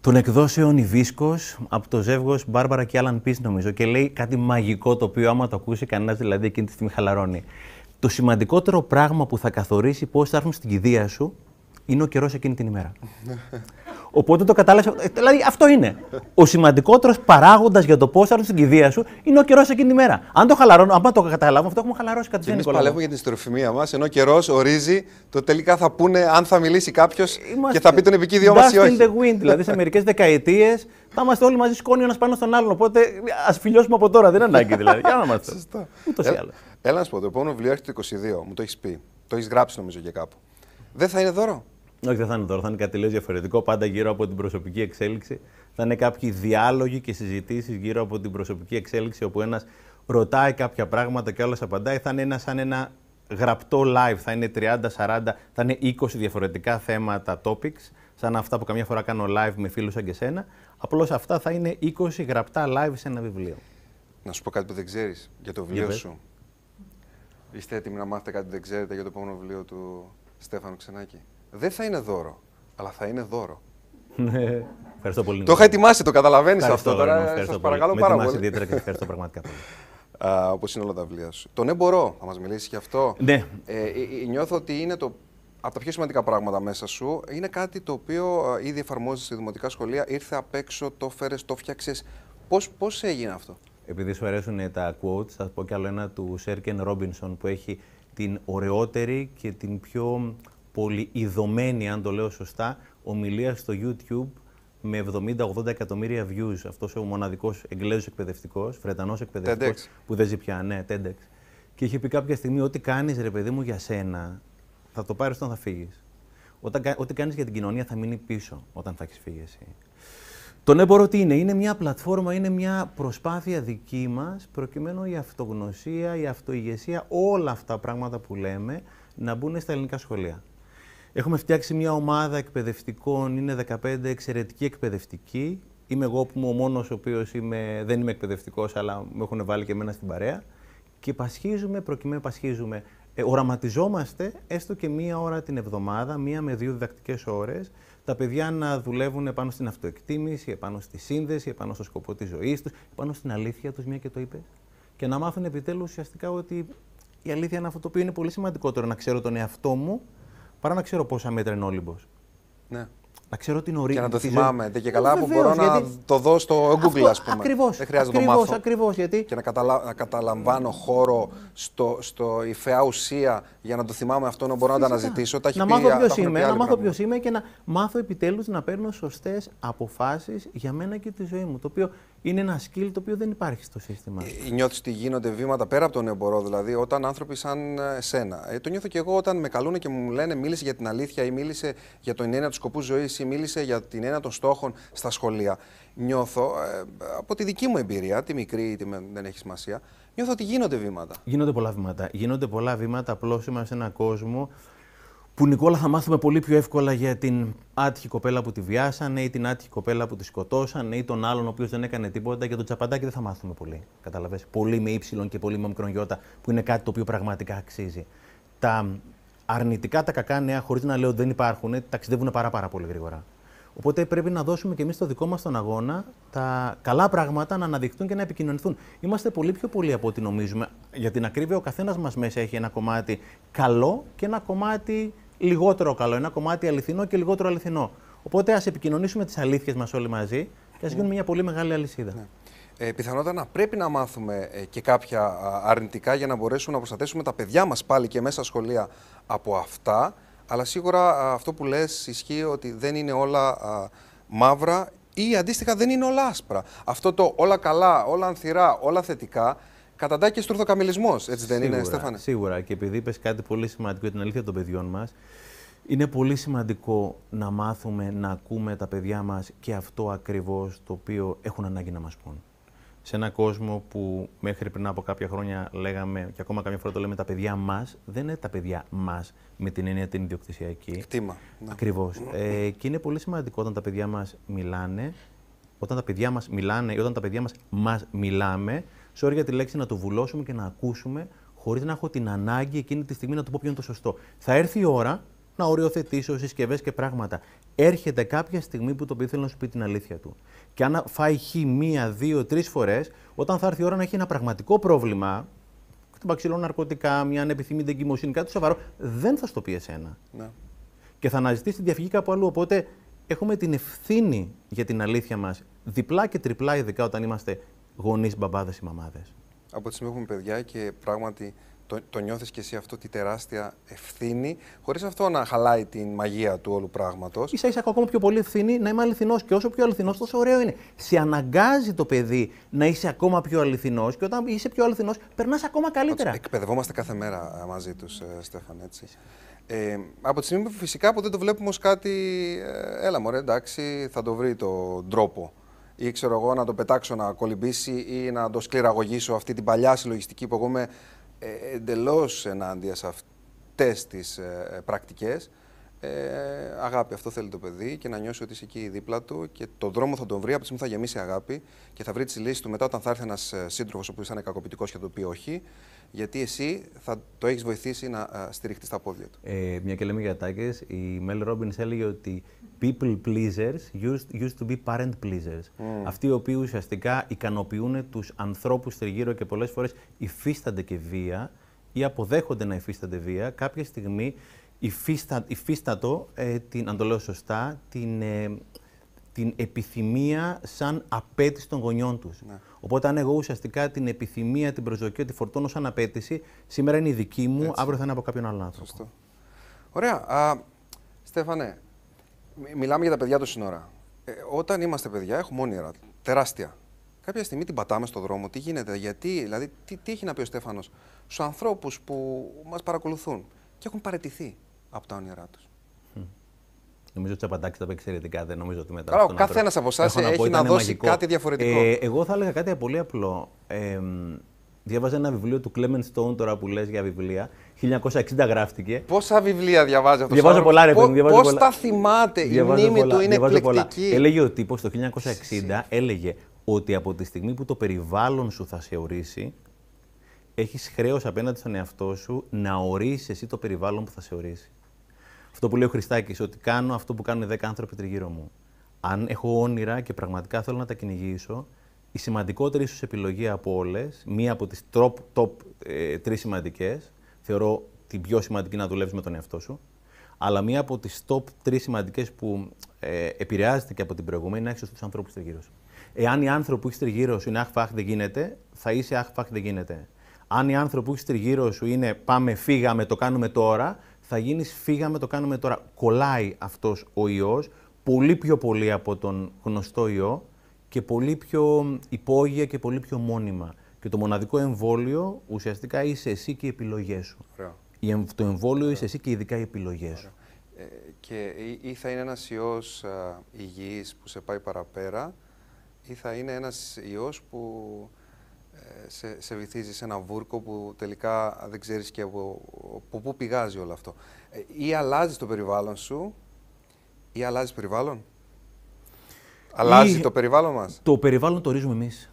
των εκδόσεων Ιβίσκος από το ζεύγος Μπάρμπαρα και Άλαν Πις νομίζω και λέει κάτι μαγικό το οποίο άμα το ακούσει κανένας δηλαδή εκείνη τη στιγμή χαλαρώνει το σημαντικότερο πράγμα που θα καθορίσει πώς θα έρθουν στην κηδεία σου είναι ο καιρός εκείνη την ημέρα. Οπότε το κατάλαβες. Δηλαδή αυτό είναι. Ο σημαντικότερος παράγοντας για το πώς θα έρθουν στην κηδεία σου είναι ο καιρός εκείνη την ημέρα. Αν το χαλαρώνω, αν το καταλάβω, αυτό έχουμε χαλαρώσει κάτι Εμείς παλεύουμε για την ιστροφημία μας, ενώ ο καιρός ορίζει το τελικά θα πούνε αν θα μιλήσει κάποιος και θα πει τον επικίδιο μας ή όχι. in the wind. δηλαδή σε μερικές δεκαετίες θα είμαστε όλοι μαζί σκόνοι ένας πάνω στον άλλον. Οπότε ας φιλιώσουμε από τώρα. Δεν είναι ανάγκη δηλαδή. Για να είμαστε. Ούτως ή άλλως. Έλα να σου πω, το επόμενο βιβλίο έρχεται το 22, μου το έχεις πει. Το έχεις γράψει νομίζω και κάπου. Δεν θα είναι δώρο; Όχι, δεν θα είναι δώρο. Θα είναι κάτι τελείως διαφορετικό. Πάντα γύρω από την προσωπική εξέλιξη. Θα είναι κάποιοι διάλογοι και συζητήσεις γύρω από την προσωπική εξέλιξη, όπου ένας ρωτάει κάποια πράγματα και άλλο απαντάει. Θα είναι ένα σαν ένα γραπτό live. Θα είναι 30, 40, θα είναι 20 διαφορετικά θέματα, topics, σαν αυτά που καμιά φορά κάνω live με φίλους σαν και σένα. Απλώς αυτά θα είναι 20 γραπτά live σε ένα βιβλίο. Να σου πω κάτι που δεν ξέρεις για το βιβλίο σου. Είστε έτοιμοι να μάθετε κάτι που δεν ξέρετε για το επόμενο βιβλίο του Στέφανου Ξενάκη; Δεν θα είναι δώρο, αλλά θα είναι δώρο. Ναι, ευχαριστώ πολύ. Το είχα ετοιμάσει, το καταλαβαίνεις αυτό τώρα. Σας παρακαλώ πάρα πολύ. ιδιαίτερα και ευχαριστώ πραγματικά πολύ. Όπως είναι όλα τα βιβλία σου. Το ναι, μπορώ. Θα μας μιλήσεις γι' αυτό. Ναι. Ε, ε, ε, νιώθω ότι είναι το από τα πιο σημαντικά πράγματα μέσα σου. Είναι κάτι το οποίο ήδη εφαρμόζει σε δημοτικά σχολεία. Ήρθε απ' έξω, το φέρε, το φτιάξες. Πώς έγινε αυτό; Επειδή σου αρέσουν τα quotes, θα πω κι άλλο ένα του Σέρκεν Ρόμπινσον που έχει την ωραιότερη και την πιο πολυειδωμένη, αν το λέω σωστά, ομιλία στο YouTube με 70-80 εκατομμύρια views. Αυτός ο μοναδικός Εγγλέζος εκπαιδευτικός, Βρετανός εκπαιδευτικός, που δεν ζει πια, ναι, TEDx. Και είχε πει κάποια στιγμή: Ό,τι κάνεις, ρε παιδί μου, για σένα, θα το πάρεις όταν θα φύγεις. Ό,τι κάνεις για την κοινωνία θα μείνει πίσω όταν θα έχεις φύγει εσύ. Το έμπορο τι είναι, είναι μια πλατφόρμα, είναι μια προσπάθεια δική μας προκειμένου η αυτογνωσία, η αυτοηγεσία, όλα αυτά τα πράγματα που λέμε να μπουν στα ελληνικά σχολεία. Έχουμε φτιάξει μια ομάδα εκπαιδευτικών, είναι 15 εξαιρετικοί εκπαιδευτικοί. Είμαι εγώ που είμαι ο μόνος ο οποίος είμαι, δεν είμαι εκπαιδευτικός, αλλά με έχουν βάλει και εμένα στην παρέα. Και πασχίζουμε, προκειμένου πασχίζουμε, ε, οραματιζόμαστε έστω και μία ώρα την εβδομάδα, μία με δύο διδακτικές ώρες, τα παιδιά να δουλεύουν επάνω στην αυτοεκτίμηση, επάνω στη σύνδεση, επάνω στο σκοπό της ζωής τους, επάνω στην αλήθεια τους, μια και το είπες. Και να μάθουν επιτέλους ουσιαστικά ότι η αλήθεια είναι αυτό το οποίο είναι πολύ σημαντικότερο να ξέρω τον εαυτό μου παρά να ξέρω πόσα μέτρα είναι ο Ναι. Να ξέρω την ορίζοντα. Και να το τη θυμάμαι. ζωή. Δεν και Ε, καλά που βεβαίως, μπορώ να γιατί το δω στο Google, αυτό- ας πούμε. Ακριβώς, Δεν χρειάζεται να το ακριβώς, μάθω. ακριβώς, γιατί Και να, καταλα... να καταλαμβάνω χώρο στο, στο η φαιά ουσία για να το θυμάμαι αυτό, να μπορώ να το Φυσικά. αναζητήσω. Τα έχει να πει, μάθω τα ποιος έχουν πει είμαι, άλλοι να μάθω πράγματα. ποιος είμαι και να μάθω επιτέλους να παίρνω σωστές αποφάσεις για μένα και τη ζωή μου. Το οποίο είναι ένα skill το οποίο δεν υπάρχει στο σύστημα. Νιώθεις ότι γίνονται βήματα πέρα από τον εμπορό, δηλαδή όταν άνθρωποι σαν ε, εσένα. Ε, το νιώθω και εγώ όταν με καλούν και μου λένε μίλησε για την αλήθεια ή μίλησε για την έννοια του σκοπού ζωής ή μίλησε για την έννοια των στόχων στα σχολεία. Νιώθω ε, από τη δική μου εμπειρία, τη μικρή είτε με- δεν έχει σημασία, νιώθω ότι γίνονται βήματα. Γίνονται πολλά βήματα. Γίνονται πολλά βήματα. Απλώς είμαστε σε έναν κόσμο που Νικόλα θα μάθουμε πολύ πιο εύκολα για την άτυχη κοπέλα που τη βιάσανε ή την άτυχη κοπέλα που τη σκοτώσανε ή τον άλλον ο οποίος δεν έκανε τίποτα. Για τον τσαπαντάκι δεν θα μάθουμε πολύ. Καταλαβες. Πολύ με ύψιλον και πολύ με μικρόν γιώτα, που είναι κάτι το οποίο πραγματικά αξίζει. Τα αρνητικά, τα κακά νέα, χωρίς να λέω ότι δεν υπάρχουν, ταξιδεύουν πάρα, πάρα πολύ γρήγορα. Οπότε πρέπει να δώσουμε και εμείς το δικό μας τον αγώνα τα καλά πράγματα να αναδειχθούν και να επικοινωνηθούν. Είμαστε πολύ πιο πολλοί από ό,τι νομίζουμε. Για την ακρίβεια, ο καθένας μας μέσα έχει ένα κομμάτι καλό και ένα κομμάτι λιγότερο καλό. Ένα κομμάτι αληθινό και λιγότερο αληθινό. Οπότε ας επικοινωνήσουμε τις αλήθειες μας όλοι μαζί και ας γίνουμε μια πολύ μεγάλη αλυσίδα. Ε, πιθανότατα να πρέπει να μάθουμε ε, και κάποια α, αρνητικά για να μπορέσουμε να προστατεύσουμε τα παιδιά μας πάλι και μέσα στα σχολεία από αυτά. Αλλά σίγουρα α, αυτό που λες ισχύει ότι δεν είναι όλα α, μαύρα ή αντίστοιχα δεν είναι όλα άσπρα. Αυτό το όλα καλά, όλα ανθυρά, όλα θετικά καταντάει και στουρθοκαμιλισμός, έτσι δεν είναι Στέφανε; Σίγουρα. Και επειδή είπες κάτι πολύ σημαντικό για την αλήθεια των παιδιών μας, είναι πολύ σημαντικό να μάθουμε να ακούμε τα παιδιά μας και αυτό ακριβώς το οποίο έχουν ανάγκη να μας πούν. Σε έναν κόσμο που μέχρι πριν από κάποια χρόνια λέγαμε, και ακόμα καμιά φορά το λέμε, τα παιδιά μας, δεν είναι τα παιδιά μας με την έννοια την ιδιοκτησιακή. Κτήμα. Ναι. Ακριβώς. Ε, και είναι πολύ σημαντικό όταν τα παιδιά μας μιλάνε, όταν τα παιδιά μας μιλάνε ή όταν τα παιδιά μας μας μιλάμε, sorry για τη λέξη, να το βουλώσουμε και να ακούσουμε, χωρίς να έχω την ανάγκη εκείνη τη στιγμή να του πω ποιο είναι το σωστό. Θα έρθει η ώρα να οριοθετήσω συσκευές και πράγματα. Έρχεται κάποια στιγμή που το παιδί θέλει να σου πει την αλήθεια του. Και αν φάει χ μία, δύο, τρεις φορές, όταν θα έρθει η ώρα να έχει ένα πραγματικό πρόβλημα, χτυπαξιλό ναρκωτικά, μια ανεπιθύμητη εγκυμοσύνη, κάτι σοβαρό, δεν θα στο πει εσένα Ναι. και θα αναζητήσει τη διαφυγή κάπου αλλού. Οπότε έχουμε την ευθύνη για την αλήθεια μας διπλά και τριπλά, ειδικά όταν είμαστε γονείς, μπαμπάδες ή μαμάδες. Από τη στιγμή που έχουμε παιδιά και πράγματι το, το νιώθεις και εσύ αυτό τη τεράστια ευθύνη, χωρίς αυτό να χαλάει την μαγεία του όλου πράγματος. σα ίσα έχω ακόμα πιο πολύ ευθύνη να είμαι αληθινός. Και όσο πιο αληθινός, τόσο ωραίο είναι. Σε αναγκάζει το παιδί να είσαι ακόμα πιο αληθινός και όταν είσαι πιο αληθινός, περνάς ακόμα καλύτερα. Εκπαιδευόμαστε κάθε μέρα ε, μαζί τους, ε, Στέφαν, έτσι. Ε, από τη στιγμή που φυσικά που δεν το βλέπουμε ως κάτι, ε, έλα μωρέ, εντάξει, θα το βρει τον τρόπο. Ή ξέρω εγώ να το πετάξω να κολυμπήσει ή να το σκληραγωγήσω αυτή την παλιά συλλογιστική που εγώ είμαι ε, εντελώς ενάντια σε αυτές τις ε, πρακτικές. Ε, αγάπη, αυτό θέλει το παιδί και να νιώσει ότι είσαι εκεί δίπλα του και το δρόμο θα τον βρει. Από τη στιγμή που θα γεμίσει αγάπη και θα βρει τι λύσει του μετά όταν θα έρθει ένας σύντροφος ο οποίος θα είναι κακοποιητικός και θα το πει όχι. Γιατί εσύ θα το έχεις βοηθήσει να ε, στηριχτείς στα πόδια του. Ε, μια και λέμε για τάκες, η Mel Robbins έλεγε ότι people pleasers used, used to be parent pleasers. Αυτοί οι οποίοι ουσιαστικά ικανοποιούν τους ανθρώπους τριγύρω και πολλές φορές υφίστανται και βία ή αποδέχονται να υφίστανται βία, κάποια στιγμή υφίστα, υφίστατο, ε, την, αν το λέω σωστά, την, ε, την επιθυμία σαν απέτηση των γονιών τους. Οπότε αν εγώ ουσιαστικά την επιθυμία, την προσδοκία τη φορτώνω σαν απέτηση, σήμερα είναι η δική μου, αύριο θα είναι από κάποιον άλλον άνθρωπο. Σωστό. Ωραία. Α, Στέφανε, μι- μιλάμε για τα παιδιά του σύνορα. Ε, όταν είμαστε παιδιά, έχουμε όνειρα τεράστια. Κάποια στιγμή την πατάμε στο δρόμο. Τι γίνεται, γιατί, δηλαδή, τι, τι έχει να πει ο Στέφανος στους ανθρώπους που μας παρακολουθούν και έχουν παραιτηθεί από τα όνειρά τους; Νομίζω ότι ο Τσαπαντάκη τα είπε εξαιρετικά. Δεν νομίζω ότι μετά. Καλά, ο στον καθένας άνθρωπο- από εσάς Έχω έχει πω, να ήταν δώσει μαγικό. κάτι διαφορετικό. Ε, εγώ θα έλεγα κάτι πολύ απλό. Ε, μ, διάβαζα ένα βιβλίο του Clement Stone τώρα που λες για βιβλία. 1960 γράφτηκε. Πόσα βιβλία διαβάζει αυτός Διαβάζω πολλά, ρε παιδί μου, διαβάζω Πώς πολλά. τα θυμάται, Διαβάζω η μνήμη πολλά, του είναι διαβάζω πολλά. εκπληκτική. Έλεγε ο τύπος το 1960 έλεγε ότι από τη στιγμή που το περιβάλλον σου θα σε ορίσει, έχεις χρέος απέναντι στον εαυτό σου να ορίσεις εσύ το περιβάλλον που θα σε ορίσει. Αυτό που λέει ο Χριστάκης, ότι κάνω αυτό που κάνουν 10 άνθρωποι τριγύρω μου. Αν έχω όνειρα και πραγματικά θέλω να τα κυνηγήσω, η σημαντικότερη ίσως επιλογή από όλες, μία από τις top, top ε, τρεις σημαντικές, θεωρώ την πιο σημαντική να δουλεύεις με τον εαυτό σου. Αλλά μία από τις top τρεις σημαντικές που ε, επηρεάζεται και από την προηγούμενη είναι να έχεις σωστού ανθρώπους τριγύρω σου. Εάν οι άνθρωποι που έχεις τριγύρω σου είναι αχ, φαχ, δεν γίνεται, θα είσαι αχ, φαχ, δεν γίνεται. Αν οι άνθρωποι που έχεις τριγύρω σου είναι πάμε, φύγαμε, το κάνουμε τώρα, θα γίνεις φύγαμε, το κάνουμε τώρα. Κολλάει αυτός ο ιός πολύ πιο πολύ από τον γνωστό ιό και πολύ πιο υπόγεια και πολύ πιο μόνιμα. Και το μοναδικό εμβόλιο ουσιαστικά είσαι εσύ και οι επιλογές σου. Ωραίο. Το εμβόλιο είσαι εσύ και ειδικά οι επιλογές σου. Ε, και ή, θα είναι ένας ιός α, υγιής που σε πάει παραπέρα ή θα είναι ένας ιός που ε, σε, σε βυθίζει σε ένα βούρκο που τελικά δεν ξέρεις και από, πού πηγάζει όλο αυτό. Ε, ή αλλάζει το περιβάλλον σου ή αλλάζει περιβάλλον. Αλλάζει το περιβάλλον μας. Το περιβάλλον το ορίζουμε εμείς.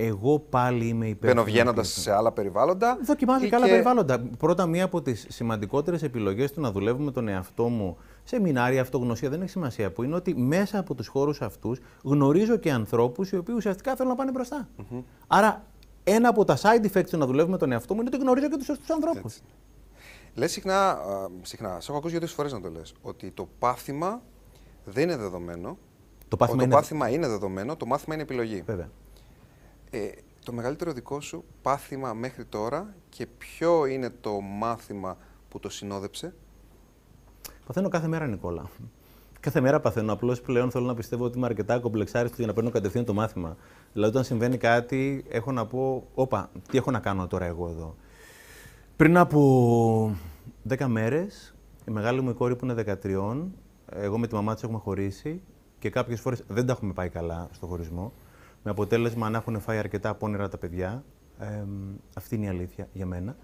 Εγώ πάλι είμαι υπέρ. Μπαίνω σε άλλα περιβάλλοντα. Δοκιμάζω και, και άλλα περιβάλλοντα. Πρώτα, μία από τις σημαντικότερες επιλογές του να δουλεύω με τον εαυτό μου, σεμινάρια, αυτογνωσία, δεν έχει σημασία που είναι ότι μέσα από τους χώρους αυτούς γνωρίζω και ανθρώπους οι οποίοι ουσιαστικά θέλουν να πάνε μπροστά. Άρα, ένα από τα side effects του να δουλεύω με τον εαυτό μου είναι ότι γνωρίζω και τους σωστούς ανθρώπους. Λες συχνά, συχνά, σε έχω ακούσει δύο φορές να το λες, ότι το πάθημα δεν είναι δεδομένο. Το πάθημα, είναι... το πάθημα είναι δεδομένο, το μάθημα είναι επιλογή. Βέβαια. Ε, το μεγαλύτερο δικό σου πάθημα μέχρι τώρα και ποιο είναι το μάθημα που το συνόδεψε; Παθαίνω κάθε μέρα, Νικόλα. Κάθε μέρα παθαίνω. Απλώς πλέον θέλω να πιστεύω ότι είμαι αρκετά κομπλεξάριστος για να παίρνω κατευθείαν το μάθημα. Δηλαδή, όταν συμβαίνει κάτι, έχω να πω: Όπα, τι έχω να κάνω τώρα εγώ εδώ. Πριν από 10 μέρες, η μεγάλη μου κόρη που είναι 13, εγώ με τη μαμά της έχουμε χωρίσει και κάποιες φορές δεν τα έχουμε πάει καλά στο χωρισμό. Με αποτέλεσμα να έχουν φάει αρκετά απόνερα τα παιδιά. Ε, αυτή είναι η αλήθεια για μένα.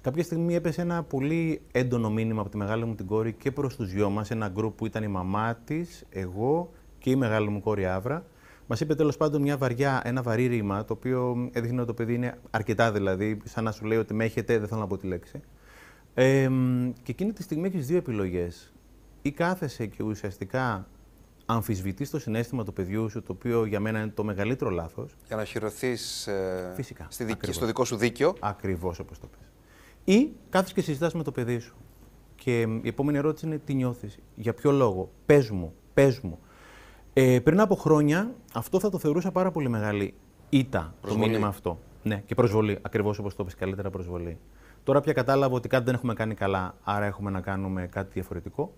Κάποια στιγμή έπεσε ένα πολύ έντονο μήνυμα από τη μεγάλη μου την κόρη και προς τους δυο μας, ένα γκρουπ που ήταν η μαμά της, εγώ και η μεγάλη μου κόρη Άβρα. Μας είπε τέλος πάντων μια βαριά, ένα βαρύ ρήμα, το οποίο έδειχνε ότι το παιδί είναι αρκετά δηλαδή, σαν να σου λέει ότι με έχετε, δεν θέλω να πω τη λέξη. Ε, και εκείνη τη στιγμή έχεις δύο επιλογές. Ή κάθεσαι και ουσιαστικά αμφισβητείς το συνέστημα του παιδιού σου, το οποίο για μένα είναι το μεγαλύτερο λάθος. Για να χειρωθείς ε, στο δικό σου δίκιο. Ακριβώς όπως το πες. Ή κάθεσαι και συζητάς με το παιδί σου. Και η επόμενη ερώτηση είναι τι νιώθεις, για ποιο λόγο, πες μου, πες μου. Ε, πριν από χρόνια αυτό θα το θεωρούσα πάρα πολύ μεγάλη ήττα το μήνυμα αυτό. Ναι, και προσβολή, ακριβώς όπως το πει, καλύτερα προσβολή. Τώρα πια κατάλαβα ότι κάτι δεν έχουμε κάνει καλά, άρα έχουμε να κάνουμε κάτι διαφορετικό.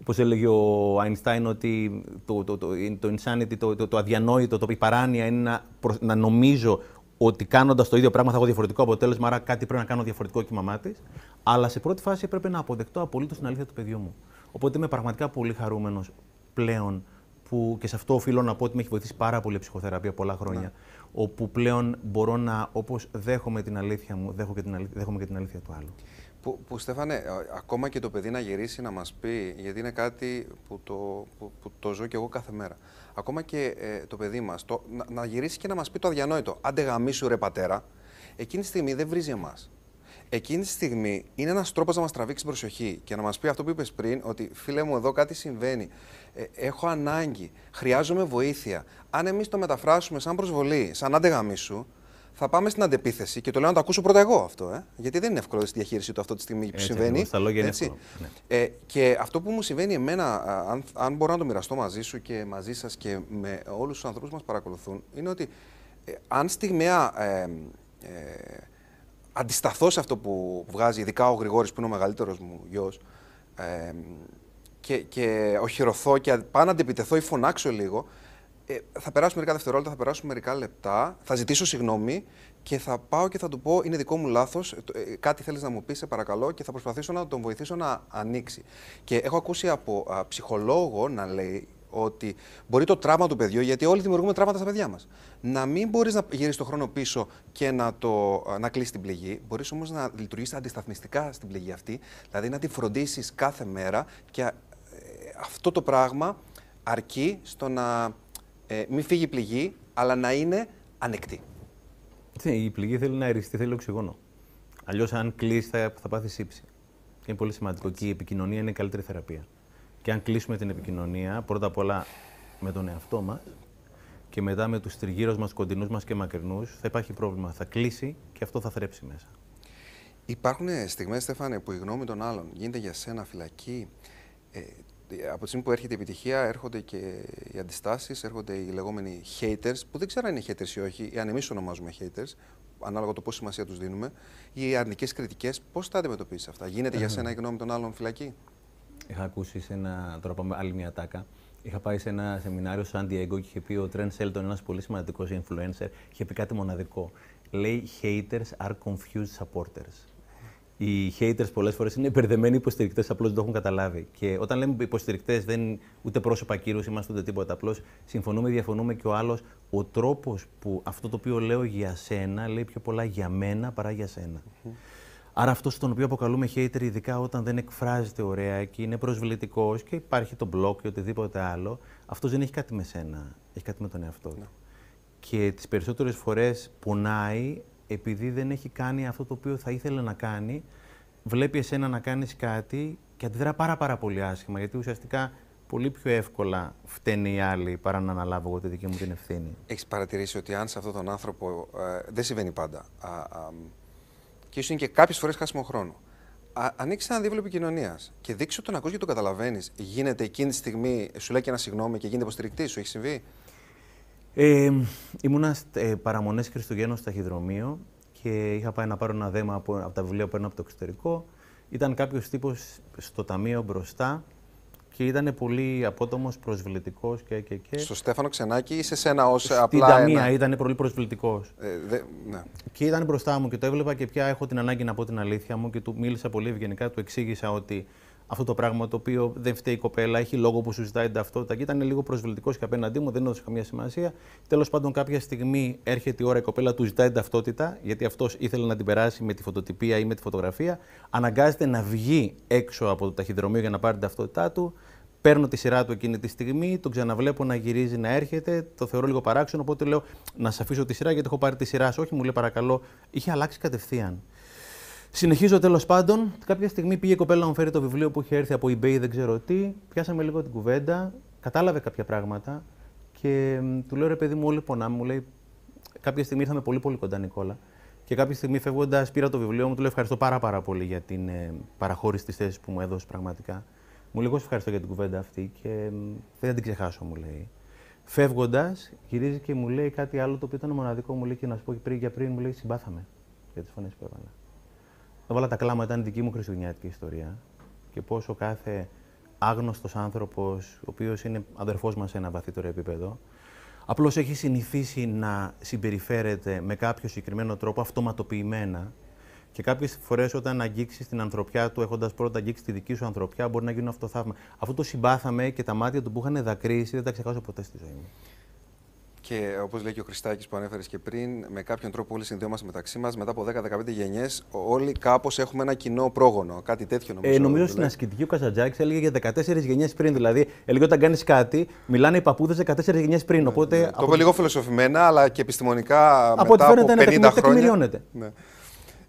Όπως έλεγε ο Αϊνστάιν, ότι το, το, το, το insanity, το, το, το αδιανόητο, το, η παράνοια είναι να, να νομίζω ότι κάνοντας το ίδιο πράγμα θα έχω διαφορετικό αποτέλεσμα, άρα κάτι πρέπει να κάνω διαφορετικό και η μαμά της. Αλλά σε πρώτη φάση έπρεπε να αποδεκτώ απολύτως την αλήθεια του παιδιού μου. Οπότε είμαι πραγματικά πολύ χαρούμενος πλέον που και σε αυτό οφείλω να πω ότι με έχει βοηθήσει πάρα πολύ η ψυχοθεραπεία πολλά χρόνια. Ναι. Όπου πλέον μπορώ να, όπως δέχομαι την αλήθεια μου, δέχομαι και την αλήθεια, δέχομαι και την αλήθεια του άλλου. Που, που Στέφανε, ακόμα και το παιδί να γυρίσει να μας πει, γιατί είναι κάτι που το, που, που το ζω και εγώ κάθε μέρα. Ακόμα και ε, το παιδί μας, το, να, να, γυρίσει και να μας πει το αδιανόητο. Άντε γαμίσου ρε πατέρα, εκείνη τη στιγμή δεν βρίζει εμάς. Εκείνη τη στιγμή είναι ένας τρόπος να μας τραβήξει την προσοχή και να μας πει αυτό που είπες πριν, ότι φίλε μου εδώ κάτι συμβαίνει, ε, έχω ανάγκη, χρειάζομαι βοήθεια. Αν εμείς το μεταφράσουμε σαν προσβολή, σαν άντε γαμίσου, θα πάμε στην αντεπίθεση και το λέω να το ακούσω πρώτα εγώ αυτό. Ε; Γιατί δεν είναι εύκολο στη διαχείριση του αυτό τη στιγμή που συμβαίνει. Στα λόγια είναι εύκολο. Ναι. Ε, και αυτό που μου συμβαίνει εμένα, αν, αν μπορώ να το μοιραστώ μαζί σου και μαζί σας και με όλους τους ανθρώπους που μας παρακολουθούν, είναι ότι ε, αν στιγμιαία ε, ε, αντισταθώ σε αυτό που βγάζει, ειδικά ο Γρηγόρης που είναι ο μεγαλύτερος μου γιος, ε, και, και οχυρωθώ και πάω να αντιπιτεθώ ή φωνάξω λίγο, ε, θα περάσουν μερικά δευτερόλεπτα, θα περάσουν μερικά λεπτά, θα ζητήσω συγγνώμη και θα πάω και θα του πω: Είναι δικό μου λάθος. Ε, κάτι θέλεις να μου πεις, σε παρακαλώ, και θα προσπαθήσω να τον βοηθήσω να ανοίξει. Και έχω ακούσει από α, ψυχολόγο να λέει ότι μπορεί το τραύμα του παιδιού, γιατί όλοι δημιουργούμε τραύματα στα παιδιά μας. Να μην μπορείς να γυρίσεις το χρόνο πίσω και να, το, να κλείσεις την πληγή. Μπορείς όμως να λειτουργήσει αντισταθμιστικά στην πληγή αυτή, δηλαδή να τη φροντίσεις κάθε μέρα και ε, αυτό το πράγμα αρκεί στο να ε, μην φύγει η πληγή, αλλά να είναι ανεκτή. Ναι, η πληγή θέλει να αριστεί, θέλει οξυγόνο. Αλλιώς, αν κλείσει, θα, θα πάθει σύψη. Είναι πολύ σημαντικό. Και η επικοινωνία είναι η καλύτερη θεραπεία. Και αν κλείσουμε την επικοινωνία, πρώτα απ' όλα με τον εαυτό μας και μετά με τους τριγύρω μας, κοντινούς μας και μακρινούς, θα υπάρχει πρόβλημα. Θα κλείσει και αυτό θα θρέψει μέσα. Υπάρχουν στιγμές, Στέφανε, που η γνώμη των άλλων γίνεται για σένα φυλακή. Ε, από τη στιγμή που έρχεται η επιτυχία, έρχονται και οι αντιστάσεις, έρχονται οι λεγόμενοι haters, που δεν ξέρω αν είναι haters ή όχι, ή αν εμείς ονομάζουμε haters, ανάλογα το πόση σημασία τους δίνουμε, ή οι αρνητικές κριτικές, πώς τα αντιμετωπίζεις αυτά; Γίνεται για σένα η γνώμη των άλλων φυλακή; Είχα ακούσει σε ένα. Τώρα πάμε άλλη μια τάκα. Είχα πάει σε ένα σεμινάριο στο San Diego και είχε πει ο Trent Shelton, ένας πολύ σημαντικός influencer, είχε πει κάτι μοναδικό. Λέει: Haters are confused supporters. Οι haters πολλές φορές είναι υπερδεμένοι υποστηρικτές, απλώς δεν το έχουν καταλάβει. Και όταν λέμε υποστηρικτές, δεν είναι ούτε πρόσωπα κύρου, είμαστε ούτε τίποτα. Απλώς συμφωνούμε, διαφωνούμε και ο άλλος. Ο τρόπος που αυτό το οποίο λέω για σένα λέει πιο πολλά για μένα παρά για σένα. Άρα αυτός στον οποίο αποκαλούμε hater, ειδικά όταν δεν εκφράζεται ωραία και είναι προσβλητικός και υπάρχει το blog ή οτιδήποτε άλλο, αυτός δεν έχει κάτι με σένα. Έχει κάτι με τον εαυτό του. Και τις περισσότερες φορές πονάει επειδή δεν έχει κάνει αυτό το οποίο θα ήθελε να κάνει, βλέπει εσένα να κάνεις κάτι και αντιδρά πάρα πάρα πολύ άσχημα, γιατί ουσιαστικά πολύ πιο εύκολα φταίνει οι άλλοι παρά να αναλάβω εγώ τη δική μου την ευθύνη. Έχεις παρατηρήσει ότι αν σε αυτόν τον άνθρωπο, ε, δεν συμβαίνει πάντα, α, α, και ίσως είναι και κάποιες φορές χάσιμο χρόνο. Ανοίξει ένα δίβλο επικοινωνίας και δείξει ότι τον ακούς και τον καταλαβαίνεις. Γίνεται εκείνη τη στιγμή, σου λέει και ένα συγγνώμη και γίνεται υποστηρικτής, σου έχει συμβεί; Ε, ήμουνα ε, παραμονές Χριστουγέννων στο ταχυδρομείο και είχα πάει να πάρω ένα δέμα από, από τα βιβλία που παίρνω από το εξωτερικό. Ήταν κάποιος τύπος στο ταμείο μπροστά και ήταν πολύ απότομος, προσβλητικός και, και, και. Στο Στέφανο Ξενάκη ή σε σένα ως απλά. Στην ταμεία ένα... ήταν πολύ προσβλητικός. Ε, δε, ναι. Και ήταν μπροστά μου και το έβλεπα και πια έχω την ανάγκη να πω την αλήθεια μου και του μίλησα πολύ ευγενικά, του εξήγησα ότι αυτό το πράγμα το οποίο δεν φταίει η κοπέλα, έχει λόγο που σου ζητάει την ταυτότητα και ήταν λίγο προσβλητικός και απέναντί μου, δεν έδωσε καμία σημασία. Τέλος πάντων, κάποια στιγμή έρχεται η ώρα η κοπέλα του ζητάει την ταυτότητα, γιατί αυτός ήθελε να την περάσει με τη φωτοτυπία ή με τη φωτογραφία. Αναγκάζεται να βγει έξω από το ταχυδρομείο για να πάρει την ταυτότητά του. Παίρνω τη σειρά του εκείνη τη στιγμή, τον ξαναβλέπω να γυρίζει να έρχεται. Το θεωρώ λίγο παράξενο, οπότε λέω να σα αφήσω τη σειρά γιατί έχω πάρει τη σειρά. Όχι, μου λέει παρακαλώ, είχε αλλάξει κατευθείαν. Συνεχίζω τέλος πάντων. Κάποια στιγμή πήγε η κοπέλα να μου φέρει το βιβλίο που είχε έρθει από eBay, δεν ξέρω τι. Πιάσαμε λίγο την κουβέντα, κατάλαβε κάποια πράγματα και του λέω ρε παιδί μου, όλοι πονάμε. Μου λέει, κάποια στιγμή ήρθαμε πολύ πολύ κοντά, Νικόλα. Και κάποια στιγμή φεύγοντας, πήρα το βιβλίο μου, του λέω ευχαριστώ πάρα, πάρα πολύ για την ε, παραχώρηση της θέσης που μου έδωσε πραγματικά. Μου λέει, Εγώ ευχαριστώ για την κουβέντα αυτή και ε, δεν θα την ξεχάσω, μου λέει. Φεύγοντας, γυρίζει και μου λέει κάτι άλλο το οποίο ήταν μοναδικό. Μου λέει και να σου πω και πριν για πριν, μου λέει συμπάθαμε για τις φωνές που έβαλα. Έβαλα τα κλάματα, ήταν δική μου χριστουγεννιάτικη ιστορία και πόσο κάθε άγνωστος άνθρωπος, ο οποίος είναι αδερφός μας σε ένα βαθύτερο επίπεδο, απλώς έχει συνηθίσει να συμπεριφέρεται με κάποιο συγκεκριμένο τρόπο αυτοματοποιημένα και κάποιες φορές όταν αγγίξει την ανθρωπιά του, έχοντας πρώτα αγγίξει τη δική σου ανθρωπιά, μπορεί να γίνουν αυτό θαύμα. Αυτό το συμπάθαμε και τα μάτια του που είχαν δακρύσει δεν τα ξεχάσω ποτέ στη ζωή μου. Και όπως λέει και ο Χριστάκης που ανέφερες και πριν, με κάποιον τρόπο όλοι συνδέομαστε μεταξύ μας. Μετά από 10-15 γενιές, όλοι κάπως έχουμε ένα κοινό πρόγονο. Κάτι τέτοιο νομίζω. Ε, νομίζω στην ασκητική ο Καζατζάκη έλεγε για 14 γενιές πριν. Δηλαδή, έλεγε όταν κάνεις κάτι, μιλάνε οι παππούδες 14 γενιές πριν. Ναι, οπότε, ναι. Το είπε λίγο φιλοσοφημένα, αλλά και επιστημονικά από μετά από 50 χρόνια. Ναι.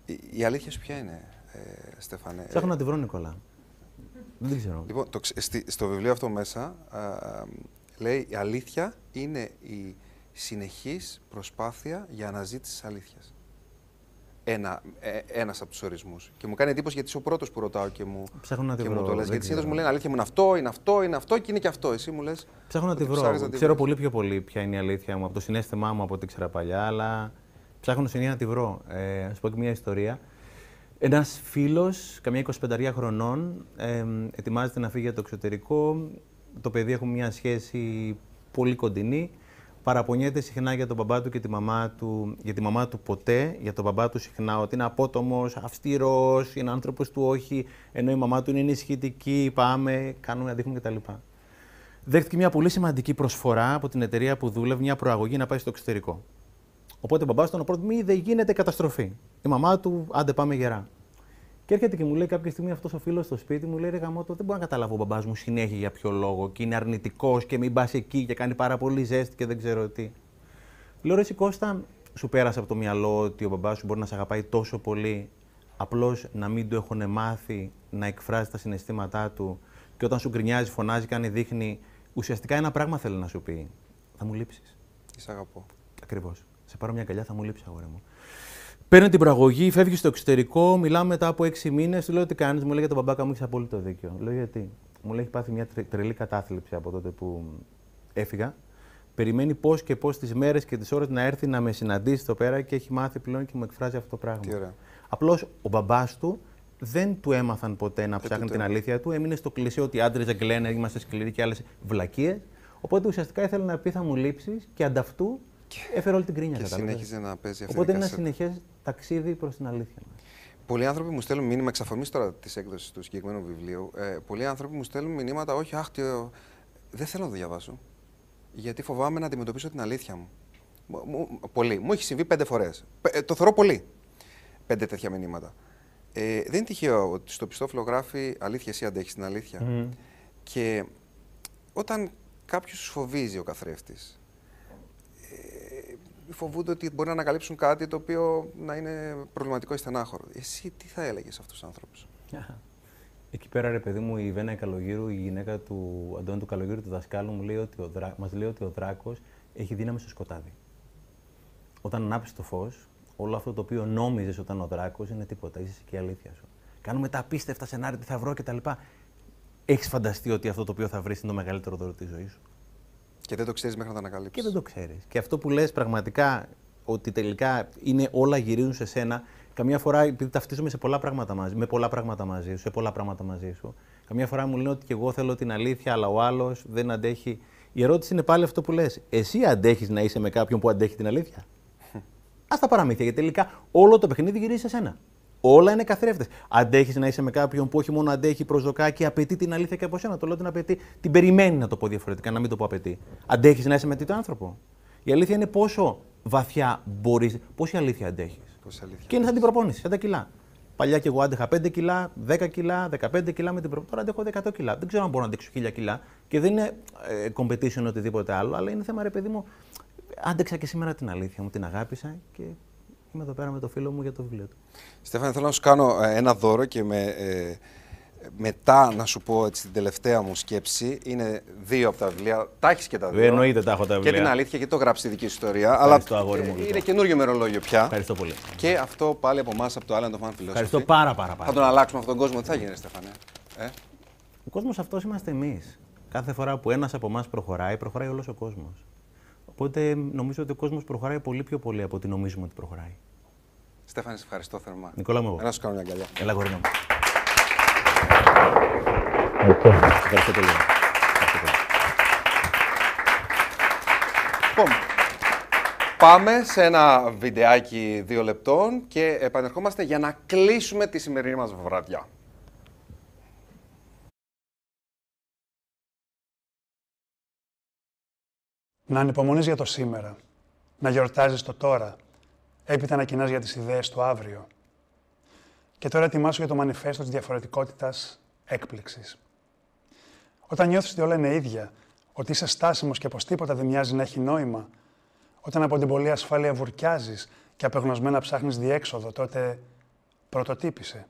Η, η αλήθεια σου ποια είναι, ε, Στεφανέ. Ψάχνω να τη βρω, Νικόλα. Δεν ξέρω. Λοιπόν, το, στο βιβλίο αυτό μέσα α, λέει η αλήθεια είναι η συνεχής προσπάθεια για αναζήτηση της αλήθειας. Ένα, ε, ένας από τους ορισμούς. Και μου κάνει εντύπωση γιατί είσαι ο πρώτος που ρωτάω και μου, Ψάχνω να και βρω, μου το λες. Γιατί συνήθως μου λένε αλήθεια μου είναι αυτό, είναι αυτό, είναι αυτό και είναι και αυτό. Εσύ μου λες... Ψάχνω να τη βρω. Ξέρω πολύ πιο πολύ ποια είναι η αλήθεια μου, από το συνέστημά μου από ό,τι ήξερα παλιά, αλλά ψάχνω συνέχεια να τη βρω. Ε, ας πω και μια ιστορία. Ένας φίλος, καμιά 25 χρονών, ε, ετοιμάζεται να φύγει για το εξωτερικό. Το παιδί έχουμε μια σχέση πολύ κοντινή παραπονιέται συχνά για τον μπαμπά του και τη μαμά του, για τη μαμά του ποτέ, για τον μπαμπά του συχνά ότι είναι απότομος, αυστηρός, είναι άνθρωπος του όχι, ενώ η μαμά του είναι ενισχυτική, πάμε, κάνουμε, δείχνουμε κτλ. Δέχτηκε μια πολύ σημαντική προσφορά από την εταιρεία που δούλευε, μια προαγωγή να πάει στο εξωτερικό. Οπότε ο μπαμπάς του ήταν ο πρώτο, μη δεν γίνεται καταστροφή. Η μαμά του, άντε πάμε γερά. Και έρχεται και μου λέει κάποια στιγμή αυτός ο φίλος στο σπίτι μου, λέει Ρε Γαμώτο, δεν μπορώ να καταλάβω ο μπαμπάς μου συνέχεια για ποιο λόγο και είναι αρνητικός και μην πας εκεί και κάνει πάρα πολύ ζέστη και δεν ξέρω τι. Λέω Ρε Κώστα, σου πέρασε από το μυαλό ότι ο μπαμπάς σου μπορεί να σε αγαπάει τόσο πολύ, απλώς να μην του έχουν μάθει να εκφράζει τα συναισθήματά του και όταν σου γκρινιάζει, φωνάζει, κάνει, δείχνει. Ουσιαστικά ένα πράγμα θέλει να σου πει. Θα μου λείψεις. Σε αγαπώ. Ακριβώς. Σε πάρω μια καλιά, θα μου λείψεις, αγόρι μου. Παίρνει την προαγωγή, φεύγει στο εξωτερικό, μιλάμε μετά από έξι μήνες. Του λέω τι κάνεις, μου λέει για τον μπαμπάκα μου έχεις απόλυτο δίκιο. Λέω γιατί; Μου λέει έχει πάθει μια τρε- τρελή κατάθλιψη από τότε που έφυγα. Περιμένει πώς και πώς τις μέρες και τις ώρες να έρθει να με συναντήσει εδώ πέρα και έχει μάθει πλέον και μου εκφράζει αυτό το πράγμα. Τι ωραία. Απλώς ο μπαμπάς του δεν του έμαθαν ποτέ να του ψάχνει το την έμαθαν. αλήθεια του. Έμεινε στο κλεισέ ότι οι άντρε δεν κλαίνε, είμαστε σκληροί και άλλες βλακίες. Οπότε ουσιαστικά ήθελε να πει θα μου λείψεις και ανταυτού έφερε όλη την κρίνια. Και κατάλαβες. συνέχιζε να παίζει αυτή Οπότε η είναι ένα κασέτα. συνεχές ταξίδι προς την αλήθεια. Πολλοί άνθρωποι μου στέλνουν μήνυμα εξ αφορμής τώρα τη έκδοση του συγκεκριμένου βιβλίου. Ε, πολλοί άνθρωποι μου στέλνουν μηνύματα, όχι, αχ, τι, ο- δεν θέλω να το διαβάσω. Γιατί φοβάμαι να αντιμετωπίσω την αλήθεια μου. Μου- μου- πολύ. Μου έχει συμβεί πέντε φορές. το θεωρώ πολύ. Πέντε τέτοια μηνύματα. Ε, δεν είναι τυχαίο ότι στο πιστόφυλλο γράφει Αλήθεια, εσύ αντέχεις την αλήθεια. Και όταν κάποιος σου φοβίζει ο καθρέφτης, ε, φοβούνται ότι μπορεί να ανακαλύψουν κάτι το οποίο να είναι προβληματικό ή στενάχωρο. Εσύ τι θα έλεγες σε αυτούς τους άνθρωπου. Εκεί πέρα, ρε παιδί μου, η Βένα Καλογύρου, η γυναίκα του Αντώνη του Καλογύρου, του δασκάλου, μου λέει ότι ο δρά... μας λέει ότι ο δράκος έχει δύναμη στο σκοτάδι. Όταν ανάψει το φως, όλο αυτό το οποίο νόμιζες όταν ο δράκος είναι τίποτα, είσαι και η αλήθεια σου. Κάνουμε τα απίστευτα σενάρια, τι θα βρω κτλ. Έχεις φανταστεί ότι αυτό το οποίο θα βρεις είναι το μεγαλύτερο δώρο της ζωής σου; Και δεν το ξέρεις μέχρι να το ανακαλύψεις. Και δεν το ξέρεις. Και αυτό που λες πραγματικά ότι τελικά είναι όλα γυρίζουν σε σένα, καμιά φορά επειδή ταυτίζομαι σε πολλά πράγματα μαζί, με πολλά πράγματα μαζί σου, σε πολλά πράγματα μαζί σου, καμιά φορά μου λένε ότι και εγώ θέλω την αλήθεια, αλλά ο άλλος δεν αντέχει. Η ερώτηση είναι πάλι αυτό που λες. Εσύ αντέχεις να είσαι με κάποιον που αντέχει την αλήθεια; Α τα παραμύθια, γιατί τελικά όλο το παιχνίδι γυρίζει σε σένα. Όλα είναι καθρέφτες. Αντέχεις να είσαι με κάποιον που όχι μόνο αντέχει, προσδοκά και απαιτεί την αλήθεια και από σένα. Το λέω την απαιτεί, την περιμένει να το πω διαφορετικά, να μην το πω απαιτεί. Αντέχεις να είσαι με τέτοιο άνθρωπο. Η αλήθεια είναι πόσο βαθιά μπορείς, πόση αλήθεια αντέχεις. Πόση αλήθεια. Και είναι σαν την προπόνηση, σαν τα κιλά. Παλιά και εγώ άντεχα 5 κιλά, 10 κιλά, 15 κιλά με την προπόνηση. Τώρα αντέχω 100 κιλά. Δεν ξέρω αν μπορώ να αντέξω 1000 κιλά. Και δεν είναι ε, competition ή οτιδήποτε άλλο, αλλά είναι θέμα, ρε παιδί μου, άντεξα και σήμερα την αλήθεια μου, την αγάπησα και είμαι εδώ πέρα με το φίλο μου για το βιβλίο του. Στέφανε, θέλω να σου κάνω ε, ένα δώρο και με, ε, μετά να σου πω έτσι, την τελευταία μου σκέψη. Είναι δύο από τα βιβλία. Τα έχεις και τα δύο. Ε, εννοείται τα έχω τα Και βιβλία. την αλήθεια και το γράψει τη δική σου ιστορία. Ευχαριστώ, αλλά αγόρι μου, ε, λοιπόν. είναι καινούριο μερολόγιο πια. Ευχαριστώ πολύ. Και αυτό πάλι από εμάς, από το Island of Man Philosophy. Ευχαριστώ πάρα, πάρα, πάρα. Θα τον αλλάξουμε αυτόν τον κόσμο. Τι θα γίνει, Στέφανε. Ε; Ο κόσμος αυτός είμαστε εμείς. Κάθε φορά που ένας από εμάς προχωράει, προχωράει όλος ο κόσμος. Οπότε νομίζω ότι ο κόσμος προχωράει πολύ πιο πολύ από ό,τι νομίζουμε ότι προχωράει. Στέφανε, σε ευχαριστώ θερμά. Νικόλα μου, εγώ. Έλα να σου κάνω μια αγκαλιά. Έλα, γορίνα μου. Ευχαριστώ πολύ. Ευχαριστώ πολύ. Λοιπόν, πάμε σε ένα βιντεάκι δύο λεπτών και επανερχόμαστε για να κλείσουμε τη σημερινή μας βραδιά. Να ανυπομονείς για το σήμερα. Να γιορτάζεις το τώρα. Έπειτα να κοινάς για τις ιδέες του αύριο. Και τώρα ετοιμάσου για το μανιφέστο της διαφορετικότητας έκπληξης. Όταν νιώθεις ότι όλα είναι ίδια, ότι είσαι στάσιμος και πως τίποτα δεν μοιάζει να έχει νόημα, όταν από την πολλή ασφάλεια βουρκιάζεις και απεγνωσμένα ψάχνεις διέξοδο, τότε πρωτοτύπησε.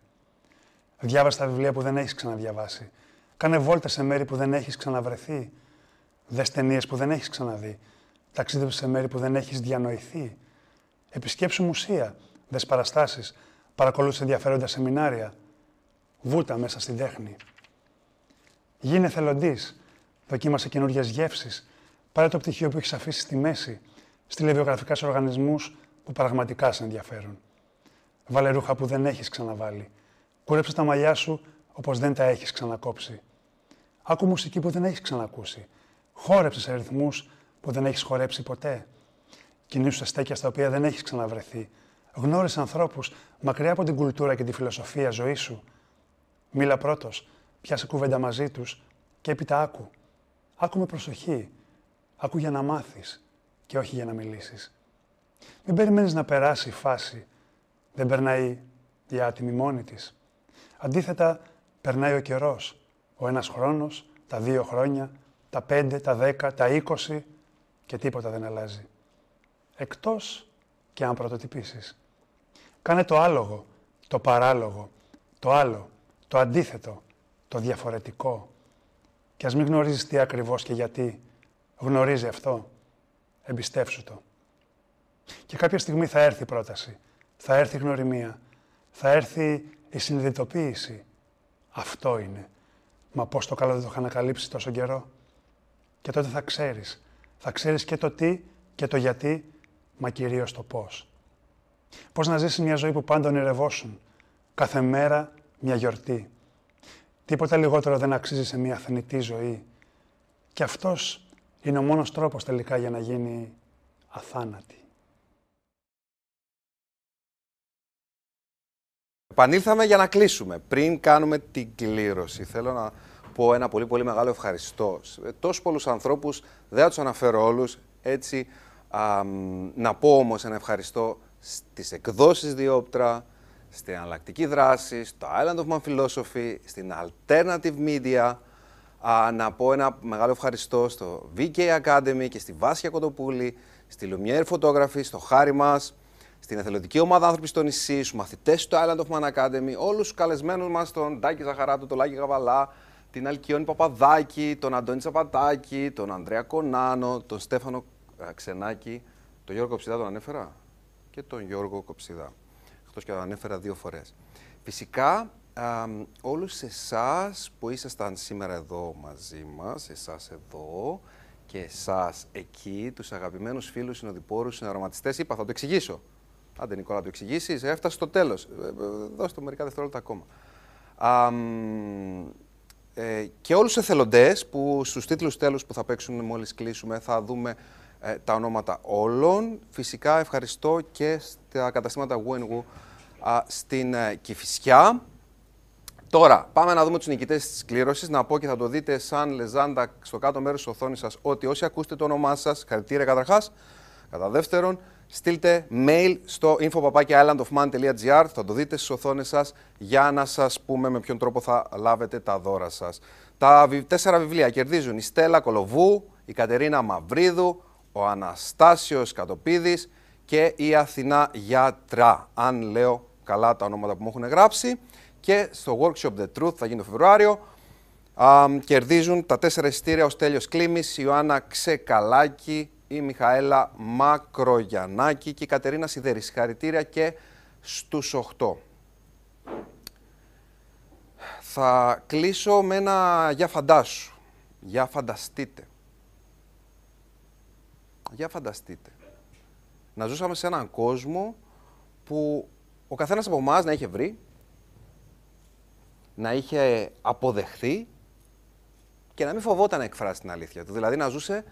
Διάβασες τα βιβλία που δεν έχεις ξαναδιαβάσει. Κάνε βόλτα σε μέρη που δεν έχεις ξαναβρεθεί. Δες ταινίες που δεν έχεις ξαναδεί. Ταξίδεψε σε μέρη που δεν έχεις διανοηθεί. Επισκέψου μουσεία. Δες παραστάσεις. Παρακολούθησε ενδιαφέροντα σεμινάρια. Βούτα μέσα στην τέχνη. Γίνε θελοντής. Δοκίμασε καινούριε γεύσεις. Πάρε το πτυχίο που έχεις αφήσει στη μέση. Στείλε βιογραφικά σε οργανισμούς που πραγματικά σε ενδιαφέρουν. Βάλε ρούχα που δεν έχεις ξαναβάλει. Κούρεψε τα μαλλιά σου όπως δεν τα έχεις ξανακόψει. Άκου μουσική που δεν έχεις ξανακούσει. Χόρεψες σε ρυθμούς που δεν έχεις χορέψει ποτέ. Κινήσου σε στέκια στα οποία δεν έχεις ξαναβρεθεί. Γνώρισε ανθρώπους μακριά από την κουλτούρα και τη φιλοσοφία ζωής σου. Μίλα πρώτος, πιάσε κουβέντα μαζί τους και έπειτα άκου. Άκου με προσοχή. Άκου για να μάθεις και όχι για να μιλήσεις. Μην περιμένεις να περάσει η φάση. Δεν περνάει η άτιμη μόνη της. Αντίθετα, περνάει ο καιρός. Ο ένας χρόνος, τα δύο χρόνια, τα πέντε, τα δέκα, τα είκοσι και τίποτα δεν αλλάζει. Εκτός και αν πρωτοτυπήσεις. Κάνε το άλογο, το παράλογο, το άλλο, το αντίθετο, το διαφορετικό. Και ας μην γνωρίζεις τι ακριβώς και γιατί, γνωρίζει αυτό. Εμπιστεύσου το. Και κάποια στιγμή θα έρθει η πρόταση. Θα έρθει η γνωριμία. Θα έρθει η συνειδητοποίηση. Αυτό είναι. Μα πώς το καλό δεν το είχα ανακαλύψει τόσο καιρό. Και τότε θα ξέρεις. Θα ξέρεις και το τι και το γιατί, μα κυρίως το πώς. Πώς να ζήσεις μια ζωή που πάντα ονειρευόσουν. Κάθε μέρα μια γιορτή. Τίποτα λιγότερο δεν αξίζει σε μια θνητή ζωή. Και αυτός είναι ο μόνος τρόπος τελικά για να γίνει αθάνατη. Επανήλθαμε για να κλείσουμε. Πριν κάνουμε την κλήρωση, θέλω να πω ένα πολύ πολύ μεγάλο ευχαριστώ. Σε τόσους πολλούς ανθρώπους, δεν θα τους αναφέρω όλους, έτσι να πω όμως ένα ευχαριστώ στις εκδόσεις Διόπτρα, στην Αναλλακτική Δράση, στο Island of Man Philosophy, στην Alternative Media, να πω ένα μεγάλο ευχαριστώ στο VK Academy και στη Βάσια Κοντοπούλη, στη Lumiere Photography, στο Χάρη μας, στην εθελοντική ομάδα άνθρωποι στο νησί, στους μαθητές του Island of Man Academy, όλους τους καλεσμένους μας, τον Ντάκη Ζαχαράτου, τον Λάκη Γαβαλά, την Αλκιόνη Παπαδάκη, τον Αντώνη Τσαπατάκη, τον Ανδρέα Κονάνο, τον Στέφανο Ξενάκη, τον Γιώργο Κοψιδά τον ανέφερα και τον Γιώργο Κοψιδά. Εκτός και τον ανέφερα δύο φορές. Φυσικά, α, όλους εσάς που ήσασταν σήμερα εδώ μαζί μας, εσάς εδώ και εσάς εκεί, τους αγαπημένους φίλους, συνοδοιπόρους, συναρωματιστές, είπα θα το εξηγήσω. Άντε Νικόλα, το εξηγήσεις. Έφτασε στο τέλος. Ε, ε, δώστε μερικά δευτερόλεπτα ακόμα. Α, ε, και όλους του εθελοντές που στους τίτλους τέλους που θα παίξουν μόλις κλείσουμε θα δούμε ε, τα ονόματα όλων. Φυσικά ευχαριστώ και στα καταστήματα Wenwu στην ε, Κηφισιά. Τώρα, πάμε να δούμε τους νικητές της κλήρωσης. Να πω και θα το δείτε σαν λεζάντα στο κάτω μέρος της οθόνης σας ότι όσοι ακούστε το όνομά σας, χαρακτήρια καταρχάς. Κατά δεύτερον, στείλτε mail στο info.islandofman.gr, θα το δείτε στις οθόνες σας, για να σας πούμε με ποιον τρόπο θα λάβετε τα δώρα σας. Τα τέσσερα βιβλία κερδίζουν η Στέλλα Κολοβού, η Κατερίνα Μαυρίδου, ο Αναστάσιος Κατοπίδης και η Αθηνά Γιατρά, αν λέω καλά τα ονόματα που μου έχουν γράψει. Και στο Workshop The Truth θα γίνει το Φεβρουάριο, κερδίζουν τα τέσσερα εισιτήρια ο Στέλιος Κλίμης, η Ιωάννα Ξεκαλάκη, η Μιχαέλα Μακρογιαννάκη και η Κατερίνα Σιδέρη. Συγχαρητήρια και στους 8. Θα κλείσω με ένα «Για φαντάσου». Για φανταστείτε. Για φανταστείτε. Να ζούσαμε σε έναν κόσμο που ο καθένας από εμάς να είχε βρει, να είχε αποδεχθεί και να μην φοβόταν να εκφράσει την αλήθεια του. Δηλαδή να ζούσε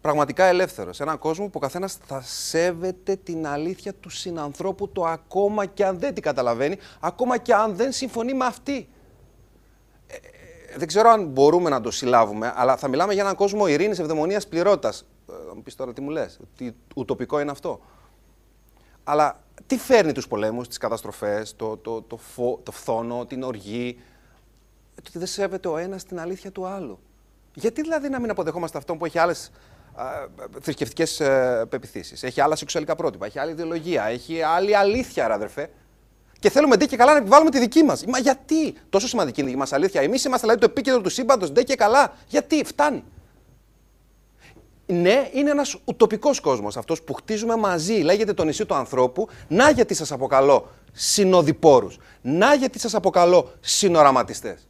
πραγματικά ελεύθερος. Σε έναν κόσμο που ο καθένας θα σέβεται την αλήθεια του συνανθρώπου το ακόμα και αν δεν την καταλαβαίνει, ακόμα και αν δεν συμφωνεί με αυτή. Ε, δεν ξέρω αν μπορούμε να το συλλάβουμε, αλλά θα μιλάμε για έναν κόσμο ειρήνης, ευδαιμονίας, πληρότητας. Ε, μου πεις τώρα τι μου λες, τι ουτοπικό είναι αυτό. Αλλά τι φέρνει τους πολέμους, τις καταστροφές, το, το, το, το φθόνο, την οργή, το ότι δεν σέβεται ο ένας την αλήθεια του άλλου. Γιατί δηλαδή να μην αποδεχόμαστε αυτόν που έχει άλλες θρησκευτικές ε, πεπιθήσεις; Έχει άλλα σεξουαλικά πρότυπα, έχει άλλη ιδεολογία, έχει άλλη αλήθεια, ρε αδερφέ. Και θέλουμε ντε και καλά να επιβάλλουμε τη δική μας. Μα γιατί τόσο σημαντική είναι η δική μας αλήθεια; Εμείς είμαστε δηλαδή το επίκεντρο του σύμπαντος, ντε και καλά. Γιατί; Φτάνει. Ναι, είναι ένας ουτοπικός κόσμος αυτός που χτίζουμε μαζί. Λέγεται το νησί του ανθρώπου. Να γιατί σας αποκαλώ συνοδοιπόρους. Να γιατί σας αποκαλώ συνοραματιστές.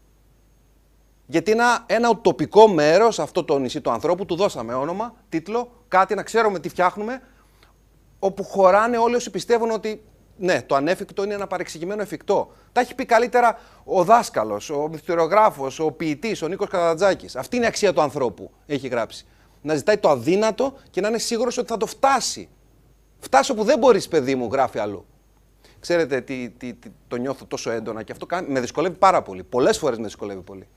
Γιατί ένα, ένα ουτοπικό μέρος, αυτό το νησί του ανθρώπου, του δώσαμε όνομα, τίτλο, κάτι να ξέρουμε τι φτιάχνουμε, όπου χωράνε όλοι όσοι πιστεύουν ότι ναι, το ανέφικτο είναι ένα παρεξηγημένο εφικτό. Τα έχει πει καλύτερα ο δάσκαλος, ο μυθιστοριογράφος, ο ποιητής, ο Νίκος Κατατζάκη. Αυτή είναι η αξία του ανθρώπου, έχει γράψει. Να ζητάει το αδύνατο και να είναι σίγουρος ότι θα το φτάσει. Φτάσει όπου δεν μπορείς, παιδί μου, γράφει αλλού. Ξέρετε τι, τι, τι, το νιώθω τόσο έντονα και αυτό με δυσκολεύει πάρα πολύ. Πολλές φορές με δυσκολεύει πολύ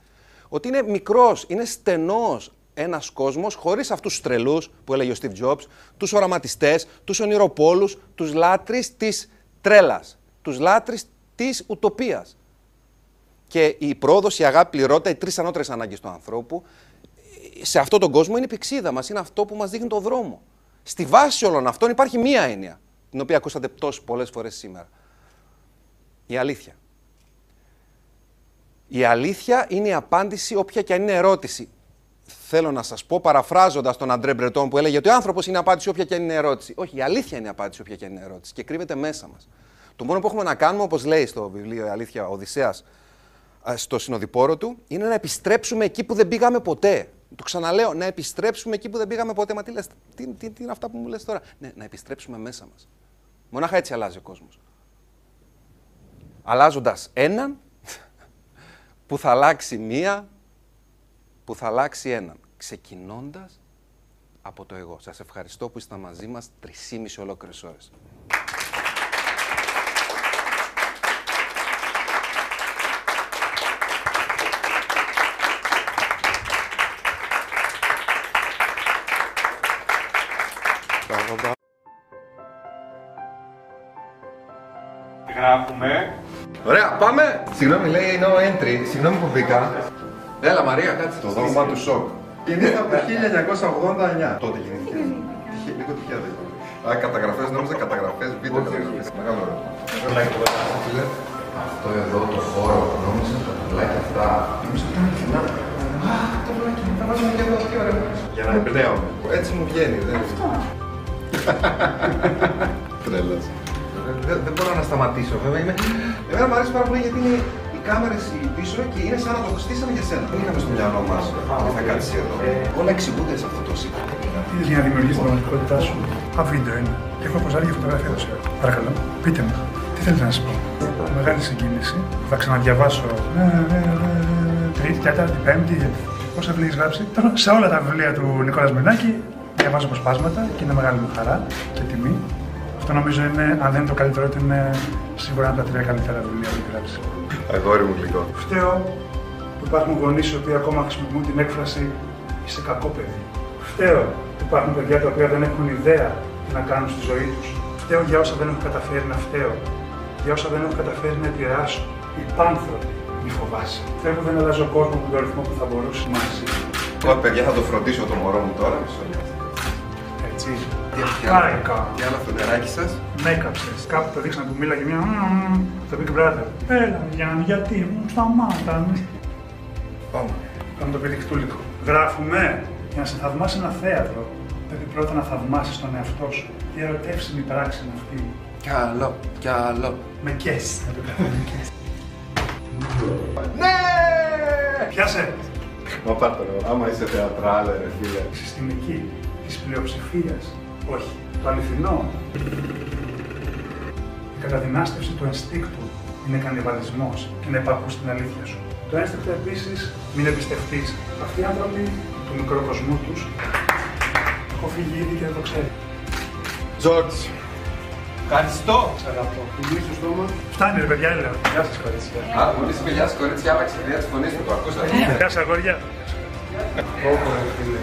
ότι είναι μικρός, είναι στενός ένας κόσμος χωρίς αυτούς τους τρελούς που έλεγε ο Steve Jobs, τους οραματιστές, τους ονειροπόλους, τους λάτρε της τρέλας, τους λάτρε της ουτοπίας. Και η πρόοδος, η αγάπη, η πληρότητα, οι τρεις ανώτερες ανάγκες του ανθρώπου, σε αυτόν τον κόσμο είναι η πηξίδα μας, είναι αυτό που μας δείχνει τον δρόμο. Στη βάση όλων αυτών υπάρχει μία έννοια, την οποία ακούσατε τόσες πολλές φορές σήμερα. Η αλήθεια. Η αλήθεια είναι η απάντηση, όποια και αν είναι ερώτηση. θέλω να σας πω, παραφράζοντας τον Αντρέ Μπρετόν που έλεγε ότι ο άνθρωπος είναι απάντηση όποια και αν είναι ερώτηση. Όχι, η αλήθεια είναι απάντηση όποια και αν είναι ερώτηση και κρύβεται μέσα μας. Το μόνο που έχουμε να κάνουμε, όπως λέει στο βιβλίο Η Αλήθεια Οδυσσέας, ε, στο συνοδοιπόρο του, είναι να επιστρέψουμε εκεί που δεν πήγαμε ποτέ. Το ξαναλέω, να επιστρέψουμε εκεί που δεν πήγαμε ποτέ. Μα τι, λες, τι, τι, τι είναι αυτά που μου λες τώρα; Ναι, να επιστρέψουμε μέσα μας. Μονάχα έτσι αλλάζει ο κόσμος. Αλλάζοντας έναν που θα αλλάξει μία, που θα αλλάξει έναν. Ξεκινώντας από το εγώ. Σας ευχαριστώ που ήσασταν μαζί μας 3,5 ολόκληρες ώρες. Γράφουμε. Ωραία, πάμε! Συγγνώμη, λέει no entry. Συγγνώμη που μπήκα. Έλα, Μαρία, κάτσε. Το δόγμα του σοκ. Γεννήθηκε από το 1989. Τότε γεννήθηκε. Τυχε- Λίγο τυχαία δεν ήταν. Α, καταγραφές, νόμιζα καταγραφές, βίντεο καταγραφές. Μεγάλο ερώτημα. Φίλε, Αυτό εδώ το χώρο, νόμιζα τα ταυλάκια αυτά. Νόμιζα ότι ήταν κοινά. Α, το βλάκι, τα βάζουμε και εδώ, τι ωραία. Για να εμπνέομαι. Έτσι μου βγαίνει, δεν είναι. Τρέλας. Δεν, δεν μπορώ να σταματήσω. Βέβαια, είμαι... Εμένα μου αρέσει πάρα πολύ γιατί είναι οι κάμερες πίσω και είναι σαν να το στήσαμε για σένα. Δεν είχαμε στο μυαλό μας ότι θα κάτσεις εδώ. Όλα εξηγούνται σε αυτό το σύμπαν. Είδες για να δημιουργήσεις την πραγματικότητά σου. Α, βίντεο είναι. Και έχω αποζάρει για φωτογραφία εδώ σήμερα. Παρακαλώ, πείτε μου, τι θέλετε να σας πω; Μεγάλη συγκίνηση. Θα ξαναδιαβάσω. ε, ε, ε, Τρίτη, Τέταρτη, Πέμπτη. Πόσα βιβλία έχεις γράψει. Τώρα, σε όλα τα βιβλία του Νικόλας Μινάκη διαβάζω αποσπάσματα και είναι μεγάλη μου χαρά και τιμή. Αυτό νομίζω είναι, αν δεν είναι το καλύτερο, ότι είναι σίγουρα ένα από τα τρία καλύτερα βιβλία που έχει γράψει. Αγόρι μου γλυκό. Φταίω που υπάρχουν γονείς οι οποίοι ακόμα χρησιμοποιούν την έκφραση είσαι κακό παιδί. Φταίω που υπάρχουν παιδιά τα οποία δεν έχουν ιδέα τι να κάνουν στη ζωή τους. Φταίω για όσα δεν έχω καταφέρει να φταίω. Για όσα δεν έχω καταφέρει να επηρεάσω. Υπάνθρωποι, μη φοβάσαι. Θέλω που δεν αλλάζω κόσμο με τον ρυθμό που θα μπορούσε μαζί. Εγώ, παιδιά, θα το φροντίσω το μωρό μου τώρα. Μισό λεπτό. Έτσι. Τι Κάικα. Τι άλλο αυτό το νεράκι σας. Με έκαψες. Κάπου το δείξα να του μίλαγε μια «Μμμ», το Big Brother. Έλα, Γιάννη, γιατί μου σταμάτα. Πάμε. Πάμε το πηδηχτούλικο. Γράφουμε για να σε θαυμάσει ένα θέατρο. Πρέπει πρώτα να θαυμάσεις τον εαυτό σου. Τι ερωτεύσιμη πράξη είναι αυτή. Κι άλλο, κι άλλο. Με κες. Να το κάνω με κες. Ναι! Πιάσε. Μα πάρτε ρε, άμα είσαι θεατράλε ρε φίλε. Συστημική της πλειοψηφίας. Όχι. Το αληθινό. Η καταδυνάστευση του ενστίκτου είναι κανιβαλισμός και να υπακούς την αλήθεια σου. Το ένστικτο επίσης μην εμπιστευτείς. Αυτοί οι άνθρωποι του μικροκοσμού τους έχω φύγει ήδη και δεν το ξέρει. Τζόρτζ. Ευχαριστώ. Σ' αγαπώ. Μιλή στο στόμα. Φτάνει ρε παιδιά, λέω. Γεια σας κορίτσια. Α, μου πεις παιδιά σας κορίτσια, άλλαξε η ιδέα της φωνής μου, το ακούσατε. Γεια σας αγόρια. Όπο, ρε φίλε.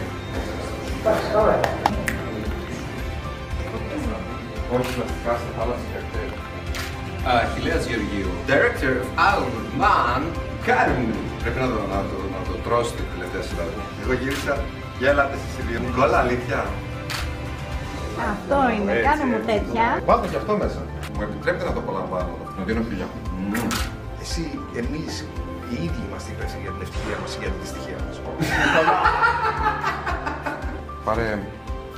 Όχι πλαστικά στα θάλασσα καρτέλ. Χιλέας Γεωργίου. Director of Album Man Academy. Πρέπει να το, να το, να το τρώσει την τελευταία συλλαβή. Εγώ γύρισα, γέλατε εσείς οι δύο. Νικόλα, αλήθεια. Αυτό είναι, κάνε μου τέτοια. Βάλτε και αυτό μέσα. Μου επιτρέπετε να το απολαμβάνω. Να δίνω φιλιά. Εσύ, εμείς οι ίδιοι είμαστε υπεύθυνοι για την ευτυχία μας και για τη δυστυχία μας. Πάρε,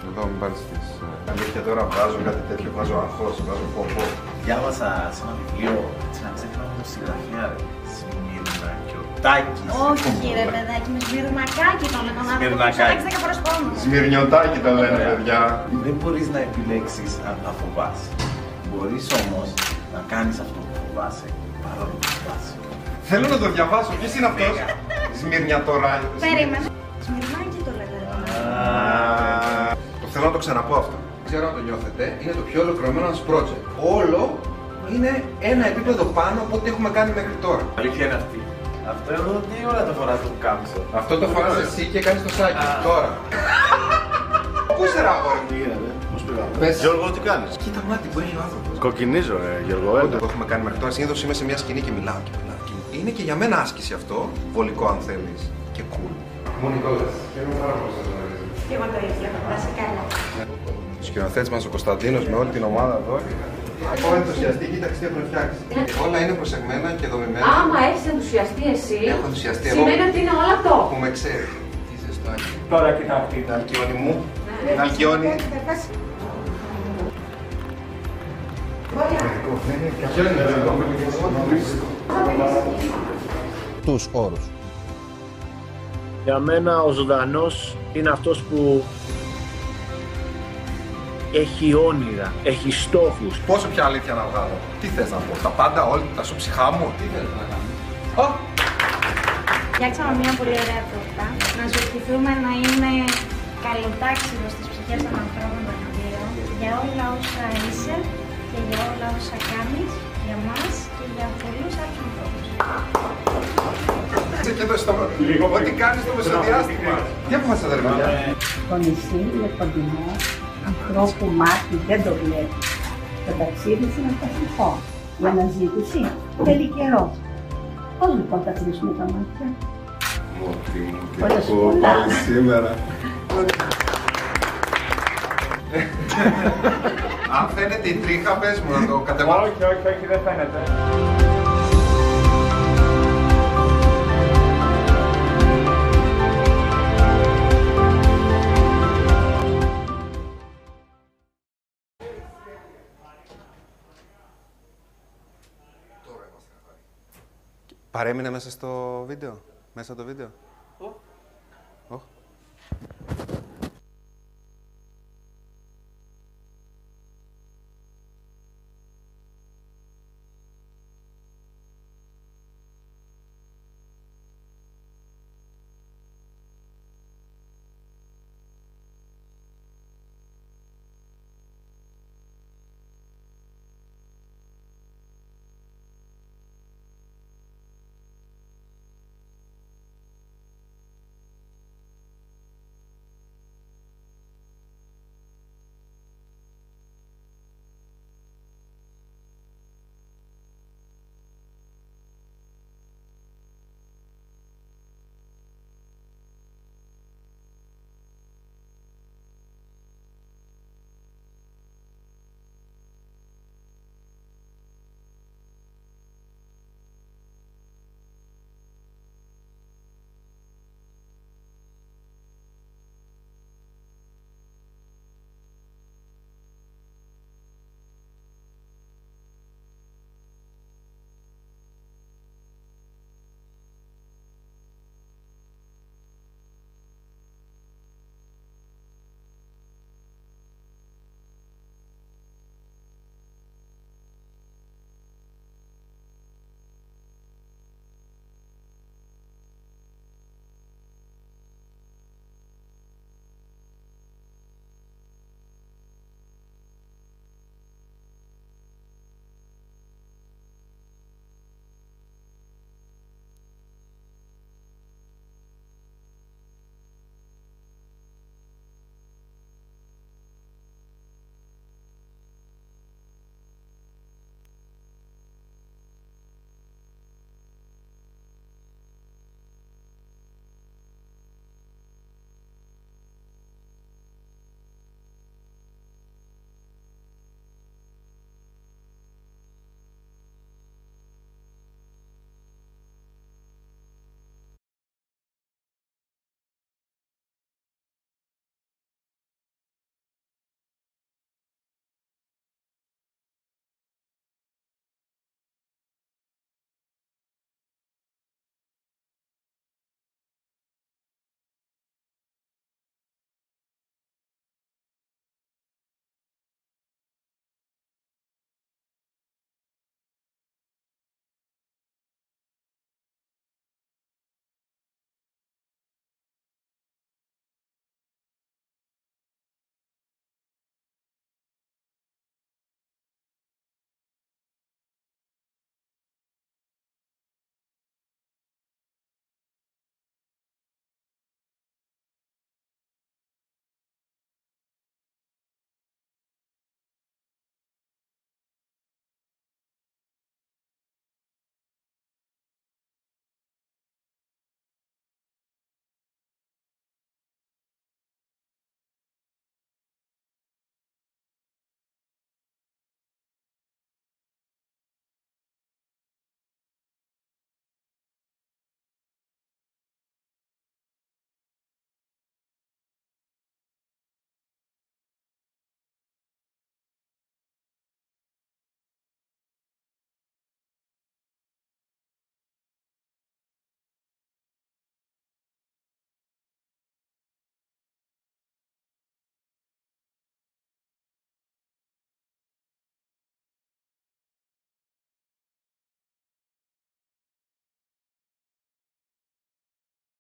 εδώ μην πάρεις τις... ε, Αλήθεια τώρα βάζω κάτι τέτοιο, βάζω αγχώς, βάζω ποπό. Διάβασα σε ένα βιβλίο, έτσι να ξέρει το συγγραφέα, ρε. Σμύρνα και ο Τάκης. Όχι ρε παιδάκι, με σμυρμακάκι το λέμε. Να το Σμυρμακάκι. δέκα φορές πάνω. Σμυρνιωτάκι το λένε, Ωραία. παιδιά. Δεν μπορείς να επιλέξεις αν θα φοβάσαι. Μπορείς όμως να κάνεις αυτό που φοβάσαι, παρόλο που φοβάσαι. Θέλω να το διαβάσω. Ποιος είναι αυτός; Σμυρνιατορά. Περίμενε. Σμυρμάκι το λέμε. Το θέλω να το ξαναπώ αυτό. Ξέρω αν το νιώθετε, είναι το πιο ολοκληρωμένο μας project. Όλο είναι ένα επίπεδο πάνω από ό,τι έχουμε κάνει μέχρι τώρα. Αλήθεια είναι αυτή. Αυτό εδώ τι ώρα το φοράς το κάμψο; Αυτό το φοράς εσύ και κάνεις το σάκι. Τώρα. Πού είσαι ρε αγόρι μου; Πες. Γιώργο, τι κάνεις; Κοίτα μάτι που έχει ο άνθρωπος. Κοκκινίζω, ρε Γιώργο, Όντω, έλα. το έχουμε κάνει μέχρι τώρα. Συνήθως είμαι σε μια σκηνή και μιλάω και μιλάω. Και... Είναι και για μένα άσκηση αυτό. Βολικό αν θέλεις. Και cool. Μόνο Νικόλα. Χαίρομαι πάρα πολύ να γνωρίζω. Και εγώ το ίδιο, να σε καλά. Ο σκηνοθέτη μας ο Κωνσταντίνος με όλη την ομάδα εδώ. Ακόμα ενθουσιαστή, κοίταξε τι έχουν φτιάξει. Όλα είναι προσεγμένα και δομημένα. Άμα έχεις ενθουσιαστεί εσύ, Έχω ενθουσιαστεί εγώ. σημαίνει ότι είναι όλα το. Που με ξέρει. Τι είσαι Τώρα κοιτάξτε. Αλκιόνι μου. Αλκιόνι. Τους όρους. Για μένα ο ζωντανός είναι αυτός που έχει όνειρα, έχει στόχους. Πόσο πια αλήθεια να βγάλω. Τι θες να πω, τα πάντα, όλα τα σου ψυχά μου. Τι θες να κάνω. Φτιάξαμε μια πολύ ωραία τόρτα. Να σου ευχηθούμε να είναι καλοτάξιδο στις ψυχές των ανθρώπων των δύο για όλα όσα είσαι και για όλα όσα κάνεις για μας και για πολλούς άλλους ανθρώπους. Είσαι και εδώ στο... Ό,τι κάνεις στο μεσοδιάστημα. Τι αποφάσισες ρε παιδιά. Το νησί είναι κοντινό, ανθρώπου μάτι δεν το βλέπεις. Το ταξίδι είναι παθητικό. Η αναζήτηση θέλει καιρό. Πώς λοιπόν θα κλείσουμε τα μάτια; Μότρι μου, τι Όλα ακούω πολλά. πάλι σήμερα. Αν φαίνεται η τρίχα, πες μου να το κατεβάσω. Όχι, όχι, όχι, δεν φαίνεται. Παρέμεινε μέσα στο βίντεο; Μέσα το βίντεο; Oh. Oh.